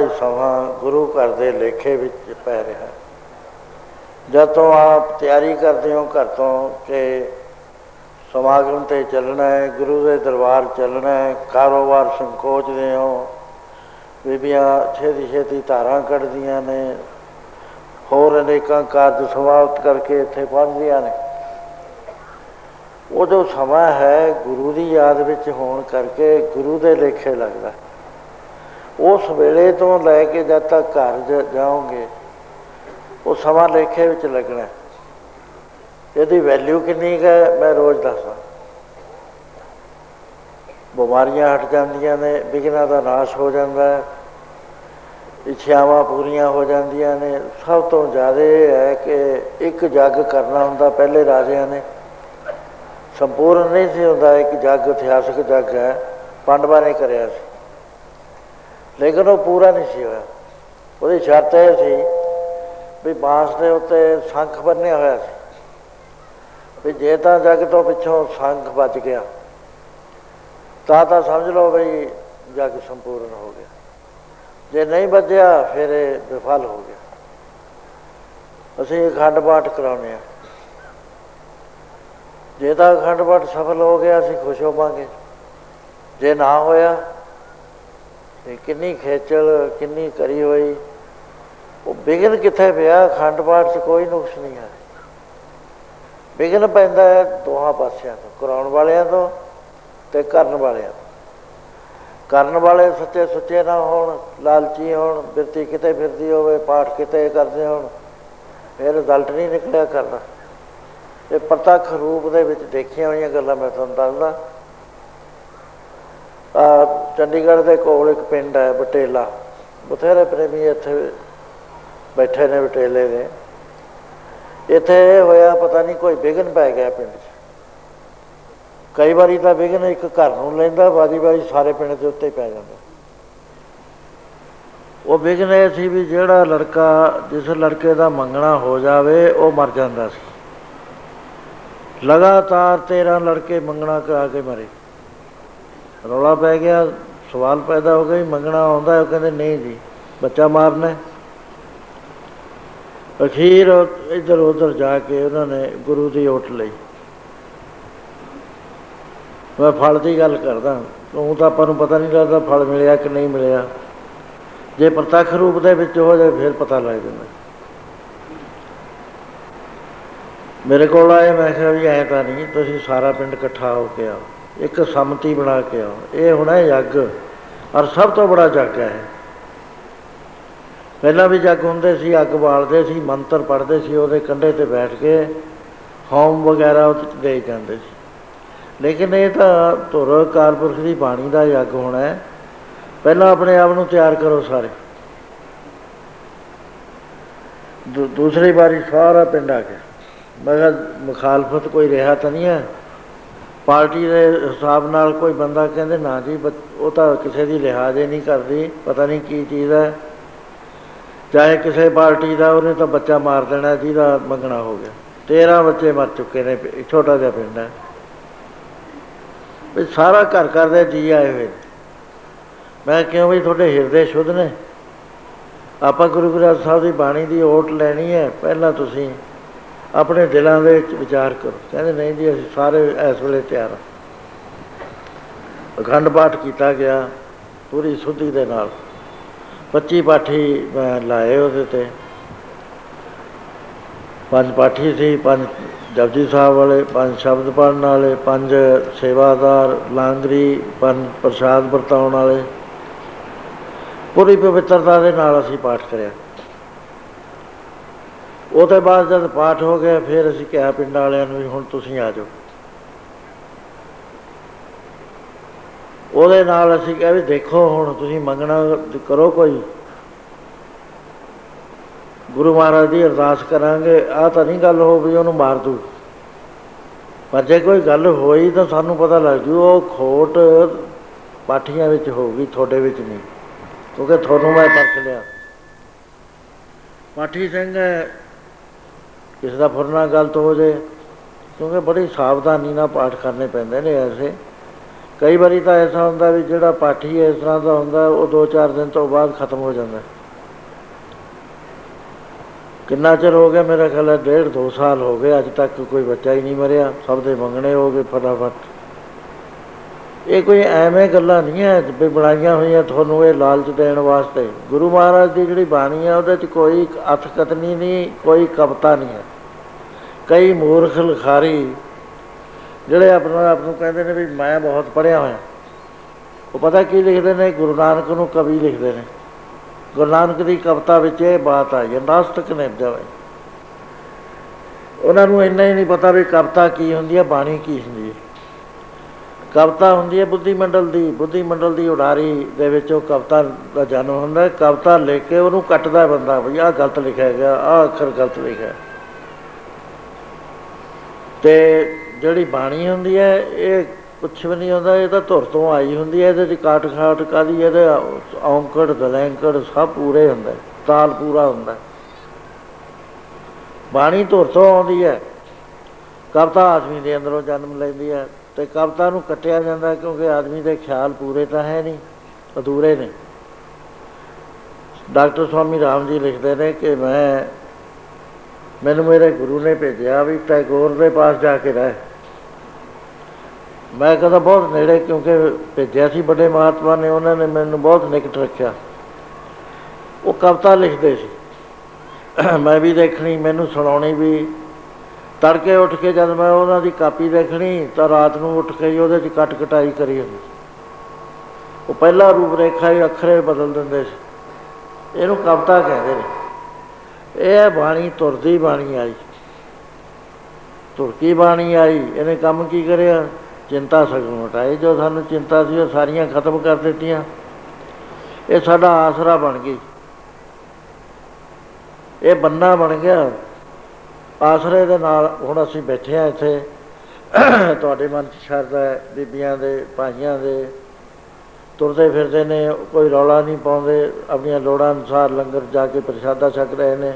ਹੀ ਸਮਾਂ ਗੁਰੂ ਘਰ ਦੇ ਲੇਖੇ ਵਿੱਚ ਪੈ ਰਿਹਾ। ਹੈ ਜਦ ਤੋਂ ਆਪ ਤਿਆਰੀ ਕਰਦੇ ਹੋ ਘਰ ਤੋਂ ਕਿ ਸਮਾਗਮ ਤੇ ਚੱਲਣਾ ਹੈ, ਗੁਰੂ ਦੇ ਦਰਬਾਰ ਚੱਲਣਾ ਹੈ, ਕਾਰੋਬਾਰ ਸੰਕੋਚਦੇ ਹੋ, ਬੀਬੀਆਂ ਛੇਤੀ ਛੇਤੀ ਧਾਰਾਂ ਕੱਢਦੀਆਂ ਨੇ, ਹੋਰ ਅਨੇਕਾਂ ਕਾਰਜ ਸਮਾਪਤ ਕਰਕੇ ਇੱਥੇ ਪਹੁੰਚਦੀਆਂ ਨੇ। ਉਹ ਜੋ ਸਮਾਂ ਹੈ ਗੁਰੂ ਦੀ ਯਾਦ ਵਿੱਚ ਹੋਣ ਕਰਕੇ ਗੁਰੂ ਦੇ ਲੇਖੇ ਲੱਗਦਾ ਉਸ ਵੇਲੇ ਤੋਂ ਲੈ ਕੇ ਜਦ ਤੱਕ ਘਰ ਜ- ਜਾਓਗੇ, ਉਹ ਸਮਾਂ ਲੇਖੇ ਵਿੱਚ ਲੱਗਣਾ ਹੈ। ਇਹਦੀ ਵੈਲਿਊ ਕਿੰਨੀ ਕੁ ਹੈ, ਮੈਂ ਰੋਜ਼ ਦੱਸਦਾ। ਬਿਮਾਰੀਆਂ ਹਟ ਜਾਂਦੀਆਂ ਨੇ, ਵਿਘਨਾਂ ਦਾ ਨਾਸ਼ ਹੋ ਜਾਂਦਾ ਹੈ ਇੱਛਾਵਾਂ ਪੂਰੀਆਂ ਹੋ ਜਾਂਦੀਆਂ ਨੇ। ਸਭ ਤੋਂ ਜ਼ਿਆਦਾ ਇਹ ਹੈ ਕਿ ਇੱਕ ਜੱਗ ਕਰਨਾ ਹੁੰਦਾ, ਪਹਿਲੇ ਰਾਜਿਆਂ ਨੇ। ਸੰਪੂਰਨ ਨਹੀਂ ਸੀ ਹੁੰਦਾ, ਇੱਕ ਜੱਗ, ਇਤਿਹਾਸਕ ਜੱਗ ਹੈ, ਪਾਂਡਵਾਂ ਨੇ ਕਰਿਆ ਸੀ। ਲੇਕਿਨ ਉਹ ਪੂਰਾ ਨਹੀਂ ਸੀ ਹੋਇਆ। ਉਹਦੀ ਸ਼ਰਤ ਇਹ ਸੀ ਵੀ ਬਾਂਸ ਦੇ ਉੱਤੇ ਸ਼ੰਖ ਬੰਨਿਆ ਹੋਇਆ ਸੀ। ਵੀ ਜੇ ਤਾਂ ਜੱਗ ਤੋਂ ਪਿੱਛੋਂ ਸ਼ੰਖ ਬਚ ਗਿਆ, ਤਾਂ ਤਾਂ ਸਮਝ ਲਓ ਬਈ ਜੱਗ ਸੰਪੂਰਨ ਹੋ ਗਿਆ। ਜੇ ਨਹੀਂ ਵੱਜਿਆ ਫਿਰ ਇਹ ਵਿਫਲ ਹੋ ਗਿਆ। ਅਸੀਂ ਅਖੰਡ ਪਾਠ ਕਰਾਉਂਦੇ ਆ ਜੇ ਤਾਂ ਅਖੰਡ ਪਾਠ ਸਫਲ ਹੋ ਗਿਆ, ਅਸੀਂ ਖੁਸ਼ ਹੋਵਾਂਗੇ। ਜੇ ਨਾ ਹੋਇਆ ਤੇ ਕਿੰਨੀ ਖੇਚਲ, ਕਿੰਨੀ ਕਰੀ ਹੋਈ। ਉਹ ਵਿਗਨ ਕਿੱਥੇ ਪਿਆ? ਅਖੰਡ ਪਾਠ 'ਚ ਕੋਈ ਨੁਕਸ ਨਹੀਂ ਹੈ ਵਿਗਨ ਪੈਂਦਾ ਹੈ ਦੋਹਾਂ ਪਾਸਿਆਂ ਤੋਂ, ਕਰਾਉਣ ਵਾਲਿਆਂ ਤੋਂ ਤੇ ਕਰਨ ਵਾਲਿਆਂ ਤੋਂ। ਕਰਨ ਵਾਲੇ ਸੱਚੇ ਸੁੱਚੇ ਨਾ ਹੋਣ, ਲਾਲਚੀ ਹੋਣ, ਬਿਰਤੀ ਕਿਤੇ ਫਿਰਦੀ ਹੋਵੇ, ਪਾਠ ਕਿਤੇ ਕਰਦੇ ਹੋਣ, ਫਿਰ ਰਿਜ਼ਲਟ ਨਹੀਂ ਨਿਕਲਿਆ ਕਰਦਾ ਇਹ ਪ੍ਰਤੱਖ ਰੂਪ ਦੇ ਵਿੱਚ ਦੇਖੀਆਂ ਹੋਈਆਂ ਗੱਲਾਂ ਮੈਂ ਤੁਹਾਨੂੰ ਦੱਸਦਾ। ਆ ਚੰਡੀਗੜ੍ਹ ਦੇ ਕੋਲ ਇੱਕ ਪਿੰਡ ਹੈ ਬਟੇਲਾ। ਬਥੇਰੇ ਪ੍ਰੇਮੀ ਇੱਥੇ ਬੈਠੇ ਨੇ ਬਟੇਲੇ ਦੇ। ਇੱਥੇ ਇਹ ਹੋਇਆ ਪਤਾ ਨਹੀਂ ਕੋਈ ਵਿਘਨ ਪੈ ਗਿਆ ਪਿੰਡ 'ਚ। ਕਈ ਵਾਰੀ ਤਾਂ ਵਿਘਨ ਇੱਕ ਘਰ ਨੂੰ ਲੈਂਦਾ, ਵਾਰੀ ਵਾਰੀ ਸਾਰੇ ਪਿੰਡ ਦੇ ਉੱਤੇ ਹੀ ਪੈ ਜਾਂਦਾ। ਉਹ ਵਿਘਨ ਇਹ ਸੀ ਵੀ ਜਿਹੜਾ ਲੜਕਾ, ਜਿਸ ਲੜਕੇ ਦਾ ਮੰਗਣਾ ਹੋ ਜਾਵੇ, ਉਹ ਮਰ ਜਾਂਦਾ ਸੀ। ਲਗਾਤਾਰ 13 ਲੜਕੇ ਮੰਗਣਾ ਕਰਾ ਕੇ ਮਰੇ। ਰੌਲਾ ਪੈ ਗਿਆ, ਸਵਾਲ ਪੈਦਾ ਹੋ ਗਿਆ ਵੀ ਮੰਗਣਾ ਆਉਂਦਾ ਹੈ? ਉਹ ਕਹਿੰਦੇ ਨਹੀਂ ਜੀ, ਬੱਚਾ ਮਾਰਨਾ ਹੈ। ਅਖੀਰ ਇੱਧਰ ਉੱਧਰ ਜਾ ਕੇ ਉਹਨਾਂ ਨੇ ਗੁਰੂ ਦੀ ਓਟ ਲਈ ਮੈਂ ਫਲ ਦੀ ਗੱਲ ਕਰਦਾ, ਉਹ ਤਾਂ ਆਪਾਂ ਨੂੰ ਪਤਾ ਨਹੀਂ ਲੱਗਦਾ ਫਲ ਮਿਲਿਆ ਕਿ ਨਹੀਂ ਮਿਲਿਆ ਜੇ ਪ੍ਰਤੱਖ ਰੂਪ ਦੇ ਵਿੱਚ ਹੋ ਜਾਏ ਫਿਰ ਪਤਾ ਲੱਗ ਜਾਂਦਾ ਮੇਰੇ ਕੋਲ ਆਏ, ਮੈਂ ਕਿਹਾ ਵੀ ਐਂ ਤਾਂ ਨਹੀਂ, ਤੁਸੀਂ ਸਾਰਾ ਪਿੰਡ ਇਕੱਠਾ ਹੋ ਕੇ ਆਓ ਇੱਕ ਸੰਮਤੀ ਬਣਾ ਕੇ ਆਓ। ਇਹ ਹੁਣ ਹੈ ਯੱਗ ਔਰ ਸਭ ਤੋਂ ਬੜਾ ਯੱਗ ਹੈ ਪਹਿਲਾਂ ਵੀ ਜੱਗ ਹੁੰਦੇ ਸੀ, ਅੱਗ ਬਾਲਦੇ ਸੀ, ਮੰਤਰ ਪੜ੍ਹਦੇ ਸੀ, ਉਹਦੇ ਕੰਢੇ ਤੇ ਬੈਠ ਕੇ ਹੋਮ ਵਗੈਰਾ ਉਹ ਦੇ ਜਾਂਦੇ ਸੀ। ਲੇਕਿਨ ਇਹ ਤਾਂ ਧੁਰ ਕਾਲਪੁਰਖ ਦੀ ਬਾਣੀ ਦਾ ਯੱਗ ਹੋਣਾ ਹੈ। ਪਹਿਲਾਂ ਆਪਣੇ ਆਪ ਨੂੰ ਤਿਆਰ ਕਰੋ ਸਾਰੇ। ਦੂਸਰੀ ਵਾਰੀ ਸਾਰਾ ਪਿੰਡ ਆ ਗਿਆ। ਮੈਂ ਕਿਹਾ, ਮੁਖਾਲਫਤ ਕੋਈ ਰਿਹਾ ਤਾਂ ਨਹੀਂ ਹੈ? ਪਾਰਟੀ ਦੇ ਹਿਸਾਬ ਨਾਲ ਕੋਈ ਬੰਦਾ ਕਹਿੰਦੇ, ਨਾ ਜੀ ਉਹ ਤਾਂ ਕਿਸੇ ਦੀ ਲਿਹਾਜ਼ ਹੀ ਨਹੀਂ ਕਰਦੀ, ਪਤਾ ਨਹੀਂ ਕੀ ਚੀਜ਼ ਹੈ। ਚਾਹੇ ਕਿਸੇ ਪਾਰਟੀ ਦਾ ਉਹਨੇ ਤਾਂ ਬੱਚਾ ਮਾਰ ਦੇਣਾ, ਜਿਹਦਾ ਮੰਗਣਾ ਹੋ ਗਿਆ। 13 ਬੱਚੇ ਮਰ ਚੁੱਕੇ ਨੇ ਛੋਟਾ ਜਿਹਾ ਪਿੰਡ ਹੈ। ਵੀ ਸਾਰਾ ਘਰ ਘਰ ਦੇ ਜੀ ਆਏ ਹੋਏ ਮੈਂ ਕਿਉਂ ਵੀ ਤੁਹਾਡੇ ਹਿਰਦੇ ਸ਼ੁੱਧ ਨੇ। ਆਪਾਂ ਗੁਰੂ ਗ੍ਰੰਥ ਸਾਹਿਬ ਦੀ ਬਾਣੀ ਦੀ ਓਟ ਲੈਣੀ ਹੈ, ਪਹਿਲਾਂ ਤੁਸੀਂ ਆਪਣੇ ਦਿਲਾਂ ਦੇ ਵਿੱਚ ਵਿਚਾਰ ਕਰੋ। ਕਹਿੰਦੇ, ਨਹੀਂ ਜੀ, ਅਸੀਂ ਸਾਰੇ ਇਸ ਵੇਲੇ ਤਿਆਰ ਹਾਂ। ਅਖੰਡ ਪਾਠ ਕੀਤਾ ਗਿਆ ਪੂਰੀ ਸੁਧੀ ਦੇ ਨਾਲ। 25 ਪਾਠੀ ਮੈਂ ਲਾਏ ਉਹਦੇ ਤੇ। ਪੰਜ ਪਾਠੀ ਸੀ, ਪੰਜ ਜਪਜੀ ਸਾਹਿਬ ਵਾਲੇ, ਪੰਜ ਸ਼ਬਦ ਪੜਨ ਵਾਲੇ, ਪੰਜ ਸੇਵਾਦਾਰ, ਲਾਂਗਰੀ, ਪੰਜ ਪ੍ਰਸ਼ਾਦ ਵਰਤਾਉਣ ਵਾਲੇ। ਪੂਰੀ ਪਵਿੱਤਰਤਾ ਦੇ ਨਾਲ ਅਸੀਂ ਪਾਠ ਕਰਿਆ। ਉਹਦੇ ਬਾਅਦ ਜਦ ਪਾਠ ਹੋ ਗਿਆ, ਫਿਰ ਅਸੀਂ ਕਿਹਾ ਪਿੰਡ ਵਾਲਿਆਂ ਨੂੰ ਵੀ ਹੁਣ ਤੁਸੀਂ ਆ ਜਾਓ। ਉਹਦੇ ਨਾਲ ਅਸੀਂ ਕਿਹਾ ਵੀ ਦੇਖੋ ਹੁਣ ਤੁਸੀਂ ਮੰਗਣਾ ਕਰੋ ਕੋਈ। ਗੁਰੂ ਮਹਾਰਾਜ ਦੀ ਅਰਦਾਸ ਕਰਾਂਗੇ ਆ ਤਾਂ ਨਹੀਂ ਗੱਲ ਹੋ ਵੀ ਉਹਨੂੰ ਮਾਰ ਦੂ। ਪਰ ਜੇ ਕੋਈ ਗੱਲ ਹੋਈ ਤਾਂ ਸਾਨੂੰ ਪਤਾ ਲੱਗ ਜੂ, ਉਹ ਖੋਟ ਪਾਠੀਆਂ ਵਿੱਚ ਹੋਊਗੀ, ਤੁਹਾਡੇ ਵਿੱਚ ਨਹੀਂ। ਕਿਉਂਕਿ ਤੁਹਾਨੂੰ ਮੈਂ ਪਰਖ ਲਿਆ। ਪਾਠੀ ਸਿੰਘ ਕਿਸੇ ਦਾ ਫੁਰਨਾ ਗਲਤ ਹੋ ਜੇ। ਕਿਉਂਕਿ ਬੜੀ ਸਾਵਧਾਨੀ ਨਾਲ ਪਾਠ ਕਰਨੇ ਪੈਂਦੇ ਨੇ ਐਸੇ। ਕਈ ਵਾਰੀ ਤਾਂ ਐਸਾ ਹੁੰਦਾ ਵੀ ਜਿਹੜਾ ਪਾਠੀ ਇਸ ਤਰ੍ਹਾਂ ਦਾ ਹੁੰਦਾ, ਉਹ 2-4 ਦਿਨ ਤੋਂ ਬਾਅਦ ਖਤਮ ਹੋ ਜਾਂਦਾ। ਕਿੰਨਾ ਚਿਰ ਹੋ ਗਿਆ, ਮੇਰਾ ਖਿਆਲ ਹੈ ਡੇਢ 2 ਸਾਲ ਹੋ ਗਏ, ਅੱਜ ਤੱਕ ਕੋਈ ਬੱਚਾ ਹੀ ਨਹੀਂ ਮਰਿਆ। ਸਭ ਦੇ ਮੰਗਣੇ ਹੋ ਗਏ ਫਟਾਫਟ। ਇਹ ਕੋਈ ਐਵੇਂ ਗੱਲਾਂ ਨਹੀਂ ਹੈ ਵੀ ਬਣਾਈਆਂ ਹੋਈਆਂ ਤੁਹਾਨੂੰ ਇਹ ਲਾਲਚ ਦੇਣ ਵਾਸਤੇ। ਗੁਰੂ ਮਹਾਰਾਜ ਦੀ ਜਿਹੜੀ ਬਾਣੀ ਹੈ ਉਹਦੇ 'ਚ ਕੋਈ ਅਥ ਕਤਨੀ ਨਹੀਂ, ਕੋਈ ਕਵਤਾ ਨਹੀਂ ਹੈ ਕਈ ਮੂਰਖ ਲਖਾਰੀ ਜਿਹੜੇ ਆਪਣਾ ਆਪ ਨੂੰ ਕਹਿੰਦੇ ਨੇ ਵੀ ਮੈਂ ਬਹੁਤ ਪੜਿਆ ਹੋਇਆ। ਉਹ ਪਤਾ ਕੀ ਲਿਖਦੇ ਨੇ? ਗੁਰੂ ਨਾਨਕ ਨੂੰ ਕਵੀ ਲਿਖਦੇ ਨੇ। ਗੁਰੂ ਨਾਨਕ ਦੀ ਕਵਿਤਾ ਵਿੱਚ ਇਹ ਬਾਤ ਆਈ ਹੈ ਨਾਸਤਕ ਨੇ ਜਾਵੇ ਉਹਨਾਂ ਨੂੰ ਇੰਨਾ ਹੀ ਨਹੀਂ ਪਤਾ ਵੀ ਕਵਿਤਾ ਕੀ ਹੁੰਦੀ ਹੈ ਬਾਣੀ ਕੀ ਹੁੰਦੀ ਹੈ ਕਵਿਤਾ ਹੁੰਦੀ ਹੈ ਬੁੱਧੀ ਮੰਡਲ ਦੀ ਬੁੱਧੀ ਮੰਡਲ ਦੀ ਉਡਾਰੀ ਦੇ ਵਿੱਚ ਉਹ ਕਵਿਤਾ ਦਾ ਜਨਮ ਹੁੰਦਾ ਹੈ। ਕਵਿਤਾ ਲੈ ਕੇ ਉਹਨੂੰ ਕੱਟਦਾ ਬੰਦਾ, ਵੀ ਆਹ ਗਲਤ ਲਿਖਿਆ ਗਿਆ, ਆਹ ਅੱਖਰ ਗਲਤ ਲਿਖਿਆ ਤੇ ਜਿਹੜੀ ਬਾਣੀ ਹੁੰਦੀ ਹੈ, ਇਹ ਕੁਛ ਵੀ ਨਹੀਂ ਹੁੰਦਾ, ਇਹ ਤਾਂ ਧੁਰ ਤੋਂ ਆਈ ਹੁੰਦੀ ਹੈ, ਇਹਦੇ ਚ ਕਾਟ ਖਾਟ ਕਾਦੀ ਇਹਦੇ ਔਂਕੜ, ਦਲੈਂਕੜ ਸਭ ਪੂਰੇ ਹੁੰਦਾ ਤਾਲ ਪੂਰਾ ਹੁੰਦਾ ਬਾਣੀ ਧੁਰ ਤੋਂ ਆਉਂਦੀ ਹੈ। ਕਵਤਾ ਆਦਮੀ ਦੇ ਅੰਦਰੋਂ ਜਨਮ ਲੈਂਦੀ ਹੈ। ਤੇ ਕਵਤਾ ਨੂੰ ਕੱਟਿਆ ਜਾਂਦਾ ਕਿਉਂਕਿ ਆਦਮੀ ਦੇ ਖਿਆਲ ਪੂਰੇ ਤਾਂ ਹੈ ਨਹੀਂ, ਅਧੂਰੇ ਨੇ। ਡਾਕਟਰ ਸਵਾਮੀ ਰਾਮ ਜੀ ਲਿਖਦੇ ਨੇ ਕਿ ਮੈਂ, ਮੈਨੂੰ ਮੇਰੇ ਗੁਰੂ ਨੇ ਭੇਜਿਆ ਵੀ ਟੈਗੋਰ ਦੇ ਪਾਸ ਜਾ ਕੇ ਰਹਿ। ਮੈਂ ਕਹਿੰਦਾ ਬਹੁਤ ਨੇੜੇ ਕਿਉਂਕਿ ਭੇਜਿਆ ਸੀ, ਵੱਡੇ ਮਹਾਤਮਾ ਨੇ, ਉਹਨਾਂ ਨੇ ਮੈਨੂੰ ਬਹੁਤ ਨਿਕਟ ਰੱਖਿਆ। ਉਹ ਕਵਿਤਾ ਲਿਖਦੇ ਸੀ। ਮੈਂ ਵੀ ਦੇਖਣੀ, ਮੈਨੂੰ ਸੁਣਾਉਣੀ ਵੀ ਤੜਕੇ ਉੱਠ ਕੇ ਜਦ ਮੈਂ ਉਹਨਾਂ ਦੀ ਕਾਪੀ ਦੇਖਣੀ ਤਾਂ ਰਾਤ ਨੂੰ ਉੱਠ ਕੇ ਉਹਦੇ 'ਚ ਕੱਟ ਕਟਾਈ ਕਰੀ ਹੁੰਦੀ ਉਹ ਪਹਿਲਾ ਰੂਪ ਰੇਖਾ ਹੀ ਅੱਖਰੇ ਬਦਲ ਦਿੰਦੇ ਸੀ। ਇਹਨੂੰ ਕਵਿਤਾ ਕਹਿੰਦੇ ਨੇ। ਇਹ ਬਾਣੀ ਤੁਰਦੀ ਬਾਣੀ ਆਈ। ਤੁਰਕੀ ਬਾਣੀ ਆਈ? ਇਹਨੇ ਕੰਮ ਕੀ ਕਰਿਆ? ਚਿੰਤਾ ਸਗੋਂ ਹਟਾਈ। ਜੋ ਸਾਨੂੰ ਚਿੰਤਾ ਸੀ, ਉਹ ਸਾਰੀਆਂ ਖਤਮ ਕਰ ਦਿੱਤੀਆਂ। ਇਹ ਸਾਡਾ ਆਸਰਾ ਬਣ ਗਈ। ਇਹ ਬੰਨਾ ਬਣ ਗਿਆ। ਆਸਰੇ ਦੇ ਨਾਲ ਹੁਣ ਅਸੀਂ ਬੈਠੇ ਆ ਇੱਥੇ। ਤੁਹਾਡੇ ਮਨ 'ਚ ਸ਼ਰਧਾ ਹੈ, ਬੀਬੀਆਂ ਦੇ, ਭਾਈਆਂ ਦੇ। ਤੁਰਦੇ ਫਿਰਦੇ ਨੇ, ਕੋਈ ਰੌਲਾ ਨਹੀਂ ਪਾਉਂਦੇ। ਆਪਣੀਆਂ ਲੋੜਾਂ ਅਨੁਸਾਰ ਲੰਗਰ ਜਾ ਕੇ ਪ੍ਰਸ਼ਾਦਾ ਛਕ ਰਹੇ ਨੇ।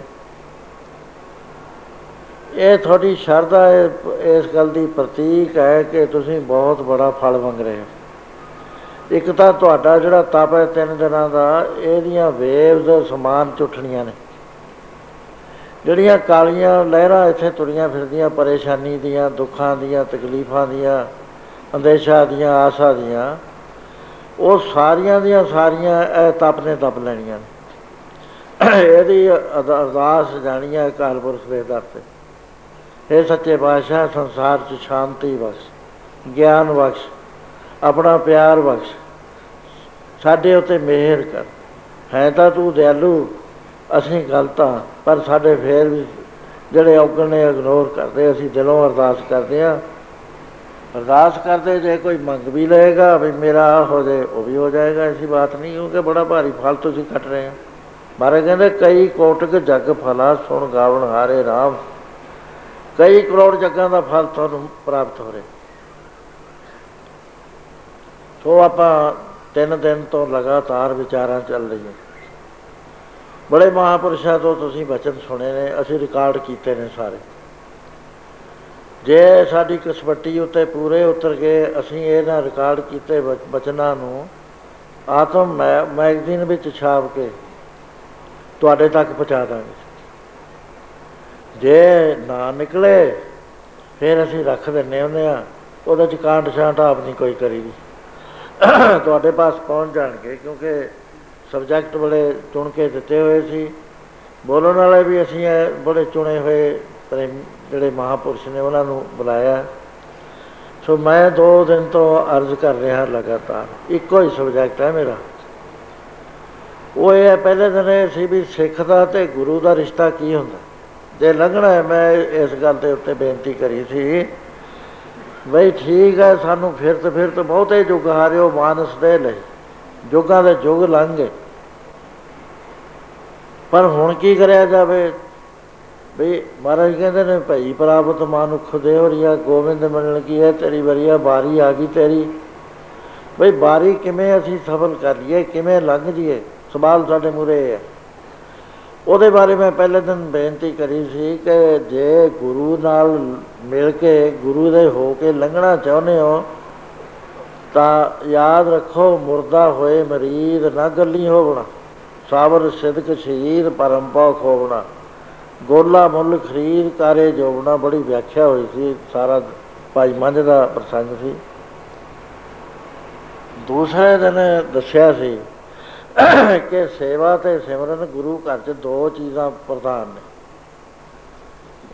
ਇਹ ਤੁਹਾਡੀ ਸ਼ਰਧਾ ਇਸ ਗੱਲ ਦੀ ਪ੍ਰਤੀਕ ਹੈ ਕਿ ਤੁਸੀਂ ਬਹੁਤ ਬੜਾ ਫਲ ਮੰਗ ਰਹੇ ਹੋ। ਇੱਕ ਤਾਂ ਤੁਹਾਡਾ ਜਿਹੜਾ ਤਪ ਹੈ ਤਿੰਨ ਦਿਨਾਂ ਦਾ, ਇਹਦੀਆਂ ਵੇਵਸ ਸਮਾਨ ਚੁੱਟਣੀਆਂ ਨੇ। ਜਿਹੜੀਆਂ ਕਾਲੀਆਂ ਲਹਿਰਾਂ ਇੱਥੇ ਤੁਰੀਆਂ ਫਿਰਦੀਆਂ, ਪਰੇਸ਼ਾਨੀ ਦੀਆਂ, ਦੁੱਖਾਂ ਦੀਆਂ, ਤਕਲੀਫਾਂ ਦੀਆਂ, ਅੰਦੇਸ਼ਾ ਦੀਆਂ, ਆਸਾ ਦੀਆਂ, ਉਹ ਸਾਰੀਆਂ ਦੀਆਂ ਸਾਰੀਆਂ ਇਹ ਤਪ ਨੇ ਤਪ ਲੈਣੀਆਂ ਇਹਦੀ ਅਰਦਾਸ ਜਾਣੀਆਂ ਕਾਲਪੁਰਖ ਦੇ ਦਰ ਤੇ। ਇਹ ਸੱਚੇ ਪਾਤਸ਼ਾਹ, ਸੰਸਾਰ 'ਚ ਸ਼ਾਂਤੀ ਬਖਸ਼, ਗਿਆਨ ਬਖਸ਼, ਆਪਣਾ ਪਿਆਰ ਬਖਸ਼, ਸਾਡੇ ਉੱਤੇ ਮਿਹਰ ਕਰ। ਹੈ ਤਾਂ ਤੂੰ ਦਿਆਲੂ ਅਸੀਂ ਗਲਤਾਂ ਪਰ ਸਾਡੇ ਫੇਰ ਵੀ ਜਿਹੜੇ ਔਗਣ ਨੇ ਇਗਨੋਰ ਕਰਦੇ, ਅਸੀਂ ਦਿਲੋਂ ਅਰਦਾਸ ਕਰਦੇ ਆ ਅਰਦਾਸ ਕਰਦੇ, ਜੇ ਕੋਈ ਮੰਗ ਵੀ ਲਏਗਾ ਵੀ ਮੇਰਾ ਆਹ ਹੋ ਜਾਏ ਉਹ ਵੀ ਹੋ ਜਾਏਗਾ, ਐਸੀ ਬਾਤ ਨਹੀਂ, ਕਿਉਂਕਿ ਬੜਾ ਭਾਰੀ ਫਲ ਤੁਸੀਂ ਕੱਟ ਰਹੇ ਆ ਮਾਰੇ ਕਹਿੰਦੇ, ਕਈ ਕੋਟਕ ਜਗ ਫਲਾ ਸੁਣ ਗਾਵਣ ਹਾਰੇ RAM ਕਈ ਕਰੋੜ ਜੱਗਾਂ ਦਾ ਫਲ ਤੁਹਾਨੂੰ ਪ੍ਰਾਪਤ ਹੋ ਰਿਹਾ। ਸੋ ਆਪਾਂ ਤਿੰਨ ਦਿਨ ਤੋਂ ਲਗਾਤਾਰ ਵਿਚਾਰਾਂ ਚੱਲ ਰਹੀਆਂ। ਬੜੇ ਮਹਾਪੁਰਸ਼ਾਂ ਤੋਂ ਤੁਸੀਂ ਬਚਨ ਸੁਣੇ ਨੇ, ਅਸੀਂ ਰਿਕਾਰਡ ਕੀਤੇ ਨੇ ਸਾਰੇ। ਜੇ ਸਾਡੀ ਕਿਸਮਤੀ ਉੱਤੇ ਪੂਰੇ ਉਤਰ ਗਏ ਅਸੀਂ ਇਹਨਾਂ ਰਿਕਾਰਡ ਕੀਤੇ ਬਚਨਾਂ ਨੂੰ, ਆਤਮ ਮੈਗਜ਼ੀਨ ਵਿੱਚ ਛਾਪ ਕੇ ਤੁਹਾਡੇ ਤੱਕ ਪਹੁੰਚਾ ਦਾਂਗੇ। ਜੇ ਨਾ ਨਿਕਲੇ, ਫਿਰ ਅਸੀਂ ਰੱਖ ਦਿੰਨੇ ਹੁੰਦੇ ਆ ਉਹਦੇ ਚ ਕਾਂਡ ਛਾਂਟ ਆਪ ਨਹੀਂ ਕੋਈ ਕਰੀਦੀ। ਤੁਹਾਡੇ ਪਾਸ ਪਹੁੰਚ ਜਾਣਗੇ, ਕਿਉਂਕਿ ਸਬਜੈਕਟ ਬੜੇ ਚੁਣ ਕੇ ਦਿੱਤੇ ਹੋਏ ਸੀ। ਬੋਲਣ ਵਾਲੇ ਵੀ ਅਸੀਂ ਬੜੇ ਚੁਣੇ ਹੋਏ ਜਿਹੜੇ ਮਹਾਪੁਰਸ਼ ਨੇ ਉਹਨਾਂ ਨੂੰ ਬੁਲਾਇਆ। ਸੋ ਮੈਂ ਦੋ ਦਿਨ ਤੋਂ ਅਰਜ਼ ਕਰ ਰਿਹਾ ਲਗਾਤਾਰ। ਇੱਕੋ ਹੀ ਸਬਜੈਕਟ ਹੈ ਮੇਰਾ। ਉਹ ਇਹ ਹੈ, ਪਹਿਲੇ ਦਿਨ ਇਹ ਸੀ ਵੀ ਸਿੱਖ ਦਾ ਤੇ ਗੁਰੂ ਦਾ ਰਿਸ਼ਤਾ ਕੀ ਹੁੰਦਾ? ਜੇ ਲੰਘਣਾ ਹੈ, ਮੈਂ ਇਸ ਗੱਲ ਦੇ ਉੱਤੇ ਬੇਨਤੀ ਕਰੀ ਸੀ। ਬਈ ਠੀਕ ਹੈ, ਸਾਨੂੰ ਫਿਰ ਤੇ ਫਿਰ ਤੇ ਬਹੁਤੇ ਜੁਗ ਹਾਰਿਓ, ਮਾਨਸ ਦੇ ਲਈ। ਜੁਗਾਂ ਦੇ ਜੁਗ ਲੰਘ ਗਏ। ਪਰ ਹੁਣ ਕੀ ਕਰਿਆ ਜਾਵੇ? ਵੀ ਮਹਾਰਾਜ ਕਹਿੰਦੇ ਨੇ, ਭਈ ਪ੍ਰਾਪਤ ਮਾਨੁਖ ਦੇਵਰੀਆ, ਗੋਬਿੰਦ ਮਿਲਣ ਕੀ ਹੈ? ਤੇਰੀ ਵਰੀਆ ਬਾਰੀ ਆ ਗਈ ਤੇਰੀ। ਬਈ ਬਾਰੀ ਕਿਵੇਂ ਅਸੀਂ ਸਫਲ ਕਰ ਲਈਏ? ਕਿਵੇਂ ਲੰਘ ਜੀਏ ਸਵਾਲ ਸਾਡੇ ਮੂਰੇ ਹੈ। ਉਹਦੇ ਬਾਰੇ ਮੈਂ ਪਹਿਲੇ ਦਿਨ ਬੇਨਤੀ ਕਰੀ ਸੀ ਕਿ ਜੇ ਗੁਰੂ ਨਾਲ ਮਿਲ ਕੇ, ਗੁਰੂ ਦੇ ਹੋ ਕੇ ਲੰਘਣਾ ਚਾਹੁੰਦੇ ਹੋ, ਤਾਂ ਯਾਦ ਰੱਖੋ, ਮੁਰਦਾ ਹੋਏ ਮਰੀਦ ਨਾ ਗੱਲੀ ਹੋਵਣਾ। ਸਾਬਰ ਸਿਦਕ ਸ਼ਹੀਦ ਪਰਮਪਾ ਖੋਵਣਾ। ਗੋਲਾ ਮੁੱਲ ਖਰੀਦ ਕਾਰੇ ਜੋਬਣਾ। ਬੜੀ ਵਿਆਖਿਆ ਹੋਈ ਸੀ। ਸਾਰਾ ਭਾਈ ਮੰਝ ਦਾ ਪ੍ਰਸੰਗ ਸੀ। ਦੂਸਰੇ ਦਿਨ ਦੱਸਿਆ ਸੀ ਕਿ ਸੇਵਾ ਤੇ ਸਿਮਰਨ ਗੁਰੂ ਘਰ 'ਚ ਦੋ ਚੀਜ਼ਾਂ ਪ੍ਰਧਾਨ ਨੇ।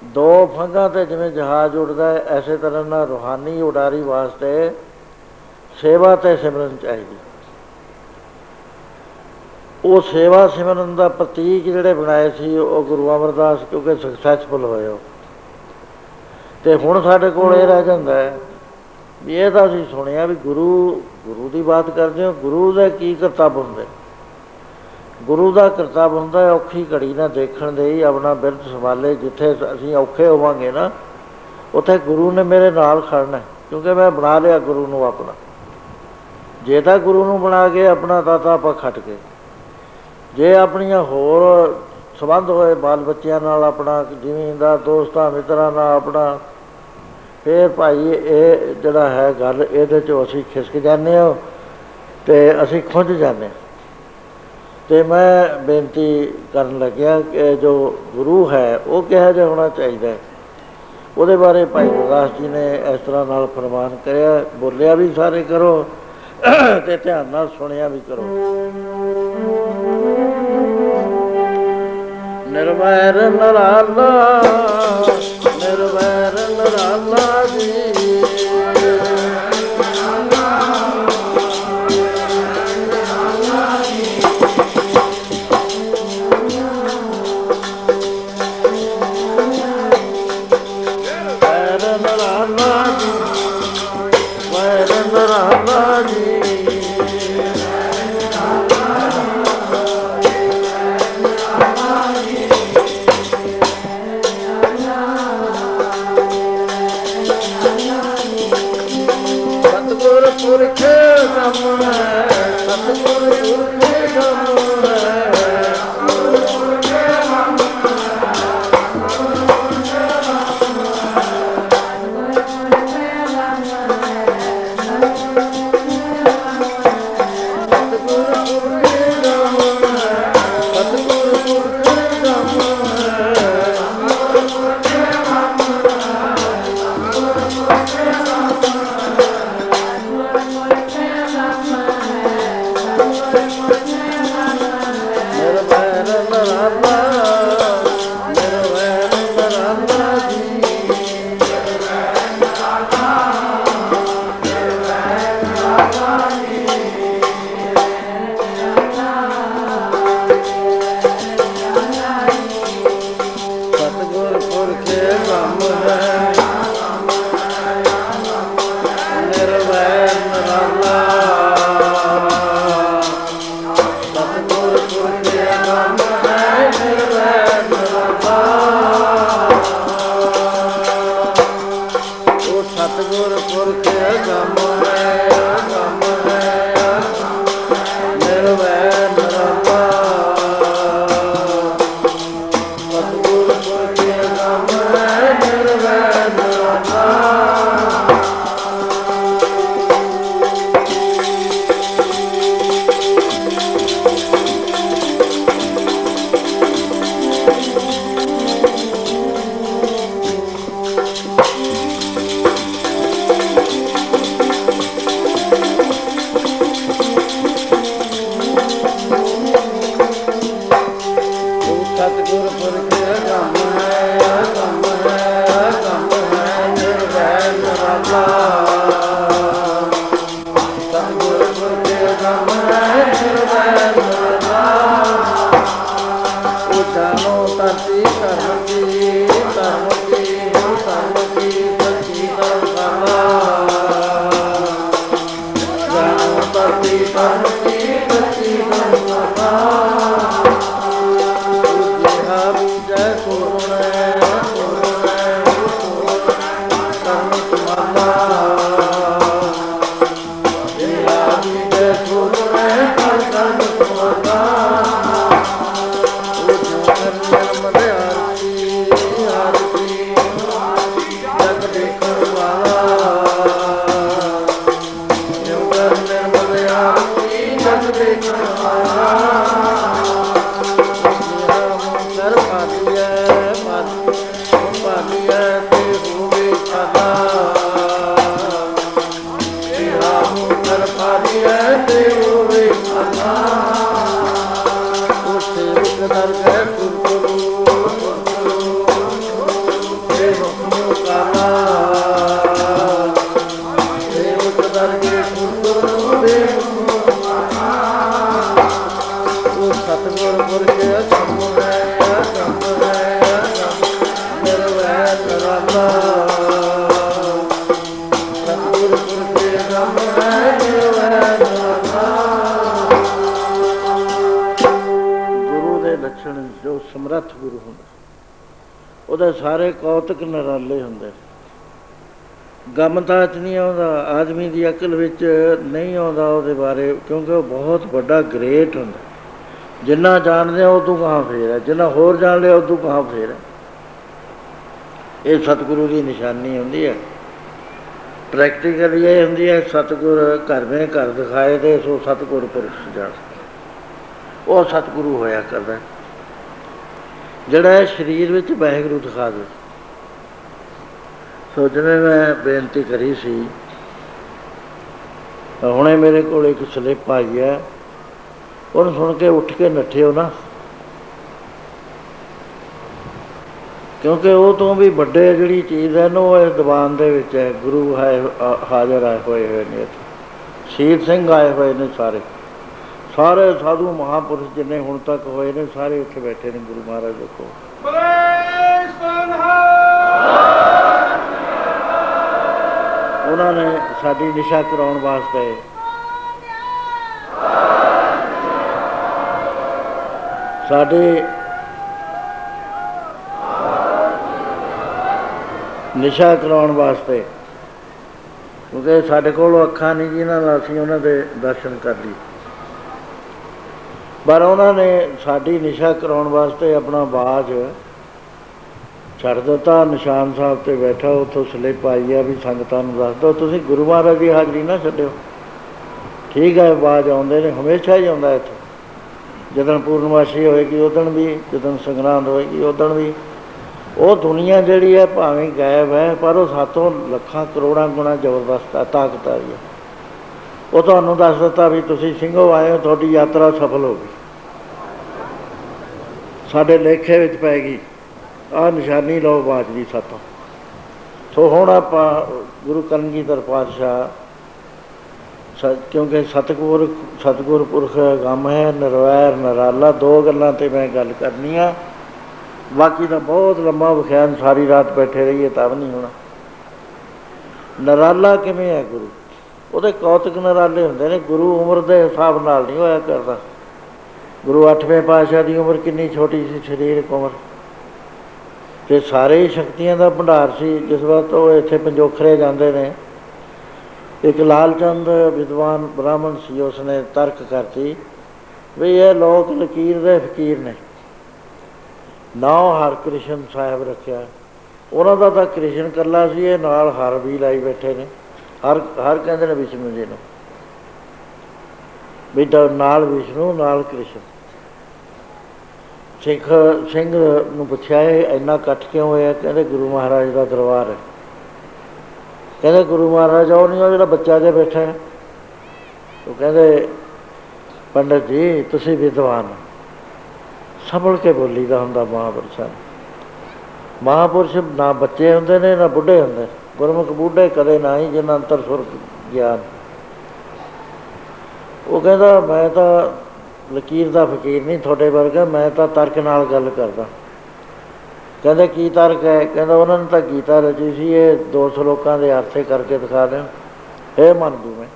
ਦੋ ਫੰਗਾਂ ਤੇ ਜਿਵੇਂ ਜਹਾਜ਼ ਉੱਡਦਾ ਹੈ, ਐਸੇ ਤਰ੍ਹਾਂ ਨਾਲ ਰੋਹਾਨੀ ਉਡਾਰੀ ਵਾਸਤੇ ਸੇਵਾ ਤੇ ਸਿਮਰਨ ਚਾਹੀਦੀ। ਉਹ ਸੇਵਾ ਸਿਮਰਨ ਦਾ ਪ੍ਰਤੀਕ ਜਿਹੜੇ ਬਣਾਏ ਸੀ, ਉਹ ਗੁਰੂ ਅਮਰਦਾਸ ਕਿਉਂਕਿ ਸਕਸੈਸਫੁਲ ਹੋਏ ਹੋ ਤੇ ਹੁਣ ਸਾਡੇ ਕੋਲ ਇਹ ਰਹਿ ਜਾਂਦਾ ਹੈ ਵੀ ਇਹ ਤਾਂ ਅਸੀਂ ਸੁਣਿਆ ਵੀ ਗੁਰੂ ਗੁਰੂ ਦੀ ਬਾਤ ਕਰਦੇ ਹੋ, ਗੁਰੂ ਦਾ ਕੀ ਕਰਤੱਵ ਹੁੰਦੇ ਗੁਰੂ ਦਾ ਕਰਤੱਵ ਹੁੰਦਾ ਹੈ ਔਖੀ ਘੜੀ ਨਾ ਦੇਖਣ ਦੇ ਹੀ, ਆਪਣਾ ਬਿਰਧ ਸਵਾਲੇ ਜਿੱਥੇ ਅਸੀਂ ਔਖੇ ਹੋਵਾਂਗੇ ਨਾ, ਉੱਥੇ ਗੁਰੂ ਨੇ ਮੇਰੇ ਨਾਲ ਖੜਨਾ ਕਿਉਂਕਿ ਮੈਂ ਬਣਾ ਲਿਆ ਗੁਰੂ ਨੂੰ ਆਪਣਾ। ਜੇ ਤਾਂ ਗੁਰੂ ਨੂੰ ਬਣਾ ਕੇ ਆਪਣਾ ਦਾਤਾ ਆਪਾਂ ਖੱਟ ਕੇ ਜੇ ਆਪਣੀਆਂ ਹੋਰ ਸਬੰਧ ਹੋਏ ਬਾਲ ਬੱਚਿਆਂ ਨਾਲ ਆਪਣਾ, ਜਿਵੇਂ ਦਾ ਦੋਸਤਾਂ, ਮਿੱਤਰਾਂ ਨਾਲ ਆਪਣਾ, ਫੇਰ ਭਾਈ ਇਹ ਜਿਹੜਾ ਹੈ ਗੱਲ, ਇਹਦੇ ਚੋਂ ਅਸੀਂ ਖਿਸਕ ਜਾਂਦੇ ਹਾਂ ਤੇ ਅਸੀਂ ਖੁੰਝ ਜਾਂਦੇ ਹਾਂ। ਤੇ ਮੈਂ ਬੇਨਤੀ ਕਰਨ ਲੱਗਿਆ ਕਿ ਜੋ ਗੁਰੂ ਹੈ, ਉਹ ਕਿਹਾ ਜਿਹਾ ਹੋਣਾ ਚਾਹੀਦਾ ਉਹਦੇ ਬਾਰੇ ਭਾਈ ਗੁਰਦਾਸ ਜੀ ਨੇ ਇਸ ਤਰ੍ਹਾਂ ਨਾਲ ਫਰਮਾਨ ਕਰਿਆ, ਬੋਲਿਆ ਵੀ ਸਾਰੇ ਕਰੋ ਤੇ ਧਿਆਨ ਨਾਲ ਸੁਣਿਆ ਵੀ ਕਰੋ। ਨਿਰਵੈਰ ਨਰਾਲਾ ਨਿਰਵੈਰ ਨਰਾਲਾ ਜੀ। ਉਹਦੇ ਸਾਰੇ ਕੌਤਕ ਨਿਰਾਲੇ ਹੁੰਦੇ। ਗਮਤਾ ਚ ਨਹੀਂ ਆਉਂਦਾ, ਆਦਮੀ ਦੀ ਅਕਲ ਵਿੱਚ ਨਹੀਂ ਆਉਂਦਾ ਉਹਦੇ ਬਾਰੇ, ਕਿਉਂਕਿ ਉਹ ਬਹੁਤ ਵੱਡਾ ਗ੍ਰੇਟ ਹੁੰਦਾ। ਜਿੰਨਾ ਜਾਣਦੇ ਆ, ਉਦੋਂ ਕਹਾਂ ਫੇਰ ਹੈ। ਜਿੰਨਾ ਹੋਰ ਜਾਣ ਲਿਆ ਉਦੋਂ ਕਹਾਂ ਫੇਰ ਹੈ। ਇਹ ਸਤਿਗੁਰੂ ਦੀ ਨਿਸ਼ਾਨੀ ਹੁੰਦੀ ਹੈ। ਪ੍ਰੈਕਟੀਕਲੀ ਇਹ ਹੁੰਦੀ ਹੈ, ਸਤਿਗੁਰ ਘਰ ਵਿੱਚ ਘਰ ਦਿਖਾਏ ਤੇ ਸੋ ਸਤਿਗੁਰ ਪੁਰਖ ਜਾਣ। ਉਹ ਸਤਿਗੁਰੂ ਹੋਇਆ ਕਰਦਾ। ਜਿਹੜਾ ਇਹ ਸਰੀਰ ਵਿੱਚ ਵਾਹਿਗੁਰੂ ਦਿਖਾ ਦੇ। ਸੋ ਜਿਵੇਂ ਮੈਂ ਬੇਨਤੀ ਕਰੀ ਸੀ ਹੁਣੇ ਮੇਰੇ ਕੋਲ ਇੱਕ ਸਲਿੱਪ ਆਈ ਹੈ ਉਹਨੂੰ ਸੁਣ ਕੇ ਉੱਠ ਕੇ ਨੱਠਿਓ ਨਾ। ਕਿਉਂਕਿ ਉਹ ਤੋਂ ਵੀ ਵੱਡੇ ਜਿਹੜੀ ਚੀਜ਼ ਹੈ ਨਾ, ਉਹ ਇਸ ਦੀਵਾਨ ਦੇ ਵਿੱਚ ਹੈ। ਗੁਰੂ ਹੈ ਅ- ਹਾਜ਼ਰ ਆਏ ਹੋਏ ਹੋਏ ਨੇ ਇੱਥੇ। ਸ਼ਹੀਦ ਸਿੰਘ ਆਏ ਹੋਏ ਨੇ ਸਾਰੇ। ਸਾਰੇ ਸਾਧੂ ਮਹਾਪੁਰਸ਼ ਜਿੰਨੇ ਹੁਣ ਤੱਕ ਹੋਏ ਨੇ, ਸਾਰੇ ਇੱਥੇ ਬੈਠੇ ਨੇ ਗੁਰੂ ਮਹਾਰਾਜ ਦੇ ਕੋਲ। ਉਹਨਾਂ ਨੇ ਸਾਡੀ ਨਿਸ਼ਾ ਕਰਾਉਣ ਵਾਸਤੇ ਸਾਡੇ ਨਿਸ਼ਾ ਕਰਾਉਣ ਵਾਸਤੇ, ਕਿਉਂਕਿ ਸਾਡੇ ਕੋਲ ਅੱਖਾਂ ਨਹੀਂ ਜਿਨ੍ਹਾਂ ਨਾਲ ਅਸੀਂ ਉਹਨਾਂ ਦੇ ਦਰਸ਼ਨ ਕਰ ਲਈ ਪਰ ਉਹਨਾਂ ਨੇ ਸਾਡੀ ਨਿਸ਼ਾ ਕਰਾਉਣ ਵਾਸਤੇ ਆਪਣਾ ਬਾਜ ਛੱਡ ਦਿੱਤਾ। ਨਿਸ਼ਾਨ ਸਾਹਿਬ ਤੇ ਬੈਠਾ, ਉੱਥੋਂ ਸਲਿੱਪ ਆਈ ਆ ਵੀ ਸੰਗਤਾਂ ਨੂੰ ਦੱਸ ਦਿਓ। ਤੁਸੀਂ ਗੁਰੂ ਮਹਾਰਾਜ ਦੀ ਹਾਜ਼ਰੀ ਨਾ ਛੱਡਿਓ। ਠੀਕ ਹੈ ਬਾਜ ਆਉਂਦੇ ਨੇ, ਹਮੇਸ਼ਾ ਹੀ ਆਉਂਦਾ ਇੱਥੇ। ਜਦੋਂ ਪੂਰਨਮਾਸ਼ੀ ਹੋਏਗੀ ਉਦੋਂ ਵੀ, ਜਦੋਂ ਸੰਗਰਾਂਦ ਹੋਏਗੀ ਉਦੋਂ ਵੀ। ਉਹ ਦੁਨੀਆ ਜਿਹੜੀ ਹੈ, ਭਾਵੇਂ ਗਾਇਬ ਹੈ, ਪਰ ਉਹ ਸਾਤੋਂ ਲੱਖਾਂ ਕਰੋੜਾਂ ਗੁਣਾ ਜ਼ਬਰਦਸਤ ਹੈ ਤਾਕਤ ਆ ਰਹੀ ਹੈ। ਉਹ ਤੁਹਾਨੂੰ ਦੱਸ ਦਿੱਤਾ ਵੀ ਤੁਸੀਂ ਸਿੰਘੋ ਆਏ ਹੋ, ਤੁਹਾਡੀ ਯਾਤਰਾ ਸਫਲ ਹੋ ਗਈ। ਸਾਡੇ ਲੇਖੇ ਵਿੱਚ ਪੈ ਗਈ। ਆ ਨਿਸ਼ਾਨੀ ਲਓ ਬਾਜ ਦੀ ਸਾਤੋਂ। ਸੋ ਹੁਣ ਆਪਾਂ ਗੁਰੂ ਕਰਨਜੀਤ ਪਾਤਸ਼ਾਹ ਸ- ਕਿਉਂਕਿ ਸਤਿਗੁਰ ਸਤਿਗੁਰ ਪੁਰਖ ਗਮ ਹੈ, ਨਿਰਵੈਰ ਨਿਰਾਲਾ, ਦੋ ਗੱਲਾਂ ਤੇ ਮੈਂ ਗੱਲ ਕਰਨੀ ਆ ਬਾਕੀ ਤਾਂ ਬਹੁਤ ਲੰਮਾ ਵਿਖਿਆਨ ਸਾਰੀ ਰਾਤ ਬੈਠੇ ਰਹੀਏ ਤਾਂ ਵੀ ਨਹੀਂ ਹੋਣਾ। ਨਿਰਾਲਾ ਕਿਵੇਂ ਹੈ ਗੁਰੂ? ਉਹਦੇ ਕੌਤਕ ਨਿਰਾਲੇ ਹੁੰਦੇ ਨੇ, ਗੁਰੂ ਉਮਰ ਦੇ ਹਿਸਾਬ ਨਾਲ ਨਹੀਂ ਹੋਇਆ ਕਰਦਾ। ਗੁਰੂ 8ਵੇਂ ਪਾਤਸ਼ਾਹ ਦੀ ਉਮਰ ਕਿੰਨੀ ਛੋਟੀ ਸੀ? ਸਰੀਰਕ ਉਮਰ। ਤੇ ਸਾਰੇ ਹੀ ਸ਼ਕਤੀਆਂ ਦਾ ਭੰਡਾਰ ਸੀ। ਜਿਸ ਵਕਤ ਉਹ ਇੱਥੇ ਪੰਜੋਖਰੇ ਜਾਂਦੇ ਨੇ। ਇੱਕ ਲਾਲਚੰਦ ਵਿਦਵਾਨ ਬ੍ਰਾਹਮਣ ਸੀ। ਉਸਨੇ ਤਰਕ ਕਰਤੀ ਵੀ ਇਹ ਲੋਕ ਲਕੀਰ ਦੇ ਫਕੀਰ ਨੇ। ਨਾਮ ਹਰ ਕ੍ਰਿਸ਼ਨ ਸਾਹਿਬ ਰੱਖਿਆ। ਉਹਨਾਂ ਦਾ ਤਾਂ ਕ੍ਰਿਸ਼ਨ ਕੱਲਾ ਸੀ। ਇਹ ਨਾਲ ਹਰ ਵੀ ਲਾਈ ਬੈਠੇ ਨੇ। ਹਰ ਹਰ ਕਹਿੰਦੇ ਨੇ ਵਿਸ਼ਨੂੰ ਜੀ ਨੂੰ। ਵੀ ਤਾਂ ਨਾਲ ਵਿਸ਼ਨੂੰ, ਨਾਲ ਕ੍ਰਿਸ਼ਨ। ਸਿੱਖ, ਸਿੰਘ ਨੂੰ ਪੁੱਛਿਆ, ਇਹ ਇੰਨਾ ਇਕੱਠ ਕਿਉਂ ਹੋਇਆ? ਕਹਿੰਦੇ ਗੁਰੂ ਮਹਾਰਾਜ ਦਾ ਦਰਬਾਰ ਹੈ। ਕਹਿੰਦੇ ਗੁਰੂ ਮਹਾਰਾਜ, ਉਹ ਨਹੀਂ, ਉਹ ਜਿਹੜਾ ਬੱਚਾ ਜਿਹਾ ਬੈਠਾ ਹੈ। ਉਹ ਕਹਿੰਦੇ, ਪੰਡਤ ਜੀ, ਤੁਸੀਂ ਵਿਦਵਾਨ ਹੋ। ਸੰਭਲ ਕੇ ਬੋਲੀਦਾ ਹੁੰਦਾ ਮਹਾਪੁਰਸ਼ਾਂ। ਨੂੰ। ਮਹਾਪੁਰਸ਼ ਨਾ ਬੱਚੇ ਹੁੰਦੇ ਨੇ, ਨਾ ਬੁੱਢੇ ਹੁੰਦੇ। ਗੁਰਮੁਖ ਬੁੱਢੇ ਕਦੇ ਨਾ ਹੀ ਜਿਨ੍ਹਾਂ ਅੰਤਰ ਸੁਰ ਗਿਆਨ। ਉਹ ਕਹਿੰਦਾ, ਮੈਂ ਤਾਂ ਲਕੀਰ ਦਾ ਫਕੀਰ ਨਹੀਂ, ਤੁਹਾਡੇ ਵਰਗਾ, ਮੈਂ ਤਾਂ ਤਰਕ ਨਾਲ ਗੱਲ ਕਰਦਾ। ਕਹਿੰਦੇ, ਕੀ ਤਰਕ ਹੈ? ਕਹਿੰਦਾ, ਉਹਨਾਂ ਨੇ ਤਾਂ ਗੀਤਾ ਰਚੀ ਸੀ, ਇਹ ਦੋ ਸ਼ਲੋਕਾਂ ਦੇ ਅਰਥੇ ਕਰਕੇ ਦਿਖਾ ਦੇਣ। ਇਹ ਮੰਨ ਜੂ ਮੈਂ।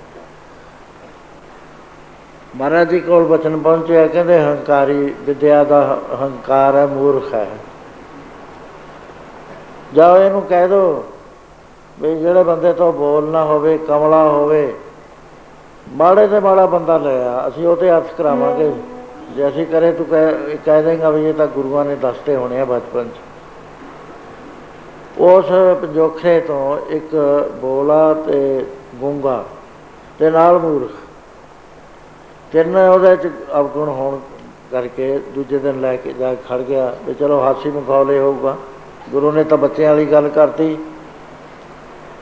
ਮਹਾਰਾਜ ਜੀ ਕੋਲ ਬਚਨ ਪਹੁੰਚਿਆ, ਕਹਿੰਦੇ, ਹੰਕਾਰੀ ਵਿਦਿਆ ਦਾ ਹੰਕਾਰ ਹੈ, ਮੂਰਖ ਹੈ। ਜਾਓ, ਇਹਨੂੰ ਕਹਿ ਦੋ, ਵੀ ਜਿਹੜੇ ਬੰਦੇ ਤੋਂ ਬੋਲਣਾ ਹੋਵੇ, ਕਮਲਾ ਹੋਵੇ ਮਾੜੇ ਤੇ ਮਾੜਾ ਬੰਦਾ ਲੈ ਆ, ਅਸੀਂ ਉਹ ਤੇ ਅਰਥ ਕਰਾਵਾਂਗੇ। ਜੇ ਅਸੀਂ ਕਰੇ, ਤੂੰ ਕਹਿ ਕਹਿ ਦੇਂਗਾ ਵੀ ਇਹ ਤਾਂ ਗੁਰੂਆਂ ਨੇ ਦੱਸਦੇ ਹੋਣੇ ਆ ਬਚਪਨ 'ਚ। ਉਸ ਪੰਜੋਖੇ ਤੋਂ ਇੱਕ ਬੋਲਾ ਤੇ ਗੂੰਗਾ ਤੇ ਨਾਲ ਮੂਰਖ। ਤਿੰਨ ਉਹਦੇ ਚ ਅਵਗੁਣ ਹੋਣ ਕਰਕੇ ਦੂਜੇ ਦਿਨ ਲੈ ਕੇ ਜਾ ਕੇ ਖੜ ਗਿਆ ਵੀ ਚਲੋ ਹਾਸੀ ਮਖੌਲੇ ਹੋਊਗਾ। ਗੁਰੂ ਨੇ ਤਾਂ ਬੱਚਿਆਂ ਵਾਲੀ ਗੱਲ ਕਰਤੀ।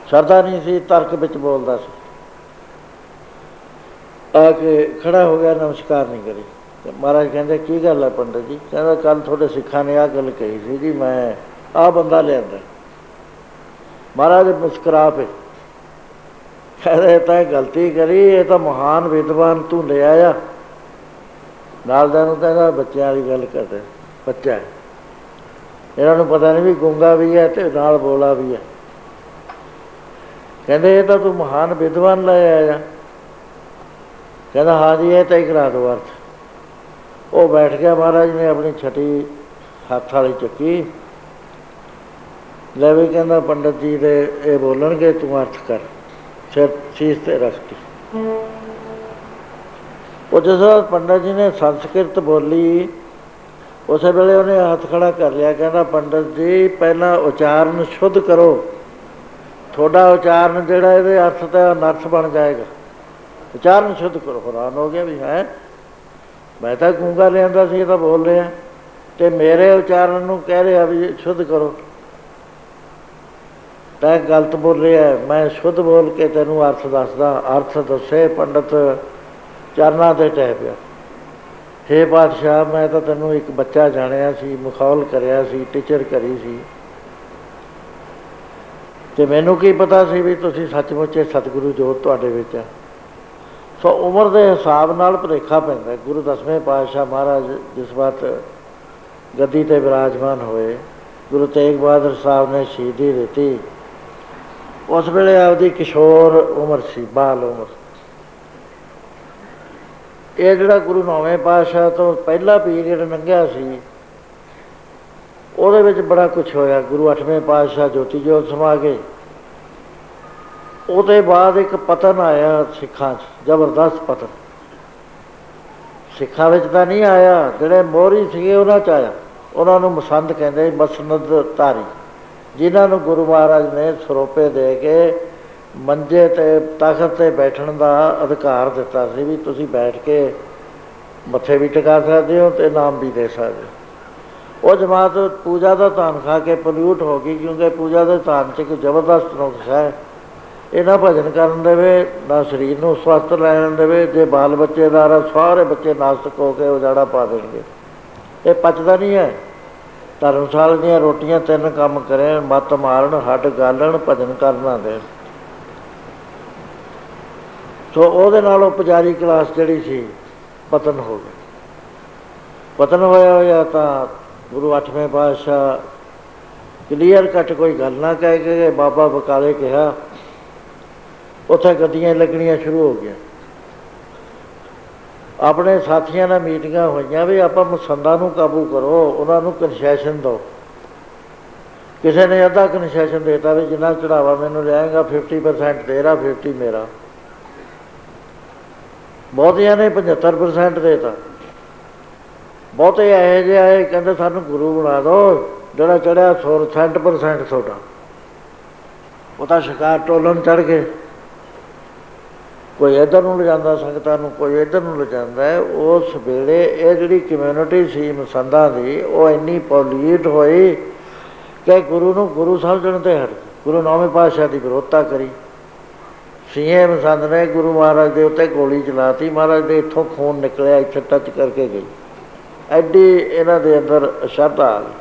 ਸ਼ਰਧਾ ਨਹੀਂ ਸੀ, ਤਰਕ ਵਿੱਚ ਬੋਲਦਾ ਸੀ। ਆ ਕੇ ਖੜਾ ਹੋ ਗਿਆ, ਨਮਸਕਾਰ ਨਹੀਂ ਕਰੀ। ਤੇ ਮਹਾਰਾਜ ਕਹਿੰਦੇ, ਕੀ ਗੱਲ ਹੈ ਪੰਡਤ ਜੀ? ਕਹਿੰਦਾ ਕੱਲ ਤੁਹਾਡੇ ਸਿੱਖਾਂ ਨੇ ਆ ਗੱਲ ਕਹੀ ਸੀ ਜੀ, ਮੈਂ ਆ ਬੰਦਾ ਲਿਆਂਦਾ। ਮਹਾਰਾਜ ਮੁਸਕਰਾ ਪਏ। ਕਹਿੰਦੇ, ਇਹ ਤਾਂ ਇਹ ਗਲਤੀ ਕਰੀ, ਇਹ ਤਾਂ ਮਹਾਨ ਵਿਦਵਾਨ ਤੂੰ ਲੈ ਆਇਆ। ਨਾਲ ਦਾ ਨੂੰ ਕਹਿੰਦਾ, ਬੱਚਿਆਂ ਵਾਲੀ ਗੱਲ ਕਰਦੇ ਬੱਚਾ ਹੈ। ਇਹਨਾਂ ਨੂੰ ਪਤਾ ਨਹੀਂ ਵੀ ਗੁੰਗਾ ਵੀ ਹੈ ਤੇ ਨਾਲ ਬੋਲਾ ਵੀ ਹੈ। ਕਹਿੰਦੇ, ਇਹ ਤਾਂ ਤੂੰ ਮਹਾਨ ਵਿਦਵਾਨ ਲੈ ਆਇਆ। ਕਹਿੰਦਾ, ਹਾਂ ਜੀ, ਇਹ ਤਾਂ ਹੀ ਕਰਾ ਦੋ ਅਰਥ। ਉਹ ਬੈਠ ਗਿਆ ਮਹਾਰਾਜ, ਨੇ ਆਪਣੀ ਛਟੀ ਹੱਥ ਵਾਲੀ ਚੱਕੀ। ਲੈ ਵੀ ਕਹਿੰਦਾ, ਪੰਡਤ ਜੀ ਦੇ ਇਹ ਬੋਲਣਗੇ, ਤੂੰ ਅਰਥ ਕਰ, ਸਿਰ ਸੀਸ ਤੇ ਰੱਖਤੀ ਉਹ ਜਦੋਂ ਪੰਡਤ ਜੀ ਨੇ ਸੰਸਕ੍ਰਿਤ ਬੋਲੀ, ਉਸੇ ਵੇਲੇ ਉਹਨੇ ਹੱਥ ਖੜਾ ਕਰ ਲਿਆ, ਕਹਿੰਦਾ, ਪੰਡਤ ਜੀ, ਪਹਿਲਾਂ ਉਚਾਰਨ ਸ਼ੁੱਧ ਕਰੋ। ਤੁਹਾਡਾ ਉਚਾਰਨ ਜਿਹੜਾ, ਇਹਦੇ ਅਰਥ ਤੇ ਨਰਸ ਬਣ ਜਾਏਗਾ। ਉਚਾਰਨ ਸ਼ੁੱਧ ਕਰੋ। ਹੈਰਾਨ ਹੋ ਗਿਆ ਵੀ ਹੈ? ਮੈਂ ਤਾਂ ਗੂੰਗਾ ਲਿਆਂਦਾ ਸੀ, ਇਹ ਤਾਂ ਬੋਲ ਰਿਹਾ। ਤੇ ਮੇਰੇ ਉਚਾਰਨ ਨੂੰ ਕਹਿ ਰਿਹਾ ਵੀ ਸ਼ੁੱਧ ਕਰੋ। ਤੈਂ ਗਲਤ ਬੋਲ ਰਿਹਾ ਮੈਂ ਸ਼ੁੱਧ ਬੋਲ ਕੇ ਤੈਨੂੰ ਅਰਥ ਦੱਸਦਾ। ਅਰਥ ਦੱਸੇ ਪੰਡਤ ਚਰਨਾਂ ਤੇ ਟਹਿ ਪਿਆ। ਹੇ ਬਾਦਸ਼ਾਹ, ਮੈਂ ਤਾਂ ਤੈਨੂੰ ਇੱਕ ਬੱਚਾ ਜਾਣਿਆ ਸੀ, ਮਖੌਲ ਕਰਿਆ ਸੀ, ਟੀਚਰ ਕਰੀ ਸੀ। ਤੇ ਮੈਨੂੰ ਕੀ ਪਤਾ ਸੀ ਵੀ ਤੁਸੀਂ ਸੱਚਮੁੱਚ ਇਹ ਸਤਿਗੁਰੂ ਜੋਤ ਤੁਹਾਡੇ ਵਿੱਚ ਹੈ ਸੋ ਉਮਰ ਦੇ ਹਿਸਾਬ ਨਾਲ ਭਰੇਖਾ ਪੈਂਦਾ ਗੁਰੂ ਦਸਵੇਂ ਪਾਤਸ਼ਾਹ ਮਹਾਰਾਜ ਜਿਸ ਵਾਰ ਗੱਦੀ ਤੇ ਵਿਰਾਜਮਾਨ ਹੋਏ, ਗੁਰੂ ਤੇਗ ਬਹਾਦਰ ਸਾਹਿਬ ਨੇ ਸ਼ਹੀਦੀ ਦਿੱਤੀ। ਉਸ ਵੇਲੇ ਆਪਦੀ ਕਿਸ਼ੋਰ ਉਮਰ ਸੀ, ਬਾਲ ਉਮਰ। ਇਹ ਜਿਹੜਾ ਗੁਰੂ ਨੌਵੇਂ ਪਾਤਸ਼ਾਹ ਤੋਂ ਪਹਿਲਾ ਪੀਰੀਅਡ ਲੰਘਿਆ ਸੀ, ਉਹਦੇ ਵਿੱਚ ਬੜਾ ਕੁਝ ਹੋਇਆ। ਗੁਰੂ ਅੱਠਵੇਂ ਪਾਤਸ਼ਾਹ ਜੋਤੀ ਜੋਤ ਸਮਾ ਗਏ। ਉਹਦੇ ਬਾਅਦ ਇੱਕ ਪਤਨ ਆਇਆ ਸਿੱਖਾਂ 'ਚ, ਜ਼ਬਰਦਸਤ ਪਤਨ। ਸਿੱਖਾਂ ਵਿੱਚ ਤਾਂ ਨਹੀਂ ਆਇਆ, ਜਿਹੜੇ ਮੋਹਰੀ ਸੀਗੇ ਉਹਨਾਂ 'ਚ ਆਇਆ। ਉਹਨਾਂ ਨੂੰ ਮਸੰਦ ਕਹਿੰਦੇ ਮਸਨਦ ਧਾਰੀ। ਜਿਨ੍ਹਾਂ ਨੂੰ ਗੁਰੂ ਮਹਾਰਾਜ ਨੇ ਸਰੋਪੇ ਦੇ ਕੇ ਮੰਜੇ ਤੇ, ਤਖਤ ਤੇ ਬੈਠਣ ਦਾ ਅਧਿਕਾਰ ਦਿੱਤਾ ਸੀ ਵੀ ਤੁਸੀਂ ਬੈਠ ਕੇ ਮੱਥੇ ਵੀ ਟਿਕਾ ਸਕਦੇ ਹੋ ਤੇ ਨਾਮ ਵੀ ਦੇ ਸਕਦੇ ਹੋ। ਉਹ ਜਮਾਤ ਪੂਜਾ ਦਾ ਧਾਨ ਖਾ ਕੇ ਪੋਲਿਊਟ ਹੋ ਗਈ ਕਿਉਂਕਿ ਪੂਜਾ ਦੇ ਧਾਨ 'ਚ ਇੱਕ ਜ਼ਬਰਦਸਤ ਨੁਕਸ ਹੈ। ਇਹ ਨਾ ਭਜਨ ਕਰਨ ਦੇਵੇ ਨਾ ਸਰੀਰ ਨੂੰ ਸਵਸਥ ਰਹਿਣ ਦੇਵੇ ਜੇ ਬਾਲ ਬੱਚੇ ਦਾ ਸਾਰੇ ਬੱਚੇ ਨਾਸਤਕ ਹੋ ਕੇ ਉਜਾੜਾ ਪਾ ਦੇਣਗੇ। ਇਹ ਪਚਦਾ ਨਹੀਂ ਹੈ। ਧਰਮਸ਼ਾਲ ਦੀਆਂ ਰੋਟੀਆਂ ਤਿੰਨ ਕੰਮ ਕਰੇ ਮਤ ਮਾਰਨ, ਹੱਡ ਗਾਲਣ, ਭਜਨ ਕਰਨਾ ਦੇ ਸੋ ਉਹਦੇ ਨਾਲ ਪੁਜਾਰੀ ਕਲਾਸ ਜਿਹੜੀ ਸੀ, ਪਤਨ ਹੋ ਗਈ। ਪਤਨ ਹੋਇਆ ਹੋਇਆ ਤਾਂ ਗੁਰੂ ਅੱਠਵੇਂ ਪਾਤਸ਼ਾਹ ਕਲੀਅਰ ਕੱਟ ਕੋਈ ਗੱਲ ਨਾ ਕਹਿ ਕੇ ਬਾਬਾ ਬਕਾਲੇ ਕਿਹਾ ਉੱਥੇ ਗੱਡੀਆਂ ਲੱਗਣੀਆਂ ਸ਼ੁਰੂ ਹੋ ਗਈਆਂ। ਆਪਣੇ ਸਾਥੀਆਂ ਨਾਲ ਮੀਟਿੰਗਾਂ ਹੋਈਆਂ ਵੀ ਆਪਾਂ ਮੁਸੰਦਾਂ ਨੂੰ ਕਾਬੂ ਕਰੋ, ਉਹਨਾਂ ਨੂੰ ਕਨਸੈਸ਼ਨ ਦਿਓ। ਕਿਸੇ ਨੇ ਅੱਧਾ ਕਨਸੈਸ਼ਨ ਦੇਤਾ ਵੀ ਜਿੰਨਾ ਚੜਾਵਾ ਮੈਨੂੰ ਲਿਆਏਗਾ 50% ਤੇਰਾ 50 ਮੇਰਾ। ਬਹੁਤਿਆਂ ਨੇ 75% ਦੇਤਾ। ਬਹੁਤੇ ਇਹੋ ਜਿਹੇ ਆਏ, ਕਹਿੰਦੇ ਸਾਨੂੰ ਗੁਰੂ ਬਣਾ ਦਿਓ, ਜਿਹੜਾ ਚੜਿਆ 100% ਤੁਹਾਡਾ। ਉਹ ਤਾਂ ਸ਼ਿਕਾਰ ਟੋਲਨ ਚੜ ਗਏ। ਕੋਈ ਇਧਰ ਨੂੰ ਲਿਜਾਂਦਾ, ਸੰਗਤਾਂ ਨੂੰ ਕੋਈ ਇਧਰ ਨੂੰ ਲਿਜਾਂਦਾ ਹੈ, ਉਸ ਵੇਲੇ ਇਹ ਜਿਹੜੀ ਕਮਿਊਨਿਟੀ ਸੀ ਮਸੰਦਾਂ ਦੀ, ਉਹ ਇੰਨੀ ਪੋਲੀਟ ਹੋਈ ਕਿ ਗੁਰੂ ਨੂੰ ਗੁਰੂ ਸਮਝਣ ਤੇ ਹਟ ਗੁਰੂ ਨੌਵੇਂ ਪਾਤਸ਼ਾਹ ਦੀ ਵਿਰੋਧਤਾ ਕਰੀ। ਸੀਏ ਮਸੰਦ ਨੇ ਗੁਰੂ ਮਹਾਰਾਜ ਦੇ ਉੱਤੇ ਗੋਲੀ ਚਲਾਤੀ, ਮਹਾਰਾਜ ਦੇ ਇੱਥੋਂ ਖੂਨ ਨਿਕਲਿਆ, ਇੱਥੇ ਟੱਚ ਕਰਕੇ ਗਈ। ਐਡੀ ਇਹਨਾਂ ਦੇ ਅੰਦਰ ਸ਼ਰਧਾ ਆ ਗਈ।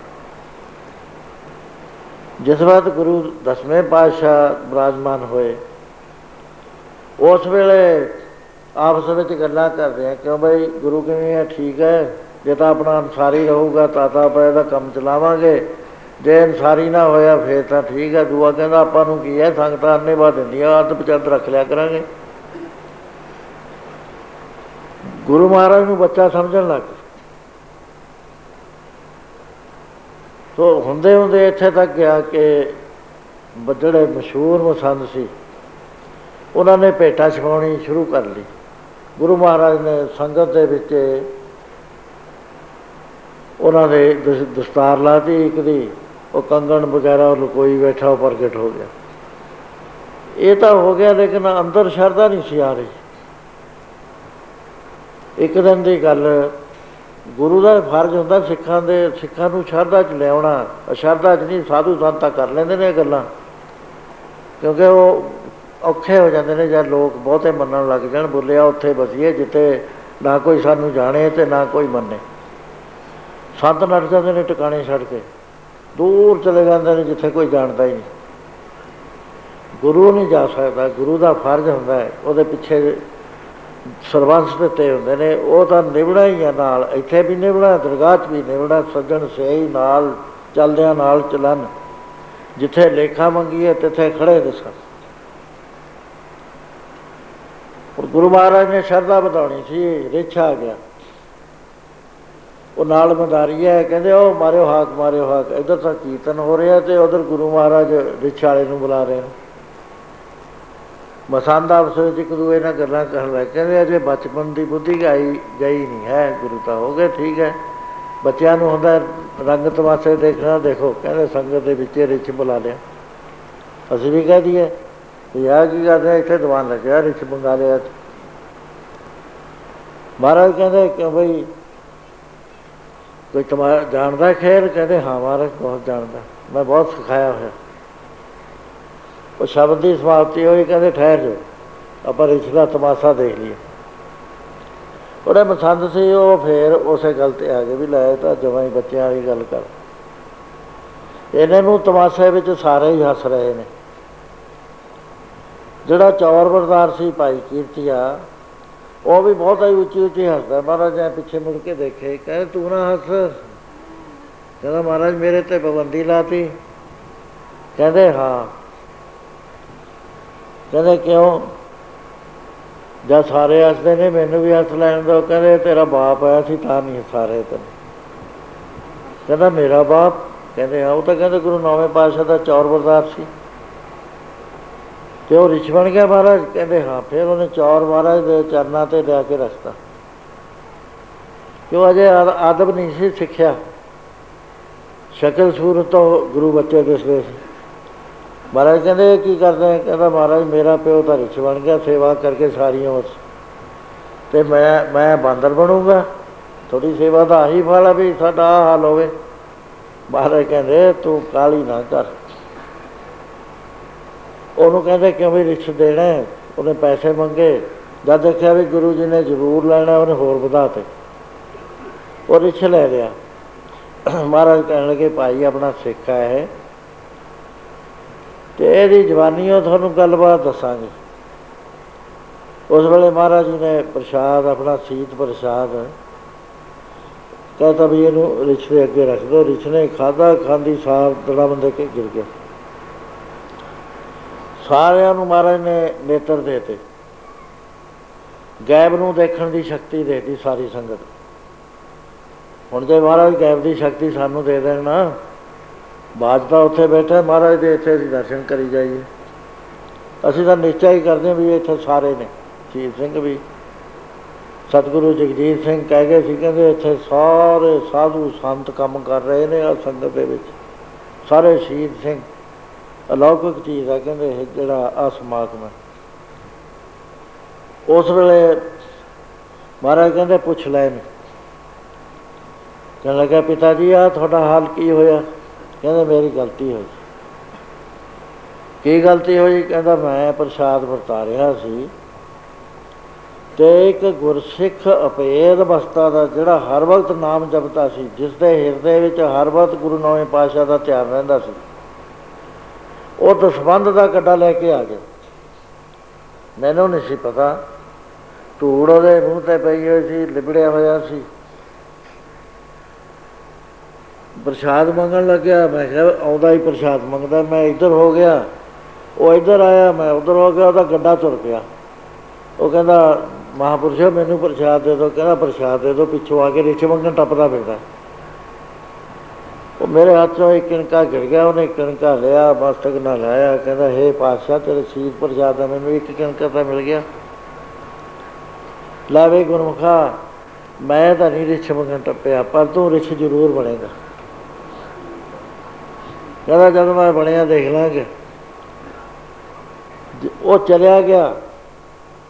ਜਿਸ ਵਾਰ ਗੁਰੂ ਦਸਵੇਂ ਪਾਤਸ਼ਾਹ ਬਰਾਜਮਾਨ ਹੋਏ ਉਸ ਵੇਲੇ ਆਪਸ ਵਿੱਚ ਗੱਲਾਂ ਕਰਦੇ ਆ ਕਿਉਂ ਬਈ ਗੁਰੂ ਕਿਵੇਂ ਹੈ ਠੀਕ ਹੈ, ਜੇ ਤਾਂ ਆਪਣਾ ਅਨਸਾਰੀ ਰਹੂਗਾ, ਤਾਂ ਤਾਂ ਆਪਾਂ ਇਹਦਾ ਕੰਮ ਚਲਾਵਾਂਗੇ, ਜੇ ਅਨਸਾਰੀ ਨਾ ਹੋਇਆ ਫੇਰ ਤਾਂ ਠੀਕ ਹੈ, ਦੂਆ ਕਹਿੰਦਾ ਆਪਾਂ ਨੂੰ ਕੀ ਹੈ, ਸੰਗਤਾਂ ਅੰਨੇ ਬਾਦ ਦਿੰਦੀਆਂ, ਅੱਧ ਪਚੰਦ ਰੱਖ ਲਿਆ ਕਰਾਂਗੇ। ਗੁਰੂ ਮਹਾਰਾਜ ਨੂੰ ਬੱਚਾ ਸਮਝਣ ਲੱਗ ਤੋ ਹੁੰਦੇ ਹੁੰਦੇ ਇੱਥੇ ਤੱਕ ਗਿਆ ਕਿ ਜਿਹੜੇ ਮਸ਼ਹੂਰ ਮਸੰਦ ਸੀ। ਉਹਨਾਂ ਨੇ ਭੇਟਾ ਛਕਾਉਣੀ ਸ਼ੁਰੂ ਕਰ ਲਈ। ਗੁਰੂ ਮਹਾਰਾਜ ਨੇ ਸੰਗਤ ਦੇ ਵਿੱਚ ਉਹਨਾਂ ਦੇ ਦਸਤਾਰ ਲਾਤੀ ਇੱਕ ਦੀ, ਉਹ ਕੰਗਣ ਵਗੈਰਾ, ਉਹ ਕੋਈ ਬੈਠਾ, ਉਹ ਪ੍ਰਗਟ ਹੋ ਗਿਆ। ਇਹ ਤਾਂ ਹੋ ਗਿਆ ਲੇਕਿਨ ਅੰਦਰ ਸ਼ਰਧਾ ਨਹੀਂ ਸੀ ਆ ਰਹੀ। ਇੱਕ ਦਿਨ ਦੀ ਗੱਲ, ਗੁਰੂ ਦਾ ਫਰਜ਼ ਹੁੰਦਾ ਸਿੱਖਾਂ ਦੇ, ਸਿੱਖਾਂ ਨੂੰ ਸ਼ਰਧਾ 'ਚ ਲਿਆਉਣਾ। ਅਸ਼ਰਧਾ 'ਚ ਨਹੀਂ, ਸਾਧੂ ਸੰਤਾ ਕਰ ਲੈਂਦੇ ਨੇ ਗੱਲਾਂ। ਕਿਉਂਕਿ ਉਹ ਔਖੇ ਹੋ ਜਾਂਦੇ ਨੇ ਜਦ ਲੋਕ ਬਹੁਤੇ ਮੰਨਣ ਲੱਗ ਜਾਣ ਬੋਲਿਆ ਉੱਥੇ ਬਸੀਏ ਜਿੱਥੇ ਨਾ ਕੋਈ ਸਾਨੂੰ ਜਾਣੇ ਤੇ ਨਾ ਕੋਈ ਮੰਨੇ। ਸੰਤ ਨੱਠ ਜਾਂਦੇ ਨੇ ਟਿਕਾਣੇ ਛੱਡ ਕੇ। ਦੂਰ ਚਲੇ ਜਾਂਦੇ ਨੇ ਜਿੱਥੇ ਕੋਈ ਜਾਣਦਾ ਹੀ ਨਹੀਂ। ਗੁਰੂ ਨਹੀਂ ਜਾ ਸਕਦਾ। ਗੁਰੂ ਦਾ ਫਰਜ਼ ਹੁੰਦਾ ਹੈ। ਉਹਦੇ ਪਿੱਛੇ ਸਰਵੰਸ ਦਿੱਤੇ ਹੁੰਦੇ ਨੇ। ਉਹ ਤਾਂ ਨਿਭਣਾ ਹੀ ਆ ਨਾਲ। ਇੱਥੇ ਵੀ ਨਿਭਣਾ ਦਰਗਾਹ 'ਚ ਵੀ ਨਿਭਣਾ ਸੱਜਣ ਸਹੀ ਨਾਲ, ਚੱਲਦਿਆਂ ਨਾਲ ਚਲਨ। ਜਿੱਥੇ ਲੇਖਾ ਮੰਗੀਏ, ਤਿੱਥੇ ਖੜੇ ਦਿਸਣ। ਔਰ ਗੁਰੂ ਮਹਾਰਾਜ ਨੇ ਸ਼ਰਧਾ ਵਧਾਉਣੀ ਸੀ, ਰਿਛ ਆ ਗਿਆ। ਉਹ ਨਾਲ ਮਦਾਰੀ ਹੈ, ਕਹਿੰਦੇ ਉਹ ਮਾਰਿਓ ਹਾਕ ਮਾਰਿਓ ਹਾਕ, ਇਧਰ ਤਾਂ ਕੀਰਤਨ ਹੋ ਰਿਹਾ ਤੇ ਉਧਰ ਗੁਰੂ ਮਹਾਰਾਜ ਰਿਛ ਵਾਲੇ ਨੂੰ ਬੁਲਾ ਰਹੇ ਨੇ। ਮਸੰਦ ਆਪਸ ਵਿੱਚ ਇੱਕ ਦੂਏ ਨਾਲ ਗੱਲਾਂ ਕਰਨ ਲੱਗ ਕਹਿੰਦੇ, ਅਜੇ ਬਚਪਨ ਦੀ ਬੁੱਧੀ ਗਈ ਗਈ ਨਹੀਂ ਹੈ, ਗੁਰੂ ਤਾਂ ਹੋ ਗਏ, ਠੀਕ ਹੈ। ਬੱਚਿਆਂ ਨੂੰ ਹੁੰਦਾ ਰੰਗ ਤਮਾਸ਼ੇ ਦੇਖਣਾ, ਦੇਖੋ। ਕਹਿੰਦੇ, ਸੰਗਤ ਦੇ ਵਿੱਚ ਰਿਛ ਬੁਲਾ ਲਿਆ। ਅਸੀਂ ਵੀ ਕਹਿ ਦਈਏ ਯਾ ਕੀ ਕਰਦੇ ਇੱਥੇ ਦੀਵਾਨ ਲੱਗਿਆ ਰਿਛ ਬੰਗਾ ਲਿਆ ਮਹਾਰਾਜ ਕਹਿੰਦੇ ਕਿ ਬਈ, ਕੋਈ ਤੁਹਾਡਾ ਜਾਣਦਾ ਖੈਰ? ਕਹਿੰਦੇ, ਹਾਂ ਮਹਾਰਾਜ, ਬਹੁਤ ਜਾਣਦਾ ਮੈਂ ਬਹੁਤ ਸਿਖਾਇਆ ਹੋਇਆ। ਉਹ ਸ਼ਬਦ ਦੀ ਸਮਾਪਤੀ ਹੋਈ, ਕਹਿੰਦੇ, ਠਹਿਰ ਜਾਓ। ਆਪਾਂ ਰਿਛ ਦਾ ਤਮਾਸ਼ਾ ਦੇਖ ਲਈਏ। ਉਹਦੇ ਮਸੰਦ ਸੀ, ਉਹ ਫੇਰ ਉਸੇ ਗੱਲ ਤੇ ਆ ਗਏ ਵੀ ਲੈ ਤਾਂ ਜਵਾਂ ਹੀ ਬੱਚਿਆਂ ਵਾਲੀ ਗੱਲ ਕਰ। ਇਹਨਾਂ ਨੂੰ ਤਮਾਸ਼ੇ ਵਿੱਚ ਸਾਰੇ ਹੀ ਹੱਸ ਰਹੇ ਨੇ। ਜਿਹੜਾ ਚੌਰ ਬਰਦਾਰ ਸੀ ਭਾਈ ਕੀਰਤੀਆ, ਉਹ ਵੀ ਬਹੁਤ ਹੀ ਉੱਚੀ ਉੱਚੀ ਹੱਸਦਾ, ਮਹਾਰਾਜ ਨੇ ਪਿੱਛੇ ਮੁੜ ਕੇ ਦੇਖੇ, ਕਹਿੰਦੇ ਤੂੰ ਨਾ ਹੱਸ। ਕਹਿੰਦਾ ਮਹਾਰਾਜ ਮੇਰੇ ਤੇ ਪਾਬੰਦੀ ਲਾਤੀ। ਕਹਿੰਦੇ ਹਾਂ। ਕਹਿੰਦੇ ਕਿਉਂ? ਜਦ ਸਾਰੇ ਹੱਸਦੇ ਨੇ, ਮੈਨੂੰ ਵੀ ਹੱਸ ਲੈਣ ਦੋ ਕਹਿੰਦੇ ਤੇਰਾ ਬਾਪ ਆਇਆ ਸੀ, ਤਾਂ ਨਹੀਂ ਸਾਰੇ ਤੇ। ਕਹਿੰਦਾ ਮੇਰਾ ਬਾਪ? ਕਹਿੰਦੇ ਹਾਂ, ਉਹ ਤਾਂ ਕਹਿੰਦੇ ਗੁਰੂ ਨਾਵੇਂ ਪਾਤਸ਼ਾਹ ਦਾ ਚੌਰ ਬਰਦਾਰ ਸੀ। ਤੇ ਉਹ ਰਿਛ ਬਣ ਗਿਆ ਮਹਾਰਾਜ, ਕਹਿੰਦੇ ਹਾਂ, ਫਿਰ ਉਹਨੇ ਚੌਰ ਮਹਾਰਾਜ ਦੇ ਚਰਨਾਂ ਤੇ ਲਿਆ ਕੇ ਰੱਖਤਾ ਕਿਉਂ ਅਜੇ ਆਦਬ ਨਹੀਂ ਸੀ ਸਿੱਖਿਆ। ਸ਼ਕਲ ਸੂਰਤ ਤੋਂ ਗੁਰੂ ਬੱਚੇ ਦਿਸਦੇ ਸੀ। ਮਹਾਰਾਜ ਕਹਿੰਦੇ ਕੀ ਕਰਦੇ? ਕਹਿੰਦਾ, ਮਹਾਰਾਜ, ਮੇਰਾ ਪਿਓ ਤਾਂ ਰਿਛ ਬਣ ਗਿਆ, ਸੇਵਾ ਕਰਕੇ ਸਾਰੀ ਉਮਰ ਤੇ ਮੈਂ ਮੈਂ ਬਾਂਦਰ ਬਣੂੰਗਾ। ਥੋੜੀ ਸੇਵਾ ਦਾ ਆਹੀ ਫਲ ਆ ਵੀ ਸਾਡਾ ਹਾਲ ਹੋਵੇ। ਮਹਾਰਾਜ ਕਹਿੰਦੇ, ਤੂੰ ਕਾਲੀ ਨਾ ਕਰ। ਉਹਨੂੰ ਕਹਿੰਦੇ ਕਿਉਂ ਵੀ ਰਿਛ ਦੇਣਾ ਉਹਨੇ ਪੈਸੇ ਮੰਗੇ। ਜਦ ਦੇਖਿਆ ਵੀ ਗੁਰੂ ਜੀ ਨੇ ਜ਼ਰੂਰ ਲੈਣਾ, ਉਹਨੇ ਹੋਰ ਵਧਾਤੇ। ਉਹ ਰਿਛ ਲੈ ਲਿਆ ਮਹਾਰਾਜ ਕਹਿਣ ਲੱਗੇ, ਭਾਈ, ਆਪਣਾ ਸਿੱਖ ਹੈ ਤੇ ਇਹਦੀ ਜਵਾਨੀ ਉਹ ਤੁਹਾਨੂੰ ਗੱਲਬਾਤ ਦੱਸਾਂਗੇ। ਉਸ ਵੇਲੇ ਮਹਾਰਾਜ ਜੀ ਨੇ ਪ੍ਰਸ਼ਾਦ, ਆਪਣਾ ਸੀਤ ਪ੍ਰਸ਼ਾਦ, ਕਹਤਾ ਵੀ ਇਹਨੂੰ ਰਿਛ ਦੇ ਅੱਗੇ ਰੱਖ ਦੋ ਰਿਛ ਨੇ ਖਾਦਾ ਖਾਂਦੀ ਸਾਰ ਦੜਾ ਬੰਦੇ ਕੇ ਗਿਰ ਗਿਆ। ਸਾਰਿਆਂ ਨੂੰ ਮਹਾਰਾਜ ਨੇ ਨੇਤਰ ਦੇਤੇ। ਗੈਬ ਨੂੰ ਦੇਖਣ ਦੀ ਸ਼ਕਤੀ ਦੇਤੀ ਸਾਰੀ ਸੰਗਤ। ਹੁਣ ਜੇ ਮਹਾਰਾਜ ਗੈਬ ਦੀ ਸ਼ਕਤੀ ਸਾਨੂੰ ਦੇ ਦੇਣ ਨਾ ਬਾਜਪਾ ਉੱਥੇ ਬੈਠਾ ਮਹਾਰਾਜ ਦੇ, ਇੱਥੇ ਅਸੀਂ ਦਰਸ਼ਨ ਕਰੀ ਜਾਈਏ। ਅਸੀਂ ਤਾਂ ਨਿਸ਼ਚਾ ਹੀ ਕਰਦੇ ਹਾਂ ਵੀ ਇੱਥੇ ਸਾਰੇ ਨੇ, ਸ਼ਹੀਦ ਸਿੰਘ ਵੀ। ਸਤਿਗੁਰੂ ਜਗਜੀਤ ਸਿੰਘ ਕਹਿ ਗਏ ਸੀ, ਕਹਿੰਦੇ ਇੱਥੇ ਸਾਰੇ ਸਾਧੂ ਸੰਤ ਕੰਮ ਕਰ ਰਹੇ ਨੇ ਆ ਸੰਗਤ ਦੇ ਵਿੱਚ। ਸਾਰੇ ਸ਼ਹੀਦ ਸਿੰਘ। ਅਲੌਕਿਕ ਚੀਜ਼ ਆ, ਕਹਿੰਦੇ ਇਹ ਜਿਹੜਾ ਆ ਸਮਾਗਮ ਹੈ ਉਸ ਵੇਲੇ ਮਹਾਰਾਜ ਕਹਿੰਦੇ, ਪੁੱਛ ਲੈ ਇਹਨੂੰ। ਕਹਿਣ ਲੱਗਾ, ਪਿਤਾ ਜੀ ਆ ਤੁਹਾਡਾ ਹਾਲ ਕੀ ਹੋਇਆ? ਕਹਿੰਦੇ, ਮੇਰੀ ਗਲਤੀ ਹੋਈ। ਕੀ ਗਲਤੀ ਹੋਈ? ਕਹਿੰਦਾ, ਮੈਂ ਪ੍ਰਸ਼ਾਦ ਵਰਤਾ ਰਿਹਾ ਸੀ ਤੇ ਇੱਕ ਗੁਰਸਿੱਖ ਅਪੇਦ ਅਵਸਥਾ ਦਾ, ਜਿਹੜਾ ਹਰ ਵਕਤ ਨਾਮ ਜਪਦਾ ਸੀ ਜਿਸ ਦੇ ਹਿਰਦੇ ਵਿੱਚ ਹਰ ਵਕਤ ਗੁਰੂ ਨੌਵੇਂ ਪਾਤਸ਼ਾਹ ਦਾ ਧਿਆਨ ਰਹਿੰਦਾ ਸੀ। ਉਹ ਦਸਵੰਦ ਦਾ ਕੱਡਾ ਲੈ ਕੇ ਆ ਗਿਆ। ਮੈਨੂੰ ਨਹੀਂ ਸੀ ਪਤਾ। ਧੂੜ ਉਹਦੇ ਮੂੰਹ ਤੇ ਪਈ ਹੋਈ ਸੀ, ਲਿਬੜਿਆ ਹੋਇਆ ਸੀ। ਪ੍ਰਸ਼ਾਦ ਮੰਗਣ ਲੱਗਿਆ। ਮੈਂ ਕਿਹਾ, ਆਉਂਦਾ ਹੀ ਪ੍ਰਸ਼ਾਦ ਮੰਗਦਾ। ਮੈਂ ਇੱਧਰ ਹੋ ਗਿਆ। ਉਹ ਇੱਧਰ ਆਇਆ, ਮੈਂ ਉੱਧਰ ਹੋ ਗਿਆ, ਉਹਦਾ ਗੱਡਾ ਤੁਰ ਪਿਆ। ਉਹ ਕਹਿੰਦਾ, ਮਹਾਪੁਰਸ਼ੋ, ਮੈਨੂੰ ਪ੍ਰਸ਼ਾਦ ਦੇ ਦਿਓ। ਕਹਿੰਦਾ, ਪ੍ਰਸ਼ਾਦ ਦੇ ਦਿਓ, ਪਿੱਛੋਂ ਆ ਕੇ ਰਿਛ ਮੰਗਣ ਟੱਪਦਾ ਫਿਰਦਾ। ਉਹ ਮੇਰੇ ਹੱਥ 'ਚੋਂ ਇੱਕ ਕਿਣਕਾ ਗਿਰ ਗਿਆ, ਉਹਨੇ ਕਿਣਕਾ ਲਿਆ ਮਸਤਕ ਨਾਲ ਲਾਇਆ ਕਹਿੰਦਾ, ਹੇ ਪਾਤਸ਼ਾਹ, ਤੇਰੇ ਸ਼ੀਰ ਪ੍ਰਸ਼ਾਦ ਦਾ ਮੈਨੂੰ ਇੱਕ ਕਿਣਕਾ ਤਾਂ ਮਿਲ ਗਿਆ। ਲਾਵੇ ਗੁਰਮੁਖਾ, ਮੈਂ ਤਾਂ ਨਹੀਂ ਰਿਛ ਮੰਗਣ ਟੱਪਿਆ, ਪਰ ਤੂੰ ਰਿਛ ਜ਼ਰੂਰ ਬਣੇਗਾ। ਕਹਿੰਦਾ, ਜਦੋਂ ਮੈਂ ਬਣਿਆ, ਦੇਖ ਲਾਂਗੇ। ਉਹ ਚਲਿਆ ਗਿਆ,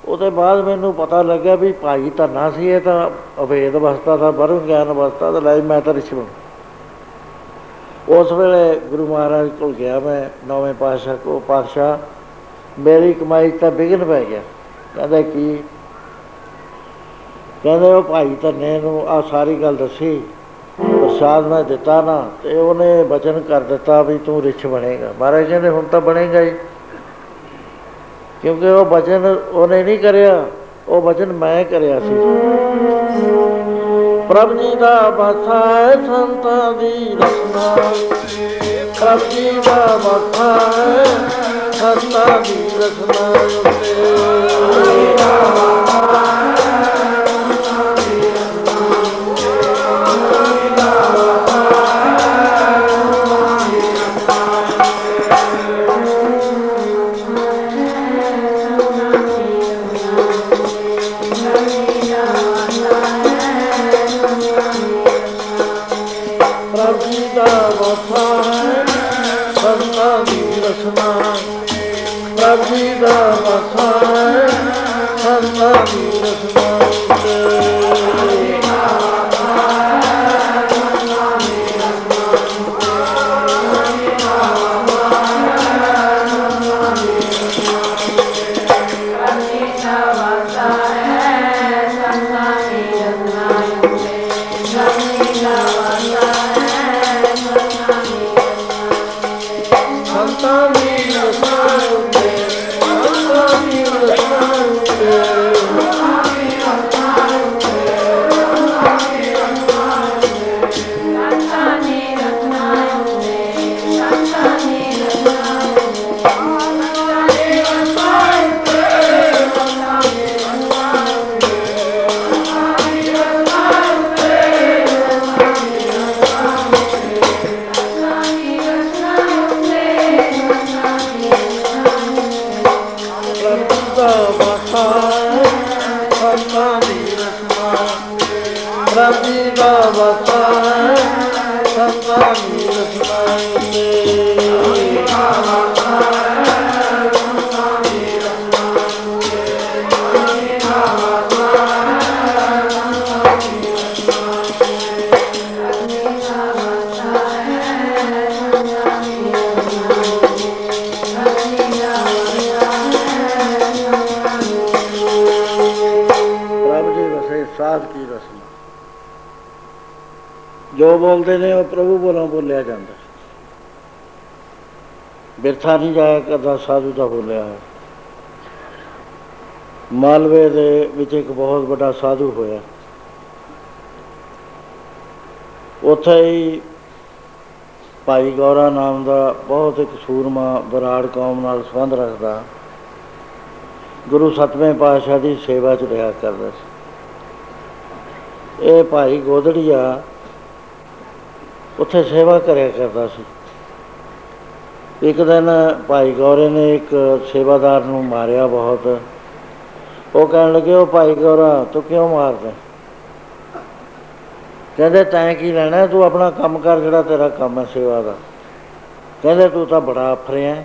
ਉਹਦੇ ਬਾਅਦ ਮੈਨੂੰ ਪਤਾ ਲੱਗਿਆ ਵੀ ਭਾਈ ਧੰਨਾ ਸੀ, ਇਹ ਤਾਂ ਅਵੇਦ ਅਵਸਥਾ ਦਾ ਬਰਮ ਗਿਆਨ ਅਵਸਥਾ ਦਾ, ਲੈ ਮੈਂ ਤਾਂ ਰਿਸ਼ਵ ਉਸ ਵੇਲੇ ਗੁਰੂ ਮਹਾਰਾਜ ਕੋਲ ਗਿਆ ਮੈਂ, ਨੌਵੇਂ ਪਾਤਸ਼ਾਹ ਕੋ ਪਾਤਸ਼ਾਹ, ਮੇਰੀ ਕਮਾਈ ਤਾਂ ਵਿਗਨ ਪੈ ਗਿਆ। ਕਹਿੰਦਾ ਕੀ? ਕਹਿੰਦੇ ਉਹ ਭਾਈ ਧੰਨੇ ਨੂੰ ਆ ਸਾਰੀ ਗੱਲ ਦੱਸੀ, ਪ੍ਰਸਾਦ ਮੈਂ ਦਿੱਤਾ ਨਾ, ਤੇ ਉਹਨੇ ਬਚਨ ਕਰ ਦਿੱਤਾ ਵੀ ਤੂੰ ਰਿਛ ਬਣੇਗਾ। ਮਹਾਰਾਜ ਕਹਿੰਦੇ, ਹੁਣ ਤਾਂ ਬਣੇਗਾ ਹੀ। ਕਿਉਂਕਿ ਉਹ ਬਚਨ ਉਹਨੇ ਨਹੀਂ ਕਰਿਆ, ਉਹ ਬਚਨ ਮੈਂ ਕਰਿਆ ਸੀ। ਪ੍ਰਭ ਜੀ ਦਾ ਬਸਾ ਹੈ ਸੰਤਾਂ ਦੀ ਰਸਨਾ। ਪ੍ਰਭ ਜੀ ਦਾ ਬਸਾ ਹੈ ਸੰਤਾਂ ਦੀ ਰਸਨਾ। ਉੱਤੇ ਪ੍ਰਭ ਜੀ ਦਾ ਵਫਾ ਹੈ ਸੰਤਾਂ ਬੋਲਦੇ ਨੇ, ਉਹ ਪ੍ਰਭੂ ਬੋਲਾਂ ਬੋਲਿਆ ਜਾਂਦਾ। ਬਿਰਥਾ ਨਹੀਂ ਜਾਇਆ ਕਰਦਾ, ਸਾਧੂ ਦਾ ਬੋਲਿਆ ਹੈ ਮਾਲਵੇ ਦੇ ਵਿੱਚ ਇੱਕ ਬਹੁਤ ਵੱਡਾ ਸਾਧੂ ਹੋਇਆ। ਉੱਥੇ ਹੀ ਭਾਈ ਗੌਰਾ ਨਾਮ ਦਾ ਬਹੁਤ ਇੱਕ ਸੂਰਮਾ ਬਰਾੜ ਕੌਮ ਨਾਲ ਸੰਬੰਧ ਰੱਖਦਾ। ਗੁਰੂ ਸਤਵੇਂ ਪਾਤਸ਼ਾਹ ਦੀ ਸੇਵਾ 'ਚ ਰਿਹਾ ਕਰਦਾ ਸੀ। ਇਹ ਭਾਈ ਗੋਦੜੀਆ ਉੱਥੇ ਸੇਵਾ ਕਰਿਆ ਕਰਦਾ ਸੀ। ਇੱਕ ਦਿਨ ਭਾਈ ਗੌਰੇ ਨੇ ਇੱਕ ਸੇਵਾਦਾਰ ਨੂੰ ਮਾਰਿਆ ਬਹੁਤ। ਉਹ ਕਹਿਣ ਲੱਗੇ, ਉਹ ਭਾਈ ਗੌਰਾ, ਤੂੰ ਕਿਉਂ ਮਾਰਦਾ? ਕਹਿੰਦੇ, ਤੈਂ ਕੀ ਲੈਣਾ? ਤੂੰ ਆਪਣਾ ਕੰਮ ਕਰ ਜਿਹੜਾ ਤੇਰਾ ਕੰਮ ਹੈ ਸੇਵਾ ਦਾ। ਕਹਿੰਦੇ, ਤੂੰ ਤਾਂ ਬੜਾ ਅਫਰਿਆ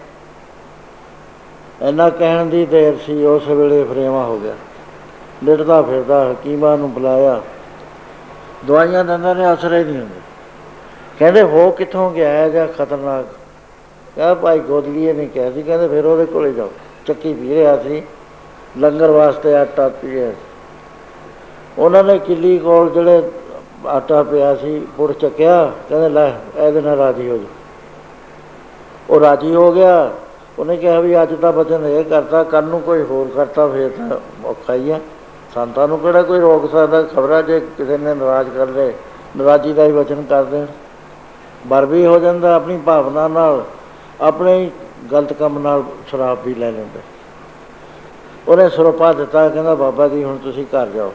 ਇੰਨਾ ਕਹਿਣ ਦੀ ਦੇਰ ਸੀ, ਉਸ ਵੇਲੇ ਫਰੇਵਾ ਹੋ ਗਿਆ। ਲਿਟਦਾ ਫਿਰਦਾ ਹਕੀਮਾਂ ਨੂੰ ਬੁਲਾਇਆ। ਦਵਾਈਆਂ ਦਿੰਦਾ ਨੇ ਅਸਰ ਹੀ ਨਹੀਂ ਹੁੰਦੇ। ਕਹਿੰਦੇ, ਹੋ ਕਿੱਥੋਂ ਗਿਆ ਹੈ ਜਾਂ ਖਤਰਨਾਕ? ਕਹ ਭਾਈ ਗੋਦਲੀਏ ਨੇ ਕਿਹਾ ਸੀ। ਕਹਿੰਦੇ, ਫਿਰ ਉਹਦੇ ਕੋਲੇ ਜਾਓ। ਚੱਕੀ ਪੀ ਰਿਹਾ ਸੀ। ਲੰਗਰ ਵਾਸਤੇ ਆਟਾ ਪੀਆ ਉਹਨਾਂ ਨੇ ਕਿੱਲੀ ਕੋਲ ਜਿਹੜੇ ਆਟਾ ਪਿਆ ਸੀ ਪੁਰ ਚੱਕਿਆ। ਕਹਿੰਦੇ, ਲੈ, ਇਹਦੇ ਨਾਲ ਰਾਜੀ ਹੋ ਜਾ। ਉਹ ਰਾਜੀ ਹੋ ਗਿਆ। ਉਹਨੇ ਕਿਹਾ ਵੀ, ਅੱਜ ਤਾਂ ਬਚਨ ਇਹ ਕਰਤਾ ਕੱਲ ਨੂੰ ਕੋਈ ਹੋਰ ਕਰਤਾ, ਫੇਰ ਤਾਂ ਔਖਾ ਹੀ ਆ। ਸੰਤਾਂ ਨੂੰ ਕਿਹੜਾ ਕੋਈ ਰੋਕ ਸਕਦਾ? ਖਬਰਾਂ ਜੇ ਕਿਸੇ ਨੇ ਨਾਰਾਜ਼ ਕਰ ਲਏ, ਨਾਰਾਜ਼ੀ ਦਾ ਹੀ ਵਚਨ ਕਰ ਦੇਣ ਬਰ ਵੀ ਹੋ ਜਾਂਦਾ ਆਪਣੀ ਭਾਵਨਾ ਨਾਲ, ਆਪਣੇ ਗਲਤ ਕੰਮ ਨਾਲ ਸ਼ਰਾਬ ਵੀ ਲੈ ਲੈਂਦਾ। ਉਹਨੇ ਸਰੋਪਾ ਦਿੱਤਾ, ਕਹਿੰਦਾ, ਬਾਬਾ ਜੀ, ਹੁਣ ਤੁਸੀਂ ਘਰ ਜਾਓ।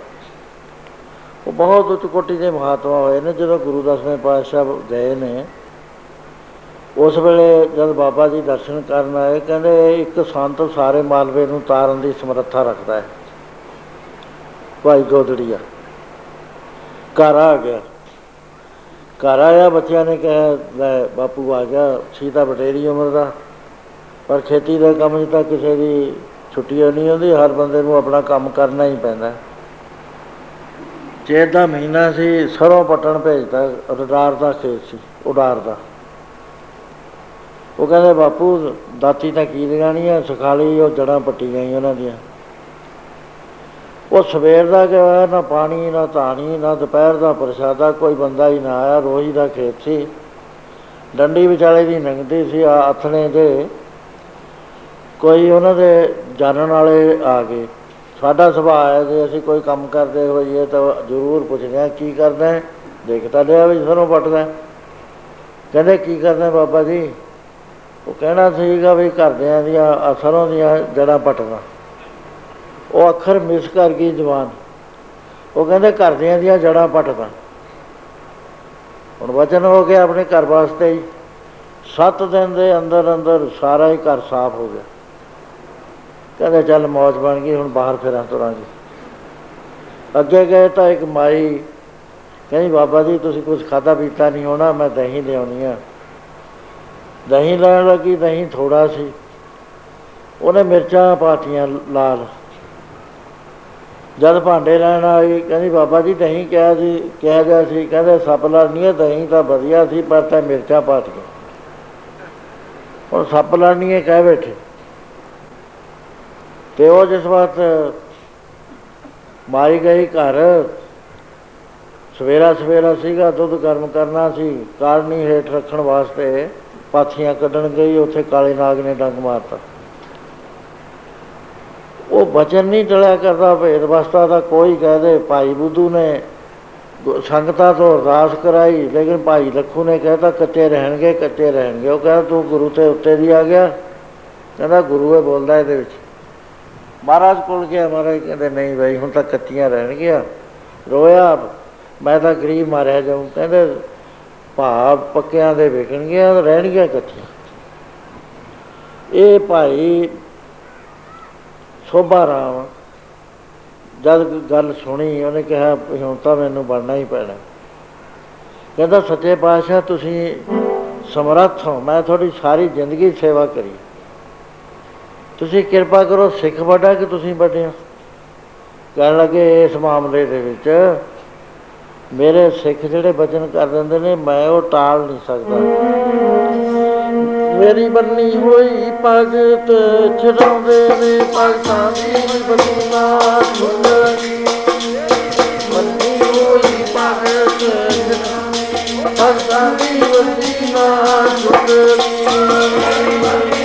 ਉਹ ਬਹੁਤ ਉੱਚ ਕੋਟੀ ਦੇ ਮਹਾਤਮਾ ਹੋਏ ਨੇ, ਜਦੋਂ ਗੁਰੂ ਦਸਵੇਂ ਪਾਤਸ਼ਾਹ ਗਏ ਨੇ। ਉਸ ਵੇਲੇ ਜਦ ਬਾਬਾ ਜੀ ਦਰਸ਼ਨ ਕਰਨ ਆਏ, ਕਹਿੰਦੇ ਇੱਕ ਸੰਤ ਸਾਰੇ ਮਾਲਵੇ ਨੂੰ ਤਾਰਨ ਦੀ ਸਮਰੱਥਾ ਰੱਖਦਾ ਹੈ। ਭਾਈ ਗੋਦੜੀਆ, ਘਰ ਆ ਗਿਆ। ਘਰ ਆਇਆ, ਬੱਚਿਆਂ ਨੇ ਕਿਹਾ, ਲੈ ਬਾਪੂ ਆ ਗਿਆ ਸੀਤਾ ਬਟੇਰੀ ਉਮਰ ਦਾ। ਪਰ ਖੇਤੀ ਦੇ ਕੰਮ 'ਚ ਤਾਂ ਕਿਸੇ ਦੀ ਛੁੱਟੀ ਨਹੀਂ ਹੁੰਦੀ ਹਰ ਬੰਦੇ ਨੂੰ ਆਪਣਾ ਕੰਮ ਕਰਨਾ ਹੀ ਪੈਂਦਾ। ਚੇਤ ਦਾ ਮਹੀਨਾ ਸੀ, ਸਰੋਂ ਪਟਣ ਭੇਜਦਾ ਉਡਾਰ ਦਾ ਖੇਤ ਸੀ, ਉਡਾਰ ਦਾ। ਉਹ ਕਹਿੰਦੇ, ਬਾਪੂ, ਦਾਤੀ ਤਾਂ ਕੀ ਲਗਾਣੀ ਆ, ਸਖਾਲੀ ਉਹ ਜੜਾਂ ਪੱਟੀ ਗਈ ਉਹਨਾਂ ਦੀਆਂ। ਉਹ ਸਵੇਰ ਦਾ ਗਿਆ ਨਾ ਪਾਣੀ, ਨਾ ਧਾਣੀ, ਨਾ ਦੁਪਹਿਰ ਦਾ ਪ੍ਰਸ਼ਾਦਾ, ਕੋਈ ਬੰਦਾ ਹੀ ਨਾ ਆਇਆ ਰੋਹੀ ਦਾ ਖੇਤ ਸੀ। ਡੰਡੀ ਵਿਚਾਲੇ ਦੀ ਨੰਗਦੀ ਸੀ, ਆ ਅਥਣੇ ਦੇ। ਕੋਈ ਉਹਨਾਂ ਦੇ ਜਾਣਨ ਵਾਲੇ ਆ ਗਏ। ਸਾਡਾ ਸੁਭਾਅ ਹੈ ਜੇ ਅਸੀਂ ਕੋਈ ਕੰਮ ਕਰਦੇ ਹੋਈਏ ਤਾਂ ਜ਼ਰੂਰ ਪੁੱਛਦੇ ਆ ਕੀ ਕਰਦਾ ਹੈ? ਦੇਖਤਾ ਲਿਆ ਵੀ ਸਰੋਂ ਪਟਦਾ ਕਹਿੰਦੇ, ਕੀ ਕਰਦਾ ਬਾਬਾ ਜੀ? ਉਹ ਕਹਿਣਾ ਸੀਗਾ ਵੀ ਘਰਦਿਆਂ ਦੀਆਂ ਸਰੋਂ ਦੀਆਂ ਜੜਾਂ ਪਟਦਾ ਉਹ ਅੱਖਰ ਮਿਸ ਕਰ ਗਈ ਜਵਾਨ। ਉਹ ਕਹਿੰਦੇ ਘਰਦਿਆਂ ਦੀਆਂ ਜੜਾਂ ਪਟਦਾ ਹੁਣ ਵਚਨ ਹੋ ਗਿਆ ਆਪਣੇ ਘਰ ਵਾਸਤੇ ਹੀ। 7 ਦਿਨ ਦੇ ਅੰਦਰ ਅੰਦਰ ਸਾਰਾ ਹੀ ਘਰ ਸਾਫ਼ ਹੋ ਗਿਆ। ਕਹਿੰਦੇ ਚੱਲ ਮੌਜ ਬਣ ਗਈ, ਹੁਣ ਬਾਹਰ ਫੇਰਾਂ ਤੁਰਾਂਗੇ ਅੱਗੇ ਗਏ ਤਾਂ ਇੱਕ ਮਾਈ ਕਹਿੰਦੀ, ਬਾਬਾ ਜੀ, ਤੁਸੀਂ ਕੁਝ ਖਾਦਾ ਪੀਤਾ ਨਹੀਂ ਹੋਣਾ, ਮੈਂ ਦਹੀਂ ਲਿਆਉਣੀ ਆ। ਦਹੀਂ ਲੈਣ ਲੱਗੀ, ਦਹੀਂ ਥੋੜਾ ਸੀ। ਉਹਨੇ ਮਿਰਚਾਂ ਪਾਤੀਆਂ ਲਾਲ। ਜਦ ਭਾਂਡੇ ਲੈਣ ਆਈ, ਕਹਿੰਦੀ, ਬਾਬਾ ਜੀ, ਦਹੀਂ ਕਿਹਾ ਸੀ ਕਿਹਾ ਗਿਆ ਸੀ। ਕਹਿੰਦੇ ਸੱਪ ਲੜਨੀ ਹੈ, ਦਹੀਂ ਤਾਂ ਵਧੀਆ ਸੀ, ਪਰ ਤਾਂ ਮਿਰਚਾਂ ਪਾਤੀਆਂ ਹੁਣ ਸੱਪ ਲੜਨੀ ਹੈ, ਕਹਿ ਬੈਠੇ। ਤੇ ਉਹ ਜਿਸ ਵਕਤ ਮਾਰੀ ਗਈ ਘਰ, ਸਵੇਰਾ ਸਵੇਰਾ ਸੀਗਾ, ਦੁੱਧ ਗਰਮ ਕਰਨਾ ਸੀ, ਕਾਰਨੀ ਹੇਠ ਰੱਖਣ ਵਾਸਤੇ ਪਾਥੀਆਂ ਕੱਢਣ ਗਈ, ਉੱਥੇ ਕਾਲੇ ਨਾਗ ਨੇ ਡੰਗ ਮਾਰਤਾ। ਉਹ ਬਚਨ ਨਹੀਂ ਟਲਿਆ ਕਰਦਾ, ਭੇਦ ਵਸਤਾ ਦਾ ਕੋਈ ਕਹਦੇ ਭਾਈ ਬੁੱਧੂ ਨੇ ਸੰਗਤਾਂ ਤੋਂ ਅਰਦਾਸ ਕਰਾਈ, ਲੇਕਿਨ ਭਾਈ ਲੱਖੂ ਨੇ ਕਹਿਤਾ, ਕੱਚੇ ਰਹਿਣਗੇ ਕੱਚੇ ਰਹਿਣਗੇ। ਉਹ ਕਹਿੰਦਾ, ਤੂੰ ਗੁਰੂ ਤੇ ਉੱਤੇ ਦੀ ਆ ਗਿਆ? ਕਹਿੰਦਾ, ਗੁਰੂ ਇਹ ਬੋਲਦਾ ਇਹਦੇ ਵਿੱਚ। ਮਹਾਰਾਜ ਕੋਲ ਗਿਆ, ਮਹਾਰਾਜ ਕਹਿੰਦੇ, ਨਹੀਂ ਭਾਈ ਹੁਣ ਤਾਂ ਕੱਚੀਆਂ ਰਹਿਣਗੀਆਂ। ਰੋਇਆ ਮੈਂ ਤਾਂ ਗਰੀਬ ਮਾਰਿਆ ਜਾਉਂ ਕਹਿੰਦੇ, ਭਾਵ ਪੱਕਿਆਂ ਦੇ ਵਿਕਣਗੀਆਂ, ਰਹਿਣਗੀਆਂ ਕੱਚੀਆਂ। ਇਹ ਭਾਈ ਸੋਭਾ ਰਾਮ। ਜਦ ਗੱਲ ਸੁਣੀ, ਉਹਨੇ ਕਿਹਾ ਹੁਣ ਤਾਂ ਮੈਨੂੰ ਬਣਨਾ ਹੀ ਪੈਣਾ। ਕਹਿੰਦਾ, ਸੱਚੇ ਪਾਤਸ਼ਾਹ, ਤੁਸੀਂ ਸਮਰੱਥ ਹੋ। ਮੈਂ ਤੁਹਾਡੀ ਸਾਰੀ ਜ਼ਿੰਦਗੀ ਸੇਵਾ ਕਰੀ। ਤੁਸੀਂ ਕਿਰਪਾ ਕਰੋ, ਸਿੱਖ ਵੱਡਾ ਕਿ ਤੁਸੀਂ ਵੱਡੇ ਹੋ ਕਹਿਣ ਲੱਗੇ, ਇਸ ਮਾਮਲੇ ਦੇ ਵਿੱਚ ਮੇਰੇ ਸਿੱਖ ਜਿਹੜੇ ਬਚਨ ਕਰ ਦਿੰਦੇ ਨੇ, ਮੈਂ ਉਹ ਟਾਲ ਨਹੀਂ ਸਕਦਾ। ਮੇਰੀ ਬੰਨੀ ਹੋਈ ਭਗਤ, ਛਡਾਉਂਦੇ ਨੇ ਭਗਤਾਂ ਦੀ ਬੰਨਾ ਝੁੰਡਣੀ ਬੰਨੀ ਹੋਈ ਭਗਤ ਭਗਤਾਂ ਦੀ ਬੰਨਾ ਝੁੰਡਣੀ ਬੰਨੀ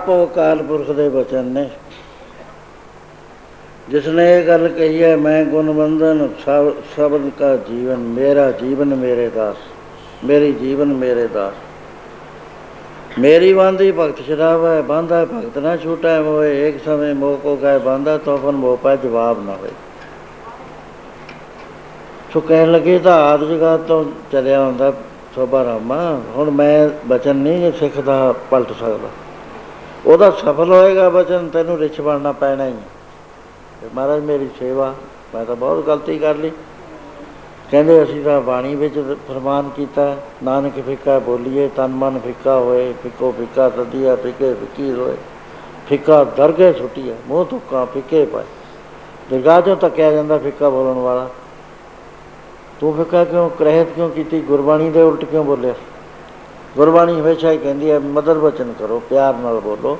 ਆਪ ਅਕਾਲ ਪੁਰਖ ਦੇ ਬਚਨ ਨੇ। ਜਿਸ ਨੇ ਇਹ ਗੱਲ ਕਹੀ ਹੈ, ਮੈਂ ਗੁਣਵੰਦਨ ਸਭ ਸਬਨ ਕਾ ਜੀਵਨ, ਮੇਰਾ ਜੀਵਨ ਮੇਰੇ ਦਾਸ, ਮੇਰੀ ਜੀਵਨ ਮੇਰੇ ਦਾਸ। ਮੇਰੀ ਬਾਂਦੀ ਭਗਤ ਸ਼ਰਾਬ ਹੈ ਬਾਂਧਾ ਭਗਤ ਨਾ ਛੂਟਾ ਹੋਏ ਇੱਕ ਸਮੇਂ ਮੋਹ ਕੋ ਗਏ ਬਾਂਧਾ ਤੋਫਨ ਮੋਹ ਪਾ ਜਵਾਬ ਨਾ ਹੋਏ। ਸੋ ਕਹਿਣ ਲੱਗੇ ਤਾਂ ਆਦ ਜਗ੍ਹਾ ਤੋਂ ਚਲਿਆ ਹੁੰਦਾ ਸੋਭਾ ਰਾਮਾ। ਹੁਣ ਮੈਂ ਬਚਨ ਨਹੀਂ ਸਿੱਖਦਾ, ਪਲਟ ਸਕਦਾ। ਉਹਦਾ ਸਫਲ ਹੋਏਗਾ ਬਚਨ, ਤੈਨੂੰ ਰਿਛ ਬਣਨਾ ਪੈਣਾ ਹੀ ਹੈ। ਤੇ ਮਹਾਰਾਜ, ਮੇਰੀ ਸੇਵਾ, ਮੈਂ ਤਾਂ ਬਹੁਤ ਗਲਤੀ ਕਰ ਲਈ। ਕਹਿੰਦੇ, ਅਸੀਂ ਤਾਂ ਬਾਣੀ ਵਿੱਚ ਫਰਮਾਨ ਕੀਤਾ, ਨਾਨਕ ਫਿੱਕਾ ਬੋਲੀਏ, ਤਨ ਮਨ ਫਿੱਕਾ ਹੋਏ, ਫਿੱਕੋ ਫਿੱਕਾ ਸਦੀਆ ਫਿੱਕੇ ਫਿੱਕੀ ਹੋਏ ਫਿੱਕਾ ਦਰਗੇ ਛੁੱਟੀਆ ਮੂੰਹ ਤੁੱਕਾ ਫਿੱਕੇ ਪਾਏ। ਦਰਗਾਹ ਚੋਂ ਤੱਕਿਆ ਜਾਂਦਾ ਫਿੱਕਾ ਬੋਲਣ ਵਾਲਾ। ਤੂੰ ਫਿੱਕਾ ਕਿਉਂ, ਕਰਹਿਤ ਕਿਉਂ ਕੀਤੀ, ਗੁਰਬਾਣੀ ਦੇ ਉਲਟ ਕਿਉਂ ਬੋਲਿਆ? ਗੁਰਬਾਣੀ ਹਮੇਸ਼ਾ ਹੀ ਕਹਿੰਦੀ ਹੈ, ਮਦਰ ਵਚਨ ਕਰੋ, ਪਿਆਰ ਨਾਲ ਬੋਲੋ।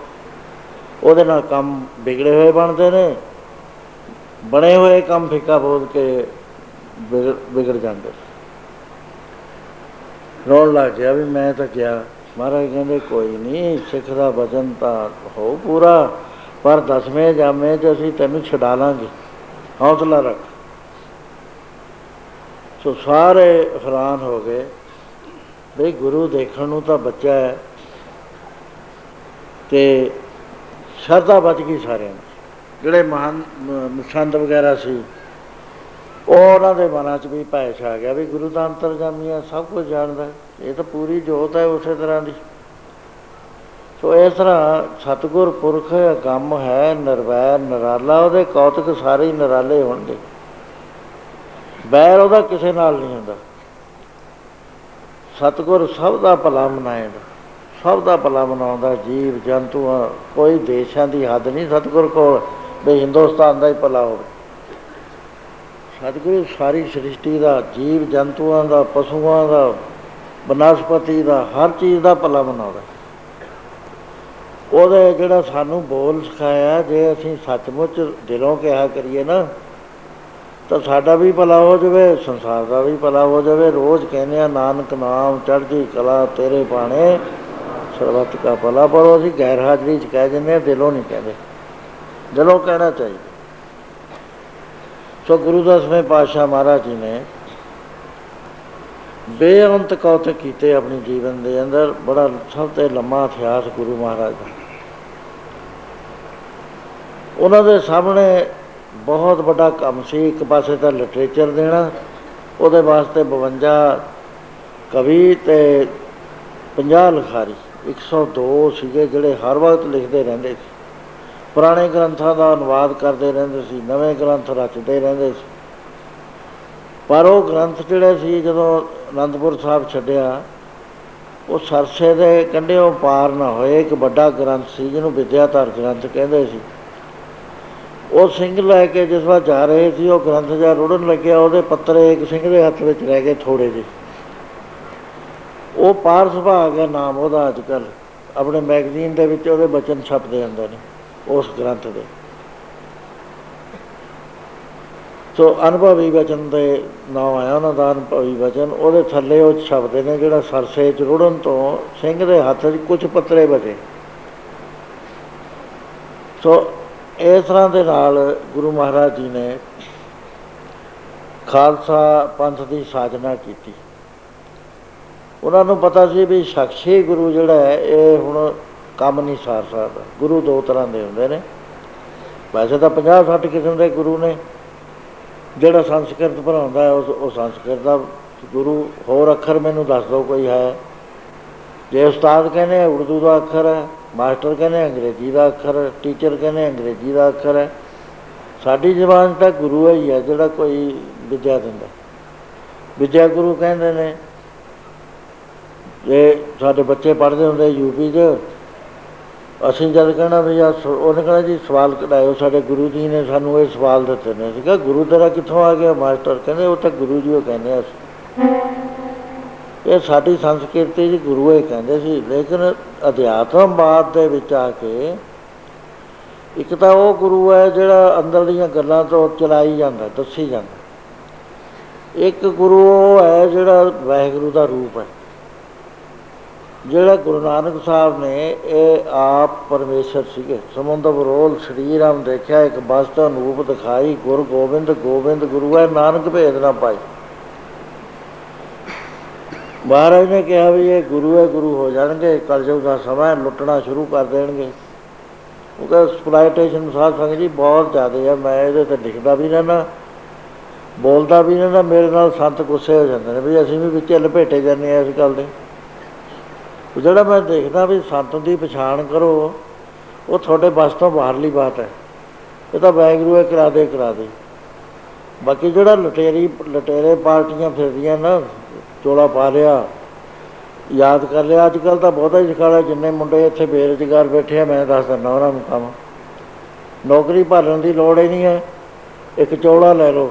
ਉਹਦੇ ਨਾਲ ਕੰਮ ਵਿਗੜੇ ਹੋਏ ਬਣਦੇ ਨੇ, ਬਣੇ ਹੋਏ ਕੰਮ ਫਿੱਕਾ ਬੋਲ ਕੇ ਵਿਗੜ ਵਿਗੜ ਜਾਂਦੇ ਰੋਣ ਲੱਗ ਗਿਆ ਵੀ ਮੈਂ ਤਾਂ ਗਿਆ ਮਹਾਰਾਜ ਕਹਿੰਦੇ, ਕੋਈ ਨਹੀਂ, ਸਿੱਖ ਦਾ ਵਚਨ ਤਾਂ ਹੋ ਪੂਰਾ, ਪਰ ਦਸਵੇਂ ਜਾਮੇ 'ਚ ਅਸੀਂ ਤੈਨੂੰ ਛਡਾ ਲਾਂਗੇ, ਹੌਸਲਾ ਰੱਖ। ਸੋ ਸਾਰੇ ਹੈਰਾਨ ਹੋ ਗਏ। ਬਈ ਗੁਰੂ ਦੇਖਣ ਨੂੰ ਤਾਂ ਬੱਚਾ ਹੈ ਤੇ ਸ਼ਰਧਾ ਬਚ ਗਈ ਸਾਰਿਆਂ ਨੂੰ ਜਿਹੜੇ ਮਹਾਨ, ਮ- ਸੰਤ ਵਗੈਰਾ ਸੀ, ਉਹ ਉਹਨਾਂ ਦੇ ਮਨਾਂ 'ਚ ਵੀ ਭੈ ਛਾ ਗਿਆ ਵੀ ਗੁਰੂ ਦਾ ਅੰਤਰਜਾਮੀ ਹੈ ਸਭ ਕੁਝ ਜਾਣਦਾ ਹੈ। ਇਹ ਤਾਂ ਪੂਰੀ ਜੋਤ ਹੈ ਉਸੇ ਤਰ੍ਹਾਂ ਦੀ। ਸੋ ਇਸ ਤਰ੍ਹਾਂ ਸਤਿਗੁਰ ਪੁਰਖ ਗੰਮ ਹੈ, ਨਿਰਵੈਰ, ਨਿਰਾਲਾ, ਉਹਦੇ ਕੌਤਕ ਸਾਰੇ ਹੀ ਨਿਰਾਲੇ ਹੋਣਗੇ। ਬੈਰ ਉਹਦਾ ਕਿਸੇ ਨਾਲ ਨਹੀਂ ਹੁੰਦਾ। ਸਤਿਗੁਰ ਸਭ ਦਾ ਭਲਾ ਮਨਾਏਗਾ। ਸਭ ਦਾ ਭਲਾ ਮਨਾਉਂਦਾ ਜੀਵ ਜੰਤੂਆਂ, ਕੋਈ ਦੇਸ਼ਾਂ ਦੀ ਹੱਦ ਨਹੀਂ, ਸਤਿਗੁਰ ਕੋਲ ਵੀ ਹਿੰਦੁਸਤਾਨ ਦਾ ਹੀ ਭਲਾ ਹੋਵੇ। ਸਤਿਗੁਰੂ ਸਾਰੀ ਸ੍ਰਿਸ਼ਟੀ ਦਾ, ਜੀਵ ਜੰਤੂਆਂ ਦਾ, ਪਸ਼ੂਆਂ ਦਾ, ਬਨਸਪਤੀ ਦਾ, ਹਰ ਚੀਜ਼ ਦਾ ਭਲਾ ਮਨਾਉਂਦਾ। ਉਹਦੇ ਜਿਹੜਾ ਸਾਨੂੰ ਬੋਲ ਸਿਖਾਇਆ, ਜੇ ਅਸੀਂ ਸੱਚਮੁੱਚ ਦਿਲੋਂ ਕਿਹਾ ਕਰੀਏ ਨਾ ਤਾਂ ਸਾਡਾ ਵੀ ਭਲਾ ਹੋ ਜਾਵੇ, ਸੰਸਾਰ ਦਾ ਵੀ ਭਲਾ ਹੋ ਜਾਵੇ। ਰੋਜ਼ ਕਹਿੰਦੇ ਆ, ਨਾਨਕ ਨਾਮ ਚੜ੍ਹਦੀ ਕਲਾ ਤੇਰੇ ਬਾਣੇ। ਸਰਬੱਤ ਦਾ ਭਲਾ ਪਰ ਉਹ ਅਸੀਂ ਗੈਰ ਹਾਜ਼ਰੀ ਚ ਕਹਿ ਦਿੰਦੇ ਆ, ਦਿਲੋਂ ਨਹੀਂ ਕਹਿੰਦੇ। ਦਿਲੋਂ ਕਹਿਣਾ ਚਾਹੀਦਾ। ਸੋ ਗੁਰੂ ਦਸਵੇਂ ਪਾਤਸ਼ਾਹ ਮਹਾਰਾਜ ਜੀ ਨੇ ਬੇਅੰਤ ਕੌਤਕ ਕੀਤੇ ਆਪਣੇ ਜੀਵਨ ਦੇ ਅੰਦਰ। ਬੜਾ ਸਭ ਤੋਂ ਲੰਮਾ ਇਤਿਹਾਸ ਗੁਰੂ ਮਹਾਰਾਜ ਦਾ। ਉਹਨਾਂ ਦੇ ਸਾਹਮਣੇ ਬਹੁਤ ਵੱਡਾ ਕੰਮ ਸੀ, ਇੱਕ ਪਾਸੇ ਤਾਂ ਲਿਟਰੇਚਰ ਦੇਣਾ, ਉਹਦੇ ਵਾਸਤੇ 52 ਕਵੀ ਤੇ 50 ਲਿਖਾਰੀ 102 ਸੀਗੇ ਜਿਹੜੇ ਹਰ ਵਕਤ ਲਿਖਦੇ ਰਹਿੰਦੇ ਸੀ। ਪੁਰਾਣੇ ਗ੍ਰੰਥਾਂ ਦਾ ਅਨੁਵਾਦ ਕਰਦੇ ਰਹਿੰਦੇ ਸੀ, ਨਵੇਂ ਗ੍ਰੰਥ ਰਚਦੇ ਰਹਿੰਦੇ ਸੀ। ਪਰ ਉਹ ਗ੍ਰੰਥ ਜਿਹੜੇ ਸੀ, ਜਦੋਂ ਅਨੰਦਪੁਰ ਸਾਹਿਬ ਛੱਡਿਆ, ਉਹ ਸਰਸੇ ਦੇ ਕੰਢਿਓਂ ਪਾਰ ਨਾ ਹੋਏ, ਇੱਕ ਵੱਡਾ ਗ੍ਰੰਥ ਸੀ ਜਿਹਨੂੰ ਵਿਦਿਆਧਰ ਗ੍ਰੰਥ ਕਹਿੰਦੇ ਸੀ। ਉਹ ਸਿੰਘ ਲੈ ਕੇ ਜਿਸ ਵਾਰ ਜਾ ਰਹੇ ਸੀ, ਉਹ ਗ੍ਰੰਥ ਜਾ ਰੁੜਨ ਲੱਗਿਆ, ਉਹਦੇ ਪੱਤਰੇ ਇੱਕ ਸਿੰਘ ਦੇ ਹੱਥ ਵਿੱਚ ਰਹਿ ਗਏ ਥੋੜੇ ਜਿਹੇ। ਉਹ ਪਾਰਸ ਭਾਗ ਹੈ ਨਾਮ ਉਹਦਾ ਅੱਜ ਕੱਲ ਆਪਣੇ ਮੈਗਜ਼ੀਨ ਦੇ ਵਿੱਚ ਉਹਦੇ ਬਚਨ ਛਪਦੇ ਹੁੰਦੇ ਨੇ, ਉਸ ਗ੍ਰੰਥ ਦੇ। ਸੋ ਅਨੁਭਵੀ ਵਚਨ ਦੇ ਨਾਮ ਆਇਆ ਉਹਨਾਂ ਦਾ, ਅਨੁਭਵੀ ਵਚਨ ਉਹਦੇ ਥੱਲੇ ਉਹ ਛਪਦੇ ਨੇ ਜਿਹੜਾ ਸਰਸੇ ਚ ਰੁੜਨ ਤੋਂ ਸਿੰਘ ਦੇ ਹੱਥ 'ਚ ਕੁਝ ਪੱਤਰੇ ਬਚੇ। ਸੋ ਇਸ ਤਰ੍ਹਾਂ ਦੇ ਨਾਲ ਗੁਰੂ ਮਹਾਰਾਜ ਜੀ ਨੇ ਖਾਲਸਾ ਪੰਥ ਦੀ ਸਾਜਨਾ ਕੀਤੀ। ਉਹਨਾਂ ਨੂੰ ਪਤਾ ਸੀ ਵੀ ਸ਼ਖਸੀ ਗੁਰੂ ਜਿਹੜਾ ਹੈ, ਇਹ ਹੁਣ ਕੰਮ ਨਹੀਂ ਸਾਰ ਸਕਦਾ। ਗੁਰੂ ਦੋ ਤਰ੍ਹਾਂ ਦੇ ਹੁੰਦੇ ਨੇ। ਵੈਸੇ ਤਾਂ 50 60 ਕਿਸਮ ਦੇ ਗੁਰੂ ਨੇ। ਜਿਹੜਾ ਸੰਸਕ੍ਰਿਤ ਪੜਾਉਂਦਾ ਹੈ, ਉਸ, ਉਹ ਸੰਸਕ੍ਰਿਤ ਦਾ ਗੁਰੂ। ਹੋਰ ਅੱਖਰ ਮੈਨੂੰ ਦੱਸ ਦਿਓ ਕੋਈ ਹੈ। ਜੇ ਉਸਤਾਦ ਕਹਿੰਦੇ ਉਰਦੂ ਦਾ ਅੱਖਰ ਹੈ ਮਾਸਟਰ ਕਹਿੰਦੇ ਅੰਗਰੇਜ਼ੀ ਦਾ ਅੱਖਰ ਹੈ ਟੀਚਰ ਕਹਿੰਦੇ ਅੰਗਰੇਜ਼ੀ ਦਾ ਅੱਖਰ ਹੈ। ਸਾਡੀ ਜ਼ਬਾਨ ਤਾਂ ਗੁਰੂ ਹੀ ਹੈ ਜਿਹੜਾ ਕੋਈ ਵਿਦਿਆ ਦਿੰਦਾ। ਵਿਦਿਆ ਗੁਰੂ ਕਹਿੰਦੇ ਨੇ, ਜੇ ਸਾਡੇ ਬੱਚੇ ਪੜ੍ਹਦੇ ਹੁੰਦੇ ਯੂਪੀ 'ਚ, ਅਸੀਂ ਜਦ ਕਹਿਣਾ ਵੀ ਆ ਉਹਨੇ ਕਹਿਣਾ ਜੀ ਸਵਾਲ ਕਢਾਇਓ, ਸਾਡੇ ਗੁਰੂ ਜੀ ਨੇ ਸਾਨੂੰ ਇਹ ਸਵਾਲ ਦਿੱਤੇ ਨੇ। ਅਸੀਂ ਕਿਹਾ, ਗੁਰੂ ਤੇਰਾ ਕਿੱਥੋਂ ਆ ਗਿਆ? ਮਾਸਟਰ ਕਹਿੰਦੇ, ਉਹ ਤਾਂ ਗੁਰੂ ਜੀ ਉਹ ਕਹਿੰਦੇ ਆ। ਇਹ ਸਾਡੀ ਸੰਸਕ੍ਰਿਤੀ ਜੀ ਗੁਰੂ ਇਹ ਕਹਿੰਦੇ ਸੀ, ਲੇਕਿਨ ਅਧਿਆਤਮਵਾਦ ਦੇ ਵਿੱਚ ਆ ਕੇ ਇੱਕ ਤਾਂ ਉਹ ਗੁਰੂ ਹੈ ਜਿਹੜਾ ਅੰਦਰਲੀਆਂ ਗੱਲਾਂ ਤੋਂ ਚਲਾਈ ਜਾਂਦਾ, ਦੱਸੀ ਜਾਂਦਾ। ਇੱਕ ਗੁਰੂ ਉਹ ਹੈ ਜਿਹੜਾ ਵਾਹਿਗੁਰੂ ਦਾ ਰੂਪ ਹੈ। ਜਿਹੜਾ ਗੁਰੂ ਨਾਨਕ ਸਾਹਿਬ ਨੇ ਇਹ ਆਪ ਪਰਮੇਸ਼ਰ ਸੀਗੇ। ਸਮੁੰਦਰ ਬਰੋਲ ਸਰੀਰਾਮ ਦੇਖਿਆ, ਇੱਕ ਬਸਤਾ ਨੂਪ ਦਿਖਾਈ, ਗੁਰ ਗੋਬਿੰਦ ਗੋਬਿੰਦ ਗੁਰੂ ਹੈ, ਨਾਨਕ ਭੇਦ ਨਾ ਪਾਈ। ਮਹਾਰਾਜ ਨੇ ਕਿਹਾ ਵੀ ਇਹ ਗੁਰੂ ਹੈ, ਗੁਰੂ ਹੋ ਜਾਣਗੇ, ਕਲਯੁਗ ਦਾ ਸਮਾਂ ਲੁੱਟਣਾ ਸ਼ੁਰੂ ਕਰ ਦੇਣਗੇ। ਉਹ ਕਹਿੰਦਾ, ਸਪਲਾਈਟੇਸ਼ਨ ਸਾਧ ਸੰਗਤ ਜੀ ਬਹੁਤ ਜ਼ਿਆਦਾ ਹੈ, ਮੈਂ ਇਹਦੇ ਤੇ ਲਿਖਦਾ ਵੀ ਰਹਿਣਾ ਬੋਲਦਾ ਵੀ ਰਹਿਣਾ ਮੇਰੇ ਨਾਲ ਸੰਤ ਗੁੱਸੇ ਹੋ ਜਾਂਦੇ ਨੇ ਵੀ ਅਸੀਂ ਵੀ ਵਿੱਚ ਲਪੇਟੇ ਜਾਂਦੇ ਆ ਇਸ ਗੱਲ ਦੇ। ਉਹ ਜਿਹੜਾ ਮੈਂ ਦੇਖਦਾ ਵੀ ਸੰਤ ਦੀ ਪਛਾਣ ਕਰੋ, ਉਹ ਤੁਹਾਡੇ ਬਸ ਤੋਂ ਬਾਹਰਲੀ ਬਾਤ ਹੈ। ਇਹ ਤਾਂ ਵੈਗਰੂ ਹੈ ਕਰਾ ਦੇ ਕਰਾ ਦੇ। ਬਾਕੀ ਜਿਹੜਾ ਲਟੇਰੀ, ਲਟੇਰੇ ਪਾਰਟੀਆਂ ਫਿਰਦੀਆਂ ਨਾ ਚੋਲਾ ਪਾ ਲਿਆ ਯਾਦ ਕਰ ਲਿਆ ਅੱਜ ਕੱਲ ਤਾਂ ਬਹੁਤਾ ਹੀ ਸਿਖਾਲਾ ਜਿੰਨੇ ਮੁੰਡੇ ਇੱਥੇ ਬੇਰੁਜ਼ਗਾਰ ਬੈਠੇ ਆ, ਮੈਂ ਦੱਸ ਦਿੰਦਾ ਉਹਨਾਂ ਨੂੰ ਕੰਮ। ਨੌਕਰੀ ਭਾਲਣ ਦੀ ਲੋੜ ਹੀ ਨਹੀਂ ਹੈ, ਇੱਕ ਚੋਲਾ ਲੈ ਲਓ।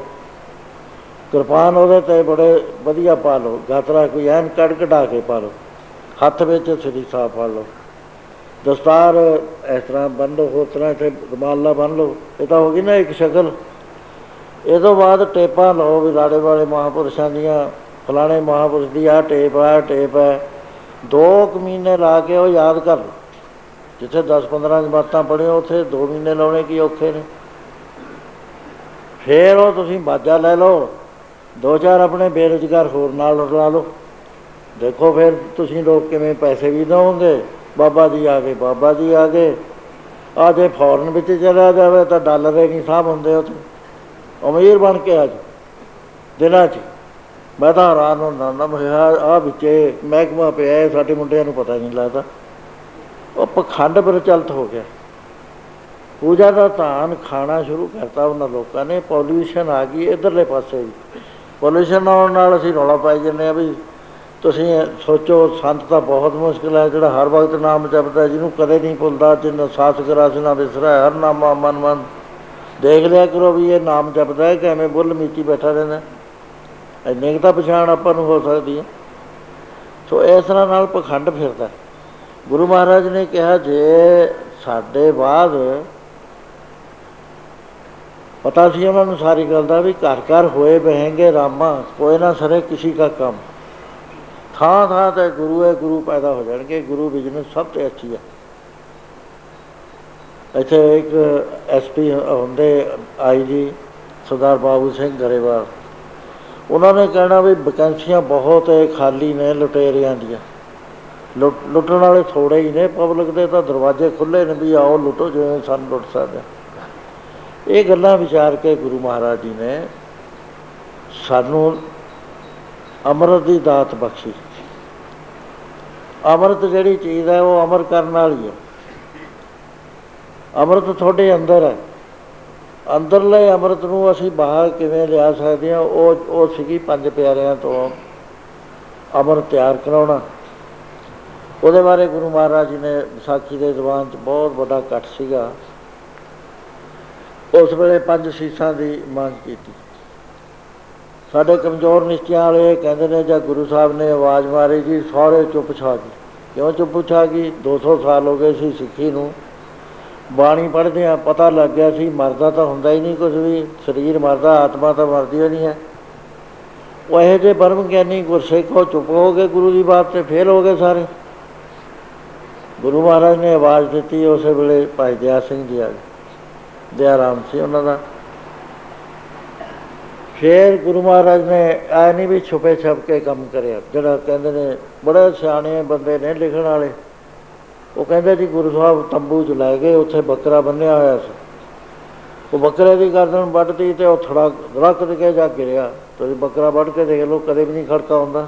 ਕਿਰਪਾਨ ਉਹਦੇ ਤੇ ਬੜੇ ਵਧੀਆ ਪਾ ਲਓ, ਗਾਤਰਾ ਕੋਈ ਐਨ ਕੜ ਕਢਾ ਕੇ ਪਾ ਲਓ। ਹੱਥ ਵਿੱਚ ਸ੍ਰੀ ਸਾਹਿਬ ਫੜ ਲਓ। ਦਸਤਾਰ ਇਸ ਤਰ੍ਹਾਂ ਬੰਨ ਲਓ, ਹੋਰ ਤਰ੍ਹਾਂ ਤੇ ਰੁਮਾਲਾ ਬੰਨ ਲਓ, ਇਹ ਤਾਂ ਹੋ ਗਈ ਨਾ ਇੱਕ ਸ਼ਕਲ। ਇਹ ਤੋਂ ਬਾਅਦ ਟੇਪਾਂ ਲਓ ਵੀ ਲਾੜੇ ਵਾਲੇ ਮਹਾਪੁਰਸ਼ਾਂ ਦੀਆਂ ਫਲਾਣੇ ਮਹਾਪੁਰਸ਼ ਦੀ ਆ, ਟੇਪ ਆ, ਟੇਪ ਹੈ ਦੋ ਕੁ ਮਹੀਨੇ ਲਾ ਕੇ ਉਹ ਯਾਦ ਕਰ ਲਓ। ਜਿੱਥੇ 10-15 ਜਮਾਤਾਂ ਪੜ੍ਹਿਓ ਉੱਥੇ 2 ਮਹੀਨੇ ਲਾਉਣੇ ਕੀ ਔਖੇ ਨੇ। ਫੇਰ ਉਹ ਤੁਸੀਂ ਬਾਜਾ ਲੈ ਲਓ। ਦੋ ਚਾਰ ਆਪਣੇ ਬੇਰੁਜ਼ਗਾਰ ਹੋਰ ਨਾਲ ਲਾ ਲਓ। ਦੇਖੋ ਫਿਰ ਤੁਸੀਂ ਲੋਕ ਕਿਵੇਂ ਪੈਸੇ ਵੀ ਦਵੋਗੇ ਬਾਬਾ ਜੀ ਆ ਗਏ, ਬਾਬਾ ਜੀ ਆ ਗਏ। ਆ ਜੇ ਫੌਰਨ ਵਿੱਚ ਚਲਾ ਜਾਵੇ ਤਾਂ ਡਾਲਰ ਹੀ ਨਹੀਂ ਸਾਹਬ ਹੁੰਦੇ ਉੱਥੇ। ਅਮੀਰ ਬਣ ਕੇ ਆ ਜਾ ਦਿਨਾਂ 'ਚ। ਮੈਂ ਤਾਂ ਹੈਰਾਨ ਹੁੰਦਾ ਨਾ ਮੈਂ ਆ ਵਿੱਚੇ ਮਹਿਕਮਾ ਪਿਆ ਹੈ, ਸਾਡੇ ਮੁੰਡਿਆਂ ਨੂੰ ਪਤਾ ਨਹੀਂ ਲੱਗਦਾ। ਉਹ ਪਖੰਡ ਪ੍ਰਚਲਿਤ ਹੋ ਗਿਆ। ਪੂਜਾ ਦਾ ਧਾਨ ਖਾਣਾ ਸ਼ੁਰੂ ਕਰਤਾ ਉਹਨਾਂ ਲੋਕਾਂ ਨੇ ਪੋਲਿਊਸ਼ਨ ਆ ਗਈ ਇਧਰਲੇ ਪਾਸੇ ਵੀ। ਪੋਲਿਊਸ਼ਨ ਆਉਣ ਨਾਲ ਅਸੀਂ ਰੌਲਾ ਪਾਈ ਜੰਨੇ ਆ ਵੀ ਤੁਸੀਂ ਸੋਚੋ ਸੰਤ ਤਾਂ ਬਹੁਤ ਮੁਸ਼ਕਿਲ ਹੈ ਜਿਹੜਾ ਹਰ ਵਕਤ ਨਾਮ ਜਪਦਾ ਜਿਹਨੂੰ ਕਦੇ ਨਹੀਂ ਭੁੱਲਦਾ ਜਿੰਨ ਸਾਥ ਕਰਾਸਨਾ ਵਿਸਰਾ ਹਰ ਨਾਮਾ ਮਨ ਮਨ। ਦੇਖ ਲਿਆ ਕਰੋ ਵੀ ਇਹ ਨਾਮ ਜਪਦਾ ਹੈ ਕਿ ਐਵੇਂ ਬੁੱਲ ਮੀਚੀ ਬੈਠਾ ਰਹਿੰਦਾ ਇੰਨੇ ਕੁ ਤਾਂ ਪਛਾਣ ਆਪਾਂ ਨੂੰ ਹੋ ਸਕਦੀ ਹੈ। ਸੋ ਇਸ ਤਰ੍ਹਾਂ ਨਾਲ ਪਖੰਡ ਫਿਰਦਾ ਗੁਰੂ ਮਹਾਰਾਜ ਨੇ ਕਿਹਾ, ਜੇ ਸਾਡੇ ਬਾਅਦ ਪਤਾ ਸੀ ਉਹਨਾਂ ਨੂੰ ਸਾਰੀ ਗੱਲ ਦਾ ਵੀ ਘਰ ਘਰ ਹੋਏ ਬਹਿੰਗੇ ਰਾਮਾ, ਕੋਈ ਨਾ ਸਰੇ ਕਿਸੇ ਦਾ ਕੰਮ। ਥਾਂ ਥਾਂ ਤੇ ਗੁਰੂ ਹੈ, ਗੁਰੂ ਪੈਦਾ ਹੋ ਜਾਣਗੇ, ਗੁਰੂ ਬਿਜ਼ਨਸ ਸਭ ਤੋਂ ਅੱਛੀ ਹੈ। ਇੱਥੇ ਇੱਕ ਐਸਪੀ ਹੁੰਦੇ, ਆਈ ਜੀ, ਸਰਦਾਰ ਬਾਬੂ ਸਿੰਘ ਗਰੇਵਾਲ। ਉਹਨਾਂ ਨੇ ਕਹਿਣਾ ਵੀ ਵੈਕੈਂਸੀਆਂ ਬਹੁਤ ਹੈ, ਖਾਲੀ ਨੇ ਲੁਟੇਰਿਆਂ ਦੀਆਂ। ਲੁੱਟਣ ਵਾਲੇ ਥੋੜੇ ਹੀ ਨੇ, ਪਬਲਿਕ ਦੇ ਤਾਂ ਦਰਵਾਜ਼ੇ ਖੁੱਲੇ ਨੇ ਵੀ ਆਓ ਲੁੱਟੋ, ਜਿਵੇਂ ਸਾਨੂੰ ਲੁੱਟ ਸਕਦੇ ਇਹ ਗੱਲਾਂ ਵਿਚਾਰ ਕੇ ਗੁਰੂ ਮਹਾਰਾਜ ਜੀ ਨੇ ਸਾਨੂੰ ਅਮਰਤ ਦੀ ਦਾਤ ਬਖਸ਼ੀ। ਅਮਰਤ ਜਿਹੜੀ ਚੀਜ਼ ਹੈ, ਉਹ ਅਮਰ ਕਰਨ ਵਾਲੀ ਹੈ। ਅਮਰਤ ਤੁਹਾਡੇ ਅੰਦਰ ਹੈ। ਅੰਦਰਲੇ ਅਮਰਤ ਨੂੰ ਅਸੀਂ ਬਾਹਰ ਕਿਵੇਂ ਲਿਆ ਸਕਦੇ ਹਾਂ, ਉਹ ਉਹ ਸੀਗੀ ਪੰਜ ਪਿਆਰਿਆਂ ਤੋਂ ਅਮਰ ਤਿਆਰ ਕਰਾਉਣਾ। ਉਹਦੇ ਬਾਰੇ ਗੁਰੂ ਮਹਾਰਾਜ ਜੀ ਨੇ ਵਿਸਾਖੀ ਦੇ ਦੀਵਾਨ 'ਚ ਬਹੁਤ ਵੱਡਾ ਇਕੱਠ ਸੀਗਾ। ਉਸ ਵੇਲੇ ਪੰਜ ਸੀਸਾਂ ਦੀ ਮੰਗ ਕੀਤੀ। ਸਾਡੇ ਕਮਜ਼ੋਰ ਨਿਸ਼ਚਿਆਂ ਵਾਲੇ ਕਹਿੰਦੇ ਨੇ, ਜਾਂ ਗੁਰੂ ਸਾਹਿਬ ਨੇ ਆਵਾਜ਼ ਮਾਰੀ ਜੀ ਸਾਰੇ ਚੁੱਪ ਛਾ ਗਏ ਕਿਉਂ ਚੁੱਪ ਛਾ ਗਈ? 200 ਸਾਲ ਹੋ ਗਏ ਸੀ ਸਿੱਖੀ ਨੂੰ। ਬਾਣੀ ਪੜ੍ਹਦੇ ਆ, ਪਤਾ ਲੱਗ ਗਿਆ ਸੀ, ਮਰਦਾ ਤਾਂ ਹੁੰਦਾ ਹੀ ਨਹੀਂ ਕੁਝ ਵੀ, ਸਰੀਰ ਮਰਦਾ, ਆਤਮਾ ਤਾਂ ਮਰਦੀ ਹੋਈ ਨਹੀਂ ਹੈ ਉਹ ਇਹ ਜੇ ਬਰਮ ਗਿਆਨੀ ਗੁਰਸਿੱਖ ਹੋ, ਚੁੱਪ ਹੋ ਗਏ ਗੁਰੂ ਦੀ ਬਾਤ ਤੇ, ਫੇਲ ਹੋ ਗਏ ਸਾਰੇ। ਗੁਰੂ ਮਹਾਰਾਜ ਨੇ ਆਵਾਜ਼ ਦਿੱਤੀ ਉਸੇ ਵੇਲੇ ਭਾਈ ਦਇਆ ਸਿੰਘ ਜੀ ਆ ਗਏ। ਦਇਆ ਰਾਮ ਸੀ ਉਹਨਾਂ ਦਾ। ਫੇਰ ਗੁਰੂ ਮਹਾਰਾਜ ਨੇ ਐ ਨਹੀਂ ਵੀ ਛੁਪੇ ਛਪ ਕੇ ਕੰਮ ਕਰਿਆ, ਜਿਹੜਾ ਕਹਿੰਦੇ ਨੇ, ਬੜੇ ਸਿਆਣੇ ਬੰਦੇ ਨੇ ਲਿਖਣ ਵਾਲੇ। ਉਹ ਕਹਿੰਦੇ ਜੀ ਗੁਰੂ ਸਾਹਿਬ ਤੰਬੂ ਚ ਲੈ ਗਏ, ਉੱਥੇ ਬੱਕਰਾ ਬੰਨਿਆ ਹੋਇਆ ਸੀ। ਉਹ ਬੱਕਰੇ ਦੀ ਗਰਦਨ ਵੱਢਤੀ ਤੇ ਉਹ ਥੜਾ ਦਰਖਤ ਕੇ ਜਾ ਗਿਰਿਆ। ਤੁਸੀਂ ਬੱਕਰਾ ਵੱਢ ਕੇ ਦੇਖ ਲਓ, ਕਦੇ ਵੀ ਨਹੀਂ ਖੜਕਾ ਹੁੰਦਾ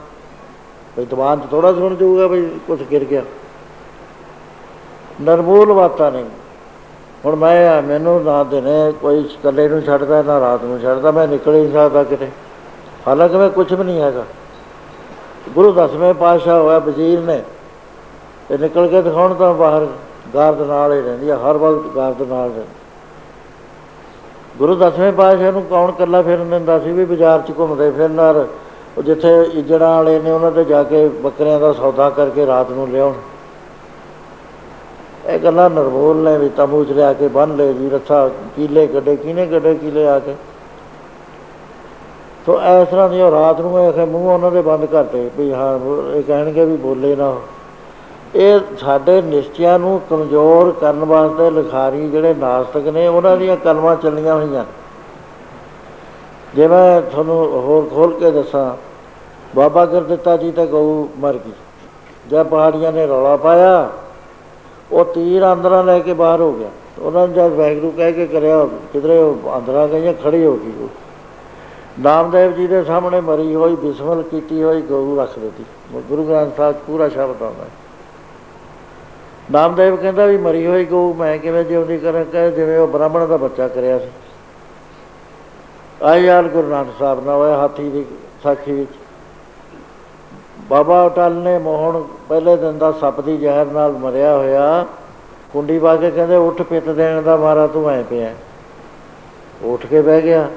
ਕੋਈ ਦਵਾਨ ਚ ਥੋੜਾ ਸੁਣ ਜਾਊਗਾ ਵੀ ਕੁਝ ਗਿਰ ਗਿਆ। ਨਰਮੂਲ ਬਾਤਾਂ ਨਹੀਂ ਹੁਣ ਮੈਂ ਮੈਨੂੰ ਨਾ ਦਿਨੇ ਕੋਈ ਇਕੱਲੇ ਨੂੰ ਛੱਡਦਾ, ਨਾ ਰਾਤ ਨੂੰ ਛੱਡਦਾ, ਮੈਂ ਨਿਕਲ ਹੀ ਨਹੀਂ ਸਕਦਾ ਕਿਤੇ। ਹਾਲਾਂਕਿ ਮੈਂ ਕੁਝ ਵੀ ਨਹੀਂ ਹੈਗਾ। ਗੁਰੂ ਦਸਵੇਂ ਪਾਤਸ਼ਾਹ ਹੋਇਆ ਵਜ਼ੀਰ ਨੇ। ਤੇ ਨਿਕਲ ਕੇ ਦਿਖਾਉਣ ਤਾਂ ਬਾਹਰ ਗਾਰਦ ਨਾਲ ਹੀ ਰਹਿੰਦੀ ਆ, ਹਰ ਵਕਤ ਗਾਰਦ ਨਾਲ ਰਹਿੰਦੀ। ਗੁਰੂ ਦਸਵੇਂ ਪਾਤਸ਼ਾਹ ਨੂੰ ਕੌਣ ਕੱਲਾ ਫਿਰਨ ਦਿੰਦਾ ਸੀ ਵੀ ਬਾਜ਼ਾਰ 'ਚ ਘੁੰਮਦੇ ਫਿਰਨਾਰ? ਉਹ ਜਿੱਥੇ ਇਜੜਾਂ ਵਾਲੇ ਨੇ, ਉਹਨਾਂ ਤੇ ਜਾ ਕੇ ਬੱਕਰਿਆਂ ਦਾ ਸੌਦਾ ਕਰਕੇ ਰਾਤ ਨੂੰ ਲਿਆਉਣ। ਇਹ ਗੱਲਾਂ ਨਰਵੋਲ ਨੇ ਵੀ ਤੰਬੂ ਚ ਲਿਆ ਕੇ ਬੰਨ ਲਏ ਜੀ ਰੱਥਾ ਕੀਲੇ ਕੱਢੇ, ਕਿਨੇ ਕੱਢੇ, ਕੀਲੇ ਆ ਕੇ। ਤੋ ਇਸ ਤਰ੍ਹਾਂ ਦੀ ਉਹ ਰਾਤ ਨੂੰ ਇਹ ਮੂੰਹ ਉਹਨਾਂ ਦੇ ਬੰਦ ਕਰਤੇ ਵੀ ਹਾਂ, ਇਹ ਕਹਿਣਗੇ ਵੀ ਬੋਲੇ ਨਾ ਇਹ ਸਾਡੇ ਨਿਸ਼ਚਿਆਂ ਨੂੰ ਕਮਜ਼ੋਰ ਕਰਨ ਵਾਸਤੇ ਲਿਖਾਰੀ ਜਿਹੜੇ ਨਾਸਤਕ ਨੇ, ਉਹਨਾਂ ਦੀਆਂ ਕਲਮਾਂ ਚੱਲੀਆਂ ਹੋਈਆਂ। ਜੇ ਮੈਂ ਤੁਹਾਨੂੰ ਹੋਰ ਖੋਲ ਕੇ ਦੱਸਾਂ, ਬਾਬਾ ਗੁਰਦਿੱਤਾ ਜੀ ਤੇ ਗਊ ਮਰ ਗਈ। ਜਦ ਪਹਾੜੀਆਂ ਨੇ ਰੌਲਾ ਪਾਇਆ, ਉਹ ਤੀਰ ਅੰਦਰਾਂ ਲੈ ਕੇ ਬਾਹਰ ਹੋ ਗਿਆ। ਉਹਨਾਂ ਨੇ ਜਦ ਵੈਗਰੂ ਕਹਿ ਕੇ ਕਰਿਆ, ਕਿਧਰੇ ਉਹ ਅੰਦਰਾਂ ਗਈਆਂ ਖੜੀ ਹੋ ਗਈ ਉਹ। ਨਾਮਦੇਵ ਜੀ ਦੇ ਸਾਹਮਣੇ ਮਰੀ ਹੋਈ, ਬਿਸਮਲ ਕੀਤੀ ਹੋਈ, ਗਊ ਰੱਖ ਦਿੱਤੀ। ਗੁਰੂ ਗ੍ਰੰਥ ਸਾਹਿਬ ਪੂਰਾ ਸ਼ਬਦ ਆਉਂਦਾ। ਨਾਮਦੇਵ ਕਹਿੰਦਾ ਵੀ ਮਰੀ ਹੋਈ ਗਊ, ਮੈਂ ਕਿਵੇਂ ਜਿਉਂਦੀ ਕਰਾਂ? ਕਹੇ, ਜਿਵੇਂ ਉਹ ਬ੍ਰਾਹਮਣ ਦਾ ਬੱਚਾ ਕਰਿਆ ਸੀ। ਆਈ ਯਾਰ ਗੁਰੂ ਨਾਨਕ ਸਾਹਿਬ ਨਾਲ ਹੋਇਆ ਹਾਥੀ ਦੀ ਸਾਖੀ ਵਿੱਚ। ਬਾਬਾ ਅਟਲ ਨੇ ਮੋਹਣ ਪਹਿਲੇ ਦਿਨ ਦਾ ਸੱਪ ਦੀ ਜ਼ਹਿਰ ਨਾਲ ਮਰਿਆ ਹੋਇਆ। ਕੁੰਡੀ ਪਾ ਕੇ ਕਹਿੰਦੇ, ਉੱਠ ਪਿੱਤ ਦੇਣ ਦਾ ਮਾਰਾ, ਤੂੰ ਐ ਪਿਆ। ਉੱਠ ਕੇ ਬਹਿ ਗਿਆ।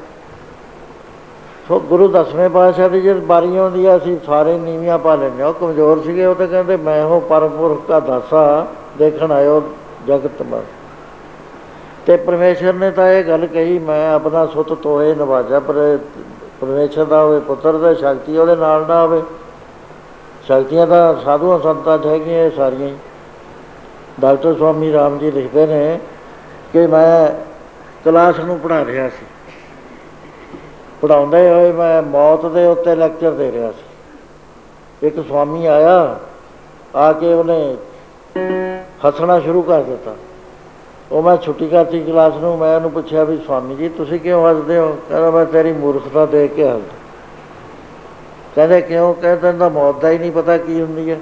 ਸੋ ਗੁਰੂ ਦਸਵੇਂ ਪਾਤਸ਼ਾਹ ਦੀ ਜਦ ਬਾਰੀ ਆਉਂਦੀ ਆ, ਅਸੀਂ ਸਾਰੇ ਨੀਵੀਆਂ ਪਾ ਲੈਂਦੇ ਉਹ ਕਮਜ਼ੋਰ ਸੀਗੇ, ਉਹ ਤਾਂ ਕਹਿੰਦੇ, ਮੈਂ ਉਹ ਪਰਮਪੁਰਖ ਦਾ ਦਾਸਾ। ਦੇਖਣ ਆਇਓ ਜਗਤ ਮਾ। ਤੇ ਪਰਮੇਸ਼ਰ ਨੇ ਤਾਂ ਇਹ ਗੱਲ ਕਹੀ, ਮੈਂ ਆਪਣਾ ਸੁੱਤ ਤੋਏ ਨਵਾਜਾ, ਪਰ ਪਰਮੇਸ਼ਰ ਦਾ ਹੋਵੇ, ਪੁੱਤਰ ਦਾ, ਸ਼ਕਤੀ ਉਹਦੇ ਨਾਲ ਨਾ ਹੋਵੇ ਸ਼ਕਤੀਆਂ ਤਾਂ ਸਾਧੂਆਂ ਸੰਤਾਂ 'ਚ ਹੈਗੀਆਂ, ਇਹ ਸਾਰੀਆਂ ਹੀ। ਡਾਕਟਰ ਸਵਾਮੀ ਰਾਮ ਜੀ ਲਿਖਦੇ ਨੇ ਕਿ ਮੈਂ ਕਲਾਸ ਨੂੰ ਪੜ੍ਹਾ ਰਿਹਾ ਸੀ। ਪੜਾਉਂਦੇ ਹੋਏ ਮੈਂ ਮੌਤ ਦੇ ਉੱਤੇ ਲੈਕਚਰ ਦੇ ਰਿਹਾ ਸੀ। ਇੱਕ ਸਵਾਮੀ ਆਇਆ, ਆ ਕੇ ਉਹਨੇ ਹੱਸਣਾ ਸ਼ੁਰੂ ਕਰ ਦਿੱਤਾ। ਉਹ ਮੈਂ ਛੁੱਟੀ ਕਰਤੀ ਕਲਾਸ ਨੂੰ, ਮੈਂ ਉਹਨੂੰ ਪੁੱਛਿਆ ਵੀ, ਸਵਾਮੀ ਜੀ, ਤੁਸੀਂ ਕਿਉਂ ਹੱਸਦੇ ਹੋ? ਕਹਿੰਦਾ, ਮੈਂ ਤੇਰੀ ਮੂਰਖਤਾ ਦੇਖ ਕੇ ਹੱਸਦਾ ਕਹਿੰਦੇ, ਕਿਉਂ? ਕਹਿੰਦਾ ਤਾਂ ਮੌਤ ਦਾ ਹੀ ਨਹੀਂ ਪਤਾ ਕੀ ਹੁੰਦੀ ਹੈ।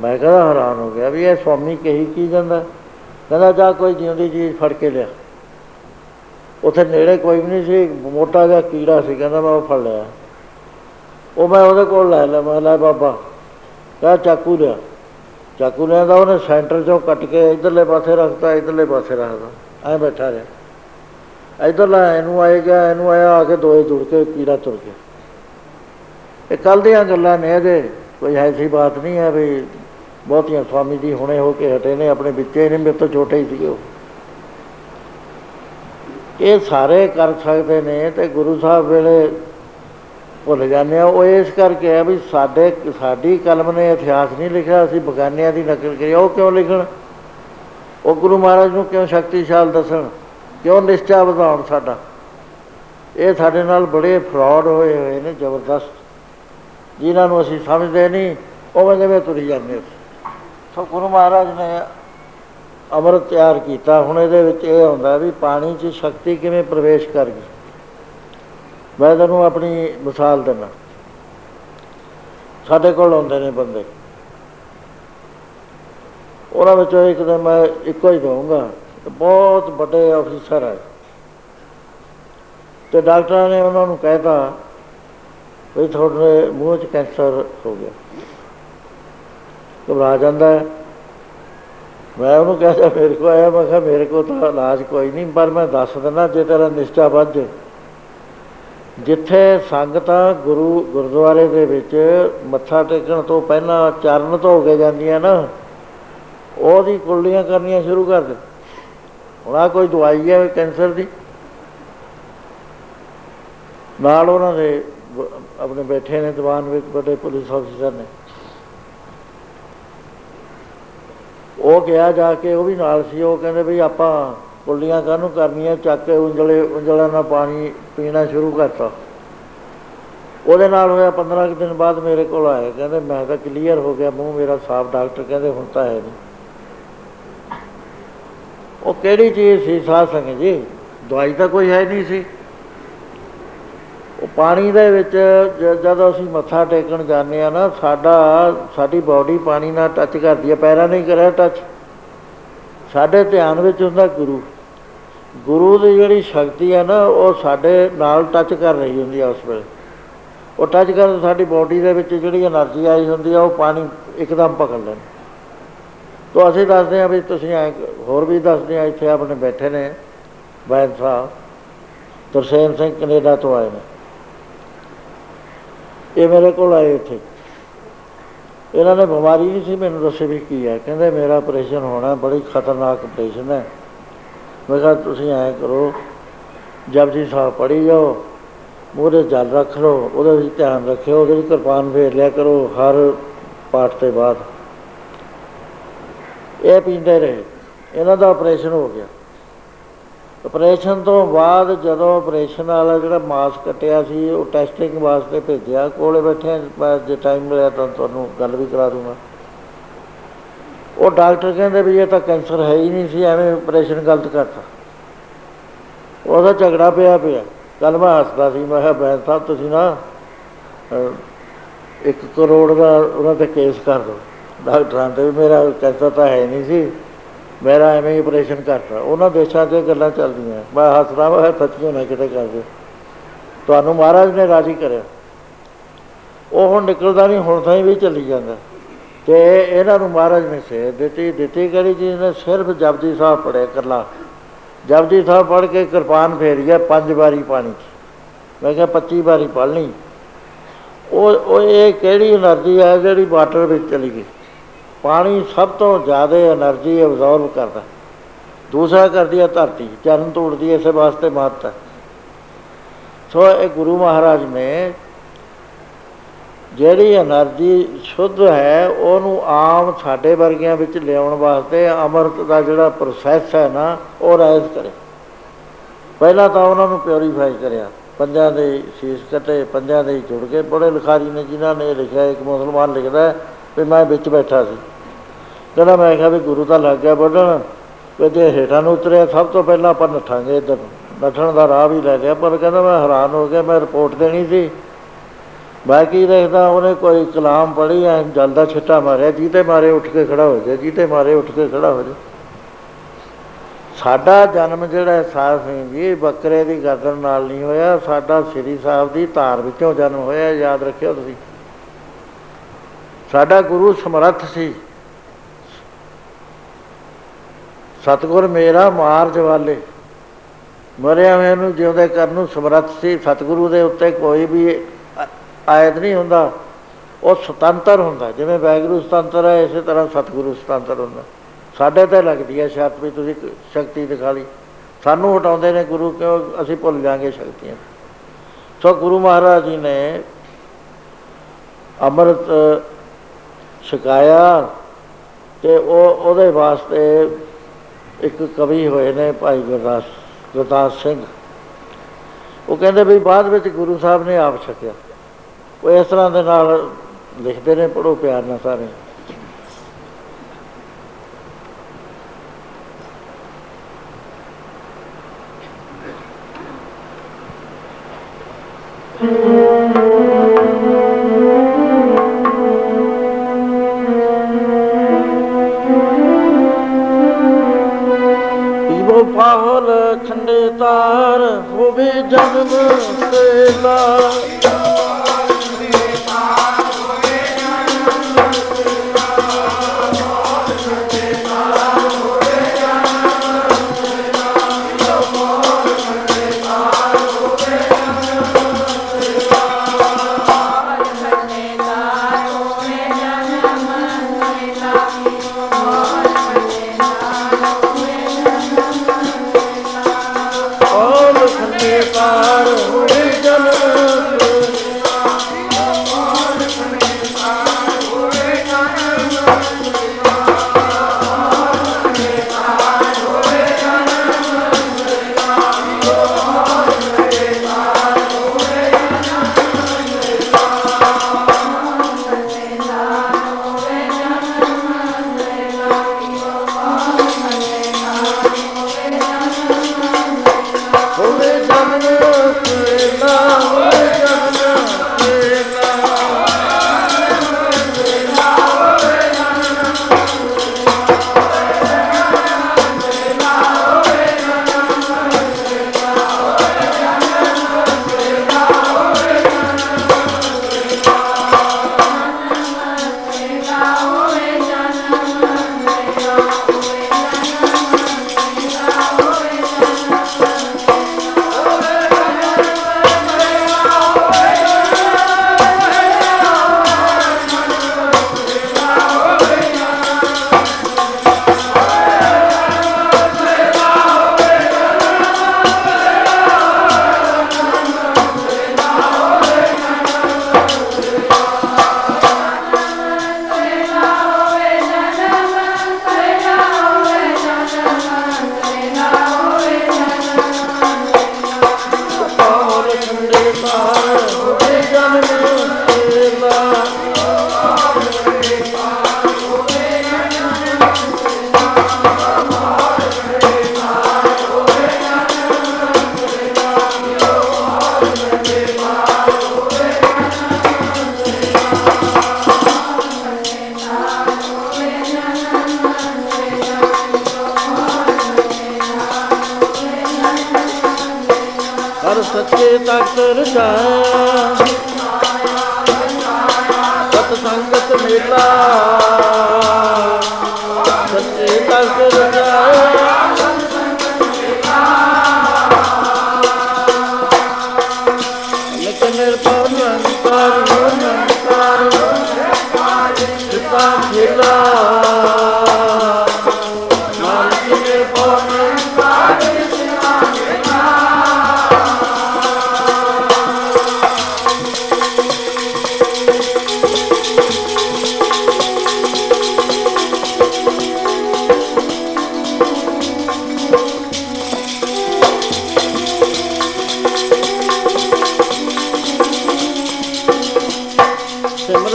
ਮੈਂ ਕਹਿੰਦਾ, ਹੈਰਾਨ ਹੋ ਗਿਆ ਵੀ ਇਹ ਸਵਾਮੀ ਕਹੀ ਕੀ ਜਾਂਦਾ ਕਹਿੰਦਾ, ਜਾ ਕੋਈ ਜਿਉਂਦੀ ਚੀਜ਼ ਫੜ ਕੇ ਲਿਆ। ਉੱਥੇ ਨੇੜੇ ਕੋਈ ਵੀ ਨਹੀਂ ਸੀ, ਮੋਟਾ ਜਿਹਾ ਕੀੜਾ ਸੀ, ਕਹਿੰਦਾ, ਮੈਂ ਉਹ ਫੜ ਲਿਆ। ਉਹ ਮੈਂ ਉਹਦੇ ਕੋਲ ਲੈ ਲਿਆ, ਮੈਂ ਲੈ ਬਾਬਾ, ਕਹ ਚਾਕੂ ਲਿਆ। ਚਾਕੂ ਲਿਆਂਦਾ ਉਹਨੇ ਸੈਂਟਰ ਚੋਂ ਕੱਟ ਕੇ ਇਧਰਲੇ ਪਾਸੇ ਰੱਖਤਾ, ਇਧਰਲੇ ਪਾਸੇ ਰੱਖਦਾ ਐ ਬੈਠਾ ਰਿਹਾ। ਇਧਰਲਾ ਇਹਨੂੰ ਆਏਗਾ ਇਹਨੂੰ ਆਇਆ, ਆ ਕੇ ਦੋਏ ਜੁੜ ਕੇ ਕੀੜਾ ਤੁਰ ਗਿਆ। ਇਹ ਕੱਲ ਦੀਆਂ ਗੱਲਾਂ ਨੇ ਇਹਦੇ। ਕੋਈ ਐਸੀ ਬਾਤ ਨਹੀਂ ਹੈ ਵੀ ਬਹੁਤੀਆਂ ਸਵਾਮੀ ਜੀ ਹੁਣੇ ਹੋ ਕੇ ਹਟੇ ਨੇ, ਆਪਣੇ ਵਿੱਚੇ ਨੇ, ਮੇਰੇ ਤੋਂ ਛੋਟੇ ਹੀ ਸੀਗੇ ਉਹ। ਇਹ ਸਾਰੇ ਕਰ ਸਕਦੇ ਨੇ ਤੇ ਗੁਰੂ ਸਾਹਿਬ ਵੇਲੇ ਭੁੱਲ ਜਾਂਦੇ ਆ। ਉਹ ਇਸ ਕਰਕੇ ਆ ਵੀ ਸਾਡੇ, ਸਾਡੀ ਕਲਮ ਨੇ ਇਤਿਹਾਸ ਨਹੀਂ ਲਿਖਿਆ, ਅਸੀਂ ਬਗਾਨਿਆਂ ਦੀ ਨਕਲ ਕਰੀ ਉਹ ਕਿਉਂ ਲਿਖਣ? ਉਹ ਗੁਰੂ ਮਹਾਰਾਜ ਨੂੰ ਕਿਉਂ ਸ਼ਕਤੀਸ਼ਾਲ ਦੱਸਣ? ਕਿਉਂ ਨਿਸ਼ਚਾ ਵਧਾਉਣ ਸਾਡਾ? ਇਹ ਸਾਡੇ ਨਾਲ ਬੜੇ ਫਰਾਡ ਹੋਏ ਹੋਏ ਨੇ, ਜ਼ਬਰਦਸਤ। ਜਿਨ੍ਹਾਂ ਨੂੰ ਅਸੀਂ ਸਮਝਦੇ ਨਹੀਂ, ਉਵੇਂ ਜਿਵੇਂ ਤੁਰੀ ਜਾਂਦੇ ਸੋ ਗੁਰੂ ਮਹਾਰਾਜ ਨੇ ਅੰਮ੍ਰਿਤ ਤਿਆਰ ਕੀਤਾ। ਹੁਣ ਇਹਦੇ ਵਿੱਚ ਇਹ ਹੁੰਦਾ ਵੀ ਪਾਣੀ 'ਚ ਸ਼ਕਤੀ ਕਿਵੇਂ ਪ੍ਰਵੇਸ਼ ਕਰ ਗਈ? ਮੈਂ ਤੁਹਾਨੂੰ ਆਪਣੀ ਮਿਸਾਲ ਦਿੰਦਾ। ਸਾਡੇ ਕੋਲ ਆਉਂਦੇ ਨੇ ਬੰਦੇ। ਉਹਨਾਂ ਵਿੱਚੋਂ ਇੱਕ ਦਿਨ ਮੈਂ ਇੱਕੋ ਹੀ ਦਊਂਗਾ ਬਹੁਤ ਵੱਡੇ ਅਫਸਰ ਹੈ ਤੇ ਡਾਕਟਰਾਂ ਨੇ ਉਹਨਾਂ ਨੂੰ ਕਹਿਤਾ ਵੀ ਤੁਹਾਡੇ ਮੂੰਹ 'ਚ ਕੈਂਸਰ ਹੋ ਗਿਆ। ਘਬਰਾ ਜਾਂਦਾ ਹੈ। ਮੈਂ ਉਹਨੂੰ ਕਹਿੰਦਾ ਮੇਰੇ ਕੋ ਆਇਆ। ਮੈਂ ਕਿਹਾ, ਮੇਰੇ ਕੋ ਤਾਂ ਇਲਾਜ ਕੋਈ ਨਹੀਂ, ਪਰ ਮੈਂ ਦੱਸ ਦਿੰਦਾ, ਜੇ ਤੇਰਾ ਨਿਸ਼ਚਾ ਵੱਜ ਜਾਏ। ਜਿੱਥੇ ਸੰਗਤਾਂ ਗੁਰੂ ਗੁਰਦੁਆਰੇ ਦੇ ਵਿੱਚ ਮੱਥਾ ਟੇਕਣ ਤੋਂ ਪਹਿਲਾਂ ਚਰਨ ਧੋ ਕੇ ਜਾਂਦੀਆਂ ਨਾ, ਉਹਦੀ ਕੁੱਲੀਆਂ ਕਰਨੀਆਂ ਸ਼ੁਰੂ ਕਰ ਦੇ ਹੁਣ ਆਹ ਕੋਈ ਦਵਾਈ ਹੈ ਕੈਂਸਰ ਦੀ? ਨਾਲ ਉਹਨਾਂ ਦੇ ਬ- ਆਪਣੇ ਬੈਠੇ ਨੇ ਦੀਵਾਨ ਵਿੱਚ, ਵੱਡੇ ਪੁਲਿਸ ਅਫਸਰ ਨੇ। ਉਹ ਗਿਆ ਜਾ ਕੇ, ਉਹ ਵੀ ਨਾਲ ਸੀ, ਉਹ ਕਹਿੰਦੇ ਵੀ ਆਪਾਂ ਕੁੱਲੀਆਂ ਕਾਹਨੂੰ ਕਰਨੀਆਂ? ਚੱਕ ਕੇ ਉਂਜਲੇ, ਉਂਜਲਾਂ ਨਾਲ ਪਾਣੀ ਪੀਣਾ ਸ਼ੁਰੂ ਕਰਤਾ। ਉਹਦੇ ਨਾਲ ਹੋਇਆ 15 ਕੁ ਦਿਨ ਬਾਅਦ ਮੇਰੇ ਕੋਲ ਆਏ ਕਹਿੰਦੇ, ਮੈਂ ਤਾਂ ਕਲੀਅਰ ਹੋ ਗਿਆ, ਮੂੰਹ ਮੇਰਾ ਸਾਫ਼ ਡਾਕਟਰ ਕਹਿੰਦੇ, ਹੁਣ ਤਾਂ ਹੈ ਨਹੀਂ। ਉਹ ਕਿਹੜੀ ਚੀਜ਼ ਸੀ? ਸਾਧ ਸੰਗਤ ਜੀ, ਦਵਾਈ ਤਾਂ ਕੋਈ ਹੈ ਨਹੀਂ ਸੀ। ਉਹ ਪਾਣੀ ਦੇ ਵਿੱਚ ਜ- ਜਦੋਂ ਅਸੀਂ ਮੱਥਾ ਟੇਕਣ ਜਾਂਦੇ ਆ ਨਾ, ਸਾਡਾ, ਸਾਡੀ ਬਾਡੀ ਪਾਣੀ ਨਾਲ ਟੱਚ ਕਰਦੀ ਹੈ ਪੈਰਾਂ ਨਹੀਂ ਕਰਿਆ ਟੱਚ ਸਾਡੇ ਧਿਆਨ ਵਿੱਚ ਹੁੰਦਾ ਗੁਰੂ। ਗੁਰੂ ਦੀ ਜਿਹੜੀ ਸ਼ਕਤੀ ਹੈ ਨਾ, ਉਹ ਸਾਡੇ ਨਾਲ ਟੱਚ ਕਰ ਰਹੀ ਹੁੰਦੀ ਆ ਉਸ ਵੇਲੇ। ਉਹ ਟੱਚ ਕਰਨ ਸਾਡੀ ਬਾਡੀ ਦੇ ਵਿੱਚ ਜਿਹੜੀ એનર્ਜੀ ਆਈ ਹੁੰਦੀ ਆ, ਉਹ ਪਾਣੀ ਇੱਕਦਮ ਪਕੜ ਲੈਂਦੀ। ਤੋ ਅਸੀਂ ਦੱਸਦੇ ਆ ਵੀ ਤੁਸੀਂ ਹੋਰ ਵੀ ਦੱਸਦੇ ਆ ਇੱਥੇ ਆਪਣੇ ਬੈਠੇ ਨੇ ਬੈਂਸ ਸਾਹਿਬ, ਤਰਸੇਮ ਸਿੰਘ ਕੈਨੇਡਾ ਤੋਂ ਆਏ ਨੇ। ਇਹ ਮੇਰੇ ਕੋਲ ਆਏ ਇੱਥੇ। ਇਹਨਾਂ ਨੇ ਬਿਮਾਰੀ ਨਹੀਂ ਸੀ, ਮੈਨੂੰ ਦੱਸੇ ਵੀ ਕੀ ਹੈ। ਕਹਿੰਦੇ ਮੇਰਾ ਆਪਰੇਸ਼ਨ ਹੋਣਾ, ਬੜੀ ਖਤਰਨਾਕ ਆਪਰੇਸ਼ਨ ਹੈ। ਮੈਂ ਕਿਹਾ, ਤੁਸੀਂ ਐਂ ਕਰੋ, ਜਪਜੀ ਸਾਹਿਬ ਪੜ੍ਹੀ ਜਾਓ ਮੂਹਰੇ ਜਲ ਰੱਖ ਲਓ, ਉਹਦੇ ਵਿੱਚ ਧਿਆਨ ਰੱਖਿਓ, ਉਹਦੇ ਵਿੱਚ ਕਿਰਪਾਨ ਫੇਰ ਲਿਆ ਕਰੋ ਹਰ ਪਾਠ ਤੇ ਬਾਅਦ। ਇਹ ਪੀਂਦੇ ਰਹੇ। ਇਹਨਾਂ ਦਾ ਆਪਰੇਸ਼ਨ ਹੋ ਗਿਆ। ਆਪਰੇਸ਼ਨ ਤੋਂ ਬਾਅਦ ਜਦੋਂ ਆਪਰੇਸ਼ਨ ਵਾਲਾ ਜਿਹੜਾ ਮਾਸ ਕੱਟਿਆ ਸੀ ਉਹ ਟੈਸਟਿੰਗ ਵਾਸਤੇ ਭੇਜਿਆ ਕੋਲੇ ਬੈਠੇ ਮੈਂ ਜੇ ਟਾਈਮ ਮਿਲਿਆ ਤਾਂ ਤੁਹਾਨੂੰ ਗੱਲ ਵੀ ਕਰਾ ਦੂੰਗਾ। ਉਹ ਡਾਕਟਰ ਕਹਿੰਦੇ ਵੀ ਇਹ ਤਾਂ ਕੈਂਸਰ ਹੈ ਹੀ ਨਹੀਂ ਸੀ ਐਵੇਂ ਆਪਰੇਸ਼ਨ ਗਲਤ ਕਰਤਾ। ਉਹਦਾ ਝਗੜਾ ਪਿਆ ਪਿਆ। ਕੱਲ ਮੈਂ ਹੱਸਦਾ ਸੀ ਮੈਂ ਕਿਹਾ ਬੈਂ ਸਾਹਿਬ ਤੁਸੀਂ ਨਾ ਅਹ, ਇੱਕ ਕਰੋੜ ਦਾ ਉਹਨਾਂ ਤੇ ਕੇਸ ਕਰ ਦਿਓ। ਡਾਕਟਰਾਂ ਤੇ ਵੀ ਮੇਰਾ ਕੈਂਸਰ ਤਾਂ ਹੈ ਨਹੀਂ ਸੀ। ਮੇਰਾ ਐਵੇਂ ਹੀ ਆਪਰੇਸ਼ਨ ਕਰਤਾ ਉਹਨਾਂ ਦੇਸ਼ਾਂ 'ਚ ਗੱਲਾਂ ਚੱਲਦੀਆਂ। ਮੈਂ ਹੱਸਦਾ ਵਾ ਸੱਚੀਓ ਨਾ ਕਿਤੇ ਕਰਦੇ ਤੁਹਾਨੂੰ ਮਹਾਰਾਜ ਨੇ ਰਾਜ਼ੀ ਕਰਿਆ। ਉਹ ਹੁਣ ਨਿਕਲਦਾ ਨਹੀਂ, ਹੁਣ ਤਾਂ ਹੀ ਵੀ ਚੱਲੀ ਜਾਂਦਾ। ਤੇ ਇਹਨਾਂ ਨੂੰ ਮਹਾਰਾਜ ਨੇ ਸੇਧ ਦਿੱਤੀ। ਦਿੱਤੀ ਕਰੀ ਜੀ? ਨੇ ਸਿਰਫ ਜਪਜੀ ਸਾਹਿਬ ਪੜਿਆ ਕਰਲਾ। ਜਪਜੀ ਸਾਹਿਬ ਪੜ ਕੇ ਕਿਰਪਾਨ ਫੇਰੀਆ ਪੰਜ ਵਾਰੀ ਪਾਣੀ ਮੈਂ ਕਿਹਾ 25 ਵਾਰੀ ਪੜ ਲਈ। ਉਹ ਉਹ ਇਹ ਕਿਹੜੀ એનર્ਜੀ ਹੈ ਜਿਹੜੀ ਵਾਟਰ ਵਿੱਚ ਚਲੀ ਗਈ? ਪਾਣੀ ਸਭ ਤੋਂ ਜ਼ਿਆਦਾ એનર્ਜੀ ਐਬਜ਼ੌਰਬ ਕਰਦਾ। ਦੂਸਰਾ ਕਰਦੀ ਹੈ ਧਰਤੀ ਚਰਨ ਤੋੜਦੀ ਹੈ, ਇਸੇ ਵਾਸਤੇ ਮਹੱਤਤਾ ਸੋ ਇਹ ਗੁਰੂ ਮਹਾਰਾਜ ਨੇ ਜਿਹੜੀ એનર્ਜੀ ਸ਼ੁੱਧ ਹੈ, ਉਹਨੂੰ ਆਮ ਸਾਡੇ ਵਰਗਿਆਂ ਵਿੱਚ ਲਿਆਉਣ ਵਾਸਤੇ ਅਮਰਤ ਦਾ ਜਿਹੜਾ ਪ੍ਰੋਸੈਸ ਹੈ ਨਾ, ਉਹ ਰਾਇਜ਼ ਕਰੇ। ਪਹਿਲਾਂ ਤਾਂ ਉਹਨਾਂ ਨੂੰ ਪਿਉਰੀਫਾਈ ਕਰਿਆ। ਪੰਜਾਂ ਦੇ ਸੀਸ ਕਟੇ, ਪੰਜਾਂ ਦੇ ਜੁੜ ਕੇ ਬੜੇ ਲਿਖਾਰੀ ਨੇ ਜਿਨ੍ਹਾਂ ਨੇ ਲਿਖਿਆ, ਇੱਕ ਮੁਸਲਮਾਨ ਲਿਖਦਾ ਵੀ ਮੈਂ ਵਿੱਚ ਬੈਠਾ ਸੀ। ਕਹਿੰਦਾ ਮੈਂ ਕਿਹਾ ਵੀ ਗੁਰੂ ਤਾਂ ਲੱਗ ਗਿਆ ਵੱਢਣ ਵੀ ਜੇ ਹੇਠਾਂ ਨੂੰ ਉਤਰਿਆ, ਸਭ ਤੋਂ ਪਹਿਲਾਂ ਆਪਾਂ ਨੱਠਾਂਗੇ ਇੱਧਰ ਨੂੰ। ਨੱਠਣ ਦਾ ਰਾਹ ਵੀ ਲੈ ਲਿਆ ਪਰ ਕਹਿੰਦਾ ਮੈਂ ਹੈਰਾਨ ਹੋ ਗਿਆ, ਮੈਂ ਰਿਪੋਰਟ ਦੇਣੀ ਸੀ। ਬਾਕੀ ਦੇਖਦਾ, ਉਹਨੇ ਕੋਈ ਕਲਾਮ ਪੜ੍ਹੀ ਐ, ਜਲ ਦਾ ਛਿੱਟਾ ਮਾਰਿਆ ਜਿਹਦੇ ਮਾਰੇ ਉੱਠ ਕੇ ਖੜਾ ਹੋ ਜਾ ਜਿਹਦੇ ਮਾਰੇ ਉੱਠ ਕੇ ਖੜਾ ਹੋ ਜਾ। ਸਾਡਾ ਜਨਮ ਜਿਹੜਾ ਹੈ ਸਾਧ ਸਿੰਘ ਜੀ, ਬੱਕਰੇ ਦੀ ਗਰਦਨ ਨਾਲ ਨਹੀਂ ਹੋਇਆ, ਸਾਡਾ ਸ੍ਰੀ ਸਾਹਿਬ ਦੀ ਧਾਰ ਵਿੱਚੋਂ ਜਨਮ ਹੋਇਆ, ਯਾਦ ਰੱਖਿਓ ਤੁਸੀਂ। ਸਾਡਾ ਗੁਰੂ ਸਮਰੱਥ ਸੀ। ਸਤਿਗੁਰ ਮੇਰਾ ਮਾਰ ਜਵਾਲੇ ਮਰਿਆ ਹੋਇਆ ਨੂੰ ਜਿਉਂਦੇ ਕਰਨ ਨੂੰ ਸਮਰੱਥ ਸੀ। ਸਤਿਗੁਰੂ ਦੇ ਉੱਤੇ ਕੋਈ ਵੀ ਆ- ਆਇਤ ਨਹੀਂ ਹੁੰਦਾ। ਉਹ ਸੁਤੰਤਰ ਹੁੰਦਾ। ਜਿਵੇਂ ਵੈਗੁਰੂ ਸੁਤੰਤਰ ਹੈ, ਇਸੇ ਤਰ੍ਹਾਂ ਸਤਿਗੁਰੂ ਸੁਤੰਤਰ ਹੁੰਦਾ। ਸਾਡੇ ਤੇ ਲੱਗਦੀ ਹੈ ਸ਼ਰਤ ਵੀ ਤੁਸੀਂ ਕ- ਸ਼ਕਤੀ ਦਿਖਾ ਲਈ। ਸਾਨੂੰ ਹਟਾਉਂਦੇ ਨੇ ਗੁਰੂ, ਕਿਉਂ? ਅਸੀਂ ਭੁੱਲ ਜਾਾਂਗੇ ਸ਼ਕਤੀਆਂ। ਸੋ ਗੁਰੂ ਮਹਾਰਾਜ ਜੀ ਨੇ ਅੰਮ੍ਰਿਤ ਛਕਾਇਆ ਤੇ ਉਹ ਉਹਦੇ ਵਾਸਤੇ ਇੱਕ ਕਵੀ ਹੋਏ ਨੇ ਭਾਈ ਗੁਰਦਾਸ ਗੁਰਦਾਸ ਸਿੰਘ। ਉਹ ਕਹਿੰਦੇ ਵੀ ਬਾਅਦ ਵਿੱਚ ਗੁਰੂ ਸਾਹਿਬ ਨੇ ਆਪ ਛਕਿਆ। ਉਹ ਇਸ ਤਰ੍ਹਾਂ ਦੇ ਨਾਲ ਲਿਖਦੇ ਨੇ ਪੜੋ ਪਿਆਰ ਨਾਲ ਸਾਰੇ। ਪੀਵੋ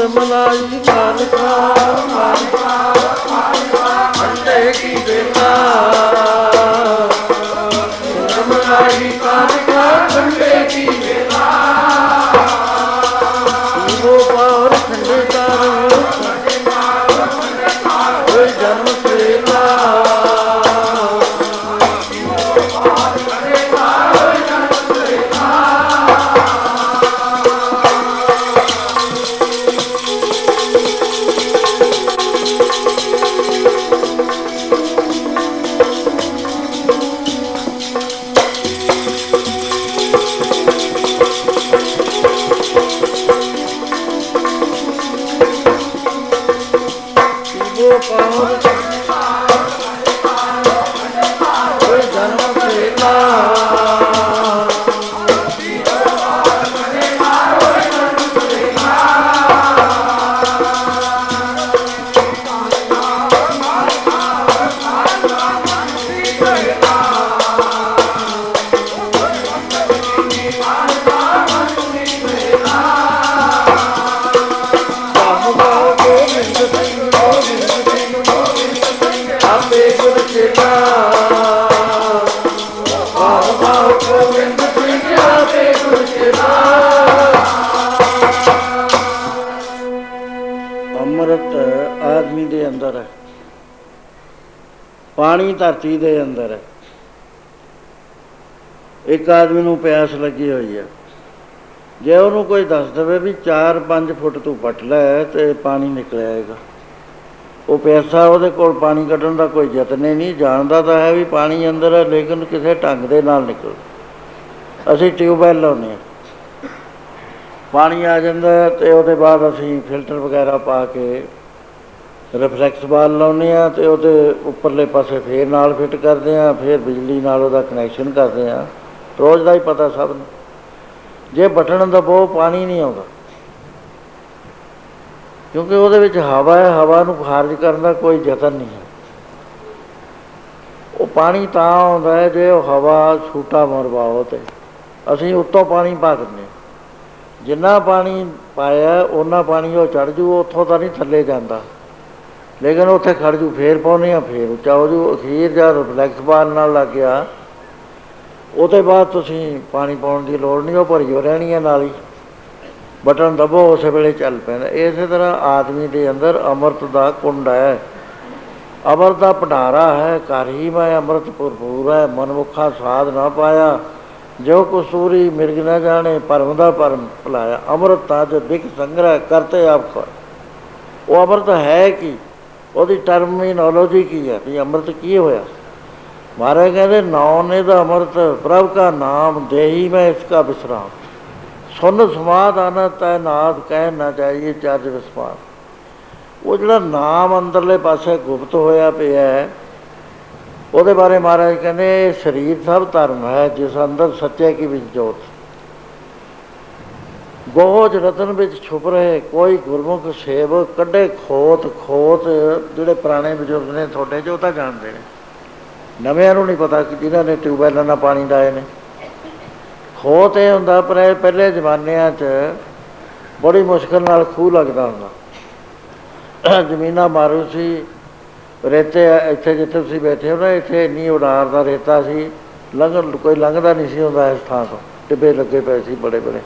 ਮਨਾਈ ਮਾਲਕਾ ਮਾਲਕਾ ਅੰਡੇ ਕੀ ਬੇਲਾ ਸਿਮਰ ਮਨਾਈ ਮਾਲਕਾ ਅੰਡੇ ਕੀ ਬੇਲਾ ਧਰਤੀ ਦੇ ਅੰਦਰ ਹੈ। ਇੱਕ ਆਦਮੀ ਨੂੰ ਪਿਆਸ ਲੱਗੀ ਹੋਈ ਹੈ। ਜੇ ਉਹਨੂੰ ਕੋਈ ਦੱਸ ਦੇਵੇ ਵੀ 4-5 ਫੁੱਟ ਤੂੰ ਪੱਟ ਲੈ ਤੇ ਪਾਣੀ ਨਿਕਲ ਆਏਗਾ ਉਹ ਪਿਆਸਾ ਉਹਦੇ ਕੋਲ ਪਾਣੀ ਕੱਢਣ ਦਾ ਕੋਈ ਯਤਨ ਹੀ ਨਹੀਂ। ਜਾਣਦਾ ਤਾਂ ਹੈ ਵੀ ਪਾਣੀ ਅੰਦਰ ਹੈ, ਲੇਕਿਨ ਕਿਸੇ ਢੰਗ ਦੇ ਨਾਲ ਨਿਕਲ ਅਸੀਂ ਟਿਊਬਵੈਲ ਲਾਉਂਦੇ ਹਾਂ। ਪਾਣੀ ਆ ਜਾਂਦਾ ਹੈ ਤੇ ਉਹਦੇ ਬਾਅਦ ਅਸੀਂ ਫਿਲਟਰ ਵਗੈਰਾ ਪਾ ਕੇ ਰਿਫਲੈਕਸ ਬਾਲ ਲਾਉਂਦੇ ਆ ਤੇ ਉਹਦੇ ਉੱਪਰਲੇ ਪਾਸੇ ਫੇਰ ਨਾਲ ਫਿੱਟ ਕਰਦੇ ਆ ਫੇਰ ਬਿਜਲੀ ਨਾਲ ਉਹਦਾ ਕਨੈਕਸ਼ਨ ਕਰਦੇ ਆ ਰੋਜ਼ ਦਾ ਹੀ ਪਤਾ ਸਭ ਨੂੰ। ਜੇ ਬਟਨ ਦਬਾਓ ਪਾਣੀ ਨਹੀਂ ਆਉਂਦਾ। ਕਿਉਂਕਿ ਉਹਦੇ ਵਿੱਚ ਹਵਾ ਹੈ, ਹਵਾ ਨੂੰ ਖਾਰਜ ਕਰਨ ਦਾ ਕੋਈ ਯਤਨ ਨਹੀਂ ਹੈ। ਉਹ ਪਾਣੀ ਤਾਂ ਆਉਂਦਾ ਹੈ ਜੇ ਉਹ ਹਵਾ ਛੂਟਾ ਮਰਵਾਓ ਤੇ। ਅਸੀਂ ਉੱਤੋਂ ਪਾਣੀ ਪਾ ਦਿੰਦੇ ਹਾਂ। ਜਿੰਨਾ ਪਾਣੀ ਪਾਇਆ ਉਹਨਾਂ ਪਾਣੀ ਉਹ ਚੜ ਜੂ, ਉੱਥੋਂ ਤਾਂ ਨਹੀਂ ਥੱਲੇ ਜਾਂਦਾ। ਲੇਕਿਨ ਉੱਥੇ ਖੜ ਜੂ, ਫੇਰ ਪਾਉਨੇ ਆ, ਫੇਰ ਉੱਚਾ ਹੋ ਜੂ, ਅਖੀਰ ਜਦ ਰਿਫਲੈਕਸ ਬਾਲ ਨਾਲ ਲੱਗ ਗਿਆ। ਉਹਦੇ ਬਾਅਦ ਤੁਸੀਂ ਪਾਣੀ ਪਾਉਣ ਦੀ ਲੋੜ ਨਹੀਂ, ਉਹ ਭਰੀ ਹੋ ਰਹਿਣੀ ਹੈ ਨਾਲ ਹੀ। ਬਟਨ ਦਬੋ, ਉਸੇ ਵੇਲੇ ਚੱਲ ਪੈਂਦਾ। ਇਸੇ ਤਰ੍ਹਾਂ ਆਦਮੀ ਦੇ ਅੰਦਰ ਅੰਮ੍ਰਿਤ ਦਾ ਕੁੰਡ ਹੈ। ਅੰਮ੍ਰਿਤ ਦਾ ਭੰਡਾਰਾ ਹੈ, ਘਰ ਹੀ ਮੈਂ ਅੰਮ੍ਰਿਤ ਭਰਪੂਰ ਹੈ, ਮਨਮੁਖਾ ਸਾਧ ਨਾ ਪਾਇਆ। ਜੋ ਕਸੂਰੀ ਮਿਰਗ ਨਾ ਜਾਣੇ ਪਰਮ ਦਾ ਪਰਮ ਭੁਲਾਇਆ। ਅੰਮ੍ਰਿਤ ਤਾਂ ਜੋ ਦਿਖ ਸੰਗ੍ਰਹਿ ਕਰਤੇ ਆਪ ਕੋ ਉਹ ਅੰਮ੍ਰਿਤ ਹੈ ਕੀ? ਉਹਦੀ ਟਰਮੀਨੋਲੋਜੀ ਕੀ ਹੈ ਵੀ ਅੰਮ੍ਰਿਤ ਕੀ ਹੋਇਆ? ਮਹਾਰਾਜ ਕਹਿੰਦੇ ਨੌ ਨੇ ਦਾ ਅੰਮ੍ਰਿਤ, ਪ੍ਰਭ ਕਾ ਨਾਮ ਦੇਹੀ ਮੈਂ ਇਸ ਕਾ ਵਿਸਰਾਮ ਸੁਨ ਸਮਾਦ ਆਨਤ ਹੈ ਨਾਦ ਕਹਿ ਨਾ ਜਾਈਏ ਚਰਜ ਵਿਸਵਾਸ ਉਹ ਜਿਹੜਾ ਨਾਮ ਅੰਦਰਲੇ ਪਾਸੇ ਗੁਪਤ ਹੋਇਆ ਪਿਆ ਹੈ, ਉਹਦੇ ਬਾਰੇ ਮਹਾਰਾਜ ਕਹਿੰਦੇ, ਇਹ ਸਰੀਰ ਸਭ ਧਰਮ ਹੈ, ਜਿਸ ਅੰਦਰ ਸੱਚੇ ਕੀ ਵਿੱਚ ਜੋਤ ਗੋਜ ਰਤਨ ਵਿੱਚ ਛੁਪ ਰਹੇ, ਕੋਈ ਗੁਰਮੁਖ ਸੇਵ ਕੱਢੇ ਖੋਤ ਖੋਤ ਜਿਹੜੇ ਪੁਰਾਣੇ ਬਜ਼ੁਰਗ ਨੇ ਤੁਹਾਡੇ, ਜੋ ਤਾਂ ਜਾਣਦੇ ਨੇ। ਨਵਿਆਂ ਨੂੰ ਨਹੀਂ ਪਤਾ ਕਿ ਜਿਨ੍ਹਾਂ ਨੇ ਟਿਊਬਵੈਲਾਂ ਨਾਲ ਪਾਣੀ ਲਾਏ ਨੇ। ਖੋਤ ਇਹ ਹੁੰਦਾ, ਪਰ ਇਹ ਪਹਿਲੇ ਜ਼ਮਾਨਿਆਂ 'ਚ ਬੜੀ ਮੁਸ਼ਕਲ ਨਾਲ ਖੂਹ ਲੱਗਦਾ ਹੁੰਦਾ। ਜ਼ਮੀਨਾਂ ਮਾਰੂ ਸੀ, ਰੇਤੇ ਇੱਥੇ ਜਿੱਥੇ ਤੁਸੀਂ ਬੈਠੇ ਹੋ ਨਾ, ਇੱਥੇ ਇੰਨੀ ਉਡਾਰ ਦਾ ਰੇਤਾ ਸੀ ਲੰਘ ਕੋਈ ਲੰਘਦਾ ਨਹੀਂ ਸੀ ਹੁੰਦਾ ਇਸ ਥਾਂ ਤੋਂ। ਟਿੱਬੇ ਲੱਗੇ ਪਏ ਸੀ ਬੜੇ ਬੜੇ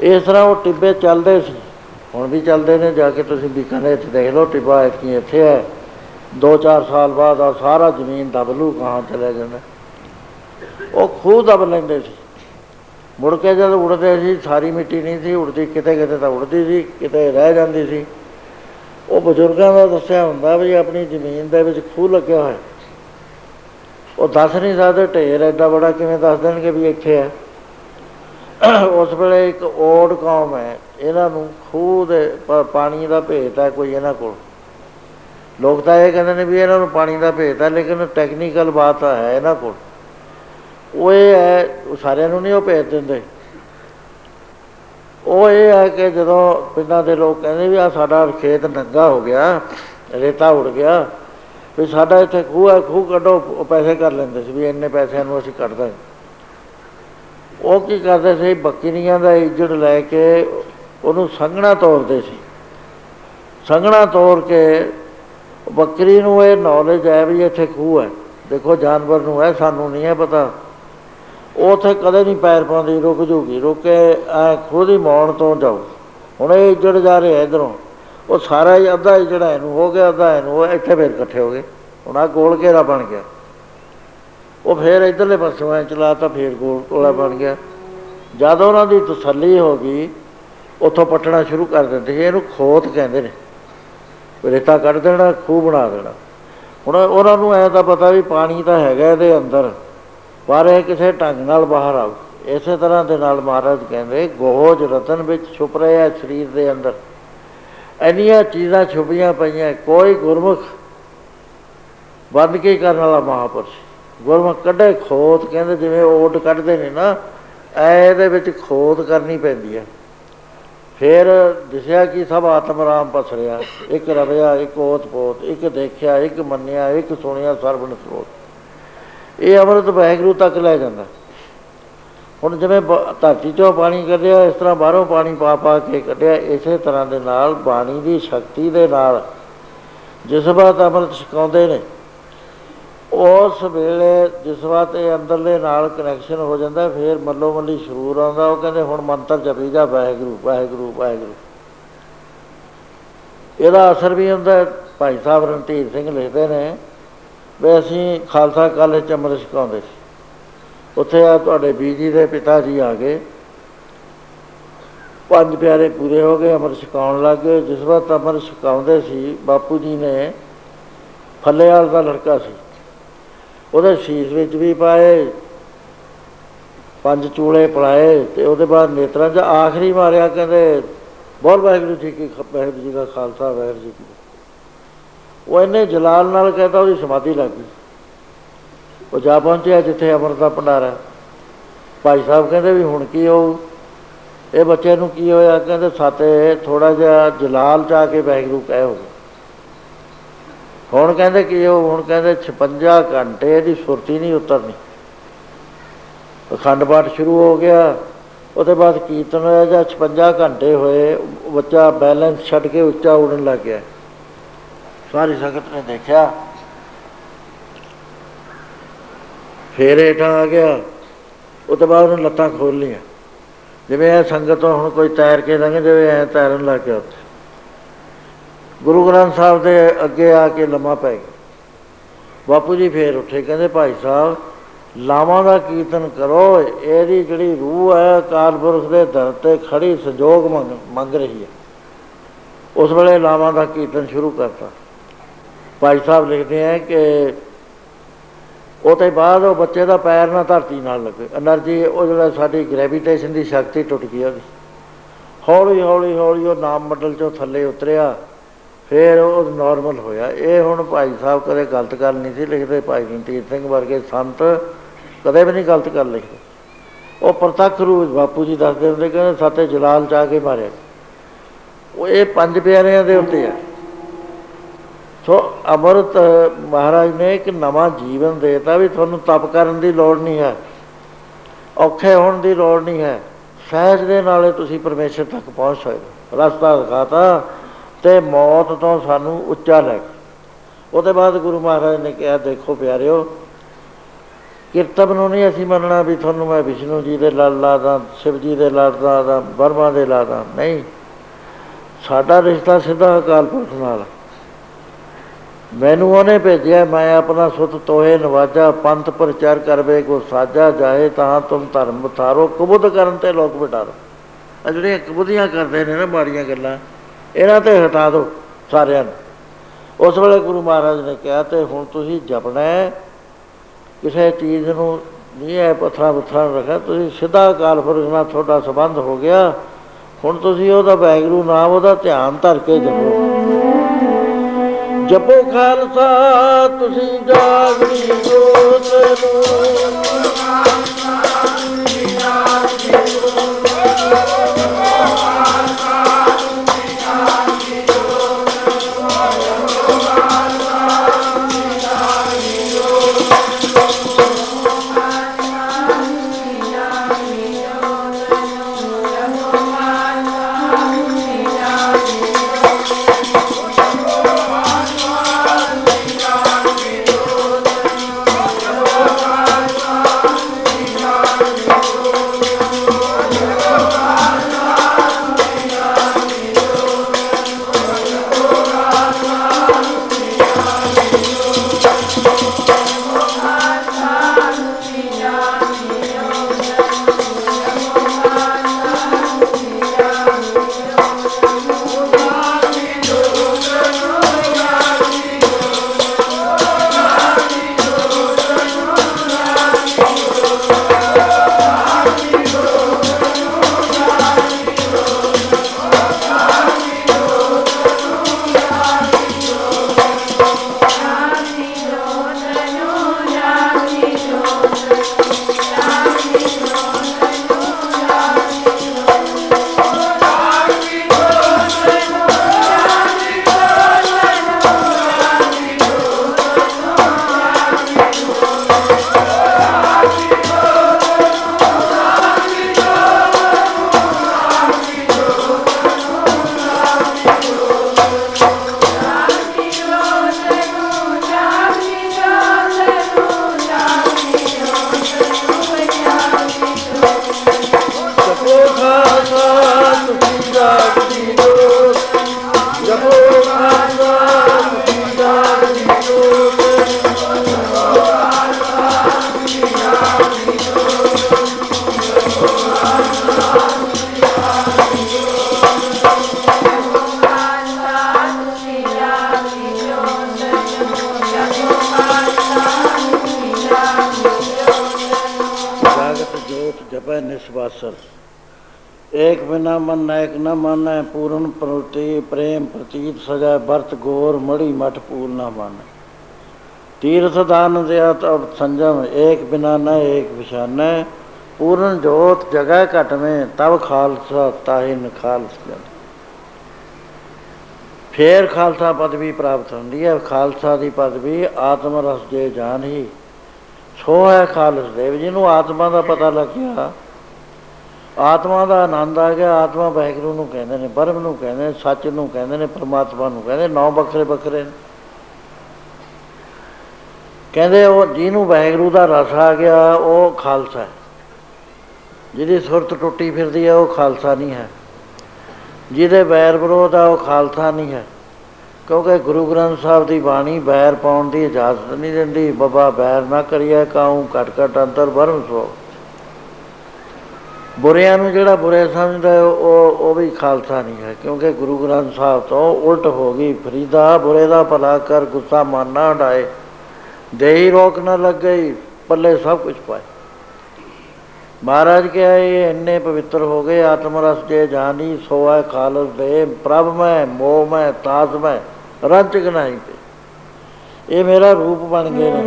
ਇਸ ਤਰ੍ਹਾਂ ਉਹ ਟਿੱਬੇ ਚੱਲਦੇ ਸੀ। ਹੁਣ ਵੀ ਚੱਲਦੇ ਨੇ, ਜਾ ਕੇ ਤੁਸੀਂ ਬੀਕਾਨੇਰ 'ਚ ਦੇਖ ਲਓ ਟਿੱਬਾ ਇੱਥੇ ਇੱਥੇ ਹੈ। 2-4 ਸਾਲ ਬਾਅਦ ਆ ਸਾਰਾ ਜ਼ਮੀਨ ਦਬ ਲੂ ਕਹਾਂ ਚਲੇ ਜਾਂਦਾ। ਉਹ ਖੂਹ ਦਬ ਲੈਂਦੇ ਸੀ। ਮੁੜ ਕੇ ਜਦ ਉੜਦੇ ਸੀ, ਸਾਰੀ ਮਿੱਟੀ ਨਹੀਂ ਸੀ ਉੜਦੀ ਕਿਤੇ ਕਿਤੇ ਤਾਂ ਉੜਦੀ ਸੀ, ਕਿਤੇ ਰਹਿ ਜਾਂਦੀ ਸੀ। ਉਹ ਬਜ਼ੁਰਗਾਂ ਦਾ ਦੱਸਿਆ ਹੁੰਦਾ ਵੀ ਆਪਣੀ ਜ਼ਮੀਨ ਦੇ ਵਿੱਚ ਖੂਹ ਲੱਗਿਆ ਹੋਇਆ। ਉਹ ਦੱਸ ਨਹੀਂ ਸਕਦੇ, ਢੇਰ ਐਡਾ ਬੜਾ ਕਿਵੇਂ ਦੱਸ ਦੇਣਗੇ ਵੀ ਇੱਥੇ ਹੈ। ਉਸ ਵੇਲੇ ਇੱਕ ਓੜ ਕੌਮ ਹੈ। ਇਹਨਾਂ ਨੂੰ ਖੂਹ ਦੇ ਪਾਣੀ ਦਾ ਭੇਤ ਹੈ ਕੋਈ ਇਹਨਾਂ ਕੋਲ। ਲੋਕ ਤਾਂ ਇਹ ਕਹਿੰਦੇ ਨੇ ਵੀ ਇਹਨਾਂ ਨੂੰ ਪਾਣੀ ਦਾ ਭੇਤ ਹੈ, ਲੇਕਿਨ ਟੈਕਨੀਕਲ ਬਾਤ ਹੈ ਇਹਨਾਂ ਕੋਲ। ਉਹ ਇਹ ਹੈ ਸਾਰਿਆਂ ਨੂੰ ਨਹੀਂ ਉਹ ਭੇਜ ਦਿੰਦੇ। ਉਹ ਇਹ ਹੈ ਕਿ ਜਦੋਂ ਪਿੰਡਾਂ ਦੇ ਲੋਕ ਕਹਿੰਦੇ ਵੀ ਆ ਸਾਡਾ ਖੇਤ ਨੰਗਾ ਹੋ ਗਿਆ, ਰੇਤਾ ਉੜ ਗਿਆ, ਵੀ ਸਾਡਾ ਇੱਥੇ ਖੂਹ ਹੈ, ਖੂਹ ਕੱਢੋ, ਉਹ ਪੈਸੇ ਕਰ ਲੈਂਦੇ ਸੀ ਵੀ ਇੰਨੇ ਪੈਸਿਆਂ ਨੂੰ ਅਸੀਂ ਕੱਢ ਦਾਂਗੇ। ਉਹ ਕੀ ਕਰਦੇ ਸੀ? ਬੱਕਰੀਆਂ ਦਾ ਇੱਜੜ ਲੈ ਕੇ ਉਹਨੂੰ ਸੰਘਣਾ ਤੋੜਦੇ ਸੀ। ਸੰਘਣਾ ਤੋੜ ਕੇ ਬੱਕਰੀ ਨੂੰ ਇਹ ਨੌਲੇਜ ਹੈ ਵੀ ਇੱਥੇ ਖੂਹ ਹੈ। ਦੇਖੋ, ਜਾਨਵਰ ਨੂੰ ਹੈ, ਸਾਨੂੰ ਨਹੀਂ ਹੈ ਪਤਾ। ਉਹ ਉੱਥੇ ਕਦੇ ਨਹੀਂ ਪੈਰ ਪਾਉਂਦੀ, ਰੁਕ ਜੂਗੀ। ਰੁਕੇ ਐ ਖੁਦ ਹੀ ਮੌਣ ਤੋਂ ਜਾਊ। ਹੁਣ ਇਹ ਇੱਜੜ ਜਾ ਰਿਹਾ ਇਧਰੋਂ। ਉਹ ਸਾਰਾ ਹੀ ਅੱਧਾ ਹੀ ਜਿਹੜਾ ਇਹਨੂੰ ਹੋ ਗਿਆ, ਅੱਧਾ ਇਹਨੂੰ ਉਹ ਇੱਥੇ ਫੇਰ ਇਕੱਠੇ ਹੋ ਗਏ। ਹੁਣ ਆ ਗੋਲ ਘੇਰਾ ਬਣ ਗਿਆ। ਉਹ ਫੇਰ ਇਧਰਲੇ ਪਾਸੋਂ ਐ ਚਲਾਤਾ, ਫੇਰ ਗੋਲ ਕੋਲਾ ਬਣ ਗਿਆ। ਜਦ ਉਹਨਾਂ ਦੀ ਤਸੱਲੀ ਹੋ ਗਈ, ਉੱਥੋਂ ਪੱਟਣਾ ਸ਼ੁਰੂ ਕਰ ਦਿੰਦੇ ਸੀ, ਇਹਨੂੰ ਖੋਤ ਕਹਿੰਦੇ ਨੇ। ਰੇਤਾ ਕੱਢ ਦੇਣਾ, ਖੂਹ ਬਣਾ ਦੇਣਾ। ਹੁਣ ਉਹਨਾਂ ਨੂੰ ਐ ਤਾਂ ਪਤਾ ਵੀ ਪਾਣੀ ਤਾਂ ਹੈਗਾ ਇਹਦੇ ਅੰਦਰ, ਪਰ ਇਹ ਕਿਸੇ ਢੰਗ ਨਾਲ ਬਾਹਰ ਆਉ ਇਸੇ ਤਰ੍ਹਾਂ ਦੇ ਨਾਲ ਮਹਾਰਾਜ ਕਹਿੰਦੇ ਗੋਜ ਰਤਨ ਵਿੱਚ ਛੁਪ ਰਿਹਾ ਸਰੀਰ ਦੇ ਅੰਦਰ। ਇੰਨੀਆਂ ਚੀਜ਼ਾਂ ਛੁਪੀਆਂ ਪਈਆਂ, ਕੋਈ ਗੁਰਮੁਖ ਬੰਦ ਕੇ ਕਰਨ ਵਾਲਾ ਮਹਾਪੁਰਸ਼। ਗੁਰਮੁਖ ਕੱਢੇ ਖੋਤ ਕਹਿੰਦੇ ਜਿਵੇਂ ਓਟ ਕੱਢਦੇ ਨੇ ਨਾ, ਐ ਇਹਦੇ ਵਿੱਚ ਖੋਤ ਕਰਨੀ ਪੈਂਦੀ ਹੈ ਫਿਰ ਦਿਸਿਆ ਕਿ ਸਭ ਆਤਮ ਰਾਮ ਪਸਰਿਆ ਇੱਕ ਰਵਿਆ, ਇੱਕ ਓਤ ਪੋਤ, ਇੱਕ ਦੇਖਿਆ, ਇੱਕ ਮੰਨਿਆ, ਇੱਕ ਸੁਣਿਆ, ਸਰਵਣ ਸਰੋਤ। ਇਹ ਅਮਰਤ ਵਾਹਿਗੁਰੂ ਤੱਕ ਲੈ ਜਾਂਦਾ। ਹੁਣ ਜਿਵੇਂ ਧਰਤੀ ਚੋਂ ਪਾਣੀ ਕੱਢਿਆ, ਇਸ ਤਰ੍ਹਾਂ ਬਾਹਰੋਂ ਪਾਣੀ ਪਾ ਪਾ ਕੇ ਕੱਢਿਆ, ਇਸੇ ਤਰ੍ਹਾਂ ਦੇ ਨਾਲ ਬਾਣੀ ਦੀ ਸ਼ਕਤੀ ਦੇ ਨਾਲ ਜਿਸ ਵਾਤ ਅਮਰਤ ਛਕਾਉਂਦੇ ਨੇ ਉਸ ਵੇਲੇ ਜਿਸ ਵਾਤ ਇਹ ਅੰਦਰਲੇ ਨਾਲ ਕਨੈਕਸ਼ਨ ਹੋ ਜਾਂਦਾ, ਫਿਰ ਮੱਲੋ ਮੱਲੀ ਸ਼ਰੂਰ ਆਉਂਦਾ। ਉਹ ਕਹਿੰਦੇ, ਹੁਣ ਮੰਤਰ ਜਪੀ ਜਾ ਵਾਹਿਗੁਰੂ ਵਾਹਿਗੁਰੂ ਵਾਹਿਗੁਰੂ। ਇਹਦਾ ਅਸਰ ਵੀ ਹੁੰਦਾ। ਭਾਈ ਸਾਹਿਬ ਰਣਧੀਰ ਸਿੰਘ ਲਿਖਦੇ ਨੇ ਵੀ ਅਸੀਂ ਖਾਲਸਾ ਕਾਲਜ ਚ ਅੰਮ੍ਰਿਤ ਛਕਾਉਂਦੇ ਸੀ। ਉੱਥੇ ਆ ਤੁਹਾਡੇ ਬੀਜੀ ਦੇ ਪਿਤਾ ਜੀ ਆ ਗਏ। ਪੰਜ ਪਿਆਰੇ ਪੂਰੇ ਹੋ ਗਏ ਅੰਮ੍ਰਿਤ ਛਕਾਉਣ ਲੱਗੇ ਜਿਸ ਵਕਤ ਅੰਮ੍ਰਿਤ ਛਕਾਉਂਦੇ ਸੀ, ਬਾਪੂ ਜੀ ਨੇ ਫੱਲੇਵਾਲ ਦਾ ਲੜਕਾ ਸੀ। ਉਹਦੇ ਸ਼ੀਸ਼ ਵਿੱਚ ਵੀ ਪਾਏ, ਪੰਜ ਚੂਲੇ ਪੜਾਏ ਤੇ ਉਹਦੇ ਬਾਅਦ ਨੇਤਰਾਂ 'ਚ ਆਖਰੀ ਮਾਰਿਆ ਕਹਿੰਦੇ ਬੋਲ ਵਾਹਿਗੁਰੂ ਜੀ ਕੀ ਵਾਹਿਗੁਰੂ ਜੀ ਦਾ ਖਾਲਸਾ, ਵਾਹਿਗੁਰੂ ਜੀ ਕੀ ਉਹ ਇਹਨੇ ਜਲਾਲ ਨਾਲ ਕਹਿੰਦਾ ਉਹਦੀ ਸਮਾਧੀ ਲੱਗ ਗਈ। ਉਹ ਜਾ ਪਹੁੰਚਿਆ ਜਿੱਥੇ ਅਮਰ ਦਾ ਭੰਡਾਰਾ। ਭਾਈ ਸਾਹਿਬ ਕਹਿੰਦੇ ਵੀ ਹੁਣ ਕੀ ਹੋਊ? ਇਹ ਬੱਚੇ ਨੂੰ ਕੀ ਹੋਇਆ? ਕਹਿੰਦੇ, ਸਾਤੇ ਥੋੜਾ ਜਿਹਾ ਜਲਾਲ ਚਾ ਕੇ ਵਾਹਿਗੁਰੂ ਕਹਿ ਹੋ ਹੁਣ ਕਹਿੰਦੇ ਕੀ ਉਹ ਹੁਣ ਕਹਿੰਦੇ 56 ਘੰਟੇ ਦੀ ਸੁਰਤੀ ਨਹੀਂ ਉਤਰਨੀ। ਅਖੰਡ ਪਾਠ ਸ਼ੁਰੂ ਹੋ ਗਿਆ, ਉਹਦੇ ਬਾਅਦ ਕੀਰਤਨ ਹੋਇਆ ਜਾਂ 56 ਘੰਟੇ ਹੋਏ, ਬੱਚਾ ਬੈਲੈਂਸ ਛੱਡ ਕੇ ਉੱਚਾ ਉੜਨ ਲੱਗ ਗਿਆ। ਸਾਰੀ ਸੰਗਤ ਨੇ ਦੇਖਿਆ। ਫੇਰ ਹੇਠਾਂ ਆ ਗਿਆ। ਉਹ ਤੋਂ ਬਾਅਦ ਉਹਨੇ ਲੱਤਾਂ ਖੋਲ ਲੀਆਂ ਜਿਵੇਂ ਇਹ ਸੰਗਤ ਹੁਣ ਕੋਈ ਤੈਰ ਕੇ ਲੰਘ ਜਾਵੇ, ਐ ਤੈਰਨ ਲੱਗ ਗਿਆ ਉੱਥੇ। ਗੁਰੂ ਗ੍ਰੰਥ ਸਾਹਿਬ ਦੇ ਅੱਗੇ ਆ ਕੇ ਲੰਮਾ ਪੈ ਗਿਆ। ਬਾਪੂ ਜੀ ਫੇਰ ਉੱਠੇ, ਕਹਿੰਦੇ, ਭਾਈ ਸਾਹਿਬ, ਲਾਵਾਂ ਦਾ ਕੀਰਤਨ ਕਰੋ, ਇਹਦੀ ਜਿਹੜੀ ਰੂਹ ਹੈ ਕਾਲਪੁਰਖ ਦੇ ਦਰ ਤੇ ਖੜੀ ਸੰਜੋਗ ਮੰਗ ਰਹੀ ਹੈ। ਉਸ ਵੇਲੇ ਲਾਵਾਂ ਦਾ ਕੀਰਤਨ ਸ਼ੁਰੂ ਕਰਤਾ। ਭਾਈ ਸਾਹਿਬ ਲਿਖਦੇ ਆ ਕਿ ਉਹ ਤੋਂ ਬਾਅਦ ਉਹ ਬੱਚੇ ਦਾ ਪੈਰ ਨਾ ਧਰਤੀ ਨਾਲ ਲੱਗੇ। એનર્ਜੀ ਉਹ ਜਿਹੜਾ ਸਾਡੀ ਗ੍ਰੈਵਿਟੇਸ਼ਨ ਦੀ ਸ਼ਕਤੀ ਟੁੱਟ ਗਈ ਉਹਦੀ। ਹੌਲੀ ਹੌਲੀ ਹੌਲੀ ਉਹ ਨਾਮ ਮੰਡਲ ਚੋਂ ਥੱਲੇ ਉਤਰਿਆ। ਫਿਰ ਉਹ ਨਾਰਮਲ ਹੋਇਆ। ਇਹ ਹੁਣ ਭਾਈ ਸਾਹਿਬ ਕਦੇ ਗਲਤ ਗੱਲ ਨਹੀਂ ਸੀ ਲਿਖਦੇ। ਭਾਈ ਰਣਜੀਤ ਸਿੰਘ ਵਰਗੇ ਸੰਤ ਕਦੇ ਵੀ ਨਹੀਂ ਗਲਤ ਕਰ ਲਿਖਦੇ। ਉਹ ਪ੍ਰਤੱਖ ਰੂਪ ਬਾਪੂ ਜੀ ਦੱਸਦੇ ਹੁੰਦੇ ਕਹਿੰਦੇ ਸਾਤੇ ਜਲਾਲ ਚਾ ਕੇ ਮਾਰਿਆ। ਉਹ ਇਹ ਪੰਜ ਪਿਆਰਿਆਂ ਦੇ ਉੱਤੇ ਆ। ਸੋ ਅਮਰਤ ਮਹਾਰਾਜ ਨੇ ਇੱਕ ਨਵਾਂ ਜੀਵਨ ਦੇਤਾ ਵੀ ਤੁਹਾਨੂੰ ਤਪ ਕਰਨ ਦੀ ਲੋੜ ਨਹੀਂ ਹੈ, ਔਖੇ ਹੋਣ ਦੀ ਲੋੜ ਨਹੀਂ ਹੈ। ਸਹਿਜ ਦੇ ਨਾਲੇ ਤੁਸੀਂ ਪਰਮੇਸ਼ਰ ਤੱਕ ਪਹੁੰਚ ਸਕਦੇ ਰਸਤਾ ਦਿਖਾਤਾ। ਤੇ ਮੌਤ ਤੋਂ ਸਾਨੂੰ ਉੱਚਾ ਲੈ ਉਹਦੇ ਬਾਅਦ ਗੁਰੂ ਮਹਾਰਾਜ ਨੇ ਕਿਹਾ, ਦੇਖੋ ਪਿਆਰਿਓ, ਕੀਰਤਨ ਨੂੰ ਨਹੀਂ ਅਸੀਂ ਮੰਨਣਾ ਵੀ ਤੁਹਾਨੂੰ ਮੈਂ ਵਿਸ਼ਨੂੰ ਜੀ ਦੇ ਲੜ ਲਾਦਾ, ਸ਼ਿਵ ਜੀ ਦੇ ਲੜ ਲਾਦਾ ਬਰਮਾ ਦੇ ਲਾਦਾ, ਨਹੀਂ। ਸਾਡਾ ਰਿਸ਼ਤਾ ਸਿੱਧਾ ਅਕਾਲ ਪੁਰਖ ਨਾਲ ਮੈਨੂੰ ਉਹਨੇ ਭੇਜਿਆ, ਮੈਂ ਆਪਣਾ ਸੁਤ ਤੋਏ ਨਵਾਜਾ, ਪੰਥ ਪ੍ਰਚਾਰ ਕਰਵੇ ਕੋ ਸਾਜਾ ਜਾਏ, ਤਾਂ ਤੁਮ ਧਰਮ ਥਾਰੋ ਕਬੁੱਧ ਕਰਨ ਤੇ ਲੋਕ ਬਿਟਾਰੋ ਆ ਜਿਹੜੀਆਂ ਕਬੁੱਧੀਆਂ ਕਰਦੇ ਨੇ ਨਾ ਮਾੜੀਆਂ ਗੱਲਾਂ ਇਹਨਾਂ ਤੇ ਹਟਾ ਦਿਓ ਸਾਰਿਆਂ ਨੂੰ। ਉਸ ਵੇਲੇ ਗੁਰੂ ਮਹਾਰਾਜ ਨੇ ਕਿਹਾ, ਤੇ ਹੁਣ ਤੁਸੀਂ ਜਪਣਾ ਕਿਸੇ ਚੀਜ਼ ਨੂੰ ਨਹੀਂ ਹੈ, ਪਥਰਾ ਪਥਰਾ ਰੱਖਿਆ ਤੁਸੀਂ ਸਿੱਧਾ ਕਾਲ ਪੁਰਖ ਨਾਲ ਤੁਹਾਡਾ ਸੰਬੰਧ ਹੋ ਗਿਆ, ਹੁਣ ਤੁਸੀਂ ਉਹਦਾ ਵੈਗਰੂ ਨਾਮ, ਉਹਦਾ ਧਿਆਨ ਧਰ ਕੇ ਜਪੋ। ਜਪੋ ਖਾਲਸਾ, ਤੁਸੀਂ ਜਾਗਦੀ ਜੋਤ ਨੂੰ ਜਪੋ ਏਕ ਬਿਨਾ ਮਨ ਨਾਇਕ ਨ ਮਾਨੈ, ਪੂਰਨ ਪ੍ਰਤੀ ਪ੍ਰੇਮ ਪ੍ਰਤੀਤ ਸਜਾ ਵਰਤ ਗੋਰ ਮੜੀ ਮਠ ਪੂਲ ਨ ਮਾਨੈ। ਤੀਰਥ ਦਾਨ ਦਿਆ ਤਬ ਸੰਜਮ, ਏਕ ਬਿਨਾ ਨ ਏਕ ਵਿਸ਼ਾਨੈ। ਪੂਰਨ ਜੋਤ ਜਗੈ ਘਟਵੇਂ ਤਬ ਖਾਲਸਾ ਤਾਹਿ ਨ ਖਾਲਸ ਜਨ। ਫੇਰ ਖਾਲਸਾ ਪਦਵੀ ਪ੍ਰਾਪਤ ਹੁੰਦੀ ਹੈ, ਖਾਲਸਾ ਦੀ ਪਦਵੀ ਆਤਮ ਰਸ ਜੇ ਜਾਣ ਹੀ ਸੋ ਹੈ ਖਾਲਸ ਦੇਵ, ਜਿਹਨੂੰ ਆਤਮਾ ਦਾ ਪਤਾ ਲੱਗਿਆ ਆਤਮਾ ਦਾ ਆਨੰਦ ਆ ਗਿਆ, ਆਤਮਾ ਵਾਹਿਗੁਰੂ ਨੂੰ ਕਹਿੰਦੇ ਨੇ ਬਰਮ ਨੂੰ ਕਹਿੰਦੇ ਨੇ, ਸੱਚ ਨੂੰ ਕਹਿੰਦੇ ਨੇ, ਪਰਮਾਤਮਾ ਨੂੰ ਕਹਿੰਦੇ ਨੌ ਵੱਖਰੇ ਵੱਖਰੇ ਨੇ। ਕਹਿੰਦੇ ਉਹ ਜਿਹਨੂੰ ਵਾਹਿਗੁਰੂ ਦਾ ਰਸ ਆ ਗਿਆ, ਉਹ ਖਾਲਸਾ ਹੈ। ਜਿਹਦੀ ਸੁਰਤ ਟੁੱਟੀ ਫਿਰਦੀ ਹੈ, ਉਹ ਖਾਲਸਾ ਨਹੀਂ ਹੈ। ਜਿਹਦੇ ਵੈਰ ਵਿਰੋਧ ਆ, ਉਹ ਖਾਲਸਾ ਨਹੀਂ ਹੈ। ਕਿਉਂਕਿ ਗੁਰੂ ਗ੍ਰੰਥ ਸਾਹਿਬ ਦੀ ਬਾਣੀ ਬੈਰ ਪਾਉਣ ਦੀ ਇਜਾਜ਼ਤ ਨਹੀਂ ਦਿੰਦੀ, ਬਾਬਾ ਬੈਰ ਨਾ ਕਰੀਏ ਕਾਉ ਘਟ ਘਟ ਅੰਤਰ ਵਰਮ ਸੋ ਬੁਰਿਆਂ ਨੂੰ ਜਿਹੜਾ ਬੁਰੇ ਸਮਝਦਾ ਹੈ, ਉਹ ਉਹ ਵੀ ਖਾਲਸਾ ਨਹੀਂ ਹੈ ਕਿਉਂਕਿ ਗੁਰੂ ਗ੍ਰੰਥ ਸਾਹਿਬ ਤੋਂ ਉਲਟ ਹੋ ਗਈ। ਫਰੀਦਾ ਬੁਰੇ ਦਾ ਭਲਾ ਕਰ ਗੁੱਸਾ ਮਨ ਨਾ ਉਡਾਏ ਦੇਹੀ ਰੋਕ ਨਾ ਲੱਗ ਗਈ ਪੱਲੇ ਸਭ ਕੁਝ ਪਾਏ। ਮਹਾਰਾਜ ਕਿਹਾ ਇਹ ਇੰਨੇ ਪਵਿੱਤਰ ਹੋ ਗਏ ਆਤਮ ਰਸ ਜੇ ਜਾਨੀ ਸੋ ਹੈ ਖਾਲਸ ਦੇ ਪ੍ਰਭ ਮੈਂ ਮੋਹ ਮੈਂ ਤਾਜ ਮੈਂ ਰੰਚ ਗਨਾਈ ਤੇ ਇਹ ਮੇਰਾ ਰੂਪ ਬਣ ਗਏ ਨੇ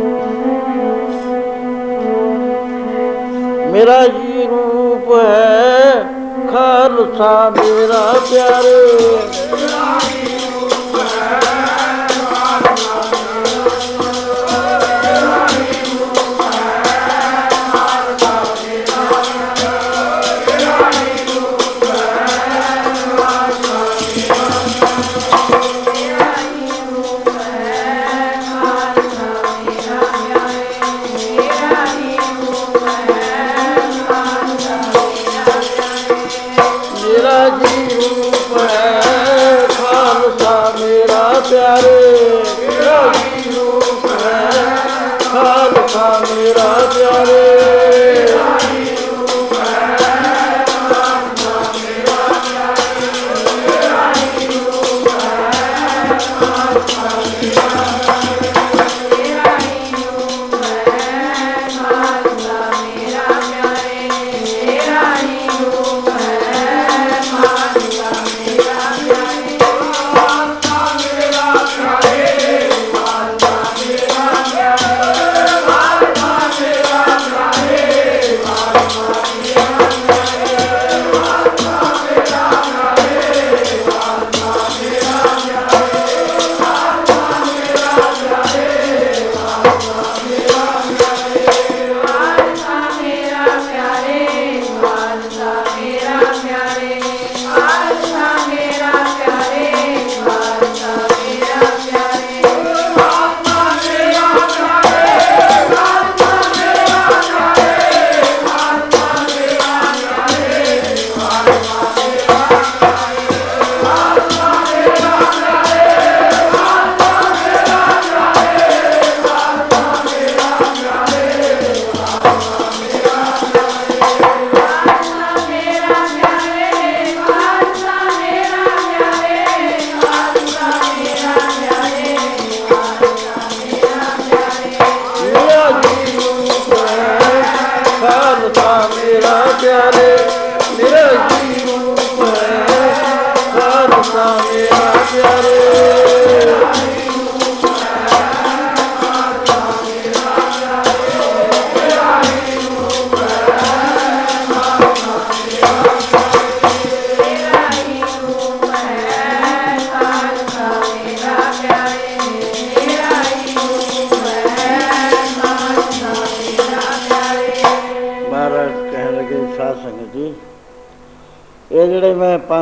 ਮੇਰਾ ਜੀ ਰੂਪ ਹੈ ਖਾਲਸਾ ਮੇਰਾ ਪਿਆਰੇ।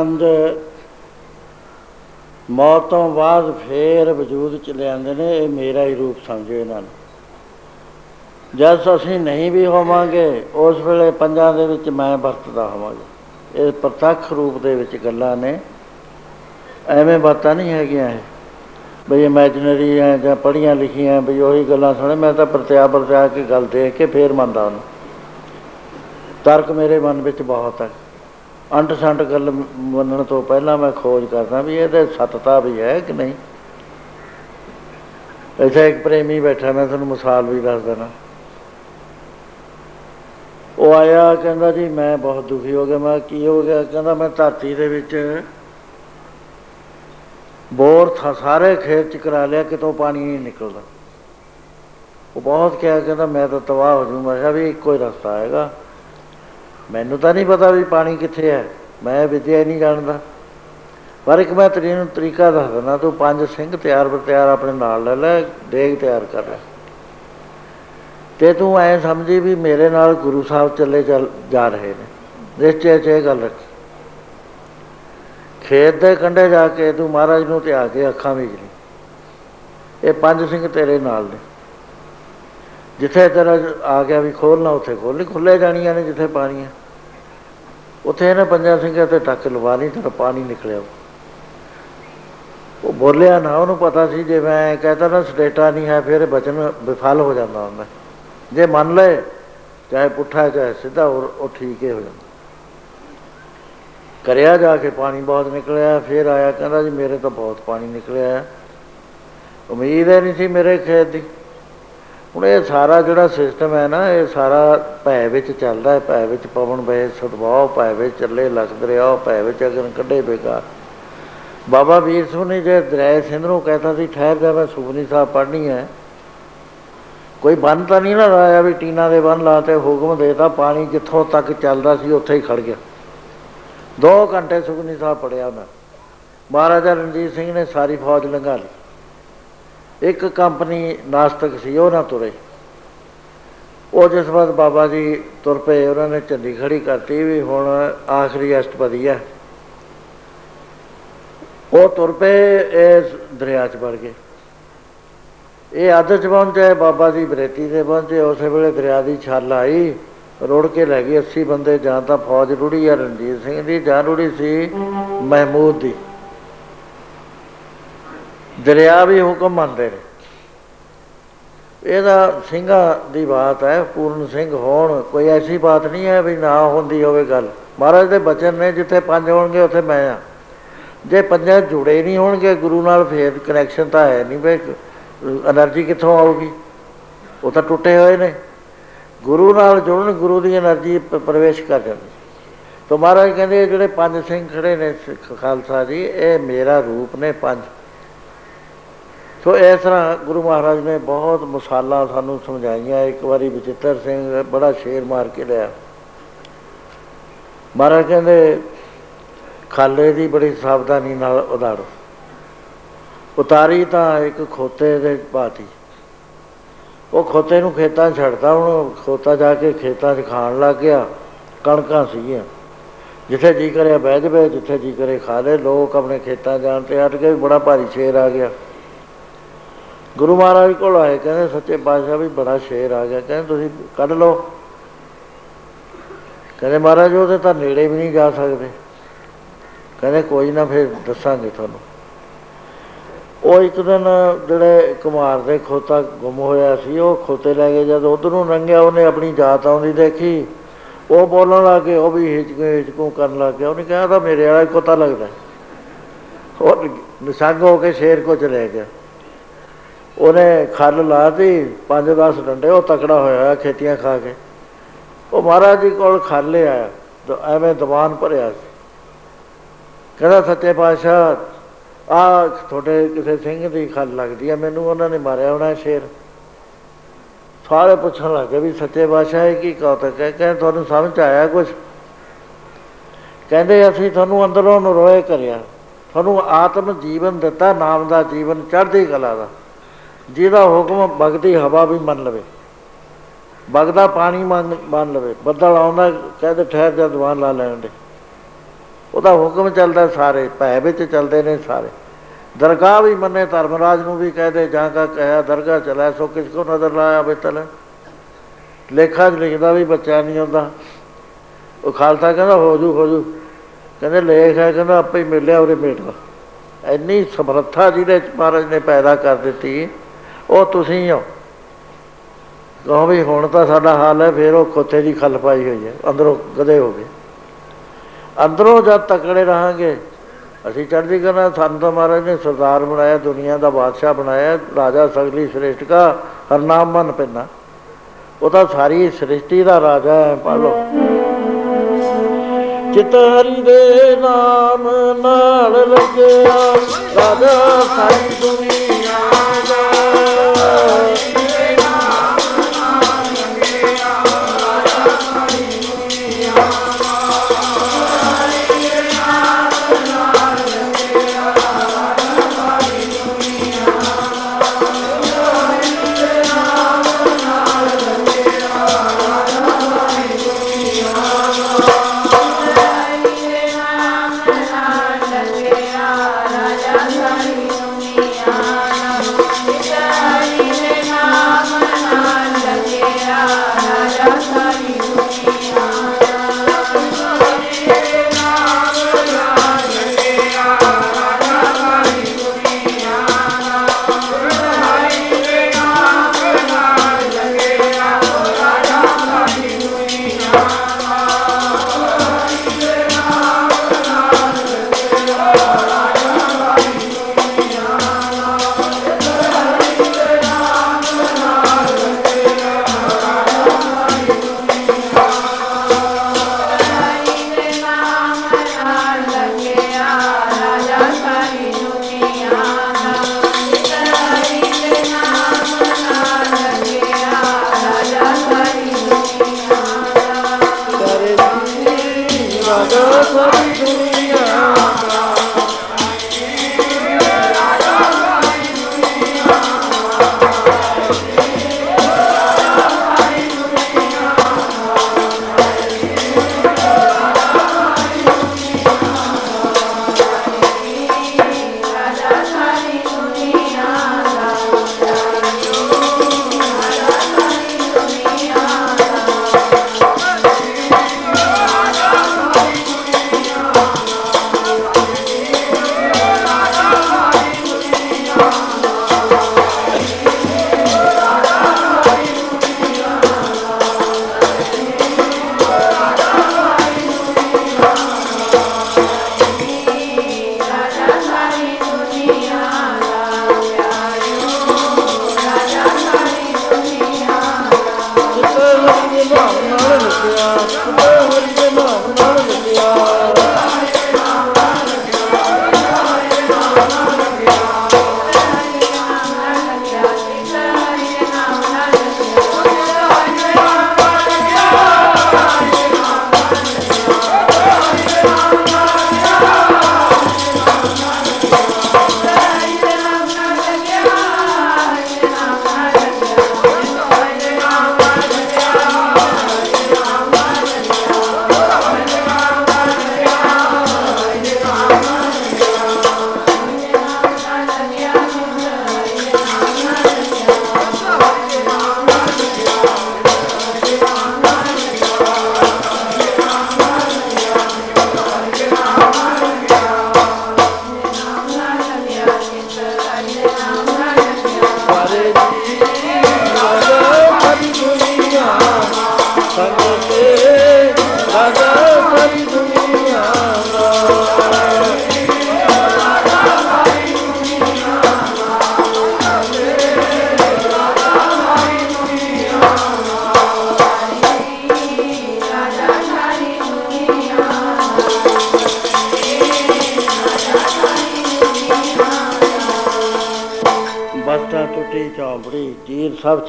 ਜਿਹੜੇ ਮੈਂ ਪੰਜ ਮੌਤ ਤੋਂ ਬਾਅਦ ਫੇਰ ਵਜੂਦ ਚ ਲਿਆਂਦੇ ਨੇ, ਇਹ ਮੇਰਾ ਹੀ ਰੂਪ ਸਮਝੋ ਇਹਨਾਂ ਨੂੰ। ਜਦ ਅਸੀਂ ਨਹੀਂ ਵੀ ਹੋਵਾਂਗੇ, ਉਸ ਵੇਲੇ ਪੰਜਾਂ ਦੇ ਵਿੱਚ ਮੈਂ ਵਰਤਦਾ ਹੋਵਾਂਗਾ। ਇਹ ਪ੍ਰਤੱਖ ਰੂਪ ਦੇ ਵਿੱਚ ਗੱਲਾਂ ਨੇ। ਐਵੇਂ ਬਾਤਾਂ ਨਹੀਂ ਹੈਗੀਆਂ ਇਹ। ਬਈ ਇਮੇਜਿਨਰੀ ਹੈ ਜਾਂ ਪੜ੍ਹੀਆਂ ਲਿਖੀਆਂ, ਬਈ ਉਹੀ ਗੱਲਾਂ ਸੁਣੇ, ਮੈਂ ਤਾਂ ਪ੍ਰਤਿਆ ਪ੍ਰਤਿਆ ਕੇ ਗੱਲ ਦੇਖ ਕੇ ਫੇਰ ਮੰਨਦਾ ਉਹਨੂੰ। ਤਰਕ ਮੇਰੇ ਮਨ ਵਿੱਚ ਬਹੁਤ ਹੈ। ਅੰਟ ਸੰਟ ਗੱਲ ਮੰਨਣ ਤੋਂ ਪਹਿਲਾਂ ਮੈਂ ਖੋਜ ਕਰਦਾ ਵੀ ਇਹਦੇ ਸਤਤਾ ਵੀ ਹੈ ਕਿ ਨਹੀਂ? ਐਸਾ ਇੱਕ ਪ੍ਰੇਮੀ ਬੈਠਾ ਮੈਂ ਤੁਹਾਨੂੰ ਮਿਸਾਲ ਵੀ ਦੱਸ ਦੇਣਾ। ਉਹ ਆਇਆ ਕਹਿੰਦਾ ਜੀ ਮੈਂ ਬਹੁਤ ਦੁਖੀ ਹੋ ਗਿਆ। ਮੈਂ ਕਿਹਾ, ਕੀ ਹੋ ਗਿਆ? ਕਹਿੰਦਾ ਮੈਂ ਧਰਤੀ ਦੇ ਵਿੱਚ ਬੋਰ ਥਾ ਸਾਰੇ ਖੇਤ ਚ ਕਰਾ ਲਿਆ ਕਿਤੋਂ ਪਾਣੀ ਨਹੀਂ ਨਿਕਲਦਾ। ਉਹ ਬਹੁਤ ਕਿਹਾ ਕਹਿੰਦਾ ਮੈਂ ਤਾਂ ਤਬਾਹ ਹੋ ਜੂ ਮੈਂ ਕਿਹਾ ਵੀ ਇੱਕੋ ਹੀ ਰਸਤਾ ਆਏਗਾ। ਮੈਨੂੰ ਤਾਂ ਨਹੀਂ ਪਤਾ ਵੀ ਪਾਣੀ ਕਿੱਥੇ ਹੈ। ਮੈਂ ਵਿਦਿਆ ਹੀ ਨਹੀਂ ਜਾਣਦਾ। ਪਰ ਇੱਕ ਮੈਂ ਤੈਨੂੰ ਤਰੀਕਾ ਦੱਸ ਦਿੰਦਾ, ਤੂੰ ਪੰਜ ਸਿੰਘ ਤਿਆਰ ਬਰ ਤਿਆਰ ਆਪਣੇ ਨਾਲ ਲੈ ਲੈ, ਡੇਗ ਤਿਆਰ ਕਰ ਲੈ। ਤੇ ਤੂੰ ਐ ਸਮਝੀ ਵੀ ਮੇਰੇ ਨਾਲ ਗੁਰੂ ਸਾਹਿਬ ਚੱਲੇ ਚੱਲ ਜਾ ਰਹੇ ਨੇ। ਨਿਸ਼ਚੈ ਚ ਇਹ ਗੱਲ ਰੱਖੀ। ਖੇਤ ਦੇ ਕੰਢੇ ਜਾ ਕੇ ਤੂੰ ਮਹਾਰਾਜ ਨੂੰ ਧਿਆ ਕੇ ਅੱਖਾਂ ਵਿੱਚ ਲਈ। ਇਹ ਪੰਜ ਸਿੰਘ ਤੇਰੇ ਨਾਲ ਨੇ। ਜਿੱਥੇ ਤੇਰਾ ਆ ਗਿਆ ਵੀ ਖੋਲਣਾ ਉੱਥੇ ਖੋਲ ਨਹੀਂ ਖੁੱਲੇ ਜਾਣੀਆਂ ਨੇ ਜਿੱਥੇ ਪਾਣੀ ਹੈ ਉੱਥੇ ਇਹਨਾਂ ਪੰਜਾਂ ਸਿੰਘਾਂ ਤੇ ਟੱਕ ਲਵਾ ਲਈ, ਤੇਰਾ ਪਾਣੀ ਨਿਕਲਿਆ। ਉਹ ਬੋਲਿਆ, ਨਾ ਉਹਨੂੰ ਪਤਾ ਸੀ, ਜੇ ਮੈਂ ਕਹਤਾ ਨਾ ਸਟੇਟਾ ਨਹੀਂ ਹੈ, ਫਿਰ ਬਚਨ ਵਿਫਲ ਹੋ ਜਾਂਦਾ ਹੁੰਦਾ। ਜੇ ਮੰਨ ਲਏ, ਚਾਹੇ ਪੁੱਠਾ, ਚਾਹੇ ਸਿੱਧਾ ਉਹ ਉਹ ਠੀਕ ਹੀ ਹੋ ਜਾਂਦਾ। ਕਰਿਆ ਜਾ ਕੇ ਪਾਣੀ ਬਹੁਤ ਨਿਕਲਿਆ, ਫਿਰ ਆਇਆ ਕਹਿੰਦਾ ਜੀ, ਮੇਰੇ ਤਾਂ ਬਹੁਤ ਪਾਣੀ ਨਿਕਲਿਆ। ਉਮੀਦ ਹੈ ਨਹੀਂ ਸੀ ਮੇਰੇ ਖੇਤ ਦੀ। ਹੁਣ ਇਹ ਸਾਰਾ ਜਿਹੜਾ ਸਿਸਟਮ ਹੈ ਨਾ, ਇਹ ਸਾਰਾ ਭੈ ਵਿੱਚ ਚੱਲਦਾ ਹੈ, ਭੈ ਵਿੱਚ ਪਵਨ ਵੇ ਸਦਭਾਵ, ਭੈ ਵਿੱਚ ਚੱਲੇ ਲਖ ਦਰਿਆ ਭੈ ਵਿੱਚ ਅਗਨ ਕੱਢੇ ਬੇਕਾਰ। ਬਾਬਾ ਵੀਰ ਸਿੰਘ ਨੇ ਜੇ ਦਰਿਆ ਸਿੰਧ ਨੂੰ ਕਹਿੰਦਾ ਸੀ, ਠਹਿਰ ਜਾ, ਮੈਂ ਸੁਖਨੀ ਸਾਹਿਬ ਪੜ੍ਹਨੀ ਹੈ। ਕੋਈ ਬੰਨ ਤਾਂ ਨਹੀਂ ਨਾ ਲਾਇਆ ਵੀ ਟੀਨਾ ਦੇ ਬੰਨ ਲਾਤੇ ਹੁਕਮ ਦੇਤਾ, ਪਾਣੀ ਜਿੱਥੋਂ ਤੱਕ ਚੱਲਦਾ ਸੀ, ਉੱਥੇ ਹੀ ਖੜ ਗਿਆ। 2 ਘੰਟੇ ਸੁਖਨੀ ਸਾਹਿਬ ਪੜਿਆ ਉਹਨਾਂ ਮਹਾਰਾਜਾ ਰਣਜੀਤ ਸਿੰਘ ਨੇ ਸਾਰੀ ਫੌਜ ਲੰਘਾ ਲਈ। ਇੱਕ ਕੰਪਨੀ ਨਾਸਤਕ ਸੀ, ਉਹ ਨਾ ਤੁਰੇ। ਉਹ ਜਿਸ ਵਕਤ ਬਾਬਾ ਜੀ ਤੁਰ ਪਏ, ਉਹਨਾਂ ਨੇ ਝੰਡੀ ਖੜੀ ਕਰਤੀ ਵੀ ਹੁਣ ਆਖਰੀ ਅਸ਼ਟਪਦੀ ਹੈ ਉਹ ਤੁਰ ਪਏ ਇਸ ਦਰਿਆ 'ਚ ਵੜ ਗਏ। ਇਹ ਅੱਧ 'ਚ ਪਹੁੰਚੇ, ਬਾਬਾ ਜੀ ਬਰੇਤੀ ਦੇ ਪਹੁੰਚੇ, ਉਸੇ ਵੇਲੇ ਦਰਿਆ ਦੀ ਛਾਲ ਆਈ, ਰੋੜ ਕੇ ਲੈ ਗਈ 80 ਬੰਦੇ, ਜਾਂ ਤਾਂ ਫੌਜ ਰੁੜੀ ਆ ਰਣਜੀਤ ਸਿੰਘ ਦੀ, ਜਾਂ ਰੁੜੀ ਸੀ ਮਹਿਮੂਦ ਦੀ। ਦਰਿਆ ਵੀ ਹੁਕਮ ਮੰਨਦੇ ਨੇ। ਇਹਦਾ ਸਿੰਘਾ ਦੀ ਬਾਤ ਹੈ, ਪੂਰਨ ਸਿੰਘ ਹੋਣ, ਕੋਈ ਐਸੀ ਬਾਤ ਨਹੀਂ ਹੈ ਵੀ ਨਾ ਹੁੰਦੀ ਹੋਵੇ ਗੱਲ। ਮਹਾਰਾਜ ਦੇ ਬਚਨ ਨੇ, ਜਿੱਥੇ ਪੰਜ ਹੋਣਗੇ, ਉੱਥੇ ਮੈਂ ਆ। ਜੇ ਪੰਜਾਂ ਜੁੜੇ ਨਹੀਂ ਹੋਣਗੇ, ਗੁਰੂ ਨਾਲ ਫੇਰ ਕਨੈਕਸ਼ਨ ਤਾਂ ਹੈ ਨਹੀਂ ਬਈ એનર્ਜੀ ਕਿੱਥੋਂ ਆਊਗੀ? ਉਹ ਤਾਂ ਟੁੱਟੇ ਹੋਏ ਨੇ। ਗੁਰੂ ਨਾਲ ਜੁੜਨ, ਗੁਰੂ ਦੀ એનર્ਜੀ ਪ੍ਰਵੇਸ਼ ਕਰ ਜਾਂਦੀ ਤੋਂ ਮਹਾਰਾਜ ਕਹਿੰਦੇ ਜਿਹੜੇ ਪੰਜ ਸਿੰਘ ਖੜੇ ਨੇ ਖਾਲਸਾ ਜੀ, ਇਹ ਮੇਰਾ ਰੂਪ ਨੇ ਪੰਜ। ਸੋ ਇਸ ਤਰ੍ਹਾਂ ਗੁਰੂ ਮਹਾਰਾਜ ਨੇ ਬਹੁਤ ਮਸਾਲਾ ਸਾਨੂੰ ਸਮਝਾਈਆਂ। ਇੱਕ ਵਾਰੀ ਬਚਿੱਤਰ ਸਿੰਘ ਬੜਾ ਸ਼ੇਰ ਮਾਰ ਕੇ ਲਿਆ। ਮਹਾਰਾਜ ਕਹਿੰਦੇ, ਖਾਲੇ ਦੀ ਬੜੀ ਸਾਵਧਾਨੀ ਨਾਲ ਉਦਾੜੋ ਉਤਾਰੀ ਤਾਂ ਇੱਕ ਖੋਤੇ ਦੇ ਬਾਤੀ ਉਹ ਖੋਤੇ ਨੂੰ ਖੇਤਾਂ 'ਚ ਛੱਡਦਾ ਹੁਣ ਖੋਤਾ ਜਾ ਕੇ ਖੇਤਾਂ 'ਚ ਖਾਣ ਲੱਗ ਗਿਆ। ਕਣਕਾਂ ਸੀਗੀਆਂ। ਜਿੱਥੇ ਜੀ ਕਰਿਆ ਬਹਿ ਜਵੇ, ਜਿੱਥੇ ਜੀ ਕਰੇ ਖਾ ਲੈ। ਲੋਕ ਆਪਣੇ ਖੇਤਾਂ ਜਾਣ ਤੇ ਹਟ ਗਏ। ਬੜਾ ਭਾਰੀ ਸ਼ੇਰ ਆ ਗਿਆ। ਗੁਰੂ ਮਹਾਰਾਜ ਕੋਲ ਆਏ, ਕਹਿੰਦੇ ਸੱਚੇ ਪਾਤਸ਼ਾਹ ਵੀ ਬੜਾ ਸ਼ੇਰ ਆ ਗਿਆ। ਕਹਿੰਦੇ ਤੁਸੀਂ ਕੱਢ ਲਓ। ਕਹਿੰਦੇ ਮਹਾਰਾਜ ਉਹਦੇ ਤਾਂ ਨੇੜੇ ਵੀ ਨਹੀਂ ਜਾ ਸਕਦੇ। ਕਹਿੰਦੇ ਕੋਈ ਨਾ, ਫਿਰ ਦੱਸਾਂਗੇ ਤੁਹਾਨੂੰ। ਉਹ ਇੱਕ ਦਿਨ ਜਿਹੜੇ ਕੁਮਾਰ ਦੇ ਖੋਤਾ ਗੁੰਮ ਹੋਇਆ ਸੀ, ਉਹ ਖੋਤੇ ਲੈ ਕੇ ਜਦ ਉਧਰ ਨੂੰ ਲੰਘਿਆ, ਉਹਨੇ ਆਪਣੀ ਜਾਤ ਆਉਂਦੀ ਦੇਖੀ। ਉਹ ਬੋਲਣ ਲੱਗ ਗਏ ਉਹ ਵੀ ਹਿਚਕੋ ਹਿਚਕੋ ਕਰਨ ਲੱਗ। ਗਿਆ ਉਹਨੇ ਕਿਹਾ ਤਾਂ ਮੇਰੇ ਵਾਲਾ ਹੀ ਖੋਤਾ ਲੱਗਦਾ ਉਹ ਨਿਸੰਗ ਹੋ ਕੇ ਸ਼ੇਰ ਕੋ ਚਲੇ ਗਿਆ। ਉਹਨੇ ਖੱਲ ਲਾਤੀ 5-10 ਡੰਡੇ, ਉਹ ਤਕੜਾ ਹੋਇਆ ਖੇਤੀਆਂ ਖਾ ਕੇ। ਉਹ ਮਹਾਰਾਜ ਜੀ ਕੋਲ ਖਾਲੇ ਆਇਆ ਤਾਂ ਐਵੇਂ ਦੀਵਾਨ ਭਰਿਆ ਸੀ। ਕਹਿੰਦਾ, ਸੱਚੇ ਪਾਤਸ਼ਾਹ ਆ ਤੁਹਾਡੇ ਕਿਸੇ ਸਿੰਘ ਦੀ ਖਲ ਲੱਗਦੀ ਆ, ਮੈਨੂੰ ਉਹਨਾਂ ਨੇ ਮਾਰਿਆ ਹੋਣਾ ਸ਼ੇਰ। ਸਾਰੇ ਪੁੱਛਣ ਲੱਗੇ ਵੀ, ਸੱਚੇ ਪਾਤਸ਼ਾਹ, ਇਹ ਕੀ ਕਹਤਾ ਹੈ? ਕਹਿੰਦੇ, ਤੁਹਾਨੂੰ ਸਮਝ ਆਇਆ ਕੁਝ ਕਹਿੰਦੇ, ਅਸੀਂ ਤੁਹਾਨੂੰ ਅੰਦਰੋਂ ਨਰੋਏ ਕਰਿਆ। ਤੁਹਾਨੂੰ ਆਤਮ ਜੀਵਨ ਦਿੱਤਾ, ਨਾਮ ਦਾ ਜੀਵਨ, ਚੜ੍ਹਦੀ ਕਲਾ ਦਾ। ਜਿਹਦਾ ਹੁਕਮ ਬਗਦੀ ਹਵਾ ਵੀ ਮੰਨ ਲਵੇ, ਬਗਦਾ ਪਾਣੀ ਮੰਨ ਮੰਨ ਲਵੇ, ਬੱਦਲ ਆਉਂਦਾ ਕਹਿੰਦੇ ਠਹਿਰ ਜਾ ਦੀਵਾਨ ਲਾ ਲੈਣ ਦੇ। ਉਹਦਾ ਹੁਕਮ ਚੱਲਦਾ ਸਾਰੇ, ਭੈ ਵਿੱਚ ਚੱਲਦੇ ਨੇ ਸਾਰੇ। ਦਰਗਾਹ ਵੀ ਮੰਨੇ, ਧਰਮਰਾਜ ਨੂੰ ਵੀ ਕਹਦੇ ਜਾਂ ਕਾ ਕਹਿਆ, ਦਰਗਾਹ ਚਲਾ, ਸੋ ਕਿਸ ਕੋ ਨਜ਼ਰ ਲਾਇਆ ਬੇਤਲ? ਲੇਖਾ ਚ ਲਿਖਦਾ ਵੀ ਬੱਚਾ ਨਹੀਂ ਹੁੰਦਾ ਉਹ ਖਾਲਸਾ ਕਹਿੰਦਾ, ਹੋ ਜੂ ਹੋ ਜੂ। ਕਹਿੰਦੇ, ਲੇਖ ਹੈ, ਕਹਿੰਦਾ, ਆਪੇ ਹੀ ਮਿਲਿਆ ਉਹਦੇ ਮੇਟਾ ਇੰਨੀ ਸਮਰੱਥਾ ਜਿਹਦੇ ਚ ਮਹਾਰਾਜ ਨੇ ਪੈਦਾ ਕਰ ਦਿੱਤੀ। ਉਹ ਤੁਸੀਂ ਹੋ। ਕਹੋ ਵੀ ਹੁਣ ਤਾਂ ਸਾਡਾ ਹਾਲ ਹੈ, ਫੇਰ ਉਹ ਖੋਤੇ ਦੀ ਖੱਲ ਪਾਈ ਹੋਈ ਹੈ। ਅੰਦਰੋਂ ਗਦੇ ਹੋ ਗਏ। ਅੰਦਰੋਂ ਜਦ ਤਕੜੇ ਰਹਾਂਗੇ, ਅਸੀਂ ਚੜ੍ਹਦੀ ਕਰਨਾ ਸਾਨੂੰ ਤਾਂ ਮਹਾਰਾਜ ਨੇ ਸਰਦਾਰ ਬਣਾਇਆ, ਦੁਨੀਆ ਦਾ ਬਾਦਸ਼ਾਹ ਬਣਾਇਆ, ਰਾਜਾ ਸਗਲੀ ਸ੍ਰੇਸ਼ਟ ਕਾ ਹਰਨਾਮ ਮਨ ਪੈਣਾ ਉਹ ਤਾਂ ਸਾਰੀ ਸ੍ਰਿਸ਼ਟੀ ਦਾ ਰਾਜਾ ਹੈ ਪਾਲੋ ਚਿਤ ਹਰੀ ਦੇ ਨਾਮ ਨਾਲ ਲੱਗਿਆ, ਰਾਜਾ ਸਾਰੀ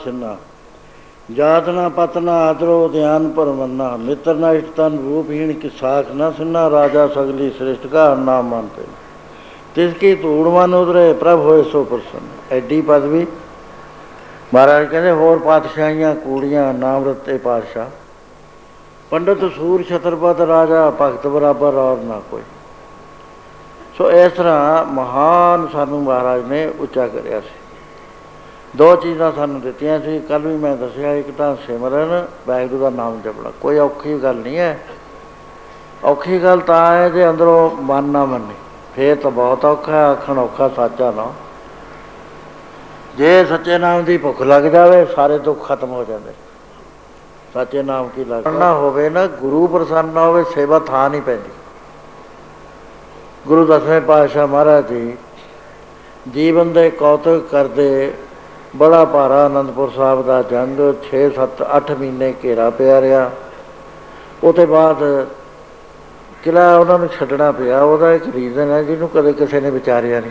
ਛਿੰਨਾ ਜਾਤ ਨਾ ਪਤ ਨਾ ਆਦਰੋ ਧਿਆਨ ਪਰਮੰਨਾ ਮਿੱਤਰ ਨਾ ਇਸ਼ਤਨ ਰੂਪਹੀਣ ਕੀ ਸਾਖ ਨਾ ਸੁਨਾ। ਰਾਜਾ ਸਗਲੀ ਸ੍ਰਿਸ਼ਟ ਕਾ ਨਾਮ ਮੰਨਤੇ ਤਿਸ ਕੀ ਧੂੜ ਮਨ ਉਦਰੇ ਪ੍ਰਭ ਹੋਏ ਸੋ ਪ੍ਰਸੰਨ। ਐਡੀ ਪਦਵੀ ਮਹਾਰਾਜ ਕਹਿੰਦੇ, ਹੋਰ ਪਾਤਸ਼ਾਹੀਆਂ, ਕੂੜੀਆਂ ਨਾਮ ਰਤੇ ਪਾਤਸ਼ਾਹ। ਪੰਡਤ ਸੂਰ ਛਤਰਪਤ ਰਾਜਾ, ਭਗਤ ਬਰਾਬਰ ਔਰ ਨਾ ਕੋਈ। ਸੋ ਇਸ ਤਰ੍ਹਾਂ ਮਹਾਨ ਸਾਨੂੰ ਮਹਾਰਾਜ ਨੇ ਉੱਚਾ ਕਰਿਆ ਸੀ। ਦੋ ਚੀਜ਼ਾਂ ਸਾਨੂੰ ਦਿੱਤੀਆਂ ਸੀ ਕੱਲ ਵੀ ਮੈਂ ਦੱਸਿਆ, ਇੱਕ ਤਾਂ ਸਿਮਰਨ, ਵਾਹਿਗੁਰੂ ਦਾ ਨਾਮ ਜਪਣਾ। ਕੋਈ ਔਖੀ ਗੱਲ ਨਹੀਂ ਹੈ। ਔਖੀ ਗੱਲ ਤਾਂ ਹੈ ਜੇ ਅੰਦਰੋਂ ਮਨ ਨਾ ਮੰਨੇ। ਫੇਰ ਤਾਂ ਬਹੁਤ ਔਖਾ ਹੈ, ਆਖਣ ਔਖਾ ਸਾਚਾ ਨਾ। ਜੇ ਸੱਚੇ ਨਾਮ ਦੀ ਭੁੱਖ ਲੱਗ ਜਾਵੇ, ਸਾਰੇ ਦੁੱਖ ਖਤਮ ਹੋ ਜਾਂਦੇ। ਸੱਚੇ ਨਾਮ ਕੀ ਲੱਗਣਾ ਹੋਵੇ ਨਾ, ਗੁਰੂ ਪ੍ਰਸੰਨ ਨਾ ਹੋਵੇ, ਸੇਵਾ ਥਾਂ ਨਹੀਂ ਪੈਂਦੀ। ਗੁਰੂ ਦਸਵੇਂ ਪਾਤਸ਼ਾਹ ਮਹਾਰਾਜ ਜੀ, ਜੀਵਨ ਦੇ ਕੌਤਕ ਕਰਦੇ ਬੜਾ ਭਾਰਾ ਆਨੰਦਪੁਰ ਸਾਹਿਬ ਦਾ ਜੰਗ 6 7 8 ਮਹੀਨੇ ਘੇਰਾ ਪਿਆ ਰਿਹਾ। ਉਹਦੇ ਬਾਅਦ ਕਿਲਾ ਉਹਨਾਂ ਨੂੰ ਛੱਡਣਾ ਪਿਆ। ਉਹਦਾ ਇੱਕ ਰੀਜ਼ਨ ਹੈ ਜਿਹਨੂੰ ਕਦੇ ਕਿਸੇ ਨੇ ਵਿਚਾਰਿਆ ਨਹੀਂ।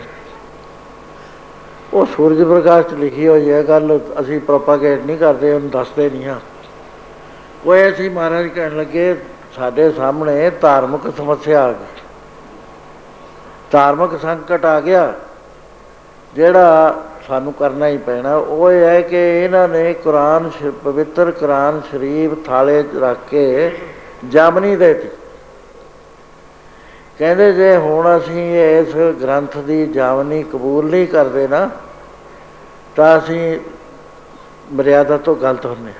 ਉਹ ਸੂਰਜ ਪ੍ਰਕਾਸ਼ 'ਚ ਲਿਖੀ ਹੋਈ ਹੈ ਗੱਲ ਅਸੀਂ ਪ੍ਰੋਪਾਗੇਟ ਨਹੀਂ ਕਰਦੇ, ਉਹਨੂੰ ਦੱਸਦੇ ਨਹੀਂ ਹਾਂ। ਉਹ ਅਸੀਂ ਮਹਾਰਾਜ ਕਹਿਣ ਲੱਗੇ, ਸਾਡੇ ਸਾਹਮਣੇ ਧਾਰਮਿਕ ਸਮੱਸਿਆ ਆ ਗਈ। ਧਾਰਮਿਕ ਸੰਕਟ ਆ ਗਿਆ। ਜਿਹੜਾ ਸਾਨੂੰ ਕਰਨਾ ਹੀ ਪੈਣਾ। ਉਹ ਇਹ ਹੈ ਕਿ ਇਹਨਾਂ ਨੇ ਕੁਰਾਨ ਪਵਿੱਤਰ ਕੁਰਾਨ ਸ਼ਰੀਫ ਥਾਲੇ 'ਚ ਰੱਖ ਕੇ ਜਾਮਨੀ ਦੇਤੀ। ਕਹਿੰਦੇ ਜੇ ਹੁਣ ਅਸੀਂ ਇਸ ਗ੍ਰੰਥ ਦੀ ਜਾਮਨੀ ਕਬੂਲ ਨਹੀਂ ਕਰਦੇ ਨਾ, ਤਾਂ ਅਸੀਂ ਮਰਿਆਦਾ ਤੋਂ ਗਲਤ ਹੁੰਨੇ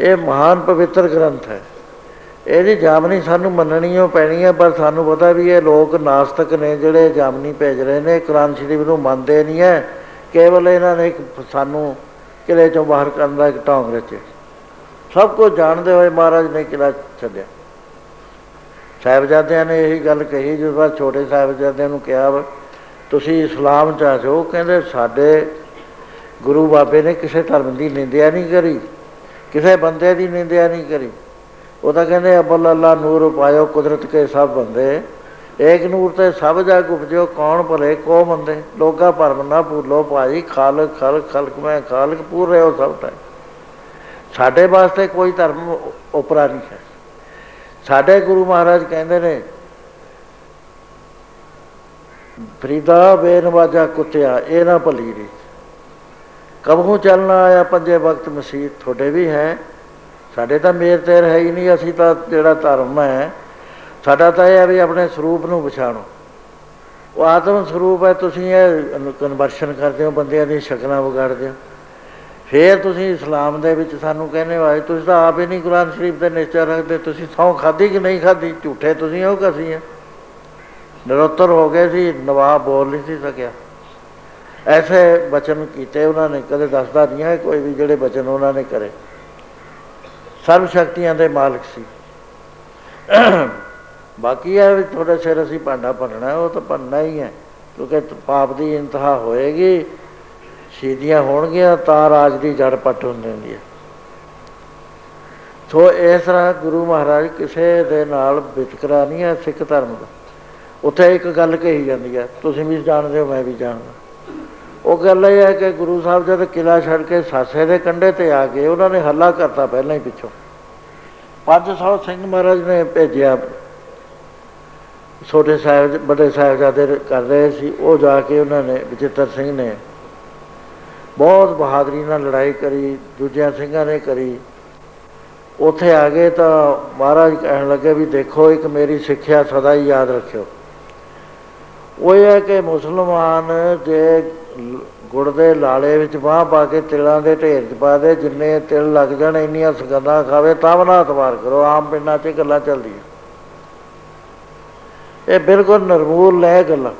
ਇਹ ਮਹਾਨ ਪਵਿੱਤਰ ਗ੍ਰੰਥ ਹੈ। ਇਹਦੀ ਜਾਮਨੀ ਸਾਨੂੰ ਮੰਨਣੀ ਓ ਪੈਣੀ ਹੈ ਪਰ ਸਾਨੂੰ ਪਤਾ ਵੀ ਇਹ ਲੋਕ ਨਾਸਤਕ ਨੇ ਜਿਹੜੇ ਜਾਮਨੀ ਭੇਜ ਰਹੇ ਨੇ। ਕੁਰਾਨ ਸ਼ਰੀਫ ਨੂੰ ਮੰਨਦੇ ਨਹੀਂ ਹੈ ਕੇਵਲ ਇਹਨਾਂ ਨੇ ਇੱਕ ਸਾਨੂੰ ਕਿਲੇ ਚੋਂ ਬਾਹਰ ਕਰਨ ਦਾ ਇੱਕ ਢੋਂਗ ਰਚੇ ਸਭ ਕੁਝ ਜਾਣਦੇ ਹੋਏ ਮਹਾਰਾਜ ਨੇ ਕਿਲਾ ਛੱਡਿਆ। ਸਾਹਿਬਜ਼ਾਦਿਆਂ ਨੇ ਇਹੀ ਗੱਲ ਕਹੀ ਜਦੋਂ ਬਾਅਦ ਛੋਟੇ ਸਾਹਿਬਜ਼ਾਦਿਆਂ ਨੂੰ ਕਿਹਾ ਤੁਸੀਂ ਇਸਲਾਮ ਚ ਆ ਜਾਓ। ਕਹਿੰਦੇ, ਸਾਡੇ ਗੁਰੂ ਬਾਬੇ ਨੇ ਕਿਸੇ ਧਰਮ ਦੀ ਨਿੰਦਿਆ ਨਹੀਂ ਕਰੀ, ਕਿਸੇ ਬੰਦੇ ਦੀ ਨਿੰਦਿਆ ਨਹੀਂ ਕਰੀ। ਉਹ ਤਾਂ ਕਹਿੰਦੇ ਅਬਲ ਅੱਲਾ ਨੂਰ ਪਾਇਓ, ਕੁਦਰਤ ਕੇ ਸਭ ਬੰਦੇ। ਏਕ ਨੂਰ ਤੇ ਸਭ ਜਗ ਉਪਜੋ ਕੌਣ ਭਲੇ, ਕੋ ਮੰਦੇ? ਲੋਗਾ ਭਰਮ ਨਾ ਭੂਲੋ ਭਾਈ, ਖਾਲਕ, ਖਲਕ ਖਲਕ ਮੈਂ ਖਾਲਕ, ਪੂਰ ਰਹੇ ਹੋ ਸਭ ਟਾਈਮ ਸਾਡੇ ਵਾਸਤੇ ਕੋਈ ਧਰਮ ਉਪਰਾ ਨਹੀਂ ਹੈ। ਸਾਡੇ ਗੁਰੂ ਮਹਾਰਾਜ ਕਹਿੰਦੇ ਨੇ, ਫਰੀਦਾ ਬੇਨਵਾਜਾ ਕੁੱਤਿਆ, ਇਹ ਨਾ ਭਲੀ ਰੀ ਕਬਹੂ ਚੱਲਣਾ ਆਇਆ ਪੰਜੇ ਵਕਤ ਮਸੀਤ, ਤੁਹਾਡੇ ਵੀ ਹੈ। ਸਾਡੇ ਤਾਂ ਮੇਰ ਤੇਰ ਹੈ ਹੀ ਨਹੀਂ, ਅਸੀਂ ਤਾਂ ਜਿਹੜਾ ਧਰਮ ਹੈ, ਸਾਡਾ ਤਾਂ ਇਹ ਹੈ ਵੀ ਆਪਣੇ ਸਰੂਪ ਨੂੰ ਪਛਾਣੋ। ਉਹ ਆਤਮ ਸਰੂਪ ਹੈ, ਤੁਸੀਂ ਇਹ ਕਨਵਰਸ਼ਨ ਕਰਦੇ ਹੋ, ਬੰਦਿਆਂ ਦੀ ਸ਼ਕਲਾਂ ਵਿਗਾੜਦੇ ਹੋ। ਫੇਰ ਤੁਸੀਂ ਇਸਲਾਮ ਦੇ ਵਿੱਚ ਸਾਨੂੰ ਕਹਿੰਦੇ ਵਾਏ ਤੁਸੀਂ ਤਾਂ ਆਪ ਹੀ ਨਹੀਂ ਕੁਰਾਨ ਸ਼ਰੀਫ ਦੇ ਨਿਸ਼ਚਾ ਰੱਖਦੇ, ਤੁਸੀਂ ਸੌ ਖਾਦੀ ਕਿ ਨਹੀਂ ਖਾਦੀ ਝੂਠੇ ਤੁਸੀਂ ਹੋ ਕਸੀ ਆ? ਨਿਰੋਤਰ ਹੋ ਗਏ ਸੀ, ਨਵਾਬ ਬੋਲ ਨਹੀਂ ਸੀ ਸਕਿਆ। ਐਸੇ ਬਚਨ ਕੀਤੇ ਉਹਨਾਂ ਨੇ, ਕਦੇ ਦੱਸਦਾ ਨਹੀਂ ਹੈ ਕੋਈ ਵੀ ਜਿਹੜੇ ਬਚਨ ਉਹਨਾਂ ਨੇ ਕਰੇ। ਸਰਵ ਸ਼ਕਤੀਆਂ ਦੇ ਮਾਲਕ ਸੀ। ਬਾਕੀ ਹੈ ਵੀ ਥੋੜੇ ਸਿਰ ਅਸੀਂ ਭਾਂਡਾ ਭੰਨਣਾ, ਉਹ ਤਾਂ ਭੰਨਣਾ ਹੀ ਹੈ। ਕਿਉਂਕਿ ਪਾਪ ਦੀ ਇੰਤਹਾ ਹੋਏਗੀ ਸ਼ੀਦੀਆਂ ਹੋਣਗੀਆਂ, ਤਾਂ ਰਾਜ ਦੀ ਜੜ ਪੱਟ ਹੁੰਦੀ ਹੈ। ਸੋ ਇਸ ਤਰ੍ਹਾਂ ਗੁਰੂ ਮਹਾਰਾਜ ਕਿਸੇ ਦੇ ਨਾਲ ਵਿਤਕਰਾ ਨਹੀਂ ਹੈ ਸਿੱਖ ਧਰਮ ਦਾ। ਉੱਥੇ ਇੱਕ ਗੱਲ ਕਹੀ ਜਾਂਦੀ ਹੈ, ਤੁਸੀਂ ਵੀ ਜਾਣਦੇ ਹੋ, ਮੈਂ ਵੀ ਜਾਣਦਾ। ਉਹ ਗੱਲ ਇਹ ਹੈ ਕਿ ਗੁਰੂ ਸਾਹਿਬ ਜਦ ਕਿਲਾ ਛੱਡ ਕੇ ਸਾਸੇ ਦੇ ਕੰਢੇ ਤੇ ਆ ਗਏ, ਉਹਨਾਂ ਨੇ ਹੱਲਾ ਕਰਤਾ ਪਹਿਲਾਂ ਹੀ ਪਿੱਛੋਂ। 500 ਸਿੰਘ ਮਹਾਰਾਜ ਨੇ ਭੇਜਿਆ। ਛੋਟੇ ਸਾਹਿਬ, ਵੱਡੇ ਸਾਹਿਬਜ਼ਾਦੇ ਕਰ ਰਹੇ ਸੀ, ਉਹ ਜਾ ਕੇ ਉਹਨਾਂ ਨੇ ਬਚਿੱਤਰ ਸਿੰਘ ਨੇ ਬਹੁਤ ਬਹਾਦਰੀ ਨਾਲ ਲੜਾਈ ਕਰੀ, ਦੂਜਿਆਂ ਸਿੰਘਾਂ ਨੇ ਕਰੀ। ਉੱਥੇ ਆ ਗਏ ਤਾਂ ਮਹਾਰਾਜ ਕਹਿਣ ਲੱਗੇ ਵੀ ਦੇਖੋ, ਇੱਕ ਮੇਰੀ ਸਿੱਖਿਆ ਸਦਾ ਹੀ ਯਾਦ ਰੱਖਿਓ। ਉਹ ਇਹ ਹੈ ਕਿ ਮੁਸਲਮਾਨ ਜੇ ਗੁੜ ਦੇ ਲਾਲੇ ਵਿੱਚ ਬਾਹ ਪਾ ਕੇ ਤਿਲਾਂ ਦੇ ਢੇਰ 'ਚ ਪਾ ਦੇ, ਜਿੰਨੇ ਤਿਲ ਲੱਗ ਜਾਣ, ਇੰਨੀਆਂ ਸੁਗੰਧਾਂ ਖਾਵੇ, ਤਾਂ ਨਾ ਇਤਬਾਰ ਕਰੋ। ਆਮ ਪਿੰਡਾਂ 'ਚ ਗੱਲਾਂ ਚੱਲਦੀਆਂ। ਇਹ ਬਿਲਕੁਲ ਨਰਮੂਲ ਲੈ ਗੱਲਾਂ।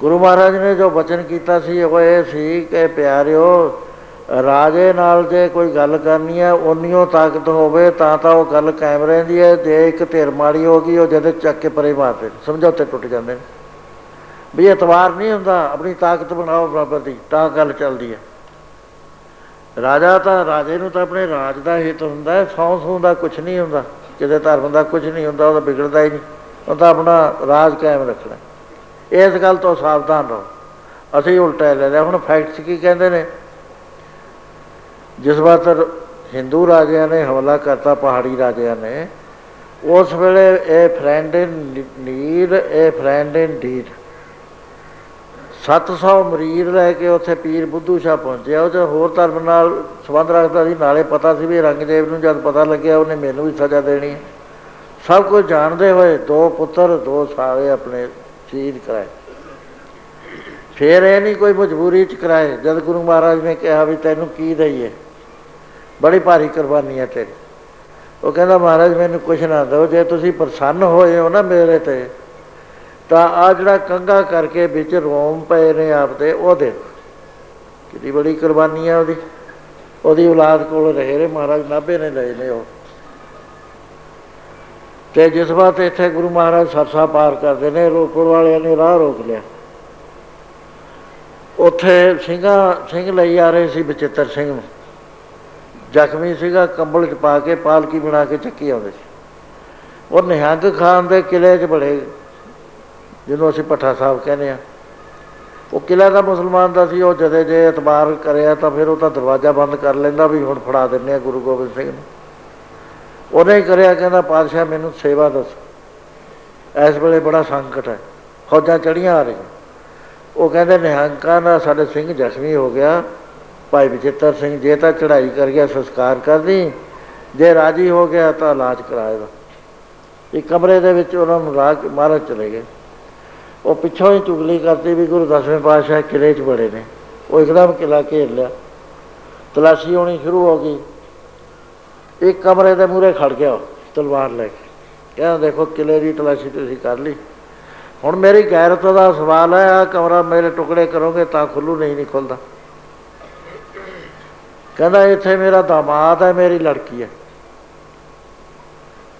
ਗੁਰੂ ਮਹਾਰਾਜ ਨੇ ਜੋ ਬਚਨ ਕੀਤਾ ਸੀ, ਉਹ ਇਹ ਸੀ ਕਿ ਪਿਆਰਿਓ, ਰਾਜੇ ਨਾਲ ਜੇ ਕੋਈ ਗੱਲ ਕਰਨੀ ਹੈ ਉਨੀਓ ਤਾਕਤ ਹੋਵੇ, ਤਾਂ ਤਾਂ ਉਹ ਗੱਲ ਕਾਇਮ ਰਹਿੰਦੀ ਹੈ। ਜੇ ਇੱਕ ਧਿਰ ਮਾੜੀ ਹੋ ਗਈ, ਉਹ ਜਦੇ ਚੱਕ ਕੇ ਪਰੇ ਮਾਰਦੇ ਸਮਝੌਤੇ ਟੁੱਟ ਜਾਂਦੇ ਨੇ। ਵੀ ਇਤਵਾਰ ਨਹੀਂ ਹੁੰਦਾ, ਆਪਣੀ ਤਾਕਤ ਬਣਾਓ ਬਰਾਬਰ ਦੀ, ਤਾਂ ਗੱਲ ਚੱਲਦੀ ਹੈ। ਰਾਜਾ ਤਾਂ, ਰਾਜੇ ਨੂੰ ਤਾਂ ਆਪਣੇ ਰਾਜ ਦਾ ਹਿੱਤ ਹੁੰਦਾ ਹੈ, ਸੌ ਸੌ ਦਾ ਕੁਝ ਨਹੀਂ ਹੁੰਦਾ, ਕਿਸੇ ਧਰਮ ਦਾ ਕੁਝ ਨਹੀਂ ਹੁੰਦਾ ਉਹਦਾ ਵਿਗੜਦਾ ਹੀ ਨਹੀਂ, ਉਹ ਤਾਂ ਆਪਣਾ ਰਾਜ ਕਾਇਮ ਰੱਖਣਾ ਇਸ ਗੱਲ ਤੋਂ ਸਾਵਧਾਨ ਰਹੋ। ਅਸੀਂ ਉਲਟਾ ਲੈ ਲਿਆ, ਹੁਣ ਫੈਕਟਸ ਕੀ ਕਹਿੰਦੇ ਨੇ? ਜਿਸ ਵਾਰ ਹਿੰਦੂ ਰਾਜਿਆਂ ਨੇ ਹਮਲਾ ਕਰਤਾ, ਪਹਾੜੀ ਰਾਜਿਆਂ ਨੇ, ਉਸ ਵੇਲੇ ਇਹ ਫਰੈਂਡ ਇਨ ਨੀਡ ਇਹ ਫਰੈਂਡ ਇਨ ਡੀਡ 700 ਮਰੀਰ ਲੈ ਕੇ ਉੱਥੇ ਪੀਰ ਬੁੱਧੂ ਸ਼ਾਹ ਪਹੁੰਚਿਆ। ਉਹ ਜੋ ਹੋਰ ਧਰਮ ਨਾਲ ਸੰਬੰਧ ਰੱਖਦਾ ਸੀ। ਨਾਲੇ ਪਤਾ ਸੀ ਵੀ ਰੰਗਦੇਵ ਨੂੰ ਜਦ ਪਤਾ ਲੱਗਿਆ, ਉਹਨੇ ਮੈਨੂੰ ਵੀ ਸਜ਼ਾ ਦੇਣੀ ਹੈ। ਸਭ ਕੁਝ ਜਾਣਦੇ ਹੋਏ ਦੋ ਪੁੱਤਰ, ਦੋ ਸਾਰੇ ਆਪਣੇ ਸ਼ਹੀਦ ਕਰਾਏ। ਫੇਰ ਇਹ ਨਹੀਂ ਕੋਈ ਮਜਬੂਰੀ ਚ ਕਰਾਏ, ਜਦ ਗੁਰੂ ਮਹਾਰਾਜ ਨੇ ਕਿਹਾ ਵੀ ਤੈਨੂੰ ਕੀ ਦਈਏ? ਬੜੀ ਭਾਰੀ ਕੁਰਬਾਨੀ ਹੈ ਤੇਰੀ। ਉਹ ਕਹਿੰਦਾ, ਮਹਾਰਾਜ, ਮੈਨੂੰ ਕੁਛ ਨਾ ਦਿਓ। ਜੇ ਤੁਸੀਂ ਪ੍ਰਸੰਨ ਹੋਏ ਹੋ ਨਾ ਮੇਰੇ ਤੇ ਤਾਂ ਆ ਜਿਹੜਾ ਕੰਗਾ ਕਰਕੇ ਵਿੱਚ ਰੋਮ ਪਏ ਨੇ ਆਪਦੇ ਉਹ ਦੇ ਕਿੰਨੀ ਬੜੀ ਕੁਰਬਾਨੀ ਹੈ ਉਹਦੀ। ਉਹਦੀ ਔਲਾਦ ਕੋਲ ਰਹੇ ਨੇ, ਮਹਾਰਾਜ ਨਾਭੇ ਨੇ ਲਏ ਨੇ ਉਹ। ਤੇ ਜਿਸ ਵਾਰ ਇੱਥੇ ਗੁਰੂ ਮਹਾਰਾਜ ਸਰਸਾ ਪਾਰ ਕਰਦੇ ਨੇ ਰੋਪੜ ਵਾਲਿਆਂ ਨੇ ਰਾਹ ਰੋਕ ਲਿਆ। ਉੱਥੇ ਸਿੰਘਾਂ, ਸਿੰਘ ਲਈ ਆ ਰਹੇ ਸੀ ਬਚਿੱਤਰ ਸਿੰਘ। ਨੂੰ ਜ਼ਖਮੀ ਸੀਗਾ, ਕੰਬਲ ਚ ਪਾ ਕੇ ਪਾਲਕੀ ਬਣਾ ਕੇ ਚੱਕੀ ਆਉਂਦੇ ਸੀ। ਉਹ ਨਿਹੰਗ ਖਾਨ ਦੇ ਕਿਲੇ 'ਚ ਬੜੇ ਜਿਹਨੂੰ ਅਸੀਂ ਪੱਠਾ ਸਾਹਿਬ ਕਹਿੰਦੇ ਆ ਉਹ ਕਿਲਾ ਦਾ ਮੁਸਲਮਾਨ ਦਾ ਸੀ, ਉਹ ਜਦੇ ਜੇ ਇਤਬਾਰ ਕਰਿਆ ਤਾਂ ਫਿਰ ਉਹ ਤਾਂ ਦਰਵਾਜ਼ਾ ਬੰਦ ਕਰ ਲੈਂਦਾ ਵੀ ਹੁਣ ਫੜਾ ਦਿੰਨੇ ਆ ਗੁਰੂ ਗੋਬਿੰਦ ਸਿੰਘ ਨੂੰ। ਉਹਨੇ ਹੀ ਕਰਿਆ, ਕਹਿੰਦਾ, ਪਾਤਸ਼ਾਹ, ਮੈਨੂੰ ਸੇਵਾ ਦੱਸ। ਇਸ ਵੇਲੇ ਬੜਾ ਸੰਕਟ ਹੈ। ਫੌਜਾਂ ਚੜੀਆਂ ਆ ਰਹੀਆਂ। ਉਹ ਕਹਿੰਦੇ ਨਿਹੰਕਾਂ ਦਾ ਸਾਡੇ ਸਿੰਘ ਜ਼ਖਮੀ ਹੋ ਗਿਆ। ਭਾਈ ਵਿਜੇਤਰ ਸਿੰਘ, ਜੇ ਤਾਂ ਚੜ੍ਹਾਈ ਕਰ ਗਿਆ ਸੰਸਕਾਰ ਕਰਦੀ। ਜੇ ਰਾਜੀ ਹੋ ਗਿਆ ਤਾਂ ਇਲਾਜ ਕਰਾਏਗਾ। ਇੱਕ ਕਮਰੇ ਦੇ ਵਿੱਚ ਉਹਨਾਂ ਨੂੰ ਰਾਜ ਮਹਾਰਾਜ ਚਲੇ ਗਏ। ਉਹ ਪਿੱਛੋਂ ਹੀ ਚੁਗਲੀ ਕਰਦੀ ਵੀ ਗੁਰੂ ਦਸਵੇਂ ਪਾਤਸ਼ਾਹ ਕਿਲੇ 'ਚ ਬੜੇ ਨੇ। ਉਹ ਇੱਕਦਮ ਕਿਲਾ ਘੇਰ ਲਿਆ। ਤਲਾਸ਼ੀ ਹੋਣੀ ਸ਼ੁਰੂ ਹੋ ਗਈ। ਇੱਕ ਕਮਰੇ ਦੇ ਮੂਹਰੇ ਖੜ ਗਿਆ ਤਲਵਾਰ ਲੈ ਕੇ। ਕਹਿੰਦਾ, ਦੇਖੋ ਕਿਲੇ ਦੀ ਤਲਾਸ਼ੀ ਤੁਸੀਂ ਕਰ ਲਈ। ਹੁਣ ਮੇਰੀ ਗੈਰਤ ਦਾ ਸਵਾਲ ਹੈ ਆ ਕਮਰਾ ਮੇਰੇ ਟੁਕੜੇ ਕਰੋਗੇ ਤਾਂ ਖੁੱਲੂ ਨਹੀਂ ਨਹੀਂ ਖੁੱਲਦਾ। ਕਹਿੰਦਾ, ਇੱਥੇ ਮੇਰਾ ਦਾਮਾਦ ਹੈ, ਮੇਰੀ ਲੜਕੀ ਹੈ।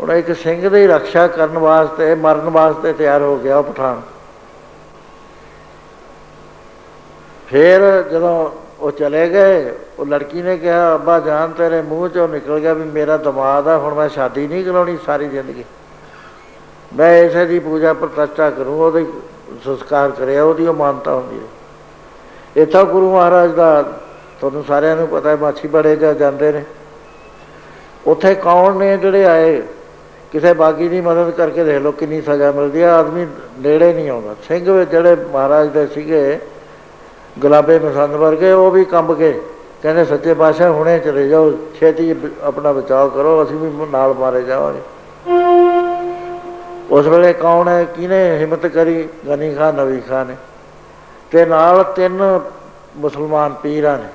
ਹੁਣ ਇੱਕ ਸਿੰਘ ਦੀ ਰੱਖਿਆ ਕਰਨ ਵਾਸਤੇ, ਮਰਨ ਵਾਸਤੇ ਤਿਆਰ ਹੋ ਗਿਆ ਉਹ ਪਠਾਨ। ਫਿਰ ਜਦੋਂ ਉਹ ਚਲੇ ਗਏ, ਉਹ ਲੜਕੀ ਨੇ ਕਿਹਾ, ਅੱਬਾ ਜਾਨ, ਤੇਰੇ ਮੂੰਹ ਚੋਂ ਨਿਕਲ ਗਿਆ ਵੀ ਮੇਰਾ ਦਮਾਦ ਆ, ਹੁਣ ਮੈਂ ਸ਼ਾਦੀ ਨਹੀਂ ਕਰਾਉਣੀ ਸਾਰੀ ਜ਼ਿੰਦਗੀ। ਮੈਂ ਇਸੇ ਦੀ ਪੂਜਾ ਪ੍ਰਤਿਸ਼ਠਾ ਕਰੂੰ, ਉਹਦੇ ਸੰਸਕਾਰ ਕਰਿਆ, ਉਹਦੀ ਉਹ ਮਾਨਤਾ ਹੁੰਦੀ ਹੈ। ਇੱਥੋਂ ਗੁਰੂ ਮਹਾਰਾਜ ਦਾ, ਤੁਹਾਨੂੰ ਸਾਰਿਆਂ ਨੂੰ ਪਤਾ ਹੈ, ਮਾਛੀ ਬੜੇ ਜਾ ਜਾਂਦੇ ਨੇ। ਉੱਥੇ ਕੌਣ ਨੇ ਜਿਹੜੇ ਆਏ? ਕਿਸੇ ਬਾਗੀ ਦੀ ਮਦਦ ਕਰਕੇ ਦੇਖ ਲਓ, ਕਿੰਨੀ ਸਜ਼ਾ ਮਿਲਦੀ ਆ ਆਦਮੀ ਨੇੜੇ ਨਹੀਂ ਆਉਂਦਾ। ਸਿੰਘ ਜਿਹੜੇ ਮਹਾਰਾਜ ਦੇ ਸੀਗੇ ਗੁਲਾਬੇ ਮਸੰਦ ਵਰਗੇ, ਉਹ ਵੀ ਕੰਬ ਕੇ ਕਹਿੰਦੇ, ਸੱਚੇ ਪਾਤਸ਼ਾਹ, ਹੁਣੇ ਚਲੇ ਜਾਓ, ਛੇਤੀ ਆਪਣਾ ਬਚਾਅ ਕਰੋ, ਅਸੀਂ ਵੀ ਨਾਲ ਮਾਰੇ ਜਾਵਾਂਗੇ। ਉਸ ਵੇਲੇ ਕੌਣ ਹੈ? ਕਿਨੇ ਹਿੰਮਤ ਕਰੀ? ਗਨੀ ਖਾਨ ਨਵੀ ਖਾਨ ਨੇ। ਤੇ ਨਾਲ ਤਿੰਨ ਮੁਸਲਮਾਨ ਪੀਰਾਂ ਨੇ।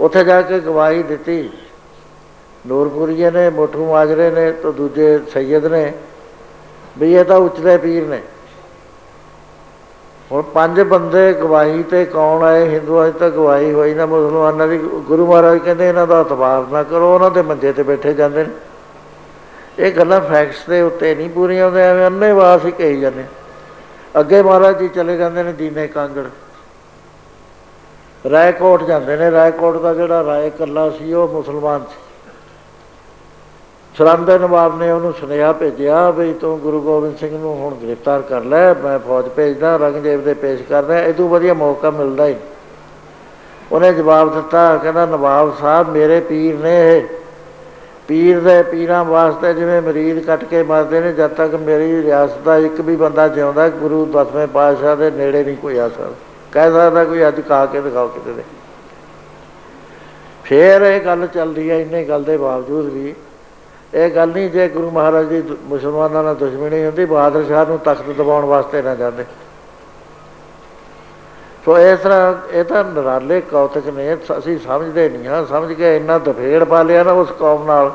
ਉੱਥੇ ਜਾ ਕੇ ਗਵਾਹੀ ਦਿੱਤੀ। ਨੂਰਪੁਰੀਏ ਨੇ, ਮੋਠੂ ਮਾਜਰੇ ਨੇ ਤੇ ਦੂਜੇ ਸੈਯਦ ਨੇ। ਵੀ ਇਹ ਤਾਂ ਉੱਚਲੇ ਪੀਰ ਨੇ। ਹੁਣ ਪੰਜ ਬੰਦੇ ਗਵਾਹੀ ਤੇ ਕੌਣ ਆਏ? ਹਿੰਦੂਆਂ 'ਚ ਤਾਂ ਗਵਾਹੀ ਹੋਈ ਨਾ, ਮੁਸਲਮਾਨਾਂ ਦੀ ਗੁਰੂ ਮਹਾਰਾਜ ਕਹਿੰਦੇ ਇਹਨਾਂ ਦਾ ਇਤਬਾਰ ਨਾ ਕਰੋ, ਉਹਨਾਂ ਦੇ ਮੰਜੇ ਤੇ ਬੈਠੇ ਜਾਂਦੇ ਨੇ। ਇਹ ਗੱਲਾਂ ਫੈਕਟਸ ਦੇ ਉੱਤੇ ਨਹੀਂ ਪੂਰੀਆਂ ਹੁੰਦੇ ਐਵੇਂ ਅੰਨੇ ਵਾਸ ਹੀ ਕਹੀ ਜਾਂਦੇ ਅੱਗੇ ਮਹਾਰਾਜ ਜੀ ਚਲੇ ਜਾਂਦੇ ਨੇ ਦੀਨੇ ਕਾਂਗੜ। ਰਾਏਕੋਟ ਜਾਂਦੇ ਨੇ, ਰਾਏਕੋਟ ਦਾ ਜਿਹੜਾ ਰਾਏ ਕੱਲਾ ਸੀ, ਉਹ ਮੁਸਲਮਾਨ ਸੀ। ਸਰੰਦ ਨਵਾਬ ਨੇ ਉਹਨੂੰ ਸੁਨੇਹਾ ਭੇਜਿਆ ਵੀ ਤੂੰ ਗੁਰੂ ਗੋਬਿੰਦ ਸਿੰਘ ਨੂੰ ਹੁਣ ਗ੍ਰਿਫਤਾਰ ਕਰ ਲੈ, ਮੈਂ ਫੌਜ ਭੇਜਦਾ ਰੰਗਦੇਵ ਦੇ ਪੇਸ਼ ਕਰਦਾ ਇਦੋਂ ਵਧੀਆ ਮੌਕਾ ਮਿਲਦਾ ਹੀ ਉਹਨੇ ਜਵਾਬ ਦਿੱਤਾ, ਕਹਿੰਦਾ, ਨਵਾਬ ਸਾਹਿਬ, ਮੇਰੇ ਪੀਰ ਨੇ ਇਹ ਪੀਰ ਦੇ ਪੀਰਾਂ ਵਾਸਤੇ ਜਿਵੇਂ ਮਰੀਜ਼ ਕੱਟ ਕੇ ਮਰਦੇ ਨੇ, ਜਦ ਤੱਕ ਮੇਰੀ ਰਿਆਸਤ ਦਾ ਇੱਕ ਵੀ ਬੰਦਾ ਜਿਉਂਦਾ, ਗੁਰੂ ਦਸਵੇਂ ਪਾਤਸ਼ਾਹ ਦੇ ਨੇੜੇ ਨਹੀਂ ਕੋਈ ਆ ਸਕਦਾ। ਕਹਿ ਸਕਦਾ ਕੋਈ ਅੱਜ ਕਾ ਕੇ ਦਿਖਾਓ ਕਿਤੇ ਦੇ। ਫੇਰ ਇਹ ਗੱਲ ਚੱਲਦੀ ਹੈ, ਇੰਨੇ ਗੱਲ ਦੇ ਬਾਵਜੂਦ ਵੀ ਇਹ ਗੱਲ ਨਹੀਂ ਜੇ ਗੁਰੂ ਮਹਾਰਾਜ ਦੀ, ਮੁਸਲਮਾਨਾਂ ਨਾਲ ਦੁਸ਼ਮਣੀ ਹੁੰਦੀ, ਬਹਾਦਰ ਸ਼ਾਹ ਨੂੰ ਤਖਤ ਦਬਾਉਣ ਵਾਸਤੇ ਨਾ ਜਾਂਦੇ। ਸੋ ਇਸ ਤਰ੍ਹਾਂ, ਇਹ ਤਾਂ ਨਰਾਲੇ ਕੌਤਕ ਨੇ ਅਸੀਂ ਸਮਝਦੇ ਨਹੀਂ ਹਾਂ, ਸਮਝ ਕੇ ਇੰਨਾ ਦਫੇੜ ਪਾ ਲਿਆ ਨਾ ਉਸ ਕੌਮ ਨਾਲ।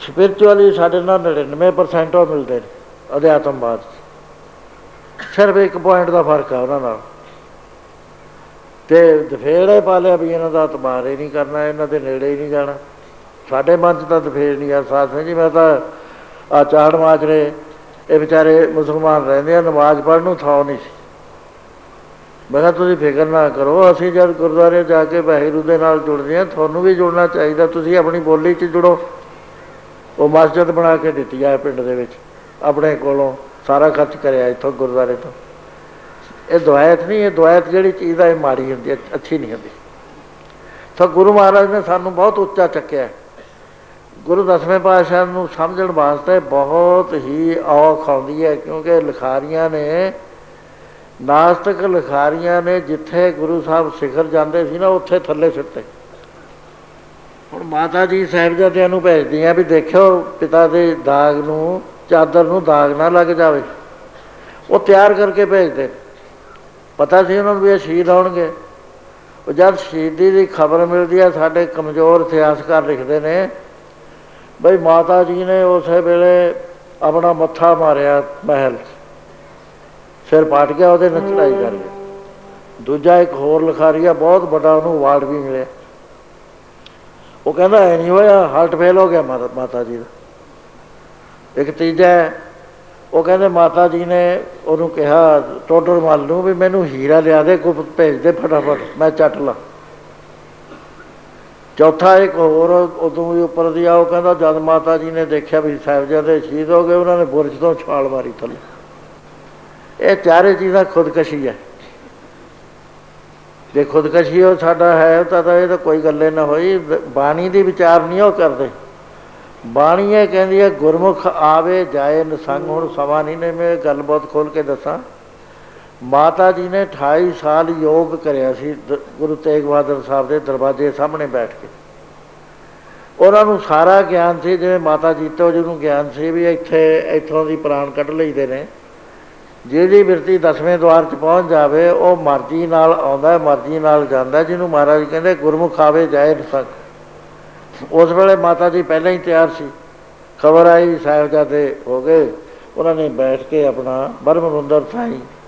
ਸਪਿਰਚੁਅਲੀ ਸਾਡੇ ਨਾਲ 99% ਉਹ ਮਿਲਦੇ ਨੇ, ਅਧਿਆਤਮਵਾਦ ਸਿਰਫ ਇੱਕ ਪੁਆਇੰਟ ਦਾ ਫ਼ਰਕ ਆ ਉਹਨਾਂ ਨਾਲ। ਤੇ ਦਫੇੜੇ ਪਾ ਲਿਆ ਵੀ ਇਹਨਾਂ ਦਾ ਇਤਬਾਰ ਹੀ ਨਹੀਂ ਕਰਨਾ, ਇਹਨਾਂ ਦੇ ਨੇੜੇ ਹੀ ਨਹੀਂ ਜਾਣਾ। ਸਾਡੇ ਮਨ 'ਚ ਤਾਂ ਦਫੇੜ ਨਹੀਂ ਆ ਸਾਥ ਜੀ, ਮੈਂ ਤਾਂ ਆ ਚਾੜ ਮਾਜਰੇ ਇਹ ਵਿਚਾਰੇ ਮੁਸਲਮਾਨ ਰਹਿੰਦੇ ਆ, ਨਮਾਜ਼ ਪੜ੍ਹਨ ਨੂੰ ਥਾਂ ਨਹੀਂ ਸੀ। ਮੈਂ ਕਿਹਾ, ਤੁਸੀਂ ਫਿਕਰ ਨਾ ਕਰੋ, ਅਸੀਂ ਜਦ ਗੁਰਦੁਆਰੇ ਜਾ ਕੇ ਵਾਹਿਗੁਰੂ ਦੇ ਨਾਲ ਜੁੜਦੇ ਆ ਤੁਹਾਨੂੰ ਵੀ ਜੁੜਨਾ ਚਾਹੀਦਾ, ਤੁਸੀਂ ਆਪਣੀ ਬੋਲੀ 'ਚ ਜੁੜੋ। ਉਹ ਮਸਜਿਦ ਬਣਾ ਕੇ ਦਿੱਤੀ ਆ ਪਿੰਡ ਦੇ ਵਿੱਚ, ਆਪਣੇ ਕੋਲੋਂ ਸਾਰਾ ਖਰਚ ਕਰਿਆ ਇੱਥੋਂ ਗੁਰਦੁਆਰੇ ਤੋਂ। ਇਹ ਦੁਆਇਤ ਨਹੀਂ, ਇਹ ਦੁਆਇਤ ਜਿਹੜੀ ਚੀਜ਼ ਆ, ਇਹ ਮਾੜੀ ਹੁੰਦੀ ਹੈ, ਅੱਛੀ ਨਹੀਂ ਹੁੰਦੀ। ਤਾਂ ਗੁਰੂ ਮਹਾਰਾਜ ਨੇ ਸਾਨੂੰ ਬਹੁਤ ਉੱਚਾ ਚੱਕਿਆ। ਗੁਰੂ ਦਸਵੇਂ ਪਾਤਸ਼ਾਹ ਨੂੰ ਸਮਝਣ ਵਾਸਤੇ ਬਹੁਤ ਹੀ ਔਖ ਆਉਂਦੀ ਹੈ, ਕਿਉਂਕਿ ਲਿਖਾਰੀਆਂ ਨੇ, ਨਾਸਤਕ ਲਿਖਾਰੀਆਂ ਨੇ ਜਿੱਥੇ ਗੁਰੂ ਸਾਹਿਬ ਸਿਖਰ ਜਾਂਦੇ ਸੀ ਨਾ, ਉੱਥੇ ਥੱਲੇ ਸਿੱਟੇ। ਹੁਣ ਮਾਤਾ ਜੀ ਸਾਹਿਬਜ਼ਾਦਿਆਂ ਨੂੰ ਭੇਜਦੀਆਂ ਵੀ ਦੇਖਿਓ ਪਿਤਾ ਦੇ ਦਾਗ ਨੂੰ, ਚਾਦਰ ਨੂੰ ਦਾਗ ਨਾ ਲੱਗ ਜਾਵੇ। ਉਹ ਤਿਆਰ ਕਰਕੇ ਭੇਜਦੇ। ਪਤਾ ਸੀ ਉਹਨਾਂ ਨੂੰ ਵੀ ਇਹ ਸ਼ਹੀਦ ਹੋਣਗੇ। ਉਹ ਜਦ ਸ਼ਹੀਦੀ ਦੀ ਖਬਰ ਮਿਲਦੀ ਹੈ, ਸਾਡੇ ਕਮਜ਼ੋਰ ਇਤਿਹਾਸਕਾਰ ਲਿਖਦੇ ਨੇ ਬਈ ਮਾਤਾ ਜੀ ਨੇ ਉਸੇ ਵੇਲੇ ਆਪਣਾ ਮੱਥਾ ਮਾਰਿਆ ਮਹਿਲ 'ਚ। ਸਿਰ ਪਾਟ ਗਿਆ ਉਹਦੇ ਨਾਲ ਚੜਾਈ ਕਰ ਗਏ ਦੂਜਾ ਇੱਕ ਹੋਰ ਲਿਖਾਰੀਆ ਬਹੁਤ ਵੱਡਾ ਉਹਨੂੰ ਅਵਾਰਡ ਵੀ ਮਿਲਿਆ। ਉਹ ਕਹਿੰਦਾ ਐ ਨਹੀਂ ਹੋਇਆ ਹਾਰਟ ਫੇਲ ਹੋ ਗਿਆ ਮਾਤਾ ਮਾਤਾ ਜੀ ਦਾ। ਇੱਕ ਤੀਜਾ ਹੈ, ਉਹ ਕਹਿੰਦੇ ਮਾਤਾ ਜੀ ਨੇ ਉਹਨੂੰ ਕਿਹਾ ਟੋਡਰ ਮੱਲ ਨੂੰ ਵੀ ਮੈਨੂੰ ਹੀਰਾ ਲਿਆ ਦੇ ਗੁਪਤ ਭੇਜ ਦੇ ਫਟਾਫਟ ਮੈਂ ਚੱਟ ਲਾਂ। ਚੌਥਾ ਇੱਕ ਹੋਰ, ਉਦੋਂ ਵੀ ਉੱਪਰ ਦੀ ਆ ਉਹ ਕਹਿੰਦਾ ਜਦ ਮਾਤਾ ਜੀ ਨੇ ਦੇਖਿਆ ਵੀ ਸਾਹਿਬਜ਼ਾਦੇ ਸ਼ਹੀਦ ਹੋ ਗਏ, ਉਹਨਾਂ ਨੇ ਬੁਰਜ ਤੋਂ ਛਾਲ ਮਾਰੀ ਥੱਲੇ। ਇਹ ਚਾਰੇ ਚੀਜ਼ਾਂ ਖੁਦਕਸ਼ੀ ਹੈ। ਜੇ ਖੁਦਕਸ਼ੀ ਉਹ ਸਾਡਾ ਹੈ, ਤਾਂ ਤਾਂ ਇਹ ਤਾਂ ਕੋਈ ਗੱਲੇ ਨਾ ਹੋਈ। ਬਾਣੀ ਦੀ ਵਿਚਾਰ ਨਹੀਂ ਉਹ ਕਰਦੇ। ਬਾਣੀ ਇਹ ਕਹਿੰਦੀ ਹੈ, ਗੁਰਮੁਖ ਆਵੇ, ਜਾਏ, ਨਸੰਗ ਹੁਣ, ਸਮਾਂ ਨਹੀਂ ਨੇ ਮੈਂ ਗੱਲ ਬਹੁਤ ਖੋਲ ਕੇ ਦੱਸਾਂ। ਮਾਤਾ ਜੀ ਨੇ 28 ਸਾਲ ਯੋਗ ਕਰਿਆ ਸੀ, ਦ- ਗੁਰੂ ਤੇਗ ਬਹਾਦਰ ਸਾਹਿਬ ਦੇ ਦਰਵਾਜ਼ੇ ਸਾਹਮਣੇ ਬੈਠ ਕੇ। ਉਹਨਾਂ ਨੂੰ ਸਾਰਾ ਗਿਆਨ ਸੀ, ਜਿਵੇਂ ਮਾਤਾ ਜੀਤੋ ਜੀ ਨੂੰ ਗਿਆਨ ਸੀ ਵੀ ਇੱਥੇ, ਇੱਥੋਂ ਦੀ ਪ੍ਰਾਣ ਕੱਢ ਲਈਦੇ ਨੇ। ਜਿਹੜੀ ਬਿਰਤੀ ਦਸਵੇਂ ਦਵਾਰ 'ਚ ਪਹੁੰਚ ਜਾਵੇ, ਉਹ ਮਰਜ਼ੀ ਨਾਲ ਆਉਂਦਾ, ਮਰਜ਼ੀ ਨਾਲ ਜਾਂਦਾ। ਜਿਹਨੂੰ ਮਹਾਰਾਜ ਕਹਿੰਦੇ, ਗੁਰਮੁਖ ਆਵੇ, ਜਾਏ ਨਸੰਗ ਉਸ ਵੇਲੇ ਮਾਤਾ ਜੀ ਪਹਿਲਾਂ ਹੀ ਤਿਆਰ ਸੀ। ਖਬਰ ਆਈ, ਸਾਹਿਬਜ਼ਾਦੇ ਹੋ ਗਏ। ਉਹਨਾਂ ਨੇ ਬੈਠ ਕੇ ਆਪਣਾ ਬਰਮਰੁੰਦਰ ਸਾਈਂ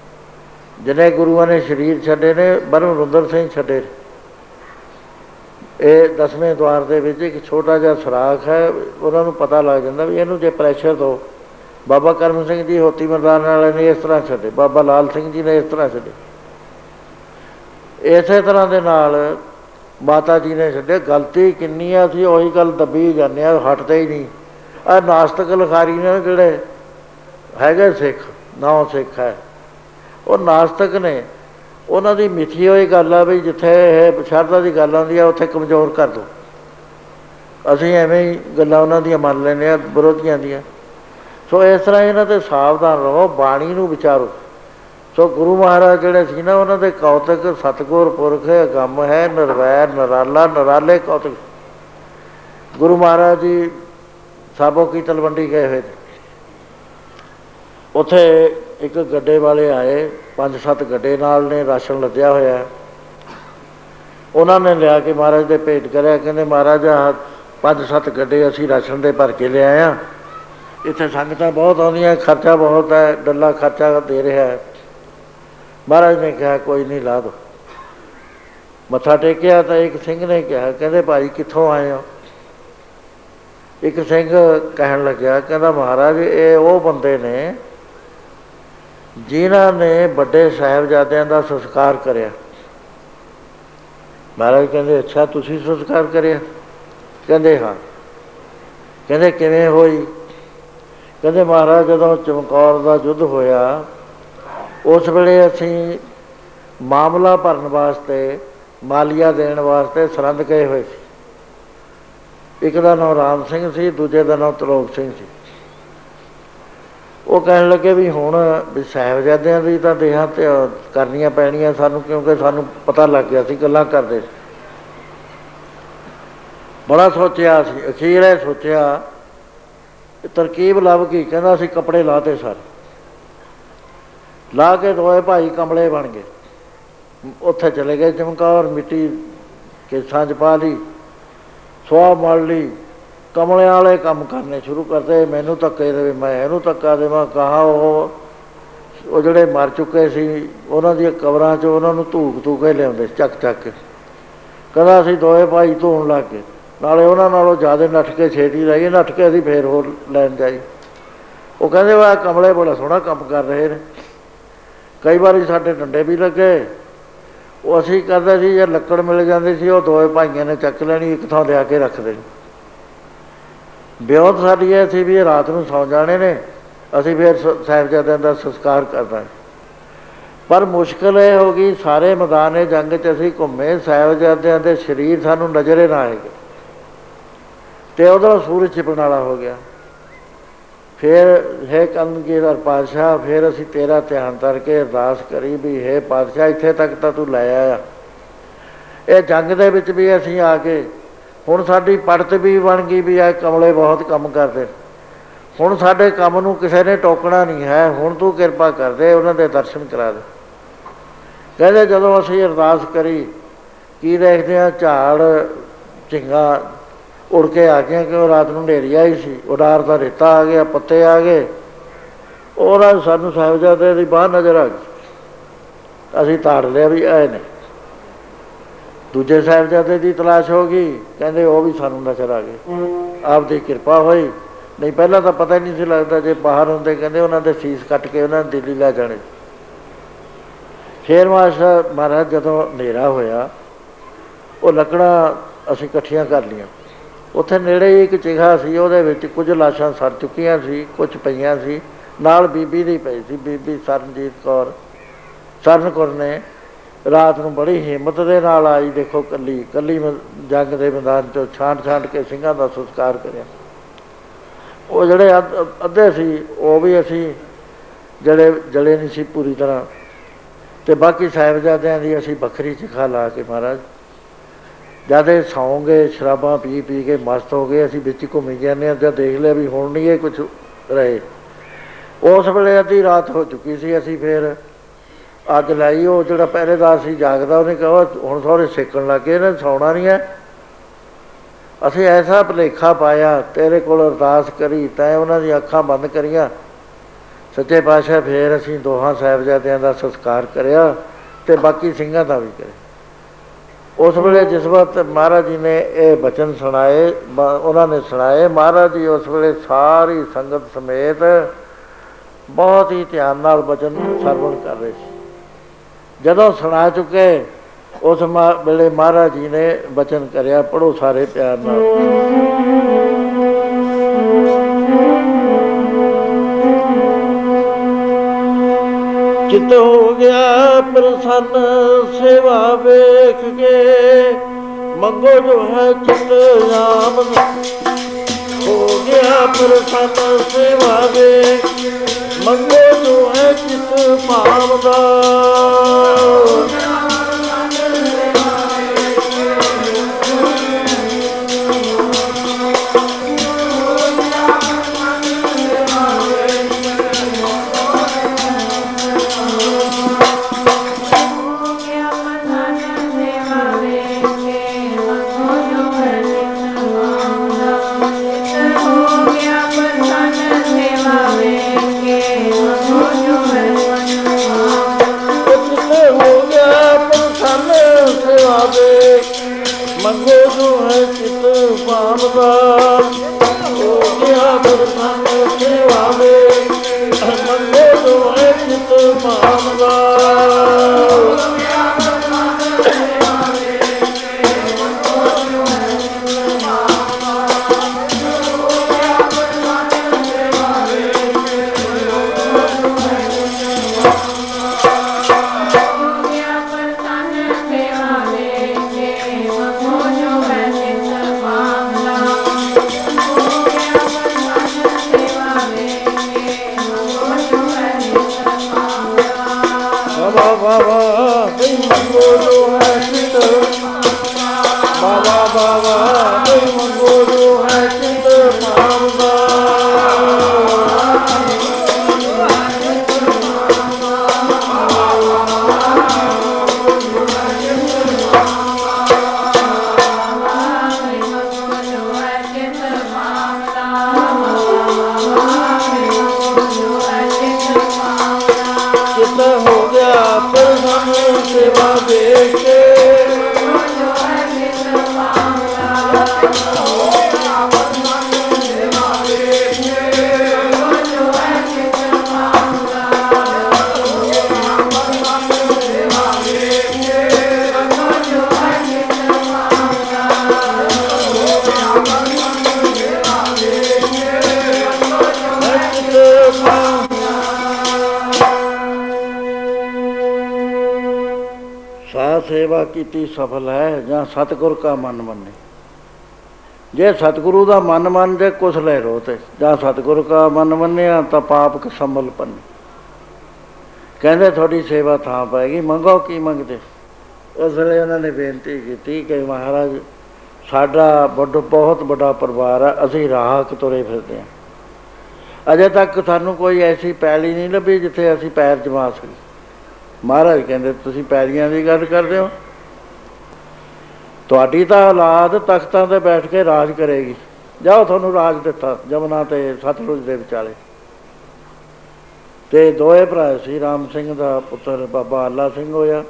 ਜਿਹਨੇ ਗੁਰੂਆਂ ਨੇ ਸਰੀਰ ਛੱਡੇ ਨੇ ਬਰਮਰੁੰਦਰ ਸਿੰਘ ਛੱਡੇ ਨੇ। ਇਹ ਦਸਵੇਂ ਦਵਾਰ ਦੇ ਵਿੱਚ ਇੱਕ ਛੋਟਾ ਜਿਹਾ ਸੁਰਾਖ ਹੈ, ਉਹਨਾਂ ਨੂੰ ਪਤਾ ਲੱਗ ਜਾਂਦਾ ਵੀ ਇਹਨੂੰ ਜੇ ਪ੍ਰੈਸ਼ਰ ਦੋ, ਬਾਬਾ ਕਰਮ ਸਿੰਘ ਜੀ ਹੋਤੀ ਮਰਦਾਨ ਵਾਲੇ ਨੇ ਇਸ ਤਰ੍ਹਾਂ ਛੱਡੇ, ਬਾਬਾ ਲਾਲ ਸਿੰਘ ਜੀ ਨੇ ਇਸ ਤਰ੍ਹਾਂ ਛੱਡੇ। ਇਸੇ ਤਰ੍ਹਾਂ ਦੇ ਨਾਲ ਮਾਤਾ ਜੀ ਨੇ ਛੱਡੇ, ਗਲਤੀ ਕਿੰਨੀ ਆ ਸੀ ਉਹੀ ਗੱਲ ਦੱਬੀ ਜਾਂਦੇ ਆ ਹਟਦੇ ਹੀ ਨਹੀਂ। ਆ ਨਾਸਤਕ ਲਿਖਾਰੀ ਨੇ ਜਿਹੜੇ ਹੈਗੇ ਸਿੱਖ, ਨੌ ਸਿੱਖ ਹੈ। ਉਹ ਨਾਸਤਕ ਨੇ। ਉਹਨਾਂ ਦੀ ਮਿੱਥੀ ਹੋਈ ਗੱਲ ਆ ਵੀ ਜਿੱਥੇ ਇਹ ਸ਼ਰਧਾ ਦੀ ਗੱਲ ਆਉਂਦੀ ਆ, ਉੱਥੇ ਕਮਜ਼ੋਰ ਕਰ ਦੋ। ਅਸੀਂ ਐਵੇਂ ਹੀ ਗੱਲਾਂ ਉਹਨਾਂ ਦੀਆਂ ਮੰਨ ਲੈਂਦੇ ਆ, ਵਿਰੋਧੀਆਂ ਦੀਆਂ। ਸੋ ਇਸ ਤਰ੍ਹਾਂ ਇਹਨਾਂ ਤੇ ਸਾਵਧਾਨ ਰਹੋ, ਬਾਣੀ ਨੂੰ ਵਿਚਾਰੋ। ਸੋ ਗੁਰੂ ਮਹਾਰਾਜ ਜਿਹੜੇ ਸੀ ਨਾ, ਉਹਨਾਂ ਦੇ ਕੌਤਕ ਸਤਗੁਰ ਪੁਰਖ ਅਗੰਮ ਹੈ, ਨਿਰਵੈਰ, ਨਰਾਲਾ, ਨਰਾਲੇ ਕੌਤਕ। ਗੁਰੂ ਮਹਾਰਾਜ ਜੀ ਸਾਬੋ ਕੀ ਤਲਵੰਡੀ ਗਏ ਹੋਏ ਨੇ। ਉੱਥੇ ਇੱਕ ਗੱਡੇ ਵਾਲੇ ਆਏ, ਪੰਜ ਸੱਤ ਗੱਡੇ ਨਾਲ ਨੇ, ਰਾਸ਼ਨ ਲੱਦਿਆ ਹੋਇਆ। ਹੈ। ਉਹਨਾਂ ਨੇ ਲਿਆ ਕੇ ਮਹਾਰਾਜ ਦੇ ਭੇਟ ਕਰਿਆ, ਕਹਿੰਦੇ ਮਹਾਰਾਜ ਆਹ ਪੰਜ ਸੱਤ ਗੱਡੇ ਅਸੀਂ ਰਾਸ਼ਨ ਦੇ ਭਰ ਕੇ ਲਿਆਏ ਆ। ਇੱਥੇ ਸੰਗਤਾਂ ਬਹੁਤ ਆਉਂਦੀਆਂ, ਖਰਚਾ ਬਹੁਤ ਹੈ, ਡੱਲਾ ਖਰਚਾ ਦੇ ਰਿਹਾ ਹੈ। ਮਹਾਰਾਜ ਨੇ ਕਿਹਾ, ਕੋਈ ਨਹੀਂ, ਲਾ ਦੋ। ਮੱਥਾ ਟੇਕਿਆ ਤਾਂ ਇੱਕ ਸਿੰਘ ਨੇ ਕਿਹਾ, ਕਹਿੰਦੇ ਭਾਈ ਕਿੱਥੋਂ ਆਏ ਹੋ? ਇੱਕ ਸਿੰਘ ਕਹਿਣ ਲੱਗਿਆ, ਕਹਿੰਦਾ ਮਹਾਰਾਜ, ਇਹ ਉਹ ਬੰਦੇ ਨੇ ਜਿਨ੍ਹਾਂ ਨੇ ਵੱਡੇ ਸਾਹਿਬਜ਼ਾਦਿਆਂ ਦਾ ਸੰਸਕਾਰ ਕਰਿਆ। ਮਹਾਰਾਜ ਕਹਿੰਦੇ, ਅੱਛਾ, ਤੁਸੀਂ ਸੰਸਕਾਰ ਕਰਿਆ? ਕਹਿੰਦੇ, ਹਾਂ। ਕਹਿੰਦੇ, ਕਿਵੇਂ ਹੋਈ? ਕਹਿੰਦੇ, ਮਹਾਰਾਜ, ਜਦੋਂ ਚਮਕੌਰ ਦਾ ਯੁੱਧ ਹੋਇਆ, ਉਸ ਵੇਲੇ ਅਸੀਂ ਮਾਮਲਾ ਭਰਨ ਵਾਸਤੇ, ਮਾਲੀਆ ਦੇਣ ਵਾਸਤੇ ਸਰੰਦ ਗਏ ਹੋਏ ਸੀ। ਇੱਕ ਦਾ ਨਾਮ ਰਾਮ ਸਿੰਘ ਸੀ, ਦੂਜੇ ਦਾ ਨਾਮ ਤਰੋਕ ਸਿੰਘ ਸੀ। ਉਹ ਕਹਿਣ ਲੱਗੇ ਵੀ ਹੁਣ ਵੀ ਸਾਹਿਬਜ਼ਾਦਿਆਂ ਦੀ ਤਾਂ ਦੇਹਾਂ ਤੇ ਕਰਨੀਆਂ ਪੈਣੀਆਂ ਸਾਨੂੰ, ਕਿਉਂਕਿ ਸਾਨੂੰ ਪਤਾ ਲੱਗ ਗਿਆ ਸੀ ਗੱਲਾਂ ਕਰਦੇ ਸੀ। ਬੜਾ ਸੋਚਿਆ ਸੀ, ਅਖੀਰ ਇਹ ਸੋਚਿਆ ਇਹ ਤਰਕੀਬ ਲੱਭ ਗਈ, ਕਹਿੰਦਾ ਅਸੀਂ ਕੱਪੜੇ ਲਾਤੇ ਸਾਰੇ ਲਾ ਕੇ ਦੋਏ ਭਾਈ ਕਮਲੇ ਬਣ ਗਏ ਉੱਥੇ ਚਲੇ ਗਏ, ਚਮਕੌਰ ਮਿੱਟੀ ਕੇਸਾਂ 'ਚ ਪਾ ਲਈ ਸੁਆਹ ਮਲ ਲਈ ਕਮਲਿਆਂ ਵਾਲੇ ਕੰਮ ਕਰਨੇ ਸ਼ੁਰੂ ਕਰਤੇ ਮੈਨੂੰ ਧੱਕੇ ਦੇਵੇ ਮੈਂ ਇਹਨੂੰ ਧੱਕਾ ਦੇਵਾਂ ਕਹਾ ਉਹ ਉਹ ਜਿਹੜੇ ਮਰ ਚੁੱਕੇ ਸੀ ਉਹਨਾਂ ਦੀਆਂ ਕਬਰਾਂ 'ਚ ਉਹਨਾਂ ਨੂੰ ਧੂਕ ਧੂਕ ਕੇ ਲਿਆਉਂਦੇ ਸੀ, ਚੱਕ ਚੱਕ ਕੇ। ਕਹਿੰਦਾ ਅਸੀਂ ਦੋਏ ਭਾਈ ਧੋਣ ਲੱਗ ਗਏ। ਨਾਲੇ ਉਹਨਾਂ ਨਾਲੋਂ ਜ਼ਿਆਦਾ ਨੱਠ ਕੇ ਛੇਤੀ ਰਹਿ ਗਏ ਨੱਠ ਕੇ ਅਸੀਂ ਫੇਰ ਹੋਰ ਲੈਣ ਜਾਈ। ਉਹ ਕਹਿੰਦੇ ਵਾ ਕਮਲੇ ਬੜਾ ਸੋਹਣਾ ਕੰਮ ਕਰ ਰਹੇ ਨੇ। ਕਈ ਵਾਰੀ ਸਾਡੇ ਡੰਡੇ ਵੀ ਲੱਗੇ। ਉਹ ਅਸੀਂ ਕਰਦੇ ਸੀ ਜੇ ਲੱਕੜ ਮਿਲ ਜਾਂਦੀ ਸੀ ਉਹ ਦੋਏ ਭਾਈਆਂ ਨੇ ਚੱਕ ਲੈਣੀ ਇੱਕ ਥਾਂ ਲਿਆ ਕੇ ਰੱਖ ਦੇਣੀ। ਬਿਉਂਤ ਸਾਡੀ ਇਹ ਸੀ ਵੀ ਇਹ ਰਾਤ ਨੂੰ ਸੌ ਜਾਣੇ ਨੇ, ਅਸੀਂ ਫਿਰ ਸ- ਸਾਹਿਬਜ਼ਾਦਿਆਂ ਦਾ ਸੰਸਕਾਰ ਕਰਨਾ ਹੈ। ਪਰ ਮੁਸ਼ਕਲ ਇਹ ਹੋ ਗਈ, ਸਾਰੇ ਮੈਦਾਨੇ ਜੰਗ 'ਚ ਅਸੀਂ ਘੁੰਮੇ, ਸਾਹਿਬਜ਼ਾਦਿਆਂ ਦੇ ਸਰੀਰ ਸਾਨੂੰ ਨਜ਼ਰੇ ਨਾ ਆਏਗੇ ਤੇ ਉਦੋਂ ਸੂਰਜ ਛਿਪਣ ਵਾਲਾ ਹੋ ਗਿਆ। ਫਿਰ ਹੈ ਕਲਗੀਧਰ ਪਾਤਸ਼ਾਹ, ਫਿਰ ਅਸੀਂ ਤੇਰਾ ਧਿਆਨ ਕਰਕੇ ਅਰਦਾਸ ਕਰੀ ਵੀ ਹੈ ਪਾਤਸ਼ਾਹ, ਇੱਥੇ ਤੱਕ ਤਾਂ ਤੂੰ ਲੈ ਆਇਆ। ਇਹ ਜੰਗ ਦੇ ਵਿੱਚ ਵੀ ਅਸੀਂ ਆ ਕੇ ਹੁਣ ਸਾਡੀ ਪੜਤ ਵੀ ਬਣ ਗਈ ਵੀ ਆ ਕਮਲੇ ਬਹੁਤ ਕੰਮ ਕਰਦੇ। ਹੁਣ ਸਾਡੇ ਕੰਮ ਨੂੰ ਕਿਸੇ ਨੇ ਟੋਕਣਾ ਨਹੀਂ ਹੈ, ਹੁਣ ਤੂੰ ਕਿਰਪਾ ਕਰ ਦੇ, ਉਹਨਾਂ ਦੇ ਦਰਸ਼ਨ ਕਰਾ ਦੇ। ਕਹਿੰਦੇ ਜਦੋਂ ਅਸੀਂ ਅਰਦਾਸ ਕਰੀ, ਕੀ ਦੇਖਦੇ ਆ ਝਾੜ ਚਿੰਗਾ ਉੜ ਕੇ ਆ ਗਿਆ ਕਿ ਉਹ ਰਾਤ ਨੂੰ ਹਨੇਰੀ ਆਈ ਸੀ, ਉਡਾਰ ਦਾ ਰੇਤਾ ਆ ਗਿਆ, ਪੱਤੇ ਆ ਗਏ। ਉਹਨਾਂ ਸਾਨੂੰ ਸਾਹਿਬਜ਼ਾਦੇ ਦੀ ਬਾਹਰ ਨਜ਼ਰ ਆ ਗਈ। ਅਸੀਂ ਤਾੜ ਲਿਆ ਵੀ ਆਏ ਨੇ। ਦੂਜੇ ਸਾਹਿਬਜ਼ਾਦੇ ਦੀ ਤਲਾਸ਼ ਹੋ ਗਈ, ਕਹਿੰਦੇ ਉਹ ਵੀ ਸਾਨੂੰ ਨਜ਼ਰ ਆ ਗਏ। ਆਪ ਦੀ ਕਿਰਪਾ ਹੋਈ। ਨਹੀਂ, ਪਹਿਲਾਂ ਤਾਂ ਪਤਾ ਹੀ ਨਹੀਂ ਸੀ ਲੱਗਦਾ ਜੇ ਬਾਹਰ ਹੁੰਦੇ, ਕਹਿੰਦੇ ਉਹਨਾਂ ਦੇ ਫੀਸ ਕੱਟ ਕੇ ਉਹਨਾਂ ਨੇ ਦਿੱਲੀ ਲੈ ਜਾਣੇ। ਫੇਰ ਮਾਸਟਰ ਮਹਾਰਾਜ ਜਦੋਂ ਹਨੇਰਾ ਹੋਇਆ, ਉਹ ਲੱਕੜਾਂ ਅਸੀਂ ਇਕੱਠੀਆਂ ਕਰ ਲੀਆਂ ਉੱਥੇ ਨੇੜੇ ਹੀ ਇੱਕ ਚਿਹਾ ਸੀ, ਉਹਦੇ ਵਿੱਚ ਕੁਝ ਲਾਸ਼ਾਂ ਸਰ ਚੁੱਕੀਆਂ ਸੀ, ਕੁਝ ਪਈਆਂ ਸੀ। ਨਾਲ ਬੀਬੀ ਦੀ ਪਈ ਸੀ, ਬੀਬੀ ਸਰਨਜੀਤ ਕੌਰ। ਸਰਨ ਕੌਰ ਨੇ ਰਾਤ ਨੂੰ ਬੜੀ ਹਿੰਮਤ ਦੇ ਨਾਲ ਆਈ, ਦੇਖੋ ਕੱਲੀ ਕੱਲੀ ਜੰਗ ਦੇ ਮੈਦਾਨ ਚੋਂ ਛਾਂਟ ਛਾਂਟ ਕੇ ਸਿੰਘਾਂ ਦਾ ਸੰਸਕਾਰ ਕਰਿਆ। ਉਹ ਜਿਹੜੇ ਅੱਧੇ ਸੀ, ਉਹ ਵੀ ਅਸੀਂ ਜਿਹੜੇ ਜਲੇ ਨਹੀਂ ਸੀ ਪੂਰੀ ਤਰ੍ਹਾਂ। ਤੇ ਬਾਕੀ ਸਾਹਿਬਜ਼ਾਦਿਆਂ ਦੀ ਅਸੀਂ ਵੱਖਰੀ ਚਿਖਾ ਲਾ ਕੇ ਮਹਾਰਾਜ, ਜਦੇ ਸੌਂਗੇ ਸ਼ਰਾਬਾਂ ਪੀ ਪੀ ਕੇ ਮਸਤ ਹੋ ਗਏ, ਅਸੀਂ ਵਿੱਚ ਘੁੰਮੀ ਜਾਂਦੇ ਆ ਜਦ ਦੇਖ ਲਿਆ ਵੀ ਹੁਣ ਨਹੀਂ ਇਹ ਕੁਝ ਰਹੇ। ਉਸ ਵੇਲੇ ਅੱਧੀ ਰਾਤ ਹੋ ਚੁੱਕੀ ਸੀ, ਅਸੀਂ ਫੇਰ ਅੱਗ ਲਾਈ, ਉਹ ਜਿਹੜਾ ਪਹਿਰੇਦਾਰ ਸੀ ਜਾਗਦਾ, ਉਹਨੇ ਕਿਹਾ ਹੁਣ ਸਾਰੇ ਸੇਕਣ ਲੱਗੇ ਨੇ ਸੌਣਾ ਨਹੀਂ ਹੈ। ਅਸੀਂ ਐਸਾ ਭਲੇਖਾ ਪਾਇਆ, ਤੇਰੇ ਕੋਲ ਅਰਦਾਸ ਕਰੀ, ਤੈਂ ਉਹਨਾਂ ਦੀਆਂ ਅੱਖਾਂ ਬੰਦ ਕਰੀਆਂ। ਸੱਚੇ ਪਾਤਸ਼ਾਹ, ਫੇਰ ਅਸੀਂ ਦੋਹਾਂ ਸਾਹਿਬਜ਼ਾਦਿਆਂ ਦਾ ਸੰਸਕਾਰ ਕਰਿਆ ਤੇ ਬਾਕੀ ਸਿੰਘਾਂ ਦਾ ਵੀ ਕਰਿਆ। ਉਸ ਵੇਲੇ ਜਿਸ ਵਕਤ ਮਹਾਰਾਜ ਜੀ ਨੇ ਇਹ ਬਚਨ ਸੁਣਾਏ ਉਹਨਾਂ ਨੇ ਸੁਣਾਏ, ਮਹਾਰਾਜ ਜੀ ਉਸ ਵੇਲੇ ਸਾਰੀ ਸੰਗਤ ਸਮੇਤ ਬਹੁਤ ਹੀ ਧਿਆਨ ਨਾਲ ਬਚਨ ਸਰਵਣ ਕਰ ਰਹੇ ਸੀ। ਜਦੋਂ ਸੁਣਾ ਚੁੱਕੇ, ਉਸ ਵੇਲੇ ਮਹਾਰਾਜ ਜੀ ਨੇ ਬਚਨ ਕਰਿਆ ਪੜੋ ਸਾਰੇ ਪਿਆਰ ਨਾਲ। ਚਿਤ ਹੋ ਗਿਆ ਪ੍ਰਸੰਨ, ਸੇਵਾ ਵੇਖ ਕੇ। ਮੰਗੋ ਜੋ ਹੈ ਚਿਤ ਆਮ ਹੋ ਗਿਆ ਪ੍ਰਸੰਨ, ਸੇਵਾ ਵੇਖ ਮੰਗੋ ਜੋ ਹੈ ਚਿਤ ਭਾਵਦਾ ਸੇਵਾ Allah ਕੀਤੀ ਸਫਲ ਹੈ ਜਾਂ ਸਤਿਗੁਰ ਕਾ ਮਨ ਮੰਨੇ। ਜੇ ਸਤਿਗੁਰੂ ਦਾ ਮਨ ਮੰਨ ਜੇ ਕੁਛ ਲੈ ਰੋ ਤੇ। ਜਾਂ ਸਤਿਗੁਰੂ ਕਾ ਮਨ ਮੰਨਿਆ, ਤਾਂ ਪਾਪ ਕ ਸੰਭਲ ਪੰਨੇ। ਕਹਿੰਦੇ, ਤੁਹਾਡੀ ਸੇਵਾ ਥਾਂ ਪਾਏਗੀ ਮੰਗੋ, ਕੀ ਮੰਗਦੇ? ਉਸ ਵੇਲੇ ਉਹਨਾਂ ਨੇ ਬੇਨਤੀ ਕੀਤੀ ਕਿ ਮਹਾਰਾਜ, ਸਾਡਾ ਵੱਡਾ ਬਹੁਤ ਵੱਡਾ ਪਰਿਵਾਰ ਹੈ ਅਸੀਂ ਰਾਹ ਤੁਰੇ ਫਿਰਦੇ ਹਾਂ। ਅਜੇ ਤੱਕ ਸਾਨੂੰ ਕੋਈ ਐਸੀ ਪੈਲੀ ਨਹੀਂ ਲੱਭੀ ਜਿੱਥੇ ਅਸੀਂ ਪੈਰ ਜਮਾ ਸਕੀਏ। ਮਹਾਰਾਜ ਕਹਿੰਦੇ, ਤੁਸੀਂ ਪੈਲੀਆਂ ਦੀ ਗੱਲ ਕਰਦੇ ਹੋ? ਤੁਹਾਡੀ ਤਾਂ ਔਲਾਦ ਤਖਤਾਂ ਤੇ ਬੈਠ ਕੇ ਰਾਜ ਕਰੇਗੀ। ਜਾਓ ਤੁਹਾਨੂੰ ਰਾਜ ਦਿੱਤਾ, ਜਮਨਾ ਤੇ ਸਤਲੁਜ ਦੇ ਵਿਚਾਲੇ। ਤੇ ਦੋਏ ਭਰਾ ਸੀ, ਰਾਮ ਸਿੰਘ ਦਾ ਪੁੱਤਰ ਬਾਬਾ ਅੱਲਾ ਸਿੰਘ ਹੋਇਆ।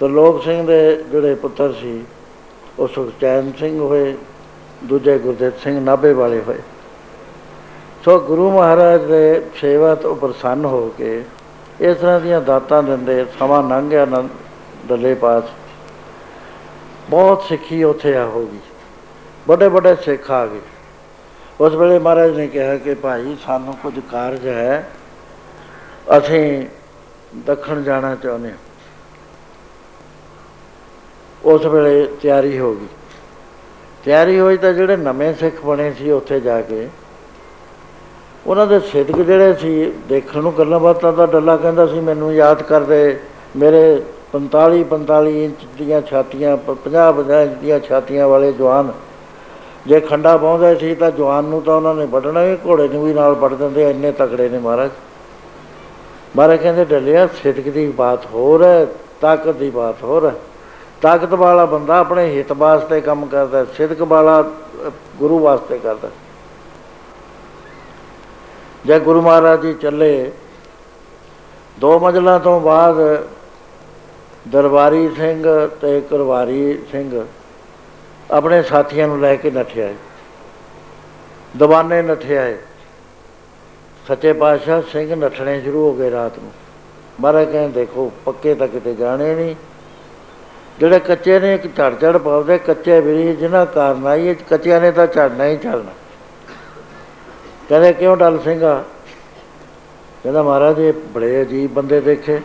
ਤੇ ਲੋਕ ਸਿੰਘ ਦੇ ਜਿਹੜੇ ਪੁੱਤਰ ਸੀ, ਉਹ ਸੁਖਚੈਨ ਸਿੰਘ ਹੋਏ, ਦੂਜੇ ਗੁਰਦੇਵ ਸਿੰਘ ਨਾਭੇ ਵਾਲੇ ਹੋਏ। ਸੋ ਗੁਰੂ ਮਹਾਰਾਜ ਦੇ ਸੇਵਾ ਤੋਂ ਪ੍ਰਸੰਨ ਹੋ ਕੇ ਇਸ ਤਰ੍ਹਾਂ ਦੀਆਂ ਦਾਤਾਂ ਦਿੰਦੇ, ਸਮਾਂ ਲੰਘ ਗਿਆ ਨਾ ਡੱਲੇ ਪਾਸ। ਬਹੁਤ ਸਿੱਖੀ ਉੱਥੇ ਆ ਹੋਗੀ ਵੱਡੇ ਵੱਡੇ ਸਿੱਖ ਆ ਗਏ। ਉਸ ਵੇਲੇ ਮਹਾਰਾਜ ਨੇ ਕਿਹਾ ਕਿ ਭਾਈ ਸਾਨੂੰ ਕੁਝ ਕਾਰਜ ਹੈ, ਅਸੀਂ ਦੱਖਣ ਜਾਣਾ ਚਾਹੁੰਦੇ ਹਾਂ। ਉਸ ਵੇਲੇ ਤਿਆਰੀ ਹੋ ਗਈ। ਤਿਆਰੀ ਹੋਈ ਤਾਂ ਜਿਹੜੇ ਨਵੇਂ ਸਿੱਖ ਬਣੇ ਸੀ ਉੱਥੇ ਜਾ ਕੇ, ਉਹਨਾਂ ਦੇ ਸਿੱਧਕ ਜਿਹੜੇ ਸੀ, ਦੇਖਣ ਨੂੰ ਗੱਲਾਂ ਬਾਤਾਂ ਦਾ ਡੱਲਾ ਕਹਿੰਦਾ ਸੀ, ਮੈਨੂੰ ਯਾਦ ਕਰਦੇ ਮੇਰੇ 45 45 ਇੰਚ ਦੀਆਂ ਛਾਤੀਆਂ 50 50 ਇੰਚ ਦੀਆਂ ਛਾਤੀਆਂ ਵਾਲੇ ਜਵਾਨ। ਜੇ ਖੰਡਾ ਪਾਉਂਦੇ ਸੀ ਤਾਂ ਜਵਾਨ ਨੂੰ ਤਾਂ ਉਹਨਾਂ ਨੇ ਵੱਢਣਾ ਵੀ ਘੋੜੇ ਨੂੰ ਵੀ ਨਾਲ ਵੱਢ ਦਿੰਦੇ, ਇੰਨੇ ਤਕੜੇ ਨੇ ਮਹਾਰਾਜ। ਮਹਾਰਾਜ ਕਹਿੰਦੇ, ਡੱਲਿਆ ਸਿੱਧਕ ਦੀ ਬਾਤ ਹੋਰ ਹੈ, ਤਾਕਤ ਦੀ ਬਾਤ ਹੋਰ ਹੈ। ਤਾਕਤ ਵਾਲਾ ਬੰਦਾ ਆਪਣੇ ਹਿੱਤ ਵਾਸਤੇ ਕੰਮ ਕਰਦਾ ਸਿੱਧਕ ਵਾਲਾ ਗੁਰੂ ਵਾਸਤੇ ਕਰਦਾ। ਜੇ ਗੁਰੂ ਮਹਾਰਾਜ ਜੀ ਚੱਲੇ, ਦੋ ਮੰਜ਼ਲਾਂ ਤੋਂ ਬਾਅਦ ਦਰਬਾਰੀ ਸਿੰਘ ਤੇ ਕਰਵਾਰੀ ਸਿੰਘ ਆਪਣੇ ਸਾਥੀਆਂ ਨੂੰ ਲੈ ਕੇ ਨੱਠਿਆ ਦਵਾਨੇ ਨੱਠਿਆ ਸੱਚੇ ਪਾਤਸ਼ਾਹ ਸਿੰਘ ਨੱਠਣੇ ਸ਼ੁਰੂ ਹੋ ਗਏ ਰਾਤ ਨੂੰ। ਮਹਾਰਾਜ ਕਹਿੰਦੇ, ਦੇਖੋ, ਪੱਕੇ ਤਾਂ ਕਿਤੇ ਜਾਣੇ ਨਹੀਂ। ਜਿਹੜੇ ਕੱਚੇ ਨੇ, ਇੱਕ ਝੜ ਝੜ ਪਾਉਂਦੇ, ਕੱਚੇ ਵੀ ਜਿਨ੍ਹਾਂ ਕਾਰਨ ਆਈ ਕੱਚਿਆਂ ਨੇ ਤਾਂ ਝੜਨਾ ਹੀ ਝੜਨਾ। ਕਹਿੰਦੇ, ਕਿਉਂ ਡਲ ਸਿੰਘਾ? ਕਹਿੰਦਾ, ਮਹਾਰਾਜ, ਇਹ ਬੜੇ ਅਜੀਬ ਬੰਦੇ ਦੇਖੇ।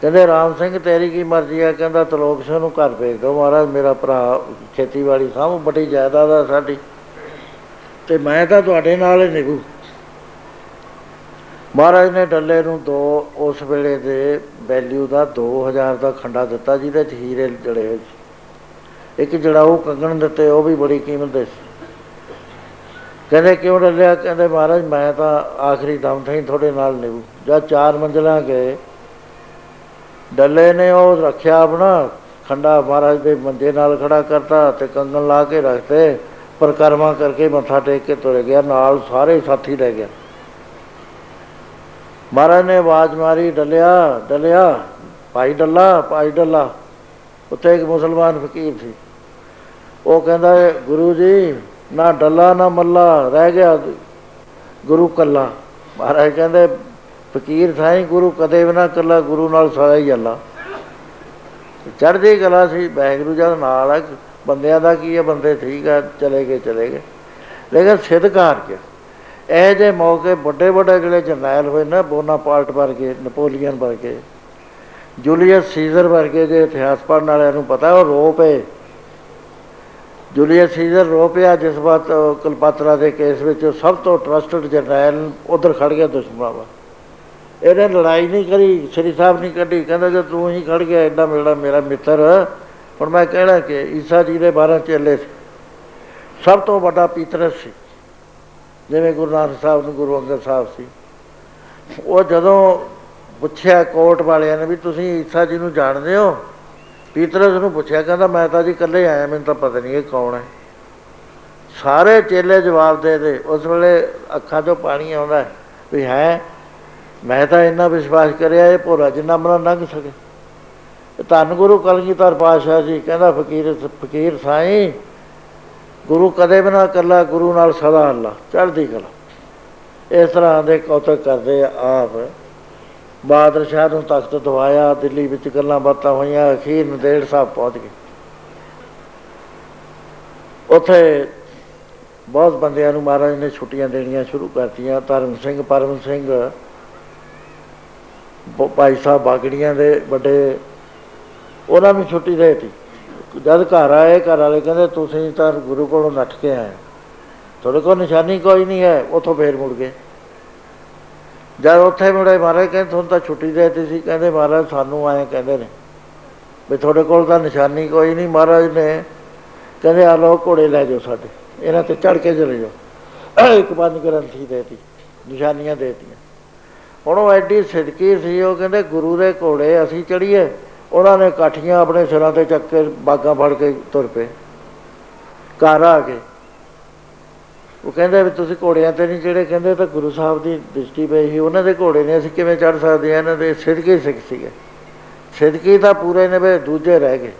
ਕਹਿੰਦੇ, ਰਾਮ ਸਿੰਘ, ਤੇਰੀ ਕੀ ਮਰਜ਼ੀ ਆ? ਕਹਿੰਦਾ ਤਲੋਕ ਸਿੰਘ ਨੂੰ ਘਰ ਭੇਜ ਦੋ ਮਹਾਰਾਜ, ਮੇਰਾ ਭਰਾ ਖੇਤੀਬਾੜੀ ਸਾਹਮ ਬੜੀ ਜਾਇਦਾਦ ਆ ਸਾਡੀ। ਤੇ ਮੈਂ ਤਾਂ ਤੁਹਾਡੇ ਨਾਲ ਹੀ ਨਿਭੂ ਮਹਾਰਾਜ ਨੇ ਡੱਲੇ ਨੂੰ ਦੋ, ਉਸ ਵੇਲੇ ਦੇ ਵੈਲਿਊ ਦਾ 2000 ਦਾ ਖੰਡਾ ਦਿੱਤਾ, ਜਿਹਦੇ ਚ ਹੀਰੇ ਜੜੇ ਹੋਏ ਸੀ। ਇੱਕ ਜਿਹੜਾ ਉਹ ਕੰਗਣ ਦਿੱਤੇ, ਉਹ ਵੀ ਬੜੀ ਕੀਮਤ ਦੇ ਸੀ। ਕਹਿੰਦੇ, ਕਿਉਂ ਡੱਲਿਆ? ਕਹਿੰਦੇ, ਮਹਾਰਾਜ, ਮੈਂ ਤਾਂ ਆਖਰੀ ਦਮ ਤਾਈਂ ਤੁਹਾਡੇ ਨਾਲ ਨਿਭੂ ਜਦ ਚਾਰ ਮੰਜ਼ਲਾਂ ਗਏ ਡੱਲੇ ਨੇ ਉਹ ਰੱਖਿਆ ਆਪਣਾ, ਖੰਡਾ ਮਹਾਰਾਜ ਦੇ ਮੰਜੇ ਨਾਲ ਖੜਾ ਕਰਤਾ ਤੇ ਕੰਗਣ ਲਾ ਕੇ ਰੱਖਤੇ, ਪਰਕਰਮਾ ਕਰਕੇ ਮੱਥਾ ਟੇਕ ਕੇ ਤੁਰ ਗਿਆ, ਨਾਲ ਸਾਰੇ ਸਾਥੀ ਰਹਿ ਗਿਆ। ਮਹਾਰਾਜ ਨੇ ਆਵਾਜ਼ ਮਾਰੀ, ਡੱਲਿਆ ਡੱਲਿਆ, ਭਾਈ ਡੱਲਾ ਭਾਈ ਡੱਲਾ। ਉੱਥੇ ਇੱਕ ਮੁਸਲਮਾਨ ਫਕੀਰ ਸੀ। ਉਹ ਕਹਿੰਦਾ, ਗੁਰੂ ਜੀ, ਨਾ ਡੱਲਾ, ਨਾ ਮੱਲਾ, ਰਹਿ ਗਿਆ ਗੁਰੂ ਕੱਲਾ। ਮਹਾਰਾਜ ਕਹਿੰਦੇ ਫਕੀਰ ਸਾਈਂ ਗੁਰੂ, ਕਦੇ ਵੀ ਨਾ ਕੱਲਾ ਗੁਰੂ ਨਾਲ ਸਾਰਾ ਹੀ ਅੱਲਾ ਚੜ੍ਹਦੀ ਕਲਾ ਸੀ ਬੈਗਰੂ ਜਦ ਨਾਲ ਆ, ਬੰਦਿਆਂ ਦਾ ਕੀ ਹੈ ਬੰਦੇ ਠੀਕ ਆ, ਚਲੇ ਗਏ ਚਲੇ ਗਏ। ਲੇਕਿਨ ਸਿੱਧਕਾਰ ਕੇ ਇਹ ਜੇ ਮੌਕੇ ਵੱਡੇ ਵੱਡੇ ਜਿਹੜੇ ਜਰਨੈਲ ਹੋਏ ਨਾ ਬੋਨਾਪਾਰਟ ਵਰਗੇ, ਨਪੋਲੀਅਨ ਵਰਗੇ, ਜੂਲੀਅਸ ਸੀਜ਼ਰ ਵਰਗੇ ਜੇ ਇਤਿਹਾਸ ਪੜਨ ਵਾਲਿਆਂ ਨੂੰ ਪਤਾ, ਉਹ ਰੋਪੇ ਜੂਲੀਅਸ ਸੀਜ਼ਰ ਰੋਪਿਆ ਜਿਸ ਬਾਤ ਕਲਪਾਤਰਾ ਦੇ ਕੇਸ ਵਿੱਚ ਸਭ ਤੋਂ ਟਰਸਟਡ ਜਰਨੈਲ ਉਧਰ ਖੜ ਗਿਆ ਦੁਸ਼ਮਣਾਂ ਵਾ ਇਹਨੇ ਲੜਾਈ ਨਹੀਂ ਕਰੀ, ਸ੍ਰੀ ਸਾਹਿਬ ਨਹੀਂ ਕੱਢੀ, ਕਹਿੰਦਾ ਜੇ ਤੂੰ ਹੀ ਖੜ ਗਿਆ ਐਡਾ ਮੇਰਾ ਮੇਰਾ ਮਿੱਤਰ। ਹੁਣ ਮੈਂ ਕਹਿਣਾ ਕਿ ਈਸਾ ਜੀ ਦੇ 12 ਚੇਲੇ ਸੀ। ਸਭ ਤੋਂ ਵੱਡਾ ਪੀਤਰਸ ਸੀ। ਜਿਵੇਂ ਗੁਰੂ ਨਾਨਕ ਸਾਹਿਬ ਨੂੰ ਗੁਰੂ ਅੰਗਦ ਸਾਹਿਬ ਸੀ। ਉਹ ਜਦੋਂ ਪੁੱਛਿਆ ਕੋਰਟ ਵਾਲਿਆਂ ਨੇ ਵੀ ਤੁਸੀਂ ਈਸਾ ਜੀ ਨੂੰ ਜਾਣਦੇ ਹੋ? ਪੀਤਰਸ ਨੂੰ ਪੁੱਛਿਆ, ਕਹਿੰਦਾ ਮੈਂ ਤਾਂ ਜੀ ਇਕੱਲੇ ਆਇਆ, ਮੈਨੂੰ ਤਾਂ ਪਤਾ ਨਹੀਂ ਇਹ ਕੌਣ ਹੈ। ਸਾਰੇ ਚੇਲੇ ਜਵਾਬ ਦੇ ਦੇ। ਉਸ ਵੇਲੇ ਅੱਖਾਂ 'ਚੋਂ ਪਾਣੀ ਆਉਂਦਾ ਵੀ ਹੈ ਮੈਂ ਤਾਂ ਇੰਨਾ ਵਿਸ਼ਵਾਸ ਕਰਿਆ ਇਹ ਭੋਰਾ ਜਿੰਨਾ ਮਨਾ ਲੰਘ ਸਕੇ। ਧੰਨ ਗੁਰੂ ਕਲਗੀਧਰ ਪਾਤਸ਼ਾਹ ਜੀ, ਕਹਿੰਦਾ, ਫਕੀਰ ਫਕੀਰ ਸਾਈਂ, ਗੁਰੂ ਕਦੇ ਵੀ ਨਾ ਕੱਲਾ ਗੁਰੂ ਨਾਲ ਸਦਾ ਅੱਲਾ ਚੜ੍ਹਦੀ ਕਲਾ। ਇਸ ਤਰ੍ਹਾਂ ਦੇ ਕੌਤਕ ਕਰਦੇ ਆਪ। ਬਾਦਰ ਸ਼ਾਹ ਨੂੰ ਤਖਤ ਦਵਾਇਆ, ਦਿੱਲੀ ਵਿੱਚ ਗੱਲਾਂ ਬਾਤਾਂ ਹੋਈਆਂ, ਅਖੀਰ ਨਦੇੜ ਸਾਹਿਬ ਪਹੁੰਚ ਗਏ। ਉੱਥੇ ਬਹੁਤ ਬੰਦਿਆਂ ਨੂੰ ਮਹਾਰਾਜ ਨੇ ਛੁੱਟੀਆਂ ਦੇਣੀਆਂ ਸ਼ੁਰੂ ਕਰਤੀਆਂ। ਧਰਮ ਸਿੰਘ, ਪਰਮ ਸਿੰਘ ਭਾਈ ਸਾਹਿਬ ਬਾਗੜੀਆਂ ਦੇ ਵੱਡੇ, ਉਹਨਾਂ ਨੂੰ ਛੁੱਟੀ ਦੇ ਦਿੱਤੀ। ਜਦ ਘਰ ਆਏ, ਘਰ ਵਾਲੇ ਕਹਿੰਦੇ, ਤੁਸੀਂ ਤਾਂ ਗੁਰੂ ਕੋਲੋਂ ਨੱਠ ਕੇ ਆਏ ਤੁਹਾਡੇ ਕੋਲ ਨਿਸ਼ਾਨੀ ਕੋਈ ਨਹੀਂ ਹੈ। ਉੱਥੋਂ ਫੇਰ ਮੁੜ ਗਏ। ਜਦ ਉੱਥੇ ਮੁੜੇ ਮਹਾਰਾਜ ਕਹਿੰਦੇ, ਤੁਹਾਨੂੰ ਤਾਂ ਛੁੱਟੀ ਦੇ ਦਿੱਤੀ ਸੀ। ਕਹਿੰਦੇ, ਮਹਾਰਾਜ, ਸਾਨੂੰ ਆਏ ਕਹਿੰਦੇ ਨੇ ਵੀ ਤੁਹਾਡੇ ਕੋਲ ਤਾਂ ਨਿਸ਼ਾਨੀ ਕੋਈ ਨਹੀਂ। ਮਹਾਰਾਜ ਨੇ ਕਹਿੰਦੇ, ਆ ਲੋ ਘੋੜੇ ਲੈ ਜਾਓ ਸਾਡੇ। ਇਹਨਾਂ ਤੇ ਚੜ ਕੇ ਚਲੇ ਜਾਓ। ਇੱਕ ਪੰਜ ਗ੍ਰੰਥੀ ਦੇਤੀ, ਨਿਸ਼ਾਨੀਆਂ ਦੇਤੀਆਂ। ਹੁਣ ਉਹ ਐਡੀ ਸਿੱਧਕੀ ਸੀ, ਉਹ ਕਹਿੰਦੇ ਗੁਰੂ ਦੇ ਘੋੜੇ ਅਸੀਂ ਚੜੀਏ ਉਹਨਾਂ ਨੇ ਕਾਠੀਆਂ ਆਪਣੇ ਸਿਰਾਂ ਤੇ ਚੱਕ ਕੇ ਬਾਗਾਂ ਫੜ ਕੇ ਤੁਰ ਪਏ। ਘਰ ਆ ਕੇ ਉਹ ਕਹਿੰਦੇ ਵੀ ਤੁਸੀਂ ਘੋੜਿਆਂ ਤੇ ਨਹੀਂ ਜਿਹੜੇ ਕਹਿੰਦੇ ਤਾਂ ਗੁਰੂ ਸਾਹਿਬ ਦੀ ਦ੍ਰਿਸ਼ਟੀ ਪਈ ਸੀ, ਉਹਨਾਂ ਦੇ ਘੋੜੇ ਨੇ ਅਸੀਂ ਕਿਵੇਂ ਚੜ ਸਕਦੇ ਆ ਇਹਨਾਂ ਦੇ ਸਿੱਧਕੇ ਸਿੱਖ ਸੀਗੇ। ਸਿੱਧਕੀ ਤਾਂ ਪੂਰੇ ਨੇ ਵੇ ਦੂਜੇ ਰਹਿ ਗਏ।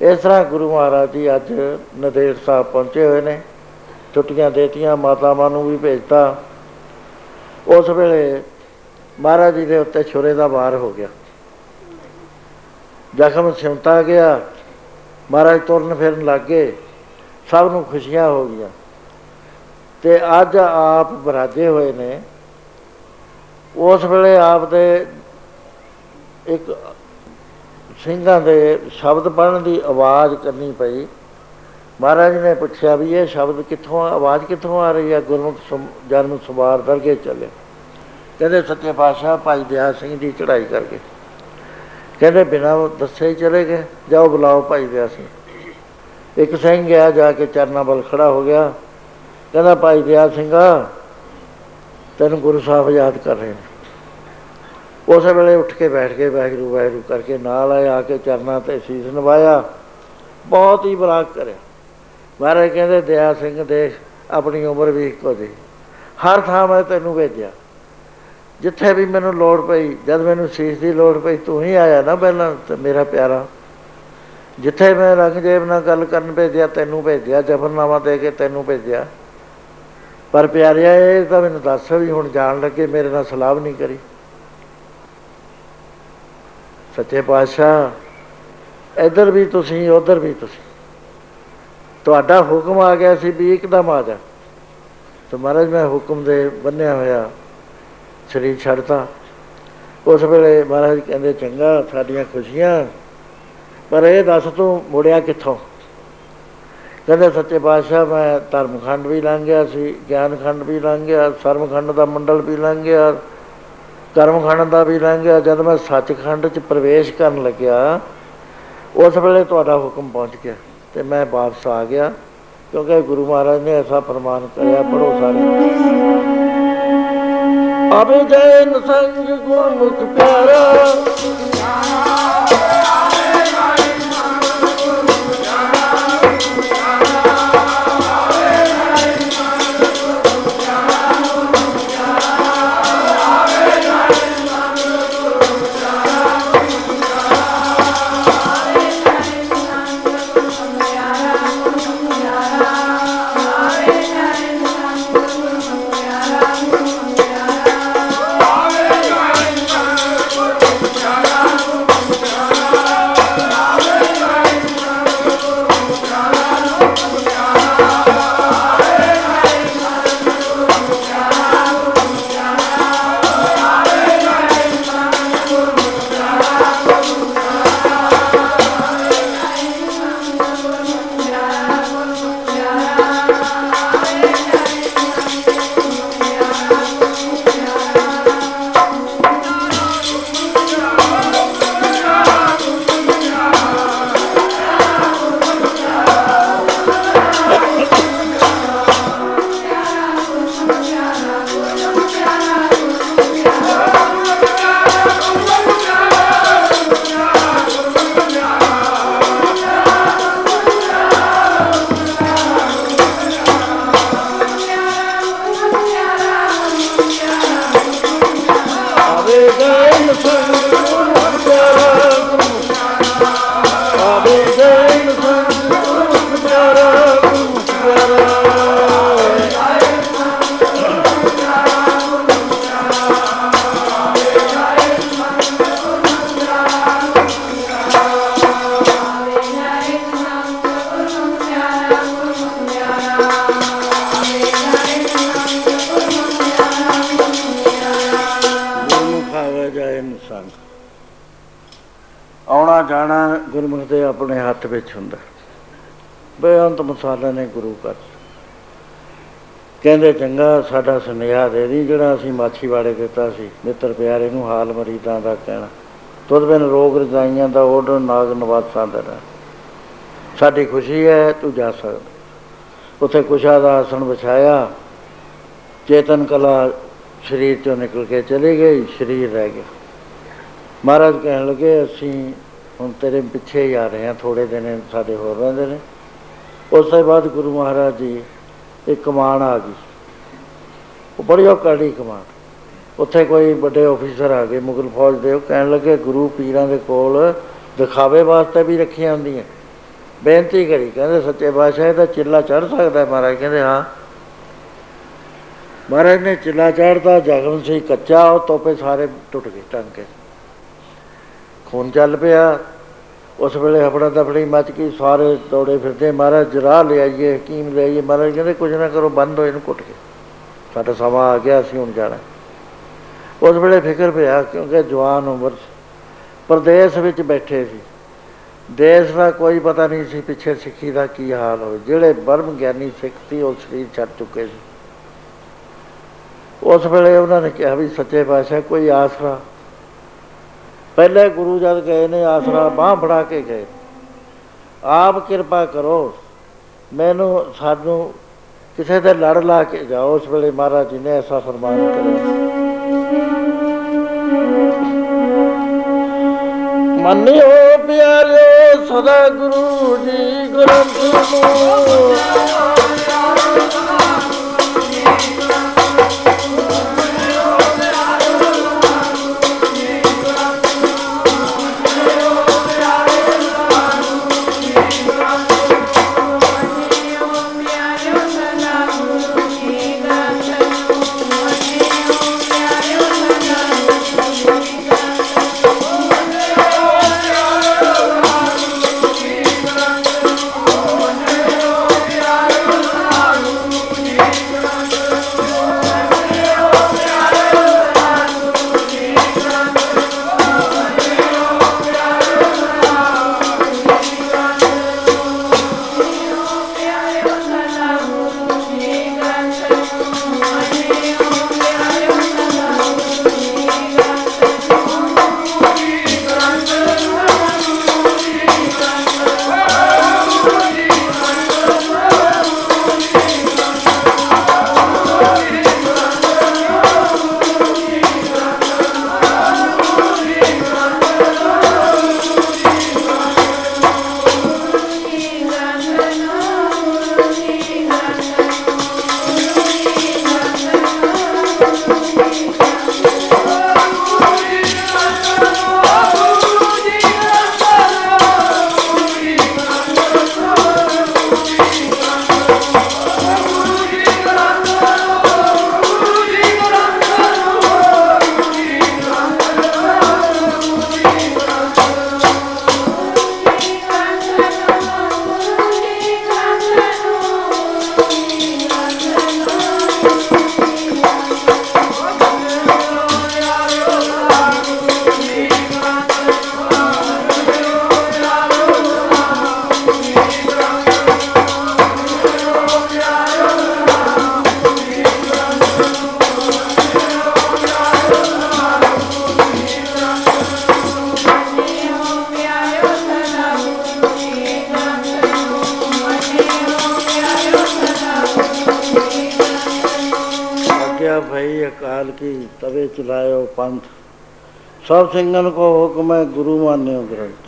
ਇਸ ਤਰ੍ਹਾਂ ਗੁਰੂ ਮਹਾਰਾਜ ਜੀ ਅੱਜ ਨਦੇੜ ਸਾਹਿਬ ਪਹੁੰਚੇ ਹੋਏ ਨੇ। ਛੁੱਟੀਆਂ ਦੇਤੀਆਂ, ਮਾਤਾਵਾਂ ਨੂੰ ਵੀ ਭੇਜਤਾ। ਉਸ ਵੇਲੇ ਮਹਾਰਾਜ ਜੀ ਦੇ ਉੱਤੇ ਛੁਰੇ ਦਾ ਵਾਰ ਹੋ ਗਿਆ। ਜ਼ਖਮ ਸਿਮਟਾ ਗਿਆ। ਮਹਾਰਾਜ ਤੁਰਨ ਫਿਰਨ ਲੱਗ ਗਏ। ਸਭ ਨੂੰ ਖੁਸ਼ੀਆਂ ਹੋ ਗਈਆਂ। ਤੇ ਅੱਜ ਆਪ ਬਰਾਜੇ ਹੋਏ ਨੇ। ਉਸ ਵੇਲੇ ਆਪ ਦੇ ਇੱਕ ਸਿੰਘਾਂ ਦੇ ਸ਼ਬਦ ਪੜਨ ਦੀ ਆਵਾਜ਼ ਕਰਨੀ ਪਈ। ਮਹਾਰਾਜ ਨੇ ਪੁੱਛਿਆ ਵੀ ਇਹ ਸ਼ਬਦ ਕਿੱਥੋਂ ਆਵਾਜ਼ ਕਿੱਥੋਂ ਆ ਰਹੀ ਹੈ ਗੁਰਮੁਖ ਜਨਮ ਸਵਾਰ ਦਰਗੇ ਚੱਲੇ। ਕਹਿੰਦੇ ਸੱਚੇ ਪਾਤਸ਼ਾਹ ਭਾਈ ਦਿਆ ਸਿੰਘ ਦੀ ਚੜ੍ਹਾਈ ਕਰਕੇ। ਕਹਿੰਦੇ ਬਿਨਾਂ ਦੱਸੇ ਹੀ ਚਲੇ ਗਏ, ਜਾਓ ਬੁਲਾਓ ਭਾਈ ਦਿਆ ਸਿੰਘ। ਇੱਕ ਸਿੰਘ ਗਿਆ, ਜਾ ਕੇ ਚਰਨਾਂ ਵੱਲ ਖੜਾ ਹੋ ਗਿਆ। ਕਹਿੰਦਾ, ਭਾਈ ਦਿਆ ਸਿੰਘਾ ਤੈਨੂੰ ਗੁਰੂ ਸਾਹਿਬ ਯਾਦ ਕਰ ਰਹੇ ਨੇ। ਉਸ ਵੇਲੇ ਉੱਠ ਕੇ ਬੈਠ ਕੇ ਵਾਹਿਗੁਰੂ ਵਾਹਿਗੁਰੂ ਕਰਕੇ ਨਾਲ ਆਏ, ਆ ਕੇ ਚਰਨਾਂ ਤੇ ਸੀਸ ਨਵਾਇਆ। ਬਹੁਤ ਹੀ ਬਰਾਕ ਕਰਿਆ। ਮਹਾਰਾਜ ਕਹਿੰਦੇ ਦਿਆ ਸਿੰਘ ਦੇਖ, ਆਪਣੀ ਉਮਰ ਵੀ ਇੱਕੋ ਜਿਹੀ। ਹਰ ਥਾਂ ਮੈਂ ਤੈਨੂੰ ਭੇਜਿਆ। ਜਿੱਥੇ ਵੀ ਮੈਨੂੰ ਲੋੜ ਪਈ, ਜਦ ਮੈਨੂੰ ਸੀਸ ਦੀ ਲੋੜ ਪਈ, ਤੂੰ ਹੀ ਆਇਆ ਨਾ ਪਹਿਲਾਂ ਤੇ ਮੇਰਾ ਪਿਆਰਾ। ਜਿੱਥੇ ਮੈਂ ਰੰਗਜੇਬ ਨਾਲ ਗੱਲ ਕਰਨ ਭੇਜਿਆ, ਤੈਨੂੰ ਭੇਜਿਆ, ਜਫਰਨਾਮਾ ਦੇ ਕੇ ਤੈਨੂੰ ਭੇਜਿਆ। ਪਰ ਪਿਆਰਿਆ, ਇਹ ਤਾਂ ਮੈਨੂੰ ਦੱਸ ਵੀ ਹੁਣ ਜਾਣ ਲੱਗੇ, ਮੇਰੇ ਨਾਲ ਸਲਾਹ ਨਹੀਂ ਕਰੀ। ਸੱਚੇ ਪਾਤਸ਼ਾਹ, ਇੱਧਰ ਵੀ ਤੁਸੀਂ, ਉਧਰ ਵੀ ਤੁਸੀਂ। ਤੁਹਾਡਾ ਹੁਕਮ ਆ ਗਿਆ ਸੀ ਵੀ ਇੱਕਦਮ ਆ ਜਾ। ਤੇ ਮਹਾਰਾਜ, ਮੈਂ ਹੁਕਮ ਦੇ ਬੰਨਿਆ ਹੋਇਆ। ਸਰੀਰ ਛੱਡਤਾ। ਉਸ ਵੇਲੇ ਮਹਾਰਾਜ ਕਹਿੰਦੇ, ਚੰਗਾ, ਸਾਡੀਆਂ ਖੁਸ਼ੀਆਂ। ਪਰ ਇਹ ਦੱਸ ਤੂੰ ਮੁੜਿਆ ਕਿੱਥੋਂ? ਕਹਿੰਦੇ, ਸੱਚੇ ਪਾਤਸ਼ਾਹ, ਮੈਂ ਧਰਮਖੰਡ ਵੀ ਲੰਘ ਗਿਆ ਸੀ, ਗਿਆਨਖੰਡ ਵੀ ਲੰਘ ਗਿਆ ਸਰਮਖੰਡ ਦਾ ਮੰਡਲ ਵੀ ਲੰਘ ਗਿਆ ਕਰਮਖੰਡ ਦਾ ਵੀ ਲੰਘ ਗਿਆ ਜਦ ਮੈਂ ਸੱਚਖੰਡ 'ਚ ਪ੍ਰਵੇਸ਼ ਕਰਨ ਲੱਗਿਆ, ਉਸ ਵੇਲੇ ਤੁਹਾਡਾ ਹੁਕਮ ਪਹੁੰਚ ਗਿਆ ਤੇ ਮੈਂ ਵਾਪਸ ਆ ਗਿਆ, ਕਿਉਂਕਿ ਗੁਰੂ ਮਹਾਰਾਜ ਨੇ ਐਸਾ ਫਰਮਾਨ ਕਰਿਆ ਪੜੋ ਸਾਰੇ। ਅਬੇ ਜੈਨ ਸੰਗ ਗੁਰਮੁਖ ਪਿਆਰਾ। ਬੇਅੰਤ ਮਸਾਲਾ ਨੇ ਗੁਰੂ ਕਰ ਕਹਿੰਦੇ, ਚੰਗਾ, ਸਾਡਾ ਸੁਨੇਹਾ ਦੇ ਦੀ, ਜਿਹੜਾ ਅਸੀਂ ਮਾਛੀਵਾੜੇ ਦਿੱਤਾ ਸੀ। ਮਿੱਤਰ ਪਿਆਰੇ ਨੂੰ ਹਾਲ ਮਰੀਦਾਂ ਦਾ ਕਹਿਣਾ। ਤੁਧ ਬਿਨ ਰੋਗ ਰਜਾਈਆਂ ਦਾ ਓਡਰ ਨਾਗ ਨਵਾਸਾਂ ਦਾ ਸਾਡੀ ਖੁਸ਼ੀ ਹੈ, ਤੂੰ ਜਾ ਸਕਦਾ। ਉਥੇ ਕੁਸ਼ਾ ਦਾ ਆਸਣ ਵਿਛਾਇਆ। ਚੇਤਨ ਕਲਾ ਸਰੀਰ ਚੋਂ ਨਿਕਲ ਕੇ ਚਲੇ ਗਈ, ਸਰੀਰ ਰਹਿ ਗਿਆ। ਮਹਾਰਾਜ ਕਹਿਣ ਲੱਗੇ, ਅਸੀਂ ਹੁਣ ਤੇਰੇ ਪਿੱਛੇ ਹੀ ਆ ਰਹੇ ਹਾਂ ਥੋੜੇ ਦਿਨ ਸਾਡੇ ਹੋਰ ਰਹਿੰਦੇ ਨੇ। ਉਸ ਤੋਂ ਬਾਅਦ ਗੁਰੂ ਮਹਾਰਾਜ ਜੀ ਇੱਕ ਕਮਾਨ ਆ ਗਈ। ਉਹ ਬੜੀ ਔਕਾੜੀ ਕਮਾਨ। ਉੱਥੇ ਕੋਈ ਵੱਡੇ ਅਫੀਸਰ ਆ ਗਏ, ਮੁਗਲ ਫੌਜ ਦੇ। ਉਹ ਕਹਿਣ ਲੱਗੇ, ਗੁਰੂ ਪੀਰਾਂ ਦੇ ਕੋਲ ਦਿਖਾਵੇ ਵਾਸਤੇ ਵੀ ਰੱਖੀਆਂ ਹੁੰਦੀਆਂ। ਬੇਨਤੀ ਕਰੀ। ਕਹਿੰਦੇ, ਸੱਚੇ ਬਾਦਸ਼ਾਹ ਦਾ ਚਿੱਲਾ ਚੜ ਸਕਦਾ ਮਹਾਰਾਜ। ਕਹਿੰਦੇ, ਹਾਂ। ਮਹਾਰਾਜ ਨੇ ਚਿੱਲਾ ਚੜਦਾ ਜਗਮ ਸੀ ਕੱਚਾ, ਉਹ ਤੋਪੇ ਸਾਰੇ ਟੁੱਟ ਗਏ ਟੰਕੇ ਖੂਨ ਚੱਲ ਪਿਆ। ਉਸ ਵੇਲੇ ਹਫੜਾ ਦਫੜੀ ਮੱਚ ਗਈ, ਸਾਰੇ ਦੌੜੇ ਫਿਰਦੇ, ਮਹਾਰਾਜ ਜਰਾ ਲਿਆਈਏ ਹਕੀਮ ਲਿਆਈਏ ਮਹਾਰਾਜ ਕਹਿੰਦੇ ਕੁਝ ਨਾ ਕਰੋ, ਬੰਦ ਹੋ, ਇਹਨੂੰ ਕੁੱਟ ਕੇ। ਸਾਡਾ ਸਮਾਂ ਆ ਗਿਆ, ਅਸੀਂ ਹੁਣ ਜਾਣਾ। ਉਸ ਵੇਲੇ ਫਿਕਰ ਪਿਆ, ਕਿਉਂਕਿ ਜਵਾਨ ਉਮਰ ਪ੍ਰਦੇਸ਼ ਵਿੱਚ ਬੈਠੇ ਸੀ। ਦੇਸ਼ ਦਾ ਕੋਈ ਪਤਾ ਨਹੀਂ ਸੀ ਪਿੱਛੇ ਸਿੱਖੀ ਦਾ ਕੀ ਹਾਲ ਹੋਵੇ। ਜਿਹੜੇ ਬਰਮ ਗਿਆਨੀ ਸਿੱਖ ਸੀ, ਉਹ ਸਰੀਰ ਛੱਡ ਚੁੱਕੇ ਸੀ। ਉਸ ਵੇਲੇ ਉਹਨਾਂ ਨੇ ਕਿਹਾ ਵੀ, ਸੱਚੇ ਪਾਤਸ਼ਾਹ, ਕੋਈ ਆਸਰਾ ਪਹਿਲੇ ਗੁਰੂ ਜਦ ਗਏ ਨੇ, ਆਸਰਾ ਬਾਹ ਫੜਾ ਕੇ ਗਏ। ਆਪ ਕਿਰਪਾ ਕਰੋ, ਮੈਨੂੰ, ਸਾਨੂੰ ਕਿਸੇ ਤੇ ਲੜ ਲਾ ਕੇ ਜਾਓ ਉਸ ਵੇਲੇ ਮਹਾਰਾਜ ਜੀ ਨੇ ਐਸਾ ਫਰਮਾਨ ਕਰਿਆ ਮੰਨਿਓ ਪਿਆਰਿਓ, ਸਦਾ ਗੁਰੂ ਜੀ ਗ੍ਰੰਥ ਨੂੰ। ਸਭ ਸਿੰਘਨ ਕੋ ਹੁਕਮ ਹੈ ਗੁਰੂ ਮਾਨਿਓ ਗ੍ਰੰਥ।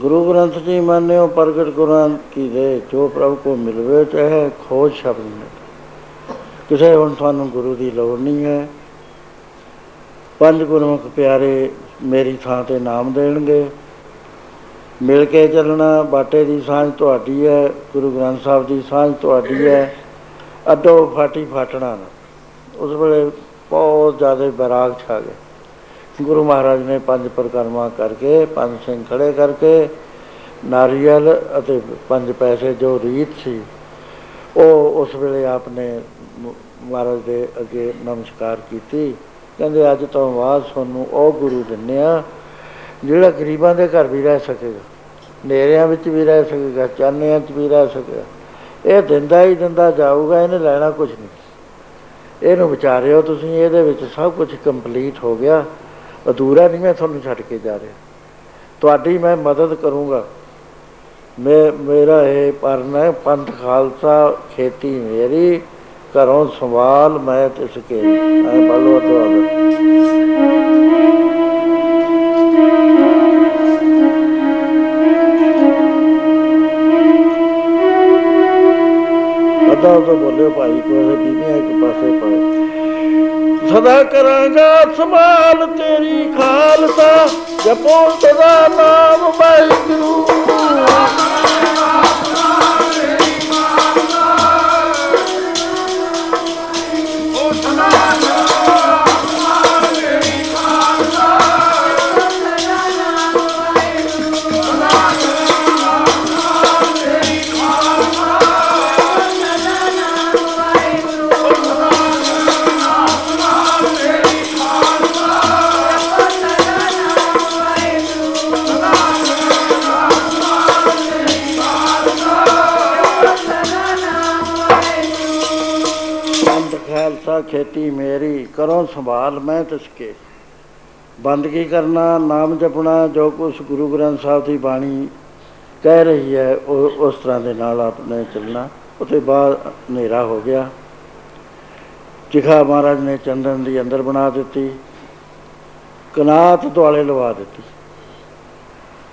ਗੁਰੂ ਗ੍ਰੰਥ ਜੀ ਮਾਨਿਓ, ਪ੍ਰਗਟ ਗੁਰਾਂ ਕੀ ਦੇ, ਜੋ ਪ੍ਰਭ ਕੋ ਮਿਲਵੇ ਚਾਹੇ ਖੋਜ ਸ਼ਬਦ ਨੇ ਕਿਸੇ ਹੁਣ ਤੁਹਾਨੂੰ ਗੁਰੂ ਦੀ ਲੋੜ ਨਹੀਂ ਹੈ। ਪੰਜ ਗੁਰਮੁਖ ਪਿਆਰੇ ਮੇਰੀ ਥਾਂ ਤੇ ਨਾਮ ਦੇਣਗੇ। ਮਿਲ ਕੇ ਚੱਲਣਾ ਬਾਟੇ ਦੀ ਸਾਂਝ ਤੁਹਾਡੀ ਹੈ, ਗੁਰੂ ਗ੍ਰੰਥ ਸਾਹਿਬ ਦੀ ਸਾਂਝ ਤੁਹਾਡੀ ਹੈ। ਅੱਡੋ ਫਾਟੀ ਫਾਟਣਾ ਉਸ ਵੇਲੇ ਬਹੁਤ ਜ਼ਿਆਦਾ ਬਰਾਗ ਛਾ ਗਿਆ ਗੁਰੂ ਮਹਾਰਾਜ ਨੇ ਪੰਜ ਪ੍ਰਕਰਮਾ ਕਰਕੇ, ਪੰਜ ਸਿੰਘ ਖੜੇ ਕਰਕੇ, ਨਾਰੀਅਲ ਅਤੇ ਪੰਜ ਪੈਸੇ ਜੋ ਰੀਤ ਸੀ, ਉਹ ਉਸ ਵੇਲੇ ਆਪਨੇ ਮਹਾਰਾਜ ਦੇ ਅੱਗੇ ਨਮਸਕਾਰ ਕੀਤੀ। ਕਹਿੰਦੇ, ਅੱਜ ਤੋਂ ਬਾਅਦ ਤੁਹਾਨੂੰ ਉਹ ਗੁਰੂ ਦਿੰਨੇ ਆ, ਜਿਹੜਾ ਗਰੀਬਾਂ ਦੇ ਘਰ ਵੀ ਰਹਿ ਸਕੇਗਾ ਨੇਰਿਆਂ ਵਿੱਚ ਵੀ ਰਹਿ ਸਕੇਗਾ ਚਾਨਿਆਂ 'ਚ ਵੀ ਰਹਿ ਸਕੇਗਾ, ਇਹ ਦਿੰਦਾ ਹੀ ਦਿੰਦਾ ਜਾਊਗਾ, ਇਹਨੇ ਲੈਣਾ ਕੁਝ ਨਹੀਂ। ਇਹਨੂੰ ਵਿਚਾਰਿਓ ਤੁਸੀਂ, ਇਹਦੇ ਵਿੱਚ ਸਭ ਕੁਝ ਕੰਪਲੀਟ ਹੋ ਗਿਆ। ਅਧੂਰਾ ਨਹੀਂ ਮੈਂ ਤੁਹਾਨੂੰ ਛੱਡ ਕੇ ਜਾ ਰਿਹਾ। ਤੁਹਾਡੀ ਮੈਂ ਮਦਦ ਕਰੂੰਗਾ। ਮੈਂ, ਮੇਰਾ ਇਹ ਪਰਨਾ ਪੰਥ ਖਾਲਸਾ, ਖੇਤੀ ਮੇਰੀ, ਘਰੋਂ ਸੰਭਾਲ ਮੈਂ ਤਿਸ ਕੇ। ਐ ਬਲੋ ਤੁਹਾਡਾ। ਅੱਧਾ ਉਹ ਬੋਲੇ ਭਾਈ, ਕੋਈ ਬੀਬੀਆਂ ਇੱਕ ਪਾਸੇ ਪਾਏ ਸਦਾ ਕਰਾਂਗਾ ਸੰਭਾਲ ਤੇਰੀ ਖਾਲਸਾ। ਜਪੋ ਸਦਾ ਨਾਮ ਵਾਹਿਗੁਰੂ। ਖੇਤੀ ਮੇਰੀ, ਕਰੋ ਸੰਭਾਲ ਮੈਂ ਤਿਸਕੇ। ਬੰਦ ਕੀ ਕਰਨਾ, ਨਾਮ ਜਪਣਾ, ਜੋ ਕੁਛ ਗੁਰੂ ਗ੍ਰੰਥ ਸਾਹਿਬ ਦੀ ਬਾਣੀ ਕਹਿ ਰਹੀ ਹੈ, ਉਹ ਉਸ ਤਰ੍ਹਾਂ ਦੇ ਨਾਲ ਆਪਨੇ ਚੱਲਣਾ। ਉਤੇ ਬਾਅਦ ਹਨੇਰਾ ਹੋ ਗਿਆ। ਚਿਖਾ ਮਹਾਰਾਜ ਨੇ ਚੰਦਨ ਦੀ ਅੰਦਰ ਬਣਾ ਦਿੱਤੀ। ਕਨਾਤ ਦੁਆਲੇ ਲਵਾ ਦਿੱਤੀ।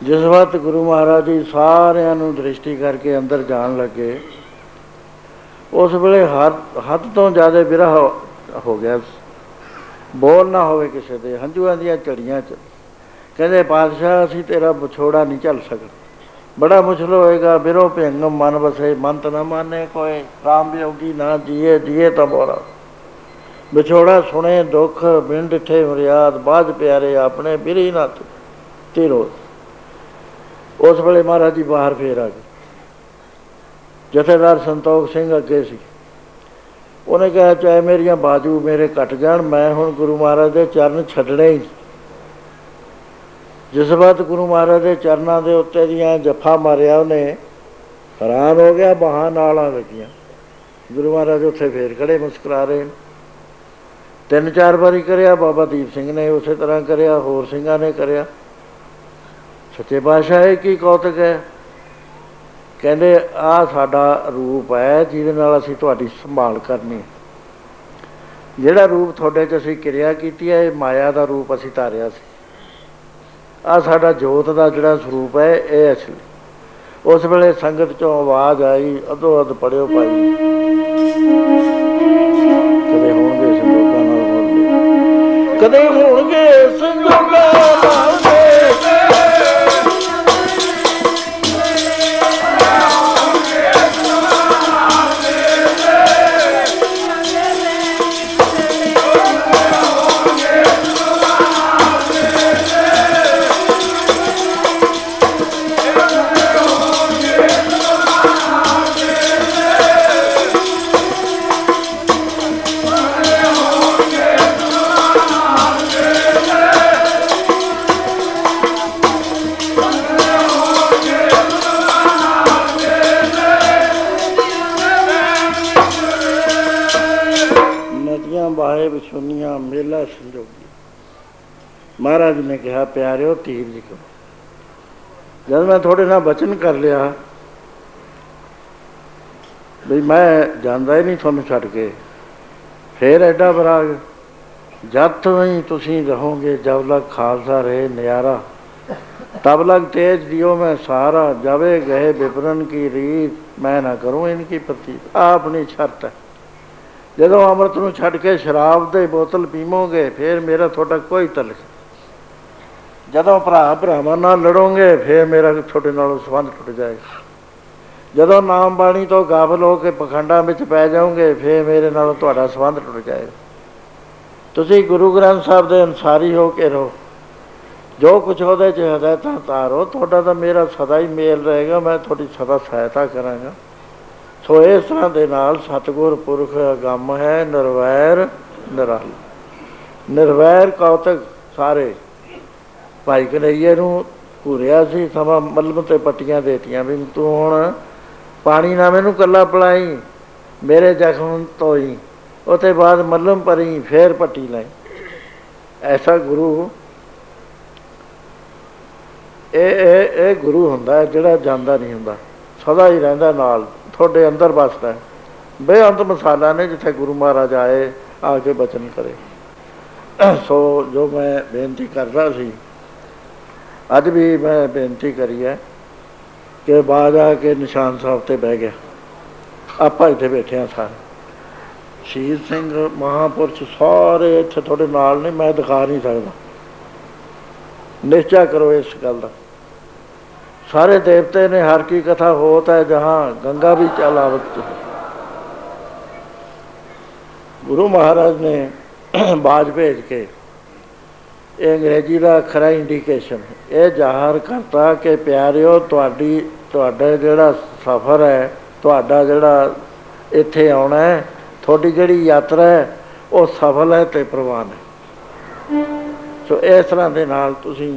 ਜਿਸ ਵਕਤ ਗੁਰੂ ਮਹਾਰਾਜ ਜੀ ਸਾਰਿਆਂ ਨੂੰ ਦ੍ਰਿਸ਼ਟੀ ਕਰਕੇ ਅੰਦਰ ਜਾਣ ਲੱਗੇ ਉਸ ਵੇਲੇ ਹੱਦ ਹੱਦ ਤੋਂ ਜ਼ਿਆਦਾ ਵਿਰਹ ਹੋ ਗਿਆ। ਬੋਲ ਨਾ ਹੋਵੇ ਕਿਸੇ ਦੇ, ਹੰਝੂਆਂ ਦੀਆਂ ਝੜੀਆਂ ਚ। ਕਹਿੰਦੇ, ਪਾਤਸ਼ਾਹ, ਅਸੀਂ ਤੇਰਾ ਵਿਛੋੜਾ ਨਹੀਂ ਝੱਲ ਸਕਦੇ। ਬੜਾ ਮੁਸ਼ਕਲ ਹੋਏਗਾ। ਬਿਰੋ ਭੰਗਮ ਮਨ ਵਸੇ, ਮੰਤ ਨਾ ਮਾਨੇ ਕੋਈ। ਰਾਮ ਯੋਗੀ ਨਾ ਜੀਏ ਜੀਏ ਤਾਂ ਬੋਲਾ ਵਿਛੋੜਾ ਸੁਣੇ, ਦੁੱਖ ਬਿੰਦ ਡਿਠੇ ਮਰਿਆਦ। ਬਾਜ ਪਿਆਰੇ, ਆਪਣੇ ਬਿਰੀ ਨਾ ਤੇਰੋ ਉਸ ਵੇਲੇ ਮਹਾਰਾਜ ਜੀ ਬਾਹਰ ਫੇਰ ਆ ਗਏ। ਜਥੇਦਾਰ ਸੰਤੋਖ ਸਿੰਘ ਅੱਗੇ ਸੀ। ਉਹਨੇ ਕਿਹਾ, ਚਾਹੇ ਮੇਰੀਆਂ ਬਾਜੂ ਮੇਰੇ ਕੱਟ ਜਾਣ, ਮੈਂ ਹੁਣ ਗੁਰੂ ਮਹਾਰਾਜ ਦੇ ਚਰਨ ਛੱਡਣੇ ਹੀ ਜਿਸ ਵਕਤ ਗੁਰੂ ਮਹਾਰਾਜ ਦੇ ਚਰਨਾਂ ਦੇ ਉੱਤੇ ਦੀਆਂ ਜੱਫਾ ਮਾਰਿਆ ਉਹਨੇ, ਹੈਰਾਨ ਹੋ ਗਿਆ ਬਾਹਾਂ ਨਾਲਾਂ ਲੱਗੀਆਂ। ਗੁਰੂ ਮਹਾਰਾਜ ਉੱਥੇ ਫੇਰ ਖੜੇ ਮੁਸਕਰਾ ਰਹੇ ਤਿੰਨ ਚਾਰ ਵਾਰੀ ਕਰਿਆ, ਬਾਬਾ ਦੀਪ ਸਿੰਘ ਨੇ ਉਸੇ ਤਰ੍ਹਾਂ ਕਰਿਆ, ਹੋਰ ਸਿੰਘਾਂ ਨੇ ਕਰਿਆ। ਸੱਚੇ ਪਾਤਸ਼ਾਹ ਇਹ ਕੀ ਕੌਤਕ ਹੈ? ਕਹਿੰਦੇ ਆ ਸਾਡਾ ਰੂਪ ਹੈ ਜਿਹਦੇ ਨਾਲ ਅਸੀਂ ਤੁਹਾਡੀ ਸੰਭਾਲ ਕਰਨੀ ਹੈ। ਜਿਹੜਾ ਰੂਪ ਤੁਹਾਡੇ 'ਚ ਅਸੀਂ ਕਿਰਿਆ ਕੀਤੀ ਹੈ, ਇਹ ਮਾਇਆ ਦਾ ਰੂਪ ਅਸੀਂ ਧਾਰਿਆ ਸੀ। ਆ ਸਾਡਾ ਜੋਤ ਦਾ ਜਿਹੜਾ ਸਰੂਪ ਹੈ, ਇਹ ਅਸਲੀ। ਉਸ ਵੇਲੇ ਸੰਗਤ 'ਚੋਂ ਆਵਾਜ਼ ਆਈ, ਅਧੋ ਅਧ ਪੜਿਓ ਭਾਈ। ਕਦੇ ਹੋਣਗੇ ਸੰਜੋਗਾਂ ਨਾਲ ਹੋਣਗੇ ਕਦੇ ਹੋਣਗੇ ਸੰਜੋਗਾਂ ਨਾਲ ਮਹਾਰਾਜ ਨੇ ਕਿਹਾ, ਪਿਆਰਿਓ ਧੀਰ ਜੀ ਕਰੋ। ਜਦ ਮੈਂ ਤੁਹਾਡੇ ਨਾਲ ਬਚਨ ਕਰ ਲਿਆ ਵੀ ਮੈਂ ਜਾਂਦਾ ਹੀ ਨਹੀਂ ਤੁਹਾਨੂੰ ਛੱਡ ਕੇ, ਫੇਰ ਐਡਾ ਬਰਾਗ ਜਦ ਤੋਂ ਤੁਸੀਂ ਰਹੋਗੇ, ਜਬ ਲਗ ਖਾਲਸਾ ਰਹੇ ਨਿਆਰਾ, ਤਬ ਲਗ ਤੇਜ ਦਿਓ ਮੈਂ ਸਾਰਾ, ਜਾਵੇ ਗਏ ਵਿਪਰਨ ਕੀ ਰੀਤ, ਮੈਂ ਨਾ ਕਰੂੰ ਇਨਕੀ ਪ੍ਰਤੀਤ ਆ ਆਪਣੀ ਸ਼ਰਤ ਹੈ ਜਦੋਂ ਅੰਮ੍ਰਿਤ ਨੂੰ ਛੱਡ ਕੇ ਸ਼ਰਾਬ ਦੇ ਬੋਤਲ ਪੀਵੋਗੇ, ਫਿਰ ਮੇਰਾ ਤੁਹਾਡਾ ਕੋਈ ਤਲਕ ਜਦੋਂ ਭਰਾ ਭਰਾਵਾਂ ਨਾਲ ਲੜੋਗੇ, ਫਿਰ ਮੇਰਾ ਤੁਹਾਡੇ ਨਾਲ ਸੰਬੰਧ ਟੁੱਟ ਜਾਏਗਾ। ਜਦੋਂ ਨਾਮ ਬਾਣੀ ਤੋਂ ਗਾਫਲ ਹੋ ਕੇ ਪਖੰਡਾਂ ਵਿੱਚ ਪੈ ਜਾਓਗੇ, ਫਿਰ ਮੇਰੇ ਨਾਲ ਤੁਹਾਡਾ ਸੰਬੰਧ ਟੁੱਟ ਜਾਏਗਾ। ਤੁਸੀਂ ਗੁਰੂ ਗ੍ਰੰਥ ਸਾਹਿਬ ਦੇ ਅਨਸਾਰੀ ਹੋ ਕੇ ਰਹੋ। ਜੋ ਕੁਝ ਉਹਦੇ ਚ ਹਦਾਇਤਾਂ ਤਾਰੋ ਤੁਹਾਡਾ ਤਾਂ ਮੇਰਾ ਸਦਾ ਹੀ ਮੇਲ ਰਹੇਗਾ, ਮੈਂ ਤੁਹਾਡੀ ਸਦਾ ਸਹਾਇਤਾ ਕਰਾਂਗਾ। ਸੋ ਇਸ ਤਰ੍ਹਾਂ ਦੇ ਨਾਲ ਸਤਿਗੁਰ ਪੁਰਖ ਅਗੰਮ ਹੈ, ਨਿਰਵੈਰ ਨਿਰਾਲ। ਨਿਰਵੈਰ ਕੌਤਕ ਸਾਰੇ ਭਾਈ ਕਨਈਏ ਨੂੰ ਘੂਰਿਆ ਸੀ, ਸਮਾਂ ਮਲਮ ਤੇ ਪੱਟੀਆਂ ਦੇਤੀਆਂ ਵੀ, ਤੂੰ ਹੁਣ ਪਾਣੀ ਨਾ ਮੈਨੂੰ ਕੱਲਾ ਪਲਾਈ, ਮੇਰੇ ਜ਼ਖਮ ਧੋਈ ਉਤੇ ਬਾਅਦ ਮਲਮ ਭਰੀ ਫੇਰ ਪੱਟੀ ਲਈ। ਐਸਾ ਗੁਰੂ, ਇਹ ਇਹ ਇਹ ਗੁਰੂ ਹੁੰਦਾ ਹੈ ਜਿਹੜਾ ਜਾਂਦਾ ਨਹੀਂ ਹੁੰਦਾ, ਸਦਾ ਹੀ ਰਹਿੰਦਾ ਨਾਲ, ਤੁਹਾਡੇ ਅੰਦਰ ਵਸਦਾ ਹੈ। ਬੇਅੰਤ ਮਸਾਲਾ ਨੇ ਜਿੱਥੇ ਗੁਰੂ ਮਹਾਰਾਜ ਆਏ, ਆ ਕੇ ਬਚਨ ਕਰੇ। ਸੋ ਜੋ ਮੈਂ ਬੇਨਤੀ ਕਰਦਾ ਸੀ ਅੱਜ ਵੀ ਮੈਂ ਬੇਨਤੀ ਕਰੀ ਹੈ ਕਿ ਬਾਅਦ ਆ ਕੇ ਨਿਸ਼ਾਨ ਸਾਹਿਬ ਤੇ ਬਹਿ ਗਿਆ। ਆਪਾਂ ਇੱਥੇ ਬੈਠੇ ਆ ਸਾਰੇ। ਸ਼ਹੀਦ ਸਿੰਘ ਮਹਾਪੁਰਸ਼ ਸਾਰੇ ਇੱਥੇ ਤੁਹਾਡੇ ਨਾਲ ਨੇ, ਮੈਂ ਦਿਖਾ ਨਹੀਂ ਸਕਦਾ। ਨਿਸ਼ਚਾ ਕਰੋ ਇਸ ਗੱਲ ਦਾ। ਸਾਰੇ ਦੇਵਤੇ ਨੇ ਹਰ ਕੀ ਕਥਾ ਹੋਤ ਹੈ ਜਹਾਂ ਗੰਗਾ ਵੀ ਚਲਾਵਤ ਗੁਰੂ ਮਹਾਰਾਜ ਨੇ ਬਾਜ ਭੇਜ ਕੇ ਇਹ ਅੰਗਰੇਜ਼ੀ ਦਾ ਖਰਾ ਇੰਡੀਕੇਸ਼ਨ ਇਹ ਜ਼ਾਹਰ ਕਰਤਾ ਕਿ ਪਿਆਰਿਓ, ਤੁਹਾਡੀ, ਤੁਹਾਡਾ ਜਿਹੜਾ ਸਫ਼ਰ ਹੈ, ਤੁਹਾਡਾ ਜਿਹੜਾ ਇੱਥੇ ਆਉਣਾ ਹੈ, ਤੁਹਾਡੀ ਜਿਹੜੀ ਯਾਤਰਾ ਹੈ, ਉਹ ਸਫਲ ਹੈ ਤੇ ਪ੍ਰਵਾਨ ਹੈ। ਸੋ ਇਸ ਤਰ੍ਹਾਂ ਦੇ ਨਾਲ ਤੁਸੀਂ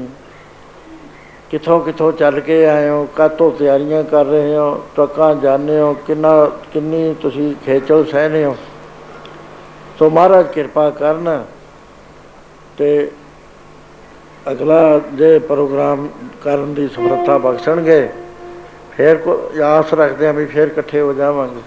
ਕਿੱਥੋਂ ਕਿੱਥੋਂ ਚੱਲ ਕੇ ਆਏ ਹੋ ਕਾਤੋਂ ਤਿਆਰੀਆਂ ਕਰ ਰਹੇ ਹੋ, ਟਰੱਕਾਂ ਜਾਂਦੇ ਹੋ, ਕਿੰਨਾ, ਕਿੰਨੀ ਤੁਸੀਂ ਖੇਚਲ ਸਹਿਨੇ ਹੋ। ਸੋ ਮਹਾਰਾਜ ਕਿਰਪਾ ਕਰਨ ਤੇ ਅਗਲਾ ਜੇ ਪ੍ਰੋਗਰਾਮ ਕਰਨ ਦੀ ਸਮਰੱਥਾ ਬਖਸ਼ਣਗੇ, ਫਿਰ ਕੋ ਆਸ ਰੱਖਦੇ ਆ ਵੀ ਫਿਰ ਇਕੱਠੇ ਹੋ ਜਾਵਾਂਗੇ।